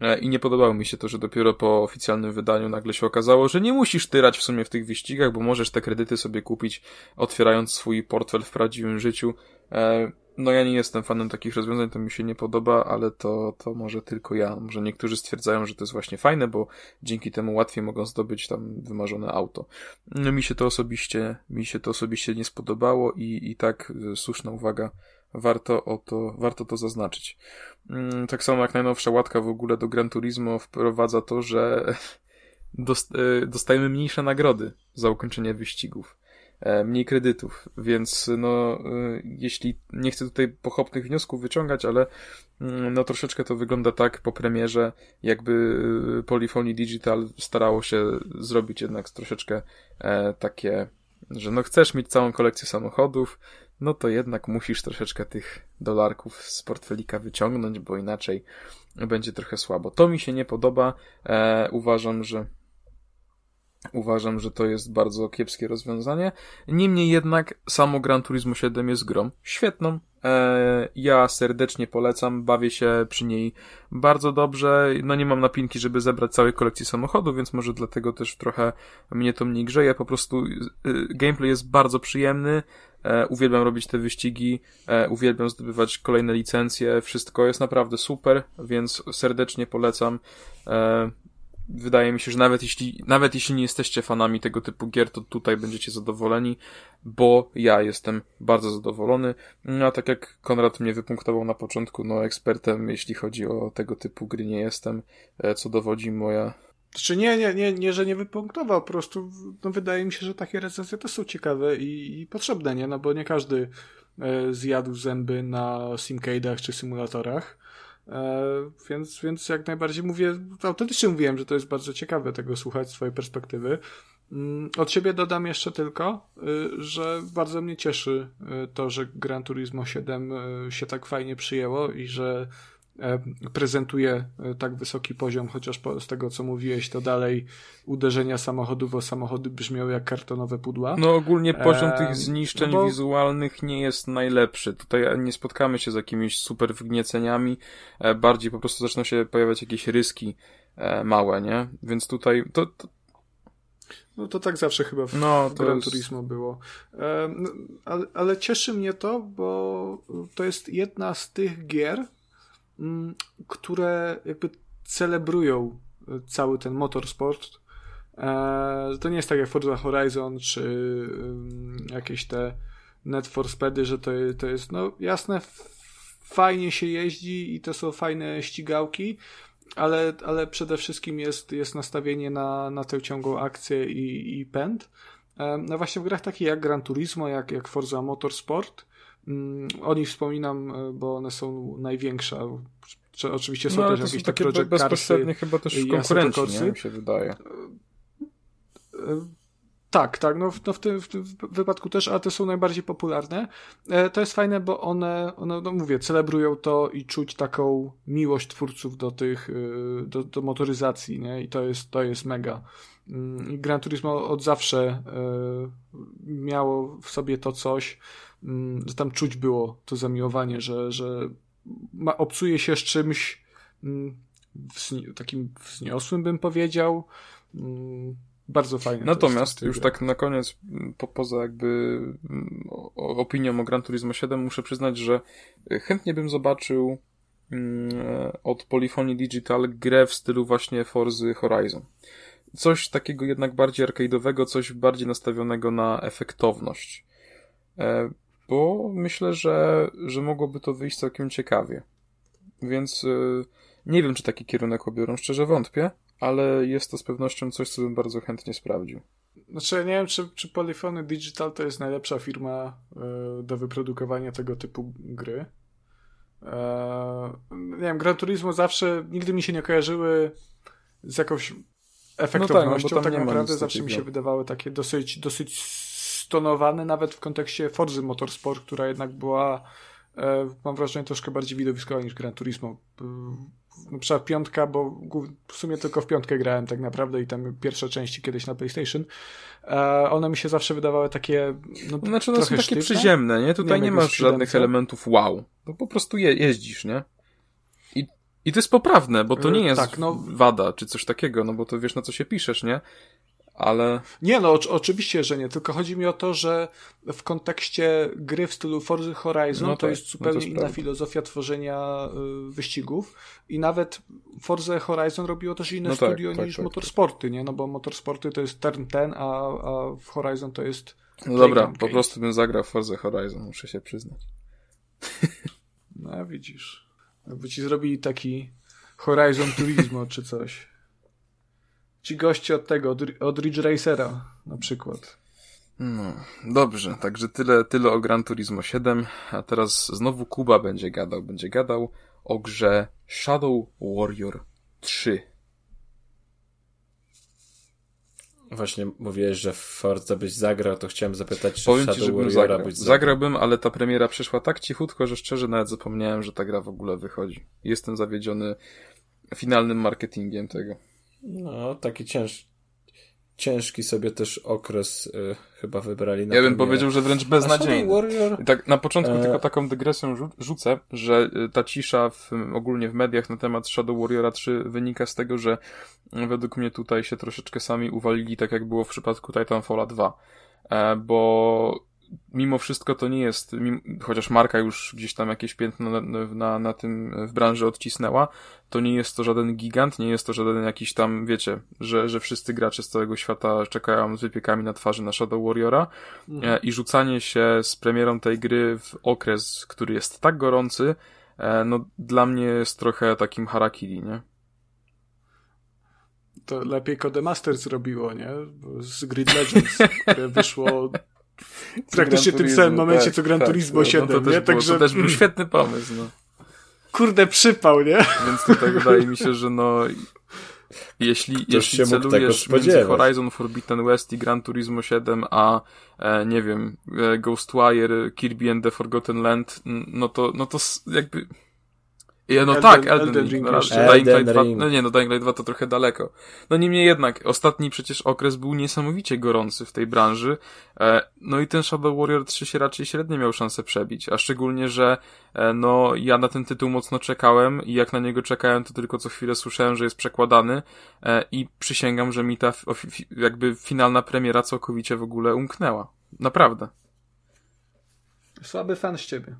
E, I nie podobało mi się to, że dopiero po oficjalnym wydaniu nagle się okazało, że nie musisz tyrać w sumie w tych wyścigach, bo możesz te kredyty sobie kupić, otwierając swój portfel w prawdziwym życiu. No ja nie jestem fanem takich rozwiązań, to mi się nie podoba, ale to, to może tylko ja. Może niektórzy stwierdzają, że to jest właśnie fajne, bo dzięki temu łatwiej mogą zdobyć tam wymarzone auto. No mi się to osobiście, mi się to osobiście nie spodobało i, i tak e, słuszna uwaga, warto o to, warto to zaznaczyć. Mm, tak samo jak najnowsza łatka w ogóle do Gran Turismo wprowadza to, że e, dostajemy mniejsze nagrody za ukończenie wyścigów. E, mniej kredytów, więc no, e, jeśli nie chcę tutaj pochopnych wniosków wyciągać, ale mm, no troszeczkę to wygląda tak po premierze, jakby e, Polyphony Digital starało się zrobić jednak troszeczkę takie, że no chcesz mieć całą kolekcję samochodów, no to jednak musisz troszeczkę tych dolarków z portfelika wyciągnąć, bo inaczej będzie trochę słabo. To mi się nie podoba. Uważam, że Uważam, że to jest bardzo kiepskie rozwiązanie. Niemniej jednak samo Gran Turismo 7 jest grą świetną. Eee, ja serdecznie polecam, bawię się przy niej bardzo dobrze. No nie mam napinki, żeby zebrać całej kolekcji samochodów, więc może dlatego też trochę mnie to mniej grzeje. Po prostu y, gameplay jest bardzo przyjemny. E, uwielbiam robić te wyścigi, e, uwielbiam zdobywać kolejne licencje, wszystko jest naprawdę super, więc serdecznie polecam. Wydaje mi się, że nawet jeśli, nawet jeśli nie jesteście fanami tego typu gier, to tutaj będziecie zadowoleni, bo ja jestem bardzo zadowolony. No, a tak jak Konrad mnie wypunktował na początku, no ekspertem, jeśli chodzi o tego typu gry nie jestem, e, co dowodzi moja znaczy nie, nie, nie, nie, że nie wypunktował, po prostu no, wydaje mi się, że takie recenzje też są ciekawe i, i potrzebne, nie? No bo nie każdy e, zjadł zęby na simcade'ach czy symulatorach. E, więc, więc jak najbardziej mówię, autentycznie mówiłem, że to jest bardzo ciekawe tego słuchać swojej perspektywy. Mm, od siebie dodam jeszcze tylko, y, że bardzo mnie cieszy y, to, że Gran Turismo 7 y, się tak fajnie przyjęło i że prezentuje e, tak wysoki poziom, chociaż z tego co mówiłeś, to dalej uderzenia samochodów o samochody brzmiały jak kartonowe pudła. No ogólnie poziom e, tych zniszczeń no bo... wizualnych nie jest najlepszy. Tutaj nie spotkamy się z jakimiś super wgnieceniami, bardziej po prostu zaczną się pojawiać jakieś ryski małe, nie? Więc tutaj to, to No to tak zawsze chyba w No, Gran jest- Turismo było. E, no, ale, ale cieszy mnie to, bo to jest jedna z tych gier, które jakby celebrują e, cały ten motorsport. E, to nie jest tak jak Forza Horizon czy ym, jakieś te Net for Speedy, że to, to jest, no jasne, fajnie się jeździ i to są fajne ścigałki, ale, ale przede wszystkim jest, jest nastawienie na, na tę ciągłą akcję i, i pęd. E, No właśnie w grach takich jak Gran Turismo, jak, jak Forza Motorsport, mm, o nich wspominam, e, bo one są największe. Czy Oczywiście są No, też jakieś takie Project bezpośrednie Carsy. chyba też w konkurencji, nie? Mi się wydaje. E, Tak, tak, no w, no w, tym, w wypadku też, ale te są najbardziej popularne. E, to jest fajne, bo one, one, no mówię, celebrują to i czuć taką miłość twórców do tych, y, do, do motoryzacji, nie? I to jest, to jest mega. Mm, Gran Turismo od zawsze y, miało w sobie to coś, mm, że tam czuć było to zamiłowanie, że, że ma, obcuje się z czymś mm, wzni- takim wzniosłym, bym powiedział. Mm, Bardzo jest Natomiast już tak na koniec, po, poza jakby opinią o Gran Turismo 7, muszę przyznać, że y, chętnie bym zobaczył mm, e, od Polyphony Digital grę w stylu właśnie Forzy Horizon. Coś takiego jednak bardziej arcade'owego, coś bardziej nastawionego na efektowność. Bo myślę, że, że mogłoby to wyjść całkiem ciekawie. Więc y, nie wiem, czy taki kierunek obiorą, szczerze wątpię, ale jest to z pewnością coś, co bym bardzo chętnie sprawdził. Znaczy, ja nie wiem, czy, czy Polyphony Digital to jest najlepsza firma y, do wyprodukowania tego typu gry. E, nie wiem, Gran Turismo zawsze nigdy mi się nie kojarzyły z jakąś efektownością. no tak nie ma naprawdę zawsze mi się wydawały takie dosyć, dosyć stonowane, nawet w kontekście Forzy Motorsport, która jednak była, e, mam wrażenie, troszkę bardziej widowiskowa niż Gran Turismo. Y, Na przykład piątka, bo w sumie tylko w piątkę grałem tak naprawdę i tam pierwsze części kiedyś na PlayStation. E, one mi się zawsze wydawały takie. No, Znaczy, one są takie sztywne. przyziemne, nie? Tutaj nie, jak masz żadnych elementów wow. No po prostu je, jeździsz, nie? I, I to jest poprawne, bo to E, nie jest tak, no. wada czy coś takiego, no bo to wiesz na co się piszesz, nie? Ale Nie, no oczy- oczywiście, że nie. Tylko chodzi mi o to, że w kontekście gry w stylu Forza Horizon No to tak, jest no to zupełnie inna prawda. filozofia tworzenia y, wyścigów. I nawet Forza Horizon robiło też inne No tak, studio tak, niż tak, motorsporty, nie? No bo motorsporty to jest turn ten, a, a w Horizon to jest. no dobra, po prostu bym zagrał Forza Horizon, muszę się przyznać. No widzisz. Jakby ci zrobili taki Horizon Turismo czy coś. Ci goście od tego, od, od Ridge Racera na przykład. No, dobrze, także tyle, tyle o Gran Turismo 7, a teraz znowu Kuba będzie gadał, będzie gadał o grze Shadow Warrior 3. Właśnie mówiłeś, że w Forza byś zagrał, to chciałem zapytać, czy Powiem Shadow ci, żebym Warriora zagrał. byś zagrał. Zagrałbym, ale ta premiera przyszła tak cichutko, że szczerze nawet zapomniałem, że ta gra w ogóle wychodzi. Jestem zawiedziony finalnym marketingiem tego. No, taki cięż... ciężki sobie też okres y, chyba wybrali na Ja bym powiedział, że wręcz beznadziejny. Warrior... I Tak, na początku E. tylko taką dygresją rzu- rzucę, że y, ta cisza w, ogólnie w mediach na temat Shadow Warriora 3 wynika z tego, że y, według mnie tutaj się troszeczkę sami uwalili, tak jak było w przypadku Titanfalla 2. E, bo mimo wszystko to nie jest, chociaż marka już gdzieś tam jakieś piętno na, na, na tym w branży odcisnęła, to nie jest to żaden gigant, nie jest to żaden jakiś tam, wiecie, że, że wszyscy gracze z całego świata czekają z wypiekami na twarzy na Shadow Warriora e, i rzucanie się z premierą tej gry w okres, który jest tak gorący, e, no dla mnie jest trochę takim harakiri, nie? To lepiej Codemaster zrobiło, nie? Z Grid Legends, które wyszło praktycznie w tym samym momencie, co Gran Turismo 7, no to też nie? Było, Także, to też był świetny pomysł, no. kurde, przypał, nie? Więc tutaj wydaje mi się, że no jeśli, jeśli się mógł tego celujesz między. Horizon Forbidden West i Gran Turismo 7, a e, nie wiem, e, Ghostwire, Kirby and the Forgotten Land, no to, no to jakby Ja, no Elden- tak, Elden, Elden Ring. Ring no. Dying Light Elden 2, Ring. no nie, no Dying Light 2 to trochę daleko. No niemniej jednak, ostatni przecież okres był niesamowicie gorący w tej branży. E, no i ten Shadow Warrior 3 się raczej średnio miał szansę przebić, a szczególnie, że e, no ja na ten tytuł mocno czekałem i jak na niego czekałem, to tylko co chwilę słyszałem, że jest przekładany e, i przysięgam, że mi ta jakby finalna premiera całkowicie w ogóle umknęła. Naprawdę. Słaby fan z ciebie.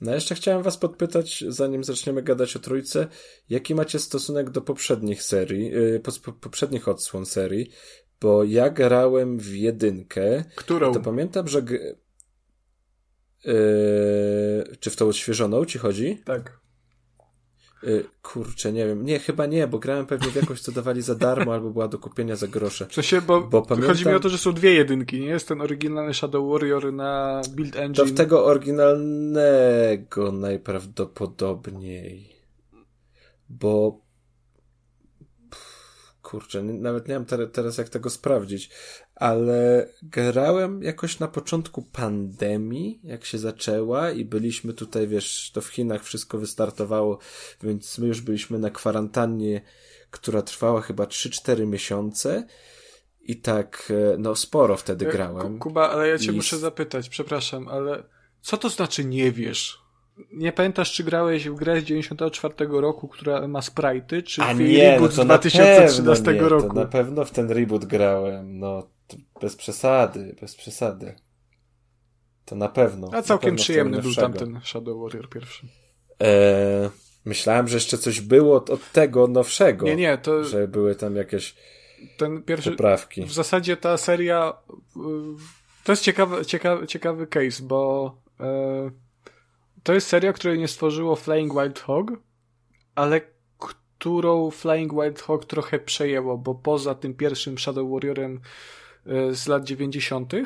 No jeszcze chciałem was podpytać, zanim zaczniemy gadać o trójce, jaki macie stosunek do poprzednich serii, po, poprzednich odsłon serii, bo ja grałem w jedynkę, Którą? to pamiętam, że yy, czy w tą odświeżoną ci chodzi? Tak. Yy, kurczę, nie wiem. Nie, chyba nie, bo grałem pewnie w jakąś, co dawali za darmo, albo była do kupienia za grosze. W sensie, bo, Bo chodzi pamiętam- mi o to, że są dwie jedynki, nie? Jest ten oryginalny Shadow Warrior na Build Engine. To w tego oryginalnego najprawdopodobniej. Bo. Kurczę, nawet nie wiem teraz jak tego sprawdzić, ale grałem jakoś na początku pandemii, jak się zaczęła i byliśmy tutaj, wiesz, to w Chinach wszystko wystartowało, więc my już byliśmy na kwarantannie, która trwała chyba 3-4 miesiące i tak, e, no sporo wtedy E, grałem. Ku- Kuba, ale ja cię I- muszę zapytać, przepraszam, ale co to znaczy nie wiesz? Nie pamiętasz, czy grałeś w grę z 94 roku, która ma sprite'y, czy A w nie, no reboot to z na 2013 pewno nie, roku? To na pewno w ten reboot grałem, no to bez przesady, bez przesady. To na pewno. A całkiem pewno przyjemny był tamten Shadow Warrior pierwszy. Eee, myślałem, że jeszcze coś było od, tego nowszego. Nie, nie, to Że były tam jakieś ten pierwszy... poprawki. W zasadzie ta seria... y, To jest ciekawy, ciekawy, ciekawy case, bo e, to jest seria, której nie stworzyło Flying Wild Hog, ale którą Flying Wild Hog trochę przejęło, bo poza tym pierwszym Shadow Warriorem e, z lat 90., e,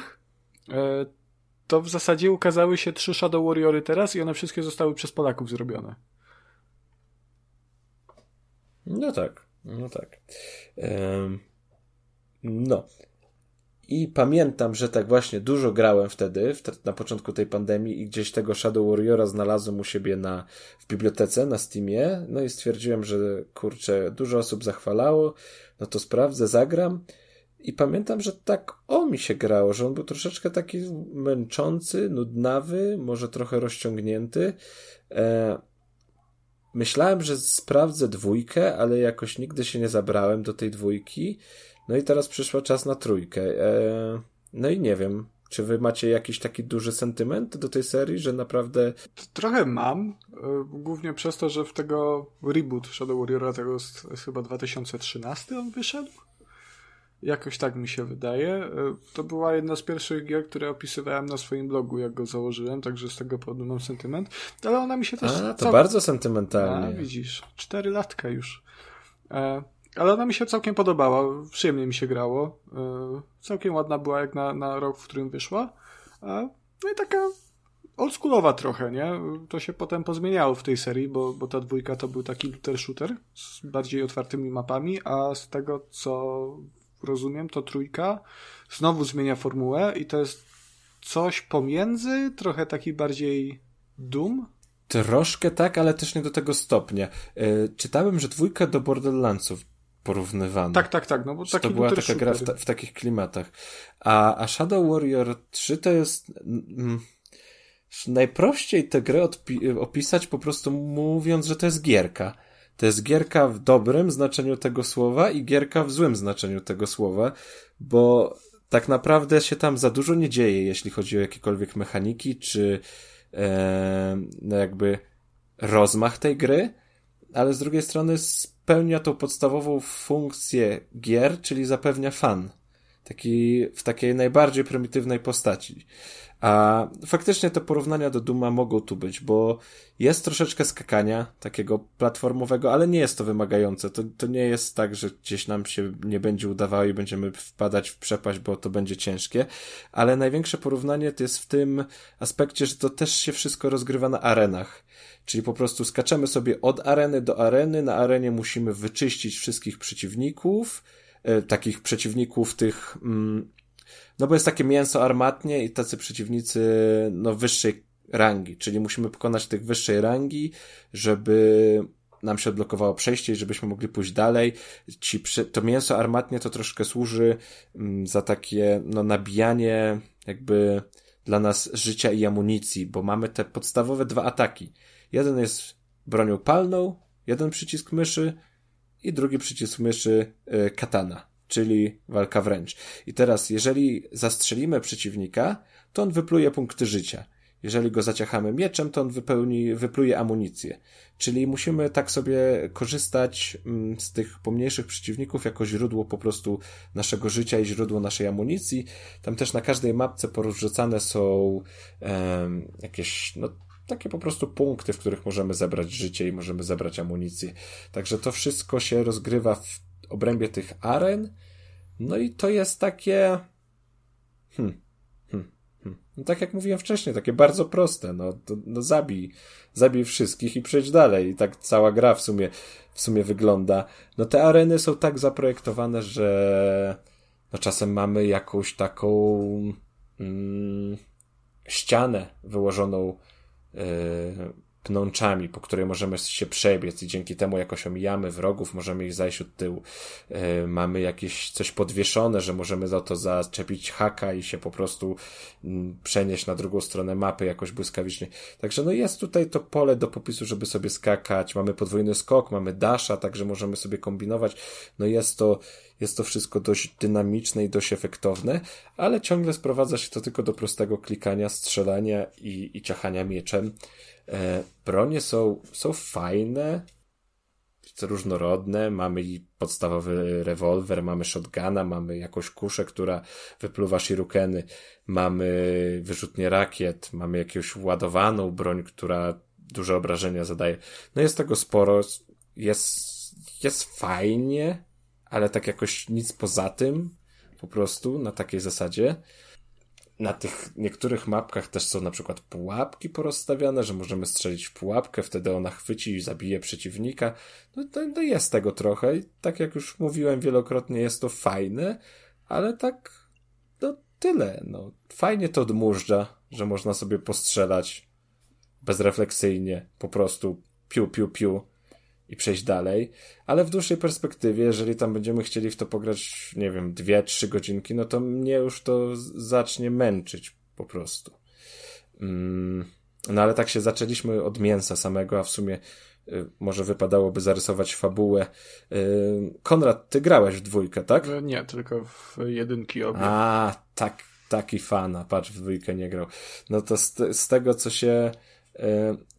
to w zasadzie ukazały się trzy Shadow Warriory teraz i one wszystkie zostały przez Polaków zrobione. No tak, no tak. No. I pamiętam, że tak właśnie dużo grałem wtedy, na początku tej pandemii i gdzieś tego Shadow Warriora znalazłem u siebie na, w bibliotece, na Steamie, no i stwierdziłem, że kurczę, dużo osób zachwalało, no to sprawdzę, zagram. I pamiętam, że tak o mi się grało, że on był troszeczkę taki męczący, nudnawy, może trochę rozciągnięty. E, Myślałem, że sprawdzę dwójkę, ale jakoś nigdy się nie zabrałem do tej dwójki. No i teraz przyszła czas na trójkę. Eee, no i nie wiem, czy wy macie jakiś taki duży sentyment do tej serii, że naprawdę. Trochę mam, y, głównie przez to, że w tego reboot Shadow Warriora tego z chyba 2013 on wyszedł. Jakoś tak mi się wydaje. Y, To była jedna z pierwszych gier, które opisywałem na swoim blogu, jak go założyłem, także z tego powodu mam sentyment. Ale ona mi się też... A, to bardzo A, sentymentalnie. widzisz, cztery latka już. E, ale ona mi się całkiem podobała, przyjemnie mi się grało. E, całkiem ładna była jak na, na rok, w którym wyszła. E, no i taka oldschoolowa trochę, nie? To się potem pozmieniało w tej serii, bo, bo ta dwójka to był taki looter shooter z bardziej otwartymi mapami, a z tego co rozumiem, to trójka znowu zmienia formułę i to jest coś pomiędzy, trochę taki bardziej Doom, Troszkę tak, ale też nie do tego stopnia. E, czytałem, że dwójka do Borderlandsów porównywano. Tak, tak, tak, no bo to była taka gra w, ta, w takich klimatach. A, a Shadow Warrior 3 to jest. Mm, najprościej tę grę opisać po prostu mówiąc, że to jest gierka. To jest gierka w dobrym znaczeniu tego słowa i gierka w złym znaczeniu tego słowa, bo tak naprawdę się tam za dużo nie dzieje, jeśli chodzi o jakiekolwiek mechaniki, czy e, no jakby rozmach tej gry, ale z drugiej strony spełnia tą podstawową funkcję gier, czyli zapewnia fan. Taki, w takiej najbardziej prymitywnej postaci. A faktycznie te porównania do Duma mogą tu być, bo jest troszeczkę skakania takiego platformowego, ale nie jest to wymagające. To, to nie jest tak, że gdzieś nam się nie będzie udawało i będziemy wpadać w przepaść, bo to będzie ciężkie. Ale największe porównanie to jest w tym aspekcie, że to też się wszystko rozgrywa na arenach. Czyli po prostu skaczemy sobie od areny do areny. Na arenie musimy wyczyścić wszystkich przeciwników, e, takich przeciwników tych, mm, no bo jest takie mięso armatnie i tacy przeciwnicy, no wyższej rangi, czyli musimy pokonać tych wyższej rangi, żeby nam się odblokowało przejście i żebyśmy mogli pójść dalej. Ci, to mięso armatnie to troszkę służy mm, za takie, no, nabijanie jakby dla nas życia i amunicji, bo mamy te podstawowe dwa ataki. Jeden jest bronią palną, jeden przycisk myszy i drugi przycisk myszy y, katana, czyli walka wręcz. I teraz, jeżeli zastrzelimy przeciwnika, to on wypluje punkty życia. Jeżeli go zaciachamy mieczem, to on wypełni, wypluje amunicję. Czyli musimy tak sobie korzystać mm, z tych pomniejszych przeciwników jako źródło po prostu naszego życia i źródło naszej amunicji. Tam też na każdej mapce porozrzucane są um, jakieś, no, takie po prostu punkty, w których możemy zebrać życie i możemy zebrać amunicję. Także to wszystko się rozgrywa w obrębie tych aren. No i to jest takie. Hmm. No tak jak mówiłem wcześniej, takie bardzo proste, no, to, no zabij, zabij wszystkich i przejdź dalej. I tak cała gra w sumie, w sumie wygląda. No te areny są tak zaprojektowane, że no czasem mamy jakąś taką mm, ścianę wyłożoną yy, pnączami, po której możemy się przebiec i dzięki temu jakoś omijamy wrogów, możemy ich zajść od tyłu. Yy, mamy jakieś coś podwieszone, że możemy za to zaczepić haka i się po prostu yy, przenieść na drugą stronę mapy jakoś błyskawicznie. Także no jest tutaj to pole do popisu, żeby sobie skakać. Mamy podwójny skok, mamy dasha, także możemy sobie kombinować. No jest to, jest to wszystko dość dynamiczne i dość efektowne, ale ciągle sprowadza się to tylko do prostego klikania, strzelania i, i ciachania mieczem. E, bronie są, są fajne, różnorodne. Mamy podstawowy rewolwer, mamy shotguna, mamy jakąś kuszę, która wypluwa shurikeny, mamy wyrzutnie rakiet, mamy jakąś ładowaną broń, która duże obrażenia zadaje. No jest tego sporo, jest, jest fajnie, ale tak jakoś nic poza tym, po prostu na takiej zasadzie na tych niektórych mapkach też są na przykład pułapki porozstawiane, że możemy strzelić w pułapkę, wtedy ona chwyci i zabije przeciwnika. No to, to jest tego trochę i tak jak już mówiłem wielokrotnie, jest to fajne, ale tak, no tyle, no. Fajnie to odmurza, że można sobie postrzelać bezrefleksyjnie, po prostu piu, piu, piu i przejść dalej, ale w dłuższej perspektywie, jeżeli tam będziemy chcieli w to pograć, nie wiem, dwie, trzy godzinki, no to mnie już to zacznie męczyć po prostu. Mm, no ale tak się zaczęliśmy od mięsa samego, a w sumie y, może wypadałoby zarysować fabułę. Y, Konrad, ty grałeś w dwójkę, tak? E, nie, tylko w jedynki obie. A, tak, taki fana, patrz, w dwójkę nie grał. No to z, z tego, co się... Y,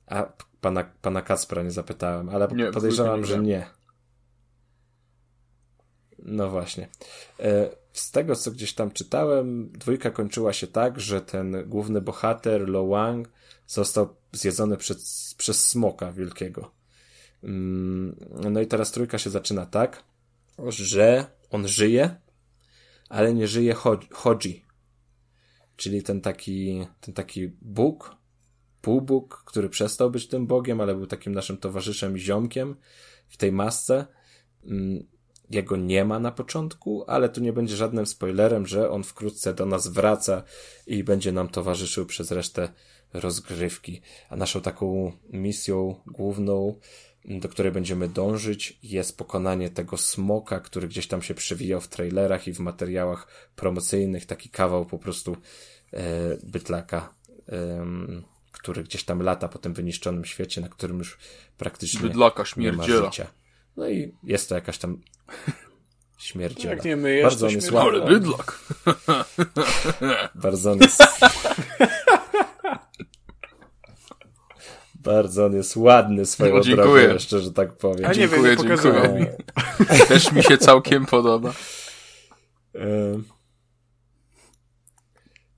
a pana, pana Kacpra nie zapytałem, ale nie, podejrzewam, że nie. No właśnie. E, z tego, co gdzieś tam czytałem, dwójka kończyła się tak, że ten główny bohater, Lo Wang, został zjedzony przez, przez smoka wielkiego. Mm, no i teraz trójka się zaczyna tak, że on żyje, ale nie żyje Hodzi. Czyli ten taki, ten taki Bóg, półbóg, który przestał być tym Bogiem, ale był takim naszym towarzyszem i ziomkiem w tej masce. Mm, jego nie ma na początku, ale tu nie będzie żadnym spoilerem, że on wkrótce do nas wraca i będzie nam towarzyszył przez resztę rozgrywki. A naszą taką misją główną, mm, do której będziemy dążyć, jest pokonanie tego smoka, który gdzieś tam się przewijał w trailerach i w materiałach promocyjnych. Taki kawał po prostu e, bytlaka. E, który gdzieś tam lata po tym wyniszczonym świecie, na którym już praktycznie Bydlaka, nie ma życia. No i jest to jakaś tam śmierdziela. Jak nie myjesz, Bardzo on jest ładny. Ale bydlak. Bardzo on jest... Bardzo on jest ładny swoją no, drogą, jeszcze, że tak powiem. A nie dziękuję, wiem, nie dziękuję. Też mi się całkiem podoba.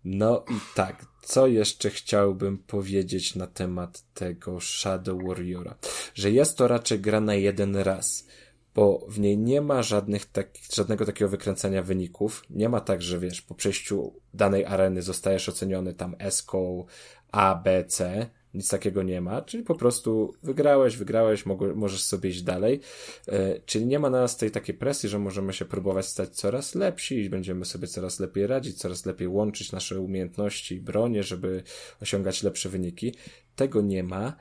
No i tak, co jeszcze chciałbym powiedzieć na temat tego Shadow Warriora? Że jest to raczej gra na jeden raz, bo w niej nie ma żadnych tak, żadnego takiego wykręcania wyników. Nie ma tak, że wiesz, po przejściu danej areny zostajesz oceniony tam eską A, B, C. nic takiego nie ma, czyli po prostu wygrałeś, wygrałeś, możesz sobie iść dalej, e, czyli nie ma na nas tej takiej presji, że możemy się próbować stać coraz lepsi i będziemy sobie coraz lepiej radzić, coraz lepiej łączyć nasze umiejętności i bronie, żeby osiągać lepsze wyniki. Tego nie ma.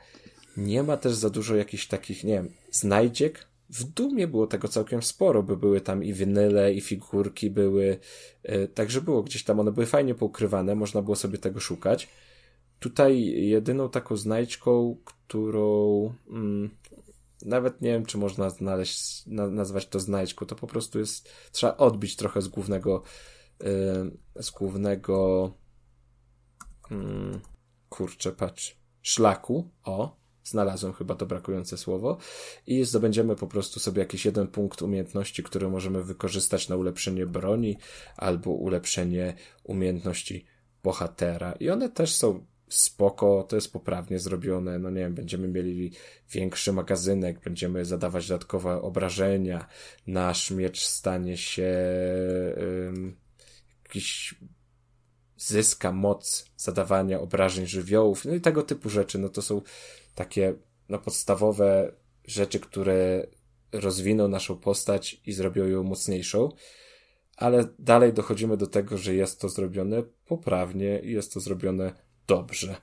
Nie ma też za dużo jakichś takich, nie wiem, znajdziek, w Dumie było tego całkiem sporo, by były tam i winyle, i figurki były, e, także było gdzieś tam, one były fajnie poukrywane, można było sobie tego szukać. Tutaj jedyną taką znajdźką, którą mm, nawet nie wiem, czy można znaleźć, na, nazwać to znajdźką, to po prostu jest, trzeba odbić trochę z głównego, yy, z głównego, yy, kurczę, patrz, szlaku, o, znalazłem chyba to brakujące słowo. I zdobędziemy po prostu sobie jakiś jeden punkt umiejętności, który możemy wykorzystać na ulepszenie broni albo ulepszenie umiejętności bohatera. I one też są spoko, to jest poprawnie zrobione, no nie wiem, będziemy mieli większy magazynek, będziemy zadawać dodatkowe obrażenia, nasz miecz stanie się um, jakiś zyska moc zadawania obrażeń żywiołów, no i tego typu rzeczy, no to są takie no, podstawowe rzeczy, które rozwiną naszą postać i zrobią ją mocniejszą, ale dalej dochodzimy do tego, że jest to zrobione poprawnie i jest to zrobione dobrze.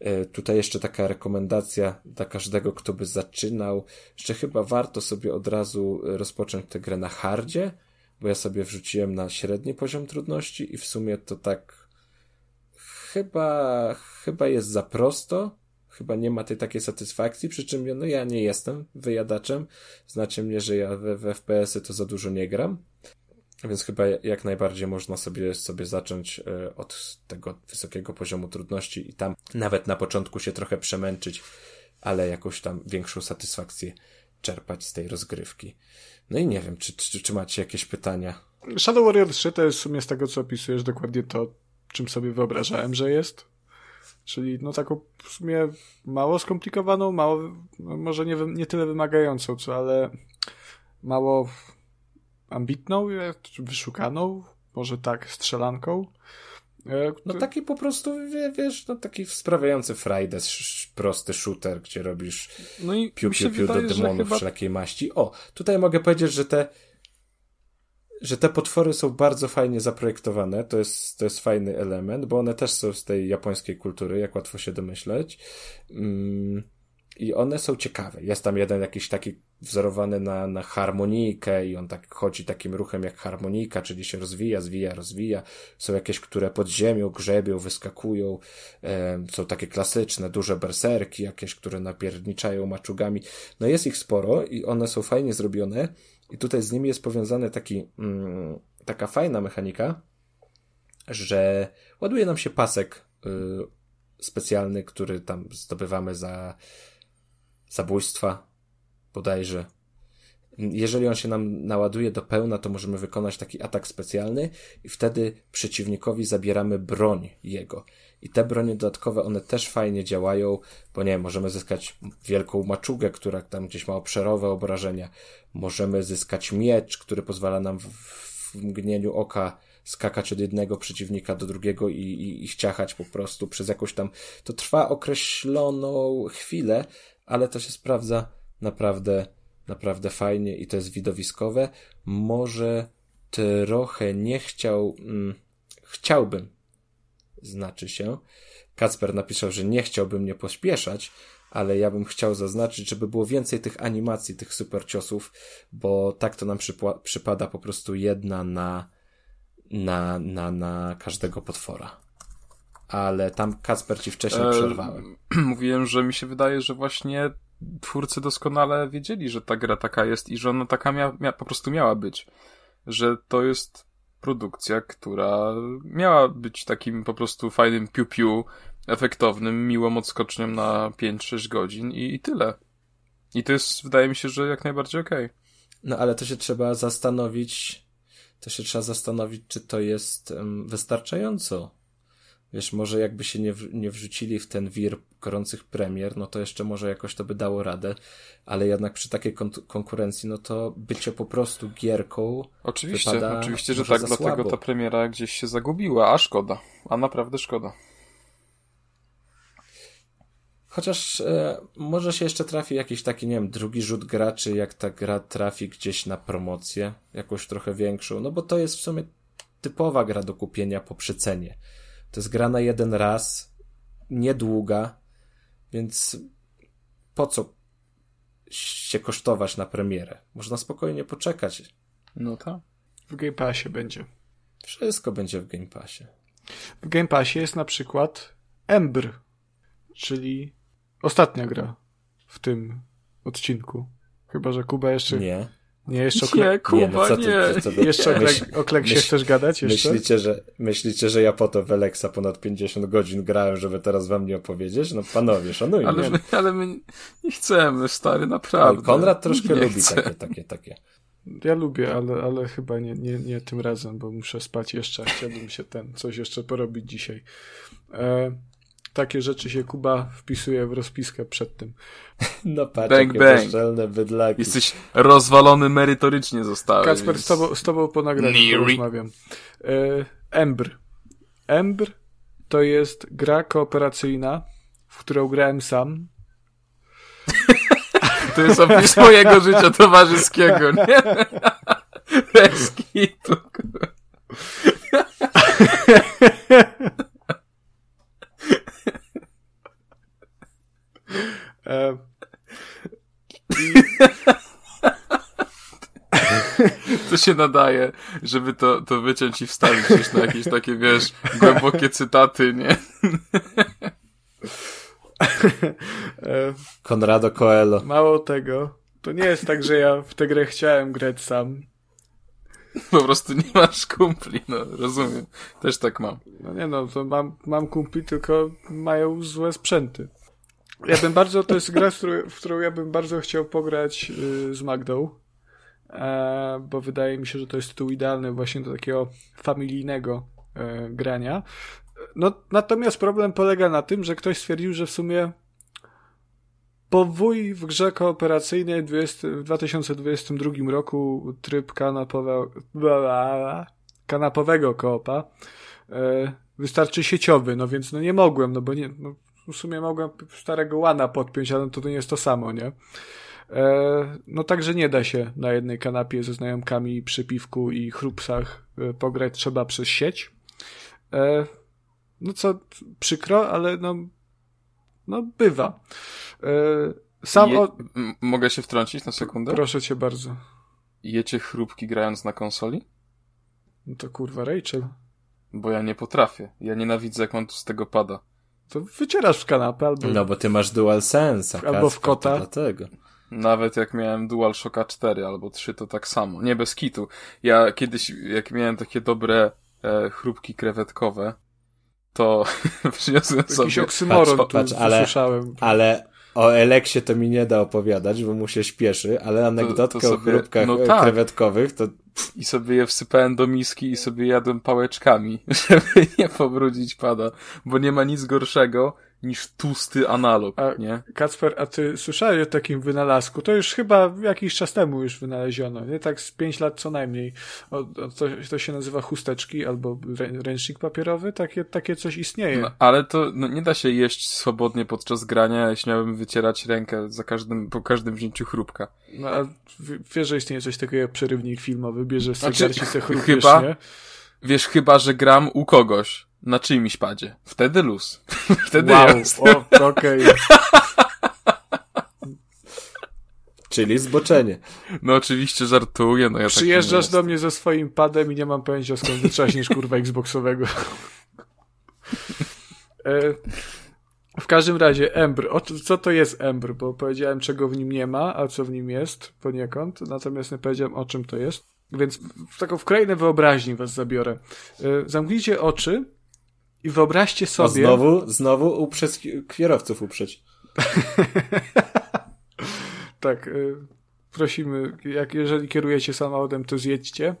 E, tutaj jeszcze taka rekomendacja dla każdego, kto by zaczynał, że chyba warto sobie od razu rozpocząć tę grę na hardzie, bo ja sobie wrzuciłem na średni poziom trudności i w sumie to tak chyba, chyba jest za prosto, chyba nie ma tej takiej satysfakcji, przy czym no ja nie jestem wyjadaczem, znaczy mnie, że ja w, w FPS-y to za dużo nie gram, więc chyba jak najbardziej można sobie, sobie zacząć e, od tego wysokiego poziomu trudności i tam nawet na początku się trochę przemęczyć, ale jakąś tam większą satysfakcję czerpać z tej rozgrywki. No i nie wiem, czy, czy, czy macie jakieś pytania? Shadow Warrior 3 to jest w sumie z tego, co opisujesz, dokładnie to, czym sobie wyobrażałem, że jest. Czyli no taką w sumie mało skomplikowaną, mało, no może nie, nie tyle wymagającą, co ale mało ambitną, wyszukaną, może tak, strzelanką. E, no taki po prostu, wiesz, no taki sprawiający frajdę, prosty shooter, gdzie robisz no i piu, piu, piu do demonów chyba... wszelakiej maści. O, tutaj mogę powiedzieć, że te że te potwory są bardzo fajnie zaprojektowane, to jest, to jest fajny element, bo one też są z tej japońskiej kultury, jak łatwo się domyśleć. Mm, I one są ciekawe. Jest tam jeden jakiś taki wzorowany na, na harmonikę i on tak chodzi takim ruchem jak harmonika, czyli się rozwija, zwija, rozwija. Są jakieś, które pod ziemią grzebią, wyskakują. Są takie klasyczne, duże berserki, jakieś, które napierniczają maczugami. No jest ich sporo i one są fajnie zrobione i tutaj z nimi jest powiązany taki, mm, taka fajna mechanika, że ładuje nam się pasek y, specjalny, który tam zdobywamy za zabójstwa bodajże. Jeżeli on się nam naładuje do pełna, to możemy wykonać taki atak specjalny i wtedy przeciwnikowi zabieramy broń jego. I te bronie dodatkowe, one też fajnie działają, bo nie możemy zyskać wielką maczugę, która tam gdzieś ma obszerowe obrażenia. Możemy zyskać miecz, który pozwala nam w, w mgnieniu oka skakać od jednego przeciwnika do drugiego i, i, i chciachać po prostu przez jakąś tam. To trwa określoną chwilę, ale to się sprawdza naprawdę, naprawdę fajnie i to jest widowiskowe. Może trochę nie chciał, mm, chciałbym, znaczy się. Kacper napisał, że nie chciałby mnie pośpieszać, ale ja bym chciał zaznaczyć, żeby było więcej tych animacji, tych super ciosów, bo tak to nam przypada po prostu jedna na, na, na, na każdego potwora. Ale tam Kacper ci wcześniej e, przerwałem. Mówiłem, że mi się wydaje, że właśnie twórcy doskonale wiedzieli, że ta gra taka jest i że ona taka mia, mia po prostu miała być. Że to jest produkcja, która miała być takim po prostu fajnym piu-piu, efektownym, miłą odskocznią na 5-6 godzin i, i tyle. I to jest, wydaje mi się, że jak najbardziej okej. Okay. No ale to się trzeba zastanowić, to się trzeba zastanowić, czy to jest um, wystarczająco Wiesz, może jakby się nie, w, nie wrzucili w ten wir gorących premier, no to jeszcze może jakoś to by dało radę, ale jednak przy takiej kon konkurencji, no to bycie po prostu gierką. Oczywiście, oczywiście, że tak, dlatego słabo. ta premiera gdzieś się zagubiła, a szkoda, a naprawdę szkoda. Chociaż e, może się jeszcze trafi jakiś taki, nie wiem, drugi rzut graczy, jak ta gra trafi gdzieś na promocję, jakąś trochę większą, no bo to jest w sumie typowa gra do kupienia po przecenie. To jest gra na jeden raz, niedługa, więc po co się kosztować na premierę? Można spokojnie poczekać. No tak. W Game Passie będzie. Wszystko będzie w Game Passie. W Game Passie jest na przykład Ember, czyli ostatnia gra w tym odcinku. Chyba, że Kuba jeszcze... Nie. Nie, jeszcze Nie, okle... Kuba, Nie, no co ty, nie. co ty- jeszcze myśl- o Kleksie myśl- chcesz gadać jeszcze? Myślicie, że, myślicie, że ja po to w Alexa ponad 50 godzin grałem, żeby teraz wam nie opowiedzieć? No panowie, szanujmy. Ale my, ale my nie chcemy, stary, naprawdę. Konrad troszkę Nie lubi takie, takie, takie. Ja lubię, ale, ale chyba nie, nie, nie tym razem, bo muszę spać jeszcze. a Chciałbym się ten, coś jeszcze porobić dzisiaj. E, takie rzeczy się Kuba wpisuje w rozpiskę przed tym. No patrz, Bang, jakie bang. bezczelne bydlaki. Jesteś rozwalony merytorycznie zostałeś. Kacper, więc- z tobą, z tobą po nagraniu Niri. porozmawiam. E, Embr. Embr to jest gra kooperacyjna, w którą grałem sam. To jest opis mojego życia towarzyskiego, nie? Bez kitu. E, To się nadaje, żeby to, to wyciąć i wstawić gdzieś na jakieś takie, wiesz, głębokie cytaty, nie? e, Conrado Coelho. mało tego, to nie jest tak, że ja w tę grę chciałem grać sam. Po prostu nie masz kumpli, no, rozumiem. Też tak mam. No nie no, to mam, mam kumpli, tylko mają złe sprzęty. Ja bym bardzo, to jest gra, w którą, ja bym bardzo chciał pograć y, z Magdą, e, bo wydaje mi się, że to jest tytuł idealny właśnie do takiego familijnego e, grania. No, natomiast problem polega na tym, że ktoś stwierdził, że w sumie powój w grze kooperacyjnej 20, w 2022 roku tryb kanapowe, kanapowego koopa e, wystarczy sieciowy, no więc no nie mogłem, no bo nie, no w sumie mogłem starego łana podpiąć, ale to, to nie jest to samo, nie? E, no także nie da się na jednej kanapie ze znajomkami przy piwku i chrupsach e, pograć, trzeba przez sieć. E, no co przykro, ale no, no bywa. Sam Je, o... mogę się wtrącić na sekundę? Proszę cię bardzo. Jecie chrupki grając na konsoli? No to kurwa Rachel. Bo ja nie potrafię. Ja nienawidzę, jak mam tu z tego pada. To wycierasz w kanapę albo... No bo ty masz DualSense, Albo w kota. Dlatego. Nawet jak miałem DualShocka 4 albo 3, to tak samo. Nie bez kitu. Ja kiedyś, jak miałem takie dobre e, chrupki krewetkowe, to przyniosłem Jakiś sobie... oksymoron patrz, tu patrz, ale- usłyszałem. Ale o Eleksie to mi nie da opowiadać, bo mu się śpieszy, ale anegdotkę to o sobie- chrupkach no e, tak. krewetkowych to I sobie je wsypałem do miski i sobie jadłem pałeczkami, żeby nie pobrudzić pada, bo nie ma nic gorszego niż tłusty analog, A- nie? Kacper, a ty słyszałeś o takim wynalazku? To już chyba jakiś czas temu już wynaleziono, nie? Tak z pięć lat co najmniej. O, o, to, to się nazywa chusteczki albo rę, ręcznik papierowy. Takie, takie coś istnieje. No, ale to no, nie da się jeść swobodnie podczas grania, jeśli miałbym wycierać rękę za każdym, po każdym wzięciu chrupka. No, a wiesz, że istnieje coś takiego jak przerywnik filmowy, bierzesz Znaczy, cygarci, se chrupiesz, chyba- nie? Wiesz, chyba, że gram u kogoś na czyimś padzie. Wtedy luz. Wtedy Wow, jest. o, okej. czyli zboczenie. No oczywiście żartuję, no ja taki Przyjeżdżasz nie do mnie ze swoim padem i nie mam pojęcia skąd wytrzaśniesz kurwa Xboxowego. e, w każdym razie Ember. O, co to jest Ember? Bo powiedziałem czego w nim nie ma, a co w nim jest poniekąd, natomiast nie powiedziałem o czym to jest. Więc w taką w krainę wyobraźni was zabiorę. E, zamknijcie oczy i wyobraźcie A sobie... znowu, znowu uprzeć kierowców uprzeć. Tak, y, prosimy, jak jeżeli kierujecie samochodem, to zjedźcie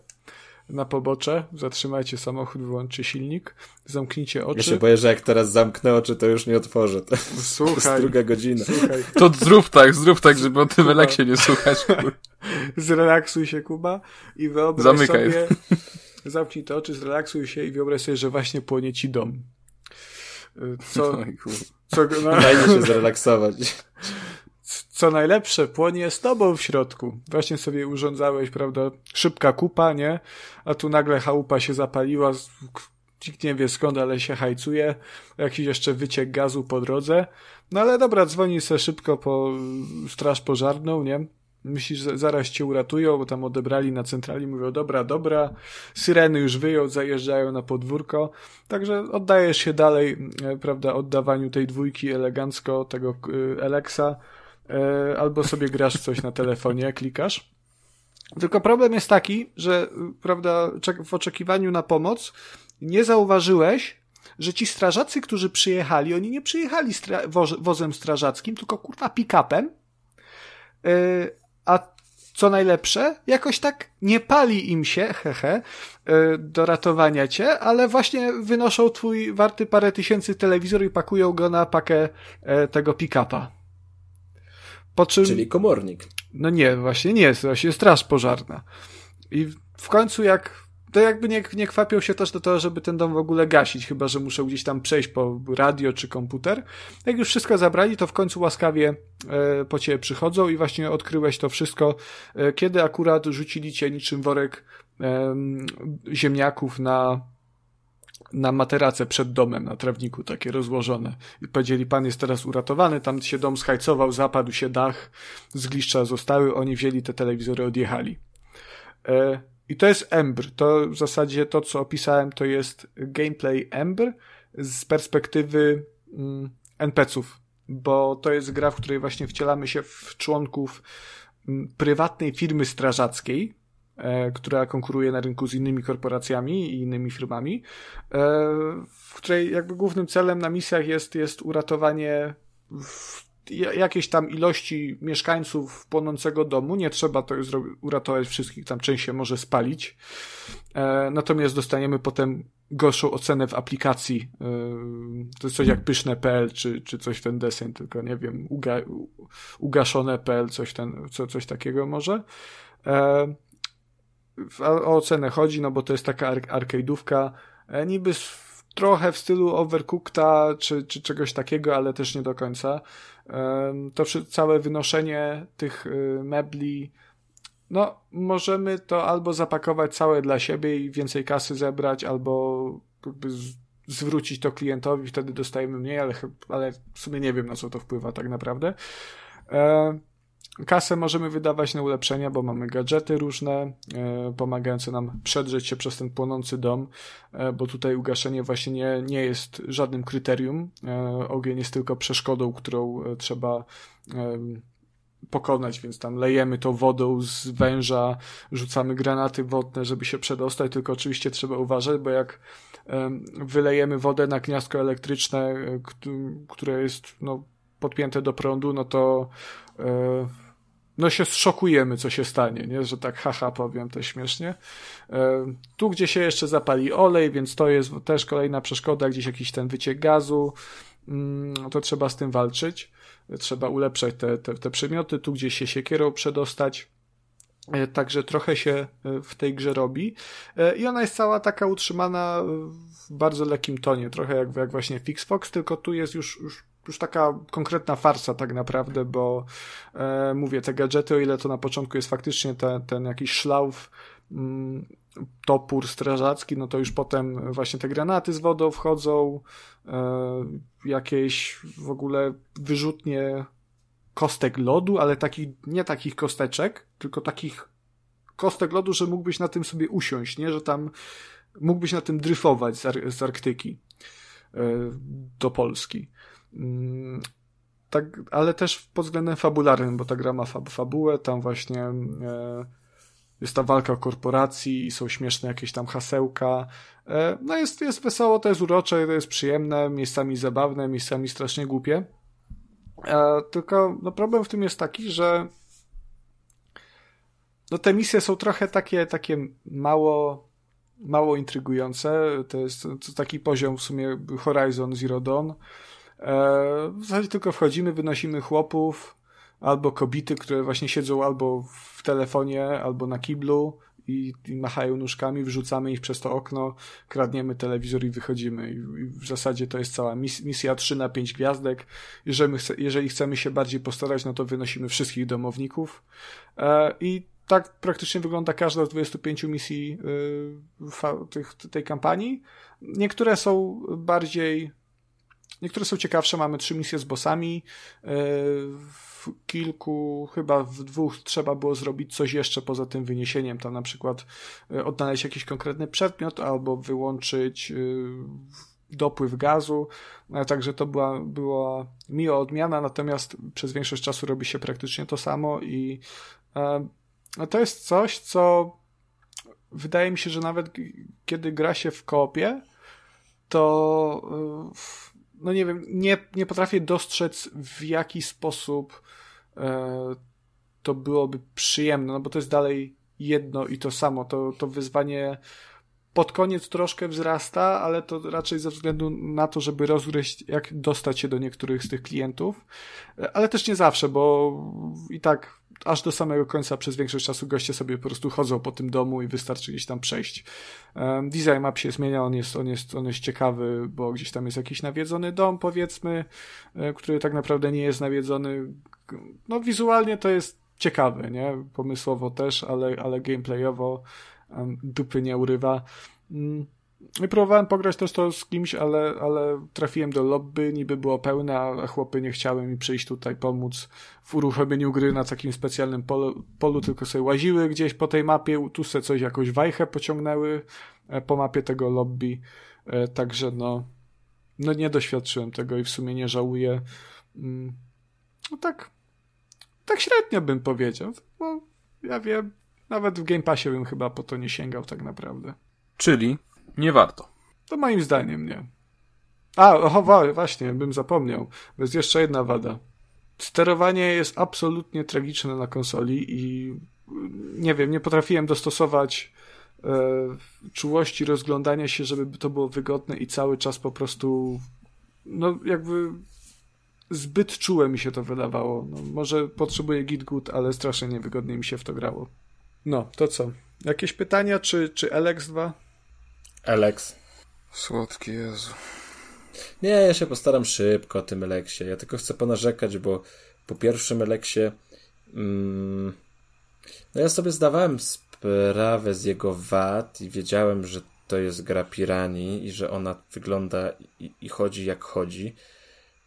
na pobocze, zatrzymajcie samochód, wyłączcie silnik, zamknijcie Ja się oczy. boję, że jak teraz zamknę oczy, to już nie otworzę. To jest Słuchaj, druga godzina. słuchaj, To zrób tak, zrób tak, żeby o tym Kuba. Eleksie nie słuchać. zrelaksuj się, Kuba, i wyobraź Zamykaj. sobie, zamknij te oczy, zrelaksuj się i wyobraź sobie, że właśnie płonie ci dom. Co, co, no, Dajcie się zrelaksować. Co najlepsze, płonie z tobą w środku. Właśnie sobie urządzałeś, prawda, szybka kupa, nie? A tu nagle chałupa się zapaliła, nikt nie wie skąd, ale się hajcuje. Jakiś jeszcze wyciek gazu po drodze. No ale dobra, dzwoni sobie szybko po straż pożarną, nie? Myślisz, że zaraz cię uratują, bo tam odebrali na centrali, mówią, dobra, dobra, syreny już wyją, zajeżdżają na podwórko, także oddajesz się dalej, e, prawda, oddawaniu tej dwójki elegancko, tego e, Alexa, e, albo sobie grasz coś na telefonie, klikasz. Tylko problem jest taki, że, prawda, w oczekiwaniu na pomoc nie zauważyłeś, że ci strażacy, którzy przyjechali, oni nie przyjechali stra wozem strażackim, tylko kurwa pick-upem, a co najlepsze, jakoś tak nie pali im się, hehe, e, do ratowania cię, ale właśnie wynoszą twój warty parę tysięcy telewizor i pakują go na pakę e, tego pick-upa. Czym... Czyli komornik. No nie, właśnie nie, jest właśnie straż pożarna. I w końcu jak to jakby nie, nie kwapią się też do tego, żeby ten dom w ogóle gasić, chyba że muszę gdzieś tam przejść po radio czy komputer. Jak już wszystko zabrali, to w końcu łaskawie e, po ciebie przychodzą i właśnie odkryłeś to wszystko, e, kiedy akurat rzucili cię niczym worek e, ziemniaków na na materace przed domem, na trawniku, takie rozłożone. I powiedzieli, pan jest teraz uratowany, tam się dom schajcował, zapadł się dach, zgliszcza zostały, oni wzięli te telewizory, odjechali. E, i to jest Ember. To w zasadzie to, co opisałem, to jest gameplay Ember z perspektywy mm, NPC-ów, bo to jest gra, w której właśnie wcielamy się w członków mm, prywatnej firmy strażackiej, e, która konkuruje na rynku z innymi korporacjami i innymi firmami, e, w której jakby głównym celem na misjach jest, jest uratowanie jakiejś tam ilości mieszkańców płonącego domu, nie trzeba to uratować wszystkich, tam część się może spalić. E, natomiast dostaniemy potem gorszą ocenę w aplikacji. E, to jest coś jak pyszne.pl czy, czy coś ten deseń, tylko nie wiem, uga, ugaszone.pl, coś, ten, co, coś takiego może. E, o ocenę chodzi, no bo to jest taka arcade'ówka, e, niby trochę w stylu Overcooked'a czy, czy czegoś takiego, ale też nie do końca. To całe wynoszenie tych y, mebli, no możemy to albo zapakować całe dla siebie i więcej kasy zebrać, albo jakby zwrócić to klientowi, wtedy dostajemy mniej, ale, ale w sumie nie wiem na co to wpływa tak naprawdę. Kasę możemy wydawać na ulepszenia, bo mamy gadżety różne, e, pomagające nam przedrzeć się przez ten płonący dom, e, bo tutaj ugaszenie właśnie nie, nie jest żadnym kryterium. E, ogień jest tylko przeszkodą, którą trzeba pokonać, więc tam lejemy to wodą z węża, rzucamy granaty wodne, żeby się przedostać, tylko oczywiście trzeba uważać, bo jak wylejemy wodę na gniazdko elektryczne, które jest no, podpięte do prądu, no to no się zszokujemy, co się stanie, nie? Że tak haha powiem to śmiesznie. E, tu, gdzie się jeszcze zapali olej, więc to jest też kolejna przeszkoda, gdzieś jakiś ten wyciek gazu, mm, to trzeba z tym walczyć. Trzeba ulepszać te, te, te przedmioty, tu, gdzie się siekierą przedostać. E, także trochę się e, w tej grze robi. I ona jest cała taka utrzymana w bardzo lekkim tonie, trochę jak, jak właśnie Fix Fox, tylko tu jest już, już już taka konkretna farsa tak naprawdę, bo e, mówię, te gadżety, o ile to na początku jest faktycznie te, ten jakiś szlauf, mm, topór strażacki, no to już potem właśnie te granaty z wodą wchodzą, e, jakieś w ogóle wyrzutnie kostek lodu, ale takich, nie takich kosteczek, tylko takich kostek lodu, że mógłbyś na tym sobie usiąść, nie? Że tam mógłbyś na tym dryfować z, Ar z Arktyki e, do Polski. Mm, tak, ale też pod względem fabularnym, bo ta gra ma fab fabułę, tam właśnie e, jest ta walka o korporacji i są śmieszne jakieś tam hasełka. E, no jest, jest wesoło, to jest urocze, to jest przyjemne, miejscami zabawne, miejscami strasznie głupie. E, tylko no problem w tym jest taki, że no te misje są trochę takie, takie mało mało intrygujące. To jest to taki poziom w sumie Horizon Zero Dawn. E, w zasadzie tylko wchodzimy, wynosimy chłopów albo kobiety, które właśnie siedzą albo w telefonie, albo na kiblu i, i machają nóżkami, wrzucamy ich przez to okno, kradniemy telewizor i wychodzimy. I, i w zasadzie to jest cała mis misja 3 na 5 gwiazdek. Jeżeli, chce, jeżeli chcemy się bardziej postarać, no to wynosimy wszystkich domowników. E, I tak praktycznie wygląda każda z 25 misji y, tych, tej kampanii. Niektóre są bardziej Niektóre są ciekawsze, mamy trzy misje z bossami. E, w kilku, chyba w dwóch trzeba było zrobić coś jeszcze poza tym wyniesieniem. Tam na przykład e, odnaleźć jakiś konkretny przedmiot albo wyłączyć e, dopływ gazu. Także to była, była miła odmiana, natomiast przez większość czasu robi się praktycznie to samo i to jest coś, co wydaje mi się, że nawet kiedy gra się w kopie, to no nie wiem, nie, nie potrafię dostrzec w jaki sposób e, to byłoby przyjemne, no bo to jest dalej jedno i to samo. To, to wyzwanie pod koniec troszkę wzrasta, ale to raczej ze względu na to, żeby rozgryźć, jak dostać się do niektórych z tych klientów, e, ale też nie zawsze, bo i tak aż do samego końca przez większość czasu goście sobie po prostu chodzą po tym domu i wystarczy gdzieś tam przejść. Design map się zmienia, on jest, on jest, on jest ciekawy, bo gdzieś tam jest jakiś nawiedzony dom, powiedzmy, e, który tak naprawdę nie jest nawiedzony. No wizualnie to jest ciekawe, nie? Pomysłowo też, ale, ale gameplayowo dupy nie urywa. Mm. I próbowałem pograć też to z kimś, ale, ale trafiłem do lobby, niby było pełne, a chłopy nie chciały mi przyjść tutaj pomóc w uruchomieniu gry na takim specjalnym polu, polu tylko sobie łaziły gdzieś po tej mapie, tu se coś jakąś wajchę pociągnęły e, po mapie tego lobby, e, także no, no nie doświadczyłem tego i w sumie nie żałuję. Mm. No tak, tak średnio bym powiedział, bo ja wiem, nawet w Game Passie bym chyba po to nie sięgał tak naprawdę. Czyli nie warto. To moim zdaniem nie. A, oho, właśnie, bym zapomniał. Bo jest jeszcze jedna wada. Sterowanie jest absolutnie tragiczne na konsoli i nie wiem, nie potrafiłem dostosować e, czułości rozglądania się, żeby to było wygodne i cały czas po prostu no jakby zbyt czułe mi się to wydawało. No, może potrzebuję git good, ale strasznie niewygodnie mi się w to grało. No, to co? Jakieś pytania, czy, czy LX2? Alex. Słodki Jezu. Nie, ja się postaram szybko o tym Eleksie. Ja tylko chcę ponarzekać, bo po pierwszym Eleksie mm, no ja sobie zdawałem sprawę z jego wad i wiedziałem, że to jest gra Pirani i że ona wygląda i, i chodzi jak chodzi,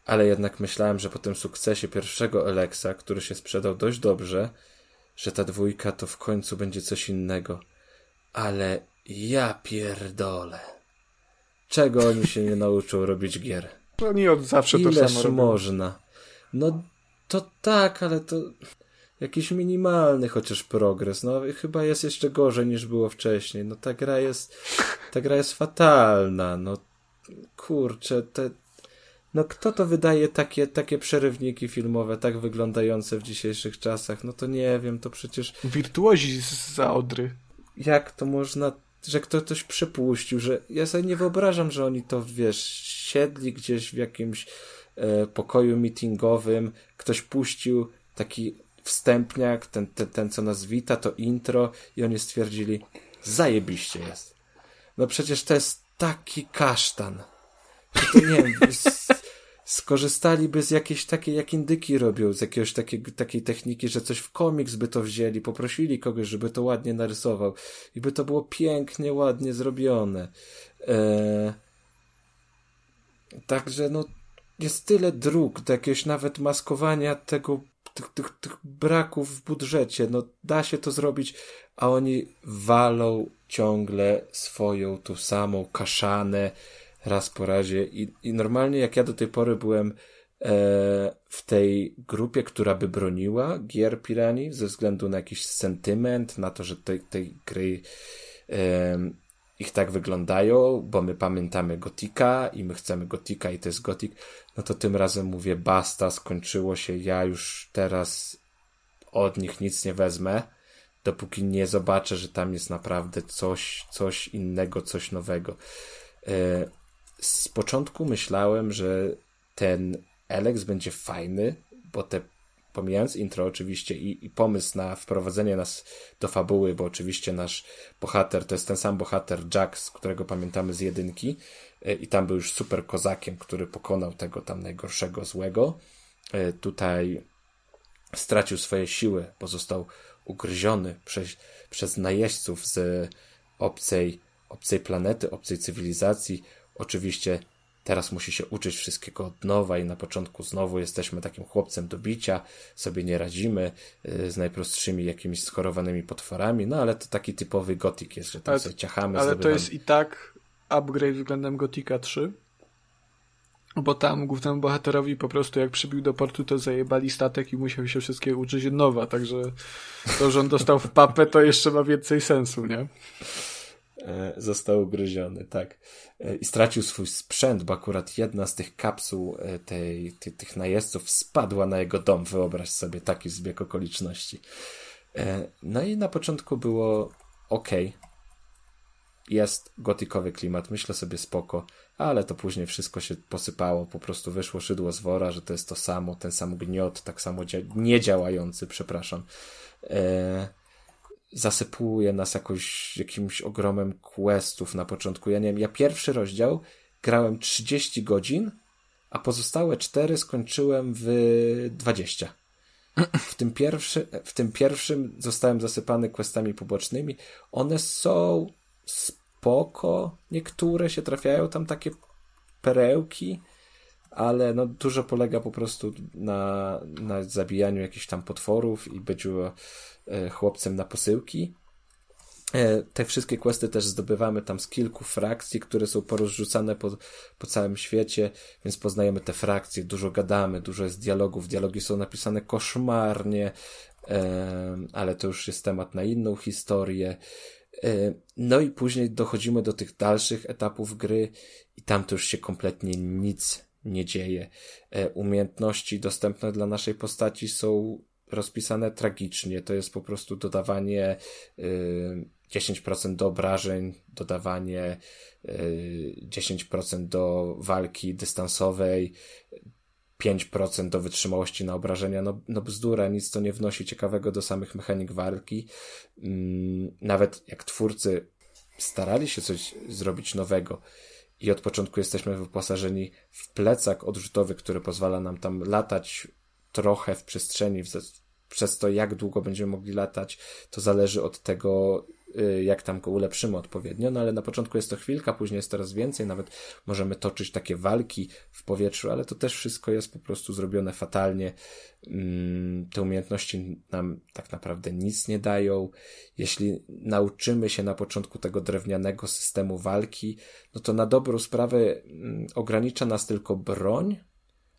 ale jednak myślałem, że po tym sukcesie pierwszego Eleksa, który się sprzedał dość dobrze, że ta dwójka to w końcu będzie coś innego. Ale ja pierdolę. Czego oni się nie nauczą robić gier? Oni od zawsze Ileż to samo robią. można. No to tak, ale to jakiś minimalny chociaż progres. No chyba jest jeszcze gorzej niż było wcześniej. No ta gra jest ta gra jest fatalna. No kurczę, te no kto to wydaje takie, takie przerywniki filmowe, tak wyglądające w dzisiejszych czasach? No to nie wiem, to przecież... Wirtuozi z za Odry. Jak to można że kto ktoś przypuścił, że ja sobie nie wyobrażam, że oni to, wiesz, siedli gdzieś w jakimś e, pokoju meetingowym, ktoś puścił taki wstępniak, ten, ten, ten co nas wita, to intro i oni stwierdzili, zajebiście jest. No przecież to jest taki kasztan, to nie wiem, skorzystaliby z jakiejś takiej, jak indyki robią, z jakiegoś takiej, takiej techniki, że coś w komiks by to wzięli, poprosili kogoś, żeby to ładnie narysował i by to było pięknie, ładnie zrobione. Eee... Także no jest tyle dróg do jakiegoś nawet maskowania tego tych, tych, tych braków w budżecie. No da się to zrobić, a oni walą ciągle swoją tą samą kaszanę, raz po razie i, i normalnie jak ja do tej pory byłem e, w tej grupie, która by broniła gier Pirani ze względu na jakiś sentyment, na to, że tej, tej gry e, ich tak wyglądają, bo my pamiętamy Gotika i my chcemy Gotika i to jest Gotik, no to tym razem mówię basta, skończyło się, ja już teraz od nich nic nie wezmę, dopóki nie zobaczę, że tam jest naprawdę coś, coś innego, coś nowego. Z początku myślałem, że ten Alex będzie fajny, bo te pomijając intro oczywiście i, i pomysł na wprowadzenie nas do fabuły, bo oczywiście nasz bohater to jest ten sam bohater Jack, z którego pamiętamy z jedynki e, i tam był już super kozakiem, który pokonał tego tam najgorszego złego. E, tutaj stracił swoje siły, bo został ugryziony przez, przez najeźdźców z obcej, obcej planety, obcej cywilizacji. Oczywiście teraz musi się uczyć wszystkiego od nowa i na początku znowu jesteśmy takim chłopcem do bicia, sobie nie radzimy y, z najprostszymi jakimiś schorowanymi potworami, no ale to taki typowy gotik jest, że tam ale, sobie ciachamy. Ale to jest i tak upgrade względem Gotika 3? Bo tam głównemu bohaterowi po prostu jak przybił do portu, to zajebali statek i musiał się wszystkiego uczyć od nowa, także to, że on dostał w papę, to jeszcze ma więcej sensu, nie? E, został ugryziony, tak. E, I stracił swój sprzęt, bo akurat jedna z tych kapsuł e, tej, tej, tych najeźdźców spadła na jego dom. Wyobraź sobie taki zbieg okoliczności. No i na początku było ok. Jest gotykowy klimat, myślę sobie spoko, ale to później wszystko się posypało, po prostu wyszło szydło z wora, że to jest to samo, ten sam gniot, tak samo dzia- niedziałający, przepraszam zasypuje nas jakoś, jakimś ogromem questów na początku. Ja nie wiem, ja pierwszy rozdział grałem 30 godzin, a pozostałe 4 skończyłem w 20. W tym, pierwszy, w tym pierwszym zostałem zasypany questami pobocznymi. One są spoko, niektóre się trafiają tam takie perełki, ale no dużo polega po prostu na, na zabijaniu jakichś tam potworów i byciu E, chłopcem na posyłki. E, te wszystkie questy też zdobywamy tam z kilku frakcji, które są porozrzucane po, po całym świecie, więc poznajemy te frakcje, dużo gadamy, dużo jest dialogów. Dialogi są napisane koszmarnie, e, ale to już jest temat na inną historię. No i później dochodzimy do tych dalszych etapów gry i tam to już się kompletnie nic nie dzieje. Umiejętności dostępne dla naszej postaci są rozpisane tragicznie. To jest po prostu dodawanie y, 10% do obrażeń, dodawanie y, 10% do walki dystansowej, 5% do wytrzymałości na obrażenia. No, no bzdura, nic to nie wnosi ciekawego do samych mechanik walki. Mm, nawet jak twórcy starali się coś zrobić nowego, i od początku jesteśmy wyposażeni w plecak odrzutowy, który pozwala nam tam latać trochę w przestrzeni, przez to jak długo będziemy mogli latać, to zależy od tego, jak tam go ulepszymy odpowiednio, no ale na początku jest to chwilka, później jest coraz więcej, nawet możemy toczyć takie walki w powietrzu, ale to też wszystko jest po prostu zrobione fatalnie. Mm, te umiejętności nam tak naprawdę nic nie dają. Jeśli nauczymy się na początku tego drewnianego systemu walki, no to na dobrą sprawę mm, ogranicza nas tylko broń,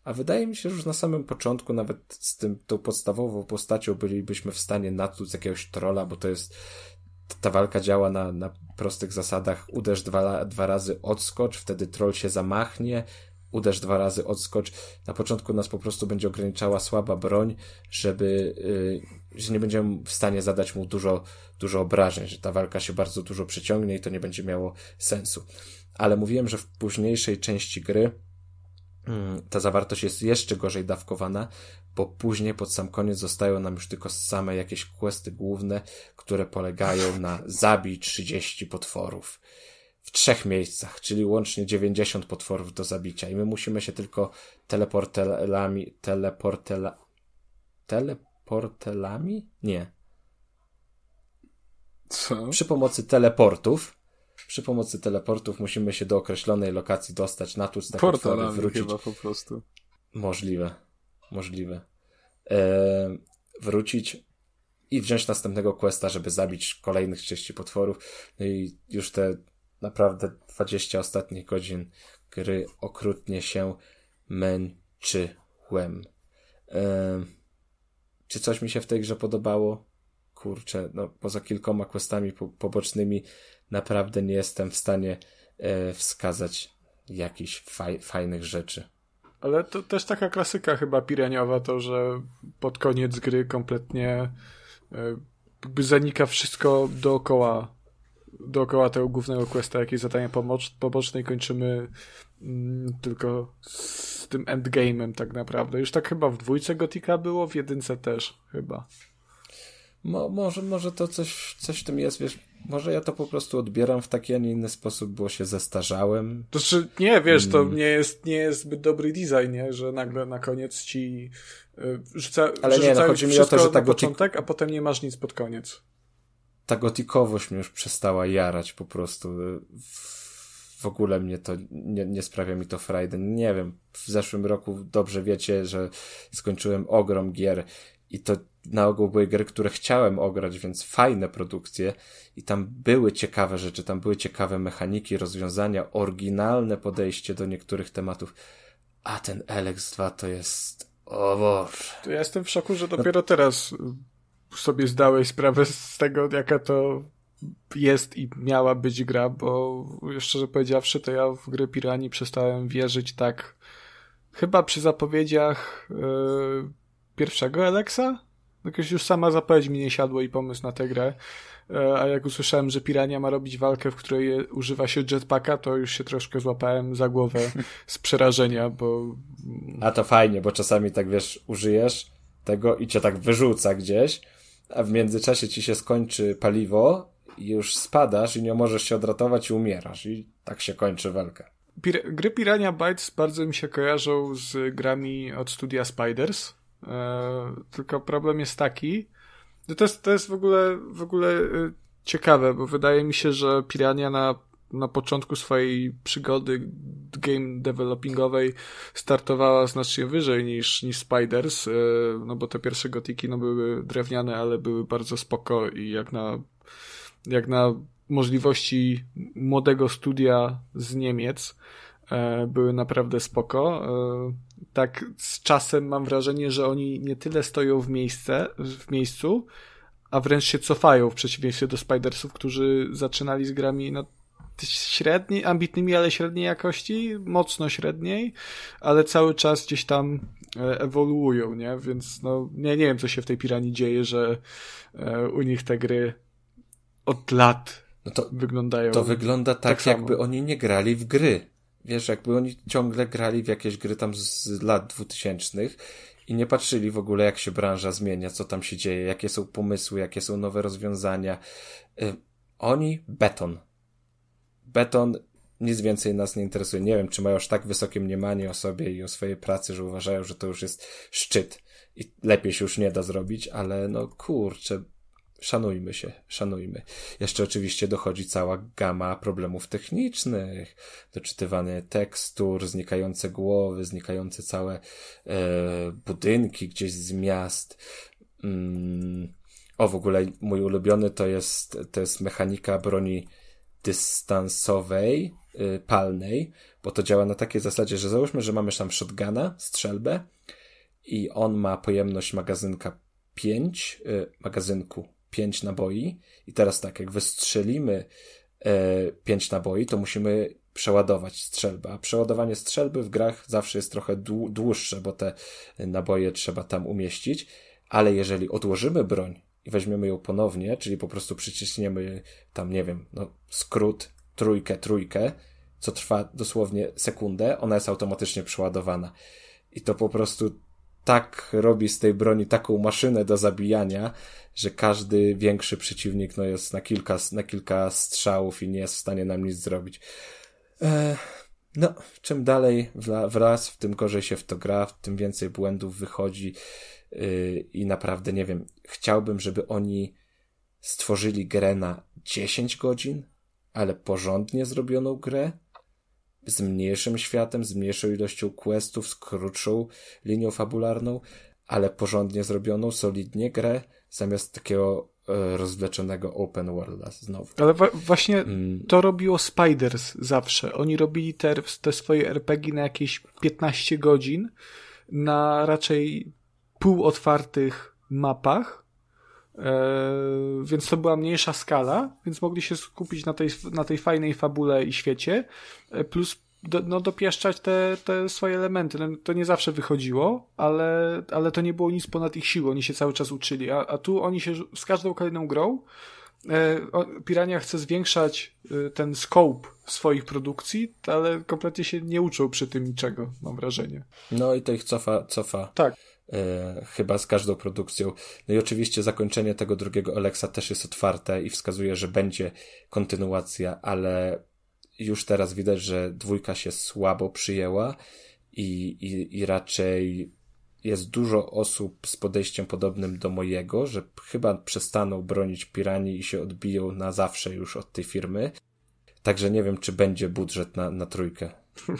a wydaje mi się, że już na samym początku, nawet z tym, tą podstawową postacią bylibyśmy w stanie natłuc jakiegoś trola, bo to jest, ta walka działa na, na prostych zasadach. Uderz dwa, dwa razy, odskocz, wtedy troll się zamachnie, uderz dwa razy, odskocz. Na początku nas po prostu będzie ograniczała słaba broń, żeby, yy, że nie będziemy w stanie zadać mu dużo, dużo obrażeń, że ta walka się bardzo dużo przyciągnie i to nie będzie miało sensu. Ale mówiłem, że w późniejszej części gry ta zawartość jest jeszcze gorzej dawkowana, bo później pod sam koniec zostają nam już tylko same jakieś questy główne, które polegają na zabij 30 potworów w trzech miejscach, czyli łącznie 90 potworów do zabicia i my musimy się tylko teleportelami, teleportela, teleportelami? Nie. Co? Przy pomocy teleportów przy pomocy teleportów musimy się do określonej lokacji dostać, natłuc na Portalami wrócić. chyba po prostu. Możliwe. Możliwe. Eee, wrócić i wziąć następnego questa, żeby zabić kolejnych 30 potworów. No i już te naprawdę 20 ostatnich godzin gry okrutnie się męczyłem. Eee, czy coś mi się w tej grze podobało? Kurczę, no poza kilkoma questami po pobocznymi naprawdę nie jestem w stanie e, wskazać jakichś faj, fajnych rzeczy. Ale to też taka klasyka chyba pireniowa, to że pod koniec gry kompletnie e, zanika wszystko dookoła dookoła tego głównego questa, jakieś zadania poboczne i kończymy mm, tylko z tym endgame'em tak naprawdę. Już tak chyba w dwójce Gotika było, w jedynce też chyba. Mo, może, może to coś, coś w tym jest, wiesz, może ja to po prostu odbieram w taki, a nie inny sposób, bo się zestarzałem. To znaczy, nie, wiesz, to mm. nie jest, nie jest zbyt dobry design, nie? że nagle na koniec ci y, rzuca, Ale nie, no, chodzi mi o to, że ta początek, a potem nie masz nic pod koniec. Ta gotikowość mnie już przestała jarać po prostu. W ogóle mnie to, nie, nie sprawia mi to frajdy. Nie wiem, w zeszłym roku dobrze wiecie, że skończyłem ogrom gier i to na ogół były gry, które chciałem ograć, więc fajne produkcje i tam były ciekawe rzeczy, tam były ciekawe mechaniki, rozwiązania, oryginalne podejście do niektórych tematów. A ten LX2 to jest... O Boże. To ja jestem w szoku, że dopiero no... teraz sobie zdałeś sprawę z tego, jaka to jest i miała być gra, bo szczerze powiedziawszy, to ja w gry Pirani przestałem wierzyć tak chyba przy zapowiedziach yy, pierwszego Alexa? Jakoś już sama zapowiedź mi nie siadło i pomysł na tę grę. E, a jak usłyszałem, że Pirania ma robić walkę, w której używa się jetpacka, to już się troszkę złapałem za głowę z przerażenia, bo... A to fajnie, bo czasami tak wiesz, użyjesz tego i cię tak wyrzuca gdzieś, a w międzyczasie ci się skończy paliwo i już spadasz i nie możesz się odratować i umierasz. I tak się kończy walka. Pir gry Pirania Bytes bardzo mi się kojarzą z grami od studia Spiders tylko problem jest taki, to jest, to jest w ogóle, w ogóle e, ciekawe, bo wydaje mi się, że Pirania na, na początku swojej przygody game developingowej startowała znacznie wyżej niż, niż Spiders, e, no bo te pierwsze gotiki no były drewniane, ale były bardzo spoko i jak na, jak na możliwości młodego studia z Niemiec były naprawdę spoko tak z czasem mam wrażenie, że oni nie tyle stoją w, miejsce, w miejscu, a wręcz się cofają w przeciwieństwie do Spidersów, którzy zaczynali z grami no, średniej, ambitnymi, ale średniej jakości, mocno średniej, ale cały czas gdzieś tam e, ewoluują, nie? Więc no, nie, nie wiem, co się w tej piranii dzieje, że e, u nich te gry od lat no to, wyglądają. To wygląda tak, tak jakby oni nie grali w gry. Wiesz, jakby oni ciągle grali w jakieś gry tam z lat dwutysięcznych i nie patrzyli w ogóle, jak się branża zmienia, co tam się dzieje, jakie są pomysły, jakie są nowe rozwiązania. Y, oni beton. Beton nic więcej nas nie interesuje. Nie wiem, czy mają aż tak wysokie mniemanie o sobie i o swojej pracy, że uważają, że to już jest szczyt i lepiej się już nie da zrobić, ale no kurczę, szanujmy się, szanujmy. Jeszcze oczywiście dochodzi cała gama problemów technicznych, doczytywanie tekstur, znikające głowy, znikające całe e, budynki gdzieś z miast. Mm. O, w ogóle mój ulubiony to jest, to jest mechanika broni dystansowej, y, palnej, bo to działa na takiej zasadzie, że załóżmy, że mamy tam shotguna, strzelbę i on ma pojemność magazynka 5, y, magazynku pięć naboi. I teraz tak, jak wystrzelimy e, pięć naboi, to musimy przeładować strzelbę, a przeładowanie strzelby w grach zawsze jest trochę dłuższe, bo te naboje trzeba tam umieścić, ale jeżeli odłożymy broń i weźmiemy ją ponownie, czyli po prostu przyciśniemy tam, nie wiem, no, skrót, trójkę, trójkę, co trwa dosłownie sekundę, ona jest automatycznie przeładowana. I to po prostu tak robi z tej broni taką maszynę do zabijania, że każdy większy przeciwnik no, jest na kilka, na kilka strzałów i nie jest w stanie nam nic zrobić. E, no, czym dalej wraz, w tym gorzej się w to gra, tym więcej błędów wychodzi yy, i naprawdę nie wiem, chciałbym, żeby oni stworzyli grę na 10 godzin, ale porządnie zrobioną grę, z mniejszym światem, z mniejszą ilością questów, z krótszą linią fabularną, ale porządnie zrobioną, solidnie grę, zamiast takiego e, rozwleczonego open worlda znowu. Ale właśnie mm. to robiło Spiders zawsze. Oni robili te, te swoje RPG na jakieś 15 godzin na raczej półotwartych mapach, e, więc to była mniejsza skala, więc mogli się skupić na tej, na tej fajnej fabule i świecie, e, plus do, no, dopieszczać te, te swoje elementy. No, to nie zawsze wychodziło, ale, ale to nie było nic ponad ich siłą. Oni się cały czas uczyli. A, a tu oni się z każdą kolejną grą e, Pirania chce zwiększać e, ten scope swoich produkcji, ale kompletnie się nie uczą przy tym niczego, mam wrażenie. No i to ich cofa, cofa. Tak. E, chyba z każdą produkcją. No i oczywiście zakończenie tego drugiego Alexa też jest otwarte i wskazuje, że będzie kontynuacja, ale już teraz widać, że dwójka się słabo przyjęła i, i, i raczej jest dużo osób z podejściem podobnym do mojego, że chyba przestaną bronić Pirani i się odbiją na zawsze już od tej firmy. Także nie wiem, czy będzie budżet na, na trójkę.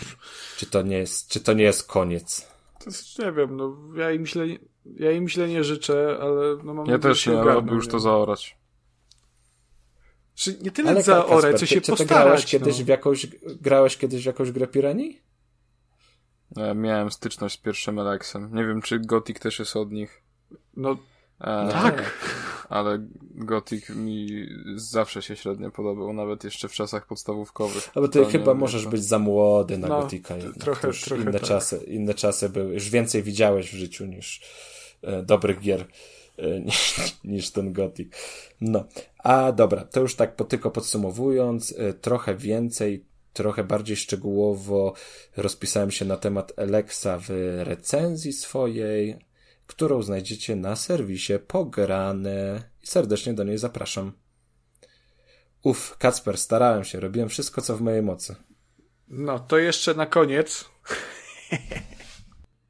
czy, to nie jest, czy to nie jest koniec. To jest, nie wiem, no ja im źle, ja im źle nie życzę, ale no mam Ja też nie, ale już to zaorać. Czy nie tyle ale zaorać, co się czy, postarać. Czy grałeś, no. kiedyś w jakąś, grałeś kiedyś w jakąś grę Pirani? Ja miałem styczność z pierwszym Alexem. Nie wiem, czy Gothic też jest od nich. No, e, tak. Ale Gothic mi zawsze się średnio podobał, nawet jeszcze w czasach podstawówkowych. Ale ty chyba możesz być za młody na no, Gothica. Trochę, już trochę inne tak. czasy, inne czasy były. Już więcej widziałeś w życiu niż e, dobrych gier e, niż, niż ten Gothic. No, a dobra, to już tak po, tylko podsumowując, e, trochę więcej trochę bardziej szczegółowo rozpisałem się na temat Alexa w recenzji swojej, którą znajdziecie na serwisie Pograne i serdecznie do niej zapraszam. Uf, Kacper, starałem się, robiłem wszystko, co w mojej mocy. No, to jeszcze na koniec.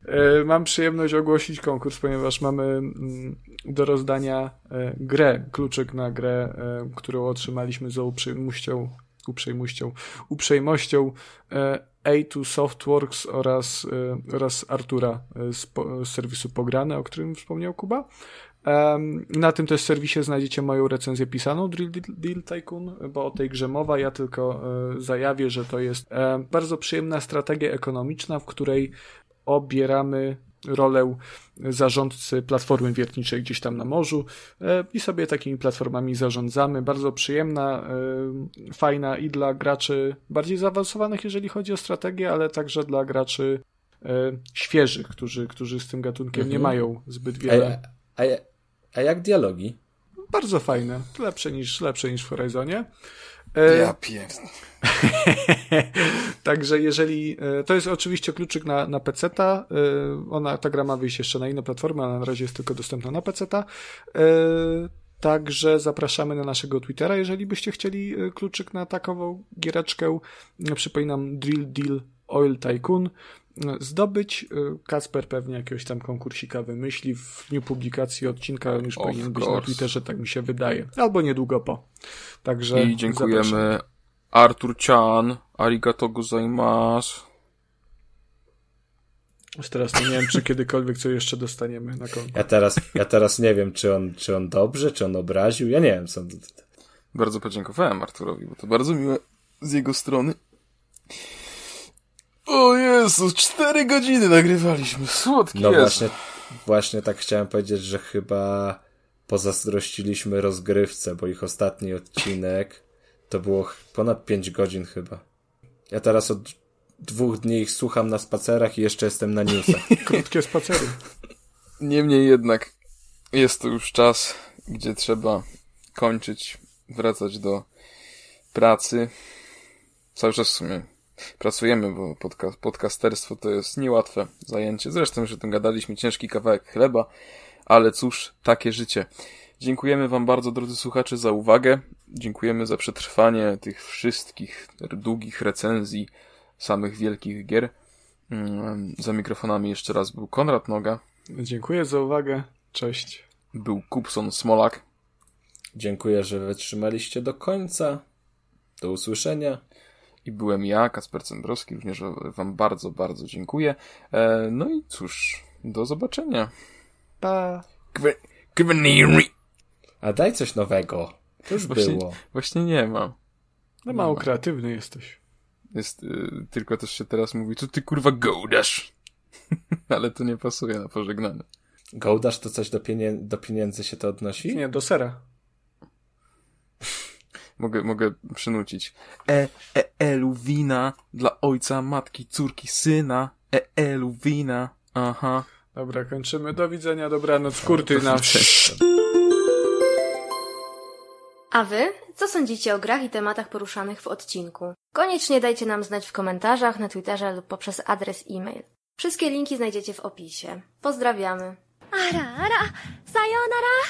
E, mam przyjemność ogłosić konkurs, ponieważ mamy mm, do rozdania e, grę, kluczyk na grę, e, którą otrzymaliśmy za uprzejmością uprzejmością, uprzejmością e, A2 Softworks oraz, oraz Artura z, z serwisu Pograne, o którym wspomniał Kuba. Na tym też serwisie znajdziecie moją recenzję pisaną Drill Deal Tycoon, bo o tej grze mowa. Ja tylko zajawię, że to jest bardzo przyjemna strategia ekonomiczna, w której obieramy rolę zarządcy platformy wiertniczej gdzieś tam na morzu e, i sobie takimi platformami zarządzamy. Bardzo przyjemna, e, fajna i dla graczy bardziej zaawansowanych, jeżeli chodzi o strategię, ale także dla graczy e, świeżych, którzy, którzy z tym gatunkiem mhm. nie mają zbyt wiele. A, a, a jak dialogi? Bardzo fajne. Lepsze niż, lepsze niż w Horizonie. Ja pierdolę. Także jeżeli, e, to jest oczywiście kluczyk na, na PC-ta, e, ona, ta gra ma wyjść jeszcze na inne platformy, ale na razie jest tylko dostępna na PC-ta. E, także zapraszamy na naszego Twittera, jeżeli byście chcieli kluczyk na takową giereczkę. Przypominam Drill Deal Oil Tycoon zdobyć. Kasper pewnie jakiegoś tam konkursika wymyśli. W dniu publikacji odcinka on już of powinien course. być na Twitterze, tak mi się wydaje. Albo niedługo po. Także I dziękujemy zapraszamy. Artur Chan, arigato gozaimasu. Już teraz nie wiem, czy kiedykolwiek co jeszcze dostaniemy na konkurs. Ja teraz, ja teraz nie wiem, czy on, czy on dobrze, czy on obraził. Ja nie wiem, co. Bardzo podziękowałem Arturowi, bo to bardzo miłe z jego strony. O Jezu, cztery godziny nagrywaliśmy. Słodki No jest. właśnie, właśnie tak chciałem powiedzieć, że chyba pozazdrościliśmy rozgrywce, bo ich ostatni odcinek to było ponad 5 godzin chyba. Ja teraz od dwóch dni ich słucham na spacerach i jeszcze jestem na newsach. Krótkie spacery. Niemniej jednak jest to już czas, gdzie trzeba kończyć, wracać do pracy. Cały czas w sumie pracujemy, bo podca podcasterstwo to jest niełatwe zajęcie. Zresztą już o tym gadaliśmy, ciężki kawałek chleba, ale cóż, takie życie. Dziękujemy Wam bardzo, drodzy słuchacze, za uwagę. Dziękujemy za przetrwanie tych wszystkich długich recenzji samych wielkich gier. Mm, za mikrofonami jeszcze raz był Konrad Noga. Dziękuję za uwagę. Cześć. Był Kupson Smolak. Dziękuję, że wytrzymaliście do końca. Do usłyszenia. I byłem ja, Kasper Cendrowski. Również Wam bardzo, bardzo dziękuję. E, no i cóż, do zobaczenia. Pa. A daj coś nowego. To już właśnie, było. Właśnie nie ma. No mało kreatywny jesteś. Jest, y, tylko też się teraz mówi, co ty kurwa gołdasz? Ale to nie pasuje na pożegnanie. Gołdasz to coś do, pienie do pieniędzy się to odnosi? Nie, do sera mogę, mogę przynucić. E, e, elu, wina dla ojca, matki, córki, syna. E, elu, wina. Aha. Dobra, kończymy. Do widzenia, dobranoc, kurtyna. A wy? Co sądzicie o grach i tematach poruszanych w odcinku? Koniecznie dajcie nam znać w komentarzach, na Twitterze lub poprzez adres e-mail. Wszystkie linki znajdziecie w opisie. Pozdrawiamy. Ara, ara, sayonara!